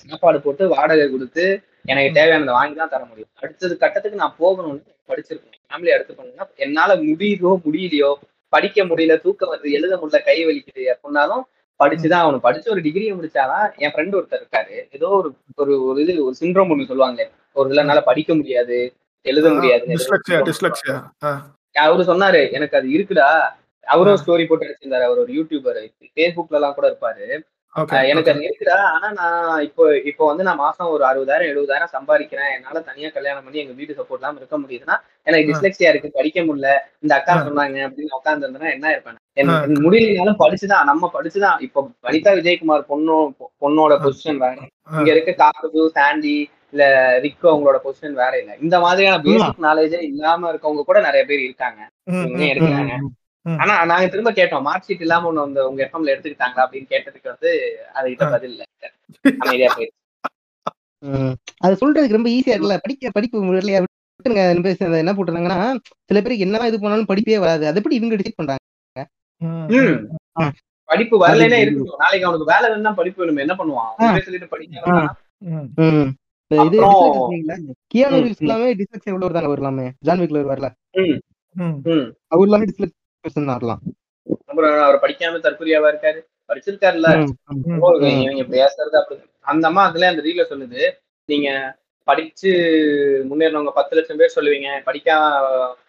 சாப்பாடு போட்டு வாடகை கொடுத்து எனக்கு தேவையானதை வாங்கி தான் தர முடியும். அடுத்தது கட்டத்துக்கு நான் போகணும்னு படிச்சிருக்கேன். ஃபேமிலி அடுத்து பண்ணா என்னால முடியுதோ முடியலையோ படிக்க முடியல தூக்கம் வருது எழுத முடியல கை வலிக்குது அப்படின்னாலும் படிச்சுதான் அவனு படிச்சு ஒரு டிகிரியை முடிச்சாதான் என் ஃப்ரெண்ட் ஒருத்தர் இருக்காரு. ஏதோ ஒரு ஒரு ஒரு இது ஒரு சிண்ட்ரோம் ஒண்ணு சொல்லுவாங்க ஒரு இதுல என்னால படிக்க முடியாது எழுத முடியாது அவரு சொன்னாரு எனக்கு அது இருக்குடா. அவரும் ஸ்டோரி போட்டு அடிச்சிருந்தாரு. அவர் ஒரு யூடியூபர் ஃபேஸ்புக்ல எல்லாம் கூட இருப்பாரு. எனக்கு அது இருக்குடா. ஆனா நான் இப்போ இப்போ வந்து நான் மாசம் ஒரு அறுபதாயிரம் எழுபதாயிரம் சம்பாதிக்கிறேன். என்னால தனியா கல்யாணம் பண்ணி எங்க வீடு சப்போர்ட் இல்லாம இருக்க முடியுதுன்னா எனக்கு டிஸ்லெக்சியா இருக்கு படிக்க முடியல. இந்த அக்கா சொன்னாங்க அப்படின்னு உட்கார்ந்து இருந்தேன்னா என்ன இருப்பேன் எனக்கு முடியலனாலும் படிச்சுதான் நம்ம படிச்சுதான். இப்போ வனிதா விஜயகுமார் பொண்ணோ பொண்ணோட பொசிஷன் வேற. இங்க இருக்க காக்கது சாண்டி இல்ல ரிக்கு அவங்களோட பொசிஷன் வேற இல்ல. இந்த மாதிரியான பேசிக் நாலேஜே இல்லாம இருக்கவங்க கூட நிறைய பேர் இருக்காங்க. எடுக்கிறாங்க? ஆனா நாங்க திரும்ப கேட்டோம் மார்க் ஷீட் இல்லாம ஒண்ணு வந்து உங்க எஃப்எம்ல எடுத்துக்கிட்டாங்களா? அப்படின்னு கேட்டதுக்கு வந்து அதுகிட்ட பதில் இல்ல. அமைதியா போயிடுச்சு. அது சொல்றதுக்கு ரொம்ப ஈஸியா இருக்குல்ல. படிக்க படிப்பு முறையில விட்டுருங்க என்ன போட்டுறாங்கன்னா சில பேருக்கு என்னதான் இது பண்ணாலும் படிப்பே வராது. அதை எப்படி இவங்க டிசைட் பண்றாங்க. படிப்பு வரலைன்னா இருக்கட்டும். நாளைக்கு அவனுக்கு வேலை வேணும்னா படிப்பு வேணும் என்ன பண்ணுவான்? சொல்லிட்டு படிக்க இது கியானு ரீவ்ஸ் எல்லாமே டிஸ்லெக்சியா உள்ளவர் தாங்க வரலாமே ஜான் விக்லர் வரல. அவர் எல்லாமே டிஸ்லெக்சியா அப்புறம் அவர் படிக்காம தற்கொலையாவா இருக்காரு? படிச்சிருக்காருல்ல. இவங்க பேசுறது அப்படி. அந்த அம்மா அதுல அந்த ரீல சொல்லுது. நீங்க படிச்சு முன்னேறினவங்க பத்து லட்சம் பேர் சொல்லுவீங்க. படிக்காம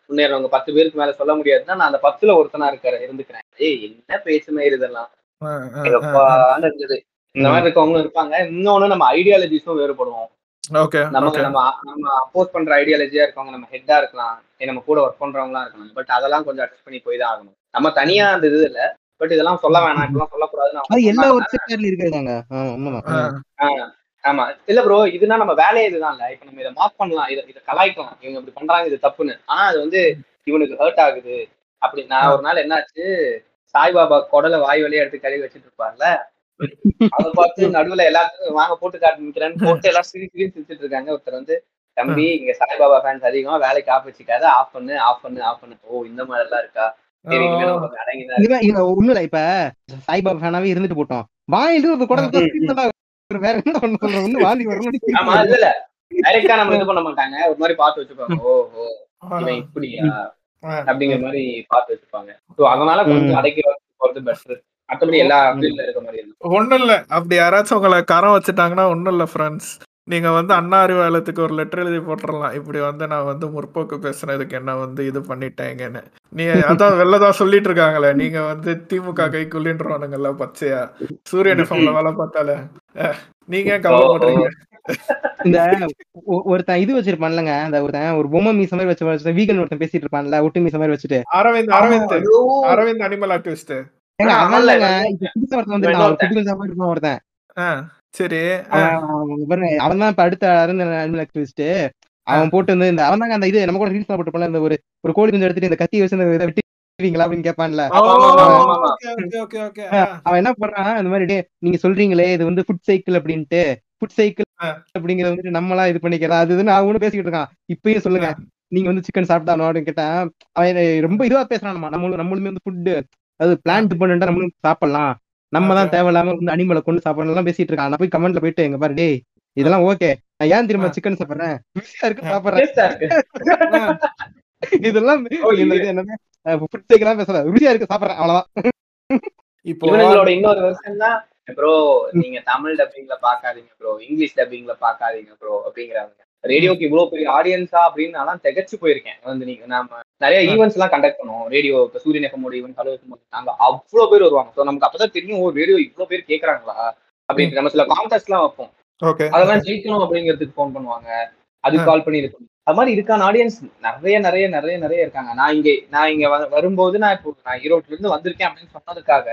முன்னேறினவங்க பத்து பேருக்கு மேல சொல்ல முடியாதுன்னா நான் அந்த பத்துல ஒருத்தனா இருக்கிற இருந்துக்கிறேன். ஏய் என்ன பேச்சு மயிர் இதெல்லாம் இருந்தது. இந்த மாதிரி இருக்கவங்களும் இருப்பாங்க. இன்னொன்னு நம்ம ஐடியாலஜிஸும் வேறுபடுவோம். நம்ம ஓகே நம்ம நம்ம அப்போஸ் பண்ற ஐடியாலஜியா இருக்கவங்க நம்ம ஹெட்டா இருக்கலாம் நம்ம கூட ஒர்க் பண்றவங்களா இருக்கலாம் பட் அதெல்லாம் கொஞ்சம் அட்ஜஸ்ட் பண்ணி போய் தான் ஆகணும். நம்ம தனியா அந்த இது இல்ல பட் இதெல்லாம் சொல்ல வேணாம் இதெல்லாம் சொல்லக்கூடாதுன்னு எல்லா. ஒர்க் இருக்கிறதாங்க. ஆமா இல்ல ப்ரோ இதுனா நம்ம வேலையே இதுதான் இல்ல. இப்ப நம்ம இதை மார்க் பண்ணலாம் இதை இதை கலாய்க்கலாம். இவங்க இப்படி பண்றாங்க இது தப்புன்னு. ஆனா அது வந்து இவனுக்கு ஹர்ட் ஆகுது. அப்படி நான் ஒரு நாள் என்னாச்சு சாய்பாபா குடலை வாய் வழியா எடுத்து கழுவி வச்சுட்டு இருப்பார்ல அதை பார்த்து நடுவுல எல்லாத்துக்கும் வாங்க போட்டு காட்டு நிக்கிறேன்னு போட்டு எல்லாம் சிரி சிரி சிரிச்சிட்டு இருக்காங்க. ஒருத்தர் வந்து தம்பி இங்க சாய்பாபா ஃபேன்ஸ் அதிகமா. வேலைக்கு ஆஃப் வச்சுக்காத. ஆஃப் பண்ணு ஆஃப் பண்ணு ஆஃப் பண்ணு. ஓ இந்த மாதிரி எல்லாம் இருக்கா இல்ல. இப்ப சாய்பாபா ஃபேனாவே இருந்துட்டு போட்டோம். வாயில ஒரு குடத்தை வேற என்ன பண்ண சொல்றோம் ஒண்ணு வாந்தி வரணும் ஆமா இல்ல இல்ல. டைரக்டா நம்ம இது பண்ண மாட்டாங்க. ஒரு மாதிரி பார்த்து வச்சுப்பாங்க. ஓ ஓ இவன் இப்படியா? அப்படிங்கிற மாதிரி பார்த்து வச்சுப்பாங்க. அதனால கொஞ்சம் அடக்கி போறது பெட்டர் மத்தபடி எல்லா ஃபீல்ட்ல இருக்க மாதிரி இருக்கும் ஒண்ணும் இல்ல. அப்படி யாராச்சும் உங்களை கரம் வச்சுட்டாங்கன்னா ஒண்ணும் இல்ல ஃப்ரெண்ட்ஸ் நீங்க வந்து அண்ணா அறிவாலயத்துக்கு ஒரு லெட்டர் எழுதி போட்டுறலாம். இப்படி வந்து நான் வந்து முற்போக்கு பேசுனதுக்கு என்ன வந்து இது பண்ணிட்டேங்கன்னு. நீ அதான் வெளிலதான் சொல்லிட்டு இருக்காங்களே. நீங்க வந்து திமுக கை குள்ளின்றவானுங்கல்ல பச்சையா. சூரியன் எஃப்எம்ல வேலை பார்த்தாலே. நீங்க ஏன் கவலைப்படுறீங்க இந்த ஒருத்தன் இது வச்சிருப்பான்லங்க. அந்த ஒருத்தன் ஒரு பொம்மை மீச மாதிரி வச்சு வீகன் ஒருத்தன் பேசிட்டு இருப்பான்ல ஒட்டு மீச மாதிரி வச்சுட்டு. அரவிந்த் அரவிந்த். அரவிந்த் அனிமல் ஆக்டிவிஸ்ட் ஏங்க, ஆ, அவன் ஆமால்ல, இல்லைங்க இப்ப புதுசா ஒருத்தன் வந்து இன்னொருத்தன். குட்டி கொஞ்சம் மாதிரி இருப்பான் ஒருத்தன். சரி. அவன் அவன் பாருங்க அவன் தான் இப்ப அடுத்த அருந்த அவன் போட்டு வந்து இந்த அவன் தாங்க அந்த இது நம்ம கூட ரீல்ஸ் போட்டு இந்த ஒரு ஒரு கோழி குஞ்சு எடுத்துட்டு இந்த கத்தி வச்சு இந்த இதை வெட்டுவீங்களா அப்படின்னு கேட்பான்ல. அவன் என்ன பண்றான்? இந்த மாதிரி நீங்க சொல்றீங்களே இது வந்து ஃபுட் சைக்கிள் அப்படின்ட்டு. Food cycle. அப்படிங்கறது வந்துட்டு நம்மளா இது பண்ணிக்கலாம் அது இதுன்னு அவனும் பேசிக்கிட்டு இருக்கான். இப்பயும் சொல்லுங்க. நீங்க வந்து சிக்கன் சாப்பிட்டானோ அப்படின்னு கேட்டேன் அவன் ரொம்ப இதுவா பேசுறான் நம்மளும் நம்மளுமே வந்து ஃபுட் அது பிளான் டிபெண்டா நம்மளும் சாப்பிடலாம். நம்ம தான் தேவையில்லாம வந்து அனிமலை கொண்டு சாப்பிடலாம் பேசிட்டு இருக்கான் நான் போய் கமெண்ட்ல போயிட்டு எங்க பாரு டேய் இதெல்லாம் ஓகே நான் ஏன் திரும்ப. சிக்கன் சாப்பிடுறேன்? இருக்கு சாப்பிடுறேன். இதெல்லாம் என்னது ஃபுட் பேசல ருசியா இருக்கு சாப்பிடுறேன் அவ்வளவுதான். இப்போ இன்னொரு வருஷம் தான் ப்ரோ நீங்க தமிழ் டப்பிங்ல பாக்காதீங்க ப்ரோ இங்கிலீஷ் டப்பிங்ல பாக்காதீங்க ப்ரோ அப்படிங்கிறாங்க. ரேடியோக்கு இவ்வளவு பெரிய ஆடியன்ஸா அப்படின்னு நான் திகச்சு போயிருக்கேன். வந்து நீங்க நாம நிறைய ஈவெண்ட்ஸ் எல்லாம் கண்டக்ட் பண்ணுவோம். ரேடியோ இப்ப சூரியன் எஃப்எம் ஈவெண்ட் கலர் எஃப்எம் நாங்க அவ்வளவு பேர் வருவாங்க. ஸோ நமக்கு அப்பதான் தெரியும் ஓ ரேடியோ இவ்வளவு பேர் கேக்குறாங்களா? அப்படின்ட்டு. நம்ம சில கான்டெஸ்ட் எல்லாம் வைப்போம். அதெல்லாம் ஜெயிக்கணும் அப்படிங்கிறதுக்கு ஃபோன் பண்ணுவாங்க. அதுக்கு கால் பண்ணி இருக்கும் அது மாதிரி இருக்கான ஆடியன்ஸ் நிறைய நிறைய நிறைய நிறைய இருக்காங்க. நான் இங்க நான் இங்க வரும்போது நான் இப்போ நான் ஈரோட்ல இருந்து வந்திருக்கேன் அப்படின்னு சொன்னதுக்காக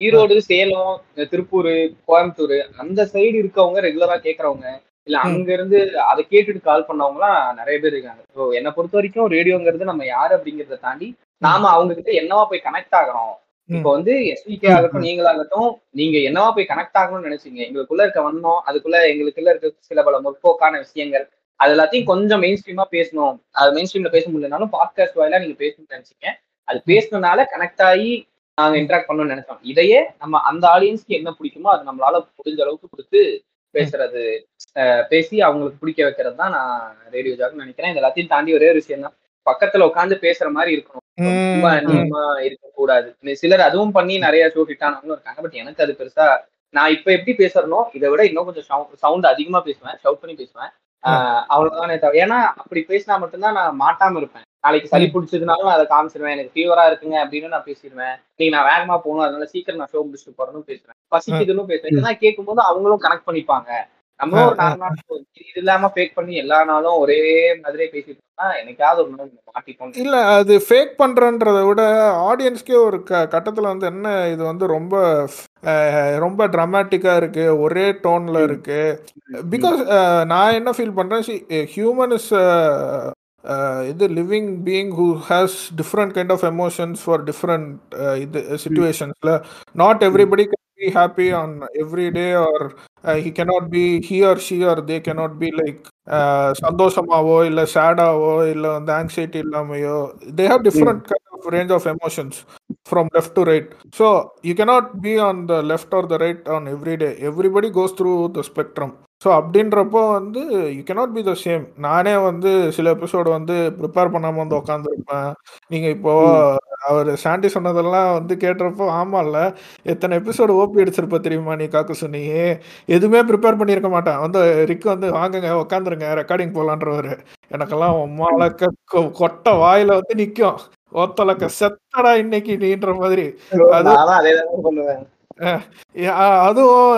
ஈரோடு சேலம் திருப்பூர் கோயம்புத்தூர் அந்த சைடு இருக்கவங்க ரெகுலரா கேக்குறவங்க இல்ல அங்க இருந்து அதை கேட்டுட்டு கால் பண்ணவங்கலாம் நிறைய பேர் இருக்காங்க. ஸோ என்னை பொறுத்த வரைக்கும் ரேடியோங்கிறது நம்ம யாரு அப்படிங்கறத தாண்டி நாம அவங்க கிட்ட என்னவா போய் கனெக்ட் ஆகிறோம் இப்போ வந்து எஸ்பிகே ஆகட்டும் நீங்களாகட்டும் நீங்க என்னவா போய் கனெக்ட் ஆகணும்னு நினைச்சீங்க? எங்களுக்குள்ள இருக்க வண்ணம் அதுக்குள்ள எங்களுக்குள்ள இருக்க சில பல முற்போக்கான விஷயங்கள் அது எல்லாத்தையும் கொஞ்சம் மெயின் ஸ்ட்ரீமா பேசணும். அது மெயின் ஸ்ட்ரீம்ல பேச முடியலனாலும் பாட்காஸ்ட் வாயிலா நீங்க பேசணும்னு நினைச்சீங்க. அது பேசுனதுனால கனெக்ட் ஆகி நாங்க இன்டராக்ட் பண்ணணும்னு நினைச்சோம். இதையே நம்ம அந்த ஆடியன்ஸ்க்கு என்ன பிடிக்குமோ அது நம்மளால முடிஞ்ச அளவுக்கு கொடுத்து பேசுறது பேசி அவங்களுக்கு பிடிக்க வைக்கிறது தான் நான் ரேடியோ ஜாக்னு நினைக்கிறேன். இது எல்லாத்தையும் தாண்டி ஒரே ஒரு விஷயம் தான் பக்கத்துல உட்காந்து பேசுற மாதிரி இருக்கணும். ரொம்ப அந்நியமா இருக்கக்கூடாது. சிலர் அதுவும் பண்ணி நிறைய ஷோ ஹிட் ஆனவங்களும் இருக்காங்க. பட் எனக்கு அது பெருசா நான் இப்ப எப்படி பேசுறனோ இதை விட இன்னும் கொஞ்சம் சவுண்ட் அதிகமா பேசுவேன். ஷவுட் பண்ணி பேசுவேன். அவ்வளவுதானே தவிர ஏன்னா அப்படி பேசினா மட்டும்தான் நான் மாட்டாம இருப்பேன். நாளைக்கு சளி பிடிச்சதுனாலும் அதை காமிச்சிருவேன். எனக்கு ஃபீவரா இருக்குங்க அப்படின்னு நான் பேசிடுவேன். நீங்க நான் வேகமா போகணும். அதனால சீக்கிரம் நான் ஷோ முடிச்சுட்டு போறேன்னு பேசுவேன் பசிக்குதுன்னு பேசுவேன் இதெல்லாம் கேட்கும்போது அவங்களும் கனெக்ட் பண்ணிப்பாங்க. நம்மளும் ஒரு நாலு இது இல்லாம ஃபேக் பண்ணி எல்லா நாளும் ஒரே மாதிரியே பேசிட்டு இருந்தா என்னைக்காவது ஒரு நாள் மாட்டிப்போம் இல்ல அது ஃபேக் பண்றன்றத விட ஆடியன்ஸ்க்கே ஒரு க கட்டத்துல வந்து என்ன இது வந்து ரொம்ப ரொம்ப ட்ராமேட்டிக்கா இருக்கு. ஒரே டோன்ல இருக்கு. பிகாஸ் நான் என்ன ஃபீல் பண்றேன் human is uh, the living being who has different kind of emotions for different uh, uh situations not everybody can be happy on every day or uh, he cannot be he or she or they cannot be like சந்தோஷமாவோ இல்ல சேடாவோ இல்ல வந்து anxiety இல்லாமையோ they have different kind of range of emotions from left to right so you cannot be on the left or the right on every day everybody goes through the spectrum so அப்படின்றப்போ வந்து you cannot be the same நானே வந்து சில எபிசோடு வந்து ப்ரிப்பேர் பண்ணாமல் வந்து உட்காந்துருப்பேன் நீங்கள் இப்போ அவர் சாண்டி சொன்னதெல்லாம் வந்து கேட்டுறப்போ ஆமாம்ல எத்தனை எபிசோடு ஓபி அடிச்சிருப்ப தெரியுமா நீ காக்கு சொன்னி எதுவுமே ப்ரிப்பேர் பண்ணியிருக்க மாட்டேன். வந்து ரிக் வந்து வாங்குங்க உட்காந்துருங்க ரெக்கார்டிங் போகலான்றவர் எனக்கெல்லாம் உம்மாலக்க கொ- கொட்டை வாயில வந்து நிற்கும் ஒத்தலக்க செத்தடா இன்னைக்கு நீன்ற மாதிரி. அது அதுவும்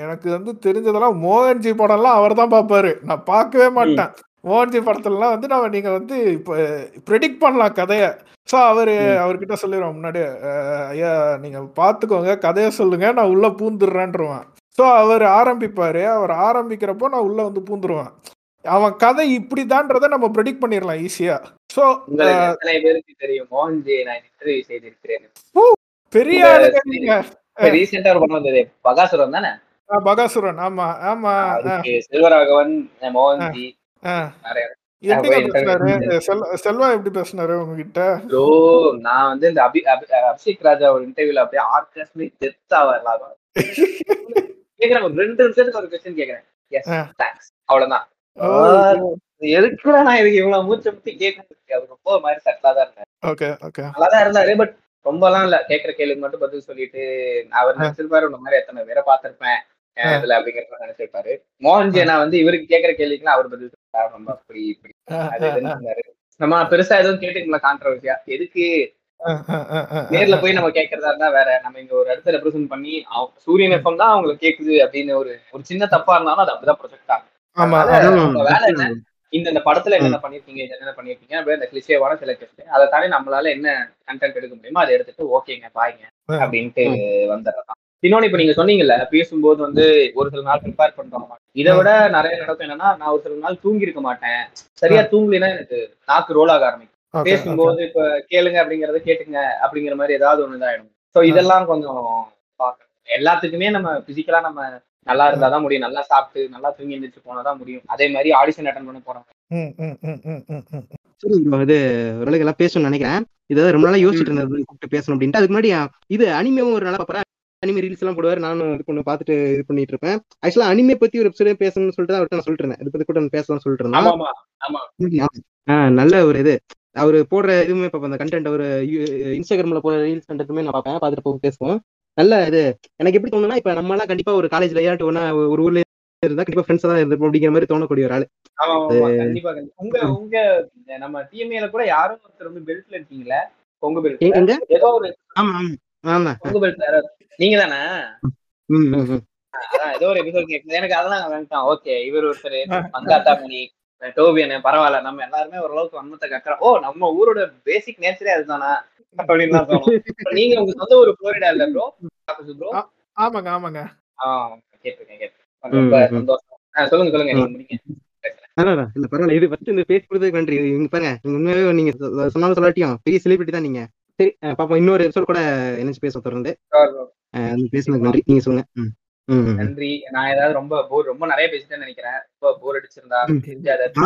எனக்கு வந்து தெரிஞ்சதெல்லாம் மோகன்ஜி படம்லாம் அவர் தான் பார்ப்பாரு நான் பார்க்கவே மாட்டேன். மோகன்ஜி படத்துலலாம் வந்து நம்ம நீங்க வந்து இப்போ ப்ரெடிக்ட் பண்ணலாம் கதையை. ஸோ அவர் அவர்கிட்ட சொல்லிடுவோம் முன்னாடி ஐயா நீங்க பார்த்துக்கோங்க கதையை சொல்லுங்க நான் உள்ள பூந்துடுறேன்றவேன் ஸோ அவர் ஆரம்பிப்பாரு. அவர் ஆரம்பிக்கிறப்போ நான் உள்ள வந்து பூந்துருவேன். அவன் கதை இப்படிதான்றதை நம்ம ப்ரெடிக்ட் பண்ணிடலாம் ஈஸியா ஸோ தெரியும்? பெரிய ரீசெண்டா ஒரு படம் வந்தது பகாசுரம் தானே? பகாசுரன். ஆமா ஆமா செல்வராகவன் மோகன்ஜி செல்வா எப்படி பேசினாரு உங்ககிட்ட? ப்ரோ நான் வந்து இந்த அபி அபி- அபிஷேக் ராஜா ஒரு இன்டர்வியூல அப்படியே ஆர்கஸ்ட்லி டெத் ஆகலாம் கேக்குறேன் ரெண்டு நிமிஷத்துக்கு ஒரு கொஸ்டின் கேக்குறேன். எஸ். தேங்க்ஸ் அவ்வளவுதான். எதுக்குடா நான் இதுக்கு இவ்வளவு மூச்சை முத்தி கேட்க அது ரொம்ப மாதிரி சட்டலா தான் இருந்தேன். Okay okay. நல்லா தான் இருந்தாரு பட் ரொம்பலாம் இல்ல. கேக்குற கேள்விக்கு மட்டும் பதில் சொல்லிட்டு அவர் நினைச்சிருப்பாரு இந்த மாதிரி எத்தனை பேரை பார்த்திருப்பேன் இதுல அப்படிங்கிற நினைச்சிருப்பாரு. மோகன்ஜி நான் வந்து இவருக்கு கேக்குற கேள்விக்குலாம் அவர் பதில் ரொம்ப அப்படி இப்படி. நம்ம பெருசா எதுவும் கேட்டுக்கல கான்ட்ரவர்சியா எதுக்கு நேர்ல போய் நம்ம கேட்கறதா இருந்தா வேற நம்ம இங்க ஒரு இடத்துல ரெப்ரசென்ட் பண்ணி சூரியன் எஃப்எம் தான் அவங்களுக்கு கேக்குது அப்படின்னு ஒரு ஒரு சின்ன தப்பா இருந்தாலும் அது அப்படிதான் ப்ரொஜெக்ட் ஆகும் வேலை என்ன? இந்த இந்த படத்துல என்னென்ன பண்ணிருக்கீங்க என்னென்ன பண்ணிருக்கீங்க அப்படியே அந்த கிளிஷேவான சில கொஸ்டின் அதை தாண்டி நம்மளால என்ன கண்டென்ட் எடுக்க முடியுமோ அதை எடுத்துட்டு ஓகேங்க பாய்ங்க அப்படின்ட்டு வந்துடலாம் இன்னொன்னு இப்ப நீங்க சொன்னீங்கல்ல பேசும்போது வந்து ஒரு சில நாள் ப்ரிப்பேர் பண்றோம் இதை விட நிறைய நடக்கும் என்னன்னா நான் ஒரு சில நாள் தூங்கி இருக்க மாட்டேன். சரியா தூங்கலைன்னா எனக்கு நாக்கு ரோல் ஆக ஆரம்பிக்கும். பேசும்போது இப்ப கேளுங்க அப்படிங்கறத கேட்டுங்க அப்படிங்கிற மாதிரி ஏதாவது ஒண்ணு இதாயிடும். சோ இதெல்லாம் கொஞ்சம் பார்க்கணும். எல்லாத்துக்குமே நம்ம பிசிக்கலா நம்ம நல்லா இருந்தாதான் முடியும். நல்லா சாப்பிட்டு நல்லா தூங்கி எந்திரிச்சு போனாதான் முடியும். அதே மாதிரி ஆடிஷன் அட்டன் பண்ண போறோம் ம், ம், ம், ம், ம், ம். சரி இது ஓரளவுக்கு எல்லாம் பேசணும்னு நினைக்கிறேன். இதை ரொம்ப நாளா யோசிச்சுட்டு இருந்தது கூப்பிட்டு பேசணும் அப்படின்ட்டு. அதுக்கு முன்னாடி இது அனிமேவும் ஒரு நாளா பாப்பறேன் அனிமே ரீல்ஸ் எல்லாம் போடுவாரு. நானும் இது பண்ணி பார்த்துட்டு இது பண்ணிட்டு இருப்பேன் ஆக்சுவலா அனிமே பத்தி ஒரு எபிசோடே பேசணும்னு சொல்லிட்டு அவர்கிட்ட நான் சொல்லிட்டு இருந்தேன். இதை பத்தி கூட நான் பேசலாம்னு சொல்லிட்டு இருந்தேன். நல்ல ஒரு இது. அவரு போடுற இதுவுமே பார்ப்பேன் அந்த கண்டென்ட் அவர் இன்ஸ்டாகிராம்ல போடுற ரீல்ஸ் கண்டென்ட்டுமே நான் பார்ப்பேன். பார்த்துட்டு போக பேசுவோம். நல்ல இது. எனக்கு எப்படி தோணுன்னா இப்ப நம்ம எல்லாம் கண்டிப்பா ஒரு காலேஜ்ல ஏதாட்டு ஒண்ணா ஒரு ஊர்ல இருந்தா கண்டிப்பா ஃப்ரெண்ட்ஸ் தான் இருந்திருப்போம் அப்படிங்கிற மாதிரி தோணக்கூடிய ஒரு ஆளு. கண்டிப்பா உங்க உங்க நம்ம டிஎம்ஏல கூட யாரும் ஒருத்தர் வந்து பெல்ட்ல இருக்கீங்களே உங்க எங்க? ஏதோ ஒரு ஆமா. நீங்க தானே ஏதோ ஒரு எபிசோட் கேட்குது எனக்கு அதெல்லாம் வேண்டாம். ஓகே இவர் ஒருத்தர் மங்காத்தாமணி டோபியனு பரவாயில்ல. நம்ம எல்லாருமே ஓரளவுக்கு வன்மத்தை கக்குறோம். ஓ நம்ம ஊரோட பேசிக் நேச்சரே அதுதானா? அப்படின்னு தோணும். நீங்க உங்க சொந்த ஊர் புளோரிடா இல்ல ப்ரோ ப்ரோ ஆமாங்க ஆமாங்க. ஆஹ் கேட்டிருக்கேன் கேட்டிருக்கேன். ரொம்ப. சந்தோஷம். ஆ, சொல்லுங்க சொல்லுங்க நீங்க முடிங்க. இல்ல பரவாயில்ல. இது பேஸ் கொடுத்ததுக்கு நன்றி. இங்க பாருங்க நீங்க உண்மையாவே நீங்க சொன்னாலும் சொல்லாட்டியும் பெரிய செலிபிரிட்டி தான் நீங்க. சரி பாப்போம். இன்னொரு எபிசோட் கூட என்ன பேச தொடர்ந்து. பேசுனதுக்கு நன்றி. நீங்க சொல்லுங்க. நன்றி. நான் ஏதாவது ரொம்ப போர் ரொம்ப நிறைய பேசிட்டேன்னு நினைக்கிறேன். ரொம்ப போர் அடிச்சிருந்தா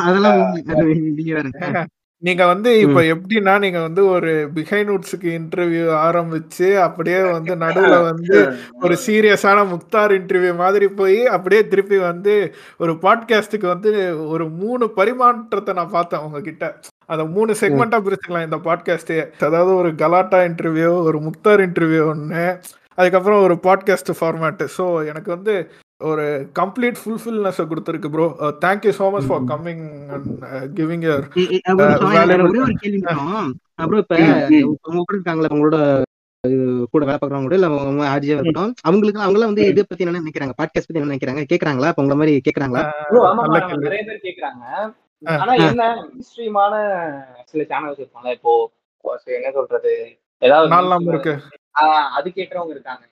அதெல்லாம் நீங்க வந்து இப்ப எப்படின்னா நீங்க வந்து ஒரு பிஹைனூட்ஸுக்கு இன்டர்வியூ ஆரம்பிச்சு அப்படியே வந்து நடுவுல வந்து ஒரு சீரியஸான முக்தார் இன்டர்வியூ மாதிரி போய் அப்படியே திருப்பி வந்து ஒரு பாட்காஸ்டுக்கு வந்து ஒரு மூணு பரிமாற்றத்தை நான் பார்த்தேன் உங்ககிட்ட. அந்த மூணு செக்மெண்டா பிரிச்சுக்கலாம் இந்த பாட்காஸ்டே அதாவது ஒரு கலாட்டா இன்டர்வியூ ஒரு முக்தார் இன்டர்வியூ ஒன்று அதுக்கப்புறம் ஒரு பாட்காஸ்ட் ஃபார்மேட் ஸோ எனக்கு வந்து ஒரு கம்ப்ளீட் ஃபுல்ஃபில்னஸ் கொடுத்துருக்கு bro thank you so much for coming and giving மட்டும். அப்புறம் இப்ப உங்க கூட இருக்காங்களா உங்களோட கூட வேலை பாக்குறவங்க கூட இல்ல அவங்க ஆர்ஜியா இருக்கட்டும் அவங்களுக்கு அவங்க எல்லாம் வந்து இதை பத்தி என்ன நினைக்கிறாங்க? பாட்காஸ்ட் பத்தி என்ன நினைக்கிறாங்க? கேக்குறாங்களா? இப்ப உங்கள மாதிரி கேக்குறாங்களா? ஆனா என்ன எக்ஸ்ட்ரீமான சில சேனல்ஸ் இருப்பாங்க. இப்போ என்ன சொல்றது? ஏதாவது அது கேக்குறவங்க இருக்காங்க.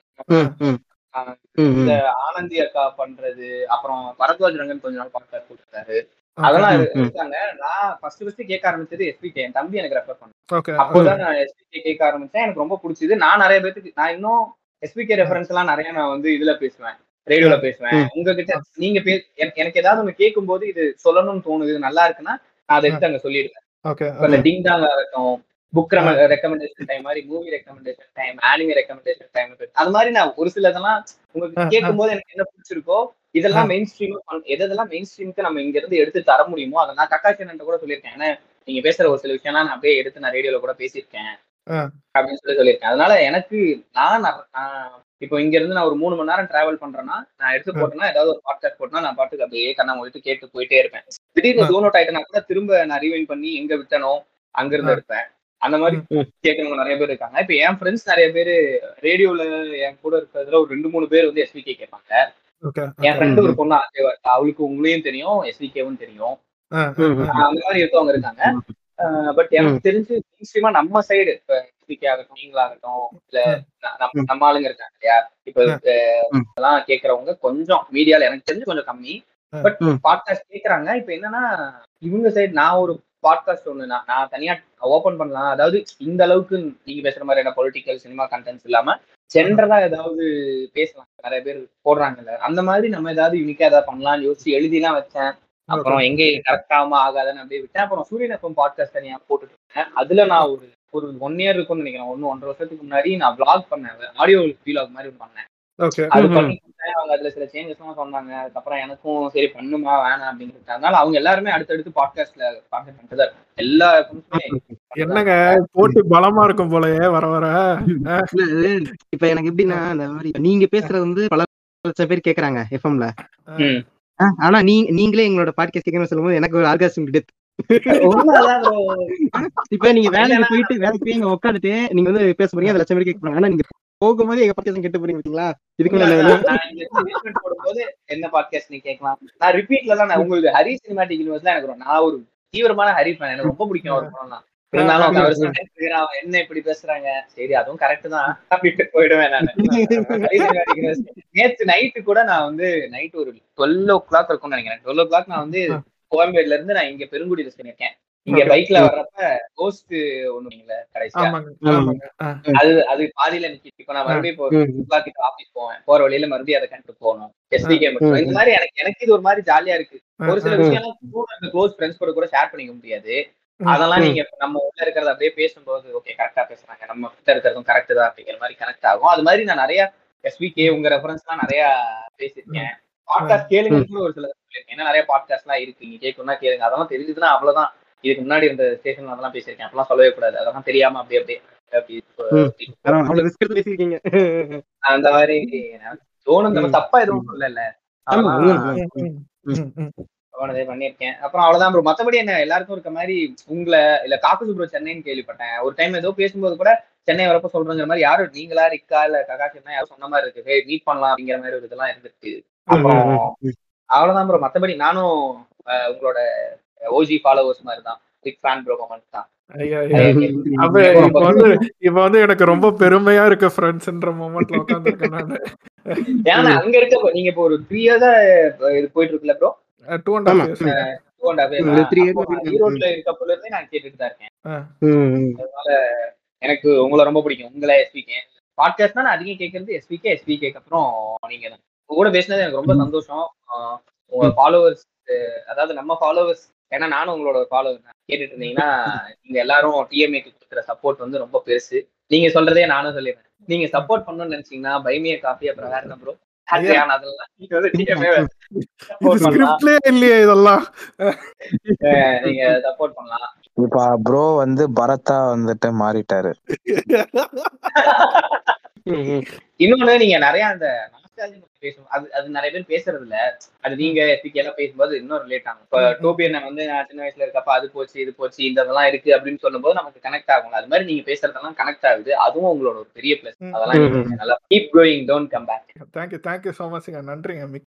இந்த. ஆனந்தி அக்கா பண்றது அப்புறம் பரத்வாஜ் ரங்கன் கொஞ்ச நாள் பாட்காஸ்ட் கொடுத்தாரு. அதெல்லாம். இருக்காங்க. நான் ஃபர்ஸ்ட் ஃபர்ஸ்ட் கேட்க ஆரம்பிச்சது எஸ்பிகே என் தம்பி எனக்கு ரெஃபர் பண்ணான். ஓகே அப்போதான் நான் எஸ்பிகே கேட்க ஆரம்பிச்சேன். எனக்கு ரொம்ப பிடிச்சது. நான் நிறைய பேருக்கு நான் இன்னும் எஸ்பிகே ரெஃபரன்ஸ் எல்லாம் நிறைய நான் வந்து இதுல பேசுவேன். ரேடியோல பேசுவேன். உங்ககிட்ட நீங்க எனக்கு ஏதாவது ஒண்ணு கேட்கும் போது இது சொல்லணும்னு தோணுது இது நல்லா இருக்குன்னா நான் அதை எடுத்து அங்க சொல்லிடுவேன். டிங் டாங் ஆகட்டும் புக் ரெக்கமெண்டேஷன் டைம் மாதிரி movie recommendation time anime recommendation time அது மாதிரி நான் ஒரு சிலதெல்லாம் உங்களுக்கு ஆ, ஆ. கேட்கும் போது எனக்கு என்ன பிடிச்சிருக்கோ இதெல்லாம் மெயின் ஸ்ட்ரீம் எதெல்லாம் மெயின் ஸ்ட்ரீமுக்கு நம்ம இங்க இருந்து எடுத்து தர முடியுமோ அதை நான் கக்காச்சன் கூட சொல்லியிருக்கேன். ஏன்னா நீங்க பேசுற ஒரு சில விஷயம்லாம் நான் அப்படியே எடுத்து நான் ரேடியோல கூட பேசியிருக்கேன். அப்படின்னு சொல்லி சொல்லியிருக்கேன். அதனால எனக்கு நான் நான் இப்போ இங்க இருந்து நான் ஒரு மூணு மணி நேரம் டிராவல் பண்றேன்னா நான் எடுத்து. போட்டேன்னா ஏதாவது ஒரு பாட்காஸ்ட் போட்டா நான் பாட்டுக்கு அப்படியே கண்ணா மூடிட்டு கேட்டு போயிட்டே இருப்பேன். திடீர்னு ஜோன் அவுட் ஆயிட்டேன்னா கூட திரும்ப நான் ரீவைன் பண்ணி எங்க விட்டனோ அங்க இருந்து ஆ. எடுப்பேன். அந்த மாதிரி. கேட்கறவங்க நிறைய பேர் இருக்காங்க. இப்ப என் ஃப்ரெண்ட்ஸ் நிறைய பேர் ரேடியோல என் கூட இருக்கிறதுல ஒரு ரெண்டு மூணு பேர் வந்து எஸ்பிகே கேட்பாங்க. ஓகே என் ஃப்ரெண்டு ஒரு பொண்ணு அவளுக்கு உங்களையும் தெரியும் எஸ்பிகேவும் தெரியும். அந்த மாதிரி இருக்கவங்க இருக்காங்க. பட் எனக்கு தெரிஞ்சு நிச்சயமா நம்ம சைடு இப்ப ஆகட்டும் நீங்களாகட்டும் இல்ல நம்ம. நம்ம ஆளுங்க இருக்காங்க இல்லையா? இப்ப ம். அஹ் இதெல்லாம் கேட்கறவங்க கொஞ்சம் மீடியால எனக்கு தெரிஞ்சு கொஞ்சம் கம்மி. பட். பாட்காஸ்ட் கேக்குறாங்க. இப்ப என்னன்னா இவங்க சைடு நான் ஒரு பாட்காஸ்ட் ஒண்ணு நான் நான் தனியா ஓபன் பண்ணலாம். அதாவது இந்த அளவுக்கு நீங்க பேசுற மாதிரியான பொலிட்டிக்கல் சினிமா கண்டென்ட்ஸ் இல்லாம ஜென்ரலா ஏதாவது பேசலாம். நிறைய பேர் போடுறாங்கல்ல. அந்த மாதிரி நம்ம ஏதாவது யூனிக்கா ஏதாவது பண்ணலாம்னு யோசிச்சு எழுதிலாம் வச்சேன். அப்புறம் எங்க கரெக்ட் ஆகாம ஆகாதுன்னு அப்படியே விட்டேன். அப்புறம் சூரியன் எஃப்எம் பாட்காஸ்ட் தனியா போட்டுட்டு இருந்தேன் அதுல நான் ஒரு ஒரு ஒன் இயர் இருக்கும்னு நினைக்கிறேன். ஒன்னு ஒன்றரை வருஷத்துக்கு முன்னாடி நான் vlog பண்ணேன். ஆடியோ வீலாக் மாதிரி பண்ணேன். ஓகே. அது. பண்ணி அவங்க அதுல சில சேஞ்சஸ் எல்லாம் சொன்னாங்க. அதுக்கப்புறம் எனக்கும் சரி பண்ணுமா வேணாம் அதனால அவங்க எல்லாருமே அடுத்தடுத்து பாட்காஸ்ட்ல கான்செப்ட் பண்ணிட்டு. எல்லா என்னங்க போட்டி பலமா இருக்கும் போலயே வர வர. இப்ப எனக்கு எப்படின்னா அந்த மாதிரி நீங்க பேசுறது வந்து பல லட்சம் பேர் கேக்குறாங்க எஃப்எம்ல ம். ஆனா நீ நீங்களே எங்களோட பாட்காஸ்ட் கேட்கணும்னு சொல்லும்போது எனக்கு ஒரு ஆர்காசம் டெத் bro. இப்ப நீங்க வேலைக்கு போயிட்டு வேலைக்கு போய் உட்காந்துட்டு நீங்க வந்து பேச போறீங்க அந்த லட்சம் பேர் கேட்க போறாங்க. ஆனா நீங்க போகும்போது எங்க பாட்காஸ்ட் கேட்டு போறீங்க பாத்தீங்களா? இதுக்கு மேல போடும்போது என்ன பாட்காஸ்ட் நீ கேட்கலாம்? நான் ரிப்பீட்ல தான் நான் உங்களுக்கு ஹரி சினிமாட்டிக் யூனிவர்ஸ் எனக்கு ரொம்ப- நான் ஒரு தீவிரமான ஹரி ஃபேன் எனக்கு ரொம்ப பிடிக்கும் ஒரு படம் தான் இருந்தாலும் அவர் என்ன இப்படி பேசுறாங்க? சரி அதுவும் கரெக்ட் தான். அப்படின்ட்டு போயிடுவேன் நான். நேத்து நைட்டு கூட நான் வந்து நைட் ஒரு டுவெல் ஓ கிளாக் இருக்கும்னு நினைக்கிறேன். டுவெல் ஓ கிளாக் நான் வந்து கோயம்பேடுல இருந்து நான் இங்க பெருங்குடியில இருக்கேன் இங்க. பைக்ல வர்றப்ப கோஸ்ட் ஒண்ணுங்கள கடைசியா? அது அது பாதியில நிக்கிட்டு இப்ப நான் மறுபடியும் இப்போ ஆபீஸ் போவேன். போற வழியில மறுபடியும் அதை கண்டு போகணும். எஸ்டிகே மட்டும். இந்த மாதிரி எனக்கு எனக்கு இது ஒரு மாதிரி ஜாலியா இருக்கு. ஒரு சில. விஷயம் கூட க்ளோஸ் ஃப்ரெண்ட்ஸ் கூட கூட ஷேர் பண்ணிக்க முடியாது. அதெல்லாம். நீங்க நம்ம உள்ள இருக்கிறத அப்படியே பேசும்போது ஓகே கரெக்டா பேசுறாங்க. நம்ம கிட்ட இருக்கிறதும் கரெக்ட் தான் அப்படிங்கிற மாதிரி கனெக்ட் ஆகும். அது மாதிரி நான் நிறைய எஸ்பிகே உங்க ரெஃபரன்ஸ் எல்லாம் நிறைய பேசியிருக்கேன். பாட்காஸ்ட் கேளுங்க கூட ஒரு சில சொல்லியிருக்கேன். ஏன்னா நிறைய பாட்காஸ்ட் எல்லாம் இருக்கு. நீங்க கேட்கணும்னா கேளுங்க. அதெல்லாம் தெரிஞ்சதுன்னா அவ்வளவுதான். இதுக்கு முன்னாடி இருந்த ஸ்டேஷன்ல அதெல்லாம் பேசியிருக்கேன். அப்பெல்லாம் சொல்லவே கூடாது. அதெல்லாம் தெரியாம அப்படியே அப்படியே. அந்த மாதிரி தோணும் நம்ம தப்பா எதுவும் சொல்லல. போனதே பண்ணிருக்கேன் அப்புறம் அவ்வளவுதான் ப்ரோ மத்தபடி என்ன எல்லாருக்கும் இருக்க மாதிரி உங்களை இல்ல காக்குசு ப்ரோ சென்னைன்னு கேள்விப்பட்டேன். ஒரு டைம் ஏதோ பேசும்போது கூட சென்னை வரப்ப சொல்றங்கிற மாதிரி யாரும் நீங்களா ரிக்கா இல்ல ககாஷ் யாரும் சொன்ன மாதிரி இருக்கு. மீட் பண்ணலாம் அப்படிங்கிற மாதிரி ஒரு இதெல்லாம் இருந்துச்சு அப்புறம் அவ்வளவுதான் ப்ரோ மத்தபடி நானும் அஹ், உங்களோட ஓஜி ஃபாலோவர்ஸ் மாதிரி தான். பிக் ஃபேன் ப்ரோ மொமெண்ட் தான் இப்ப வந்து இப்ப வந்து எனக்கு ரொம்ப பெருமையா இருக்கு ஃப்ரெண்ட்ஸ்ன்ற மொமெண்ட்ல உட்காந்துருக்கேன் நானு. ஏன்னா அங்க இருக்க நீங்க இப்போ ஒரு த்ரீ இயர்ஸா இது போயிட்டு இருக்குல்ல ப்ரோ டூ அண்ட் அண்ட் ஈரோட்ல இருக்கப்பல இருந்தே நான் கேட்டுட்டு தான் இருக்கேன். அதனால எனக்கு உங்களை ரொம்ப பிடிக்கும். உங்களை எஸ்பிகே பாட்காஸ்ட் நான் அதிகம் கேட்கறது எஸ்பிகே எஸ்பிகேக்கு அப்புறம் நீங்க தான். உங்க கூட பேசினது எனக்கு ரொம்ப சந்தோஷம். உங்க ஃபாலோவர்ஸ் அதாவது நம்ம ஃபாலோவர்ஸ் ஏன்னா நானும் உங்களோட ஃபாலோவர் தான். கேட்டுட்டு இருந்தீங்கன்னா நீங்க எல்லாரும் டிஎம்ஏக்கு கொடுக்குற சப்போர்ட் வந்து ரொம்ப பெருசு. நீங்க சொல்றதே நானும் சொல்லிடுறேன். நீங்க சப்போர்ட் பண்ணணும்னு நினைச்சீங்கன்னா பைமிய காஃபி அப்புறம் வேற என்ன ப்ரோ ப்ரோ வந்து பரத்தா வந்துட்டு மாறிட்டாரு. இன்னொன்னு நீங்க நிறைய அந்த பேசணும் அது அது நிறைய பேர் பேசுறது இல்ல அது நீங்க எஸ்பிகே எல்லாம் பேசும்போது இன்னும் ரிலேட் ஆகும். இப்ப டோபியன் வந்து நான் சின்ன வயசுல இருக்கப்ப அது போச்சு இது போச்சு இந்த இதெல்லாம் இருக்கு அப்படின்னு சொல்லும்போது நமக்கு கனெக்ட் ஆகும் அது மாதிரி நீங்க பேசுறதெல்லாம் கனெக்ட் ஆகுது. அதுவும் உங்களோட ஒரு பெரிய பிளஸ் அதெல்லாம் நல்லா keep going don't come back thank you thank you so மச்ங்க நன்றிங்க. மிக்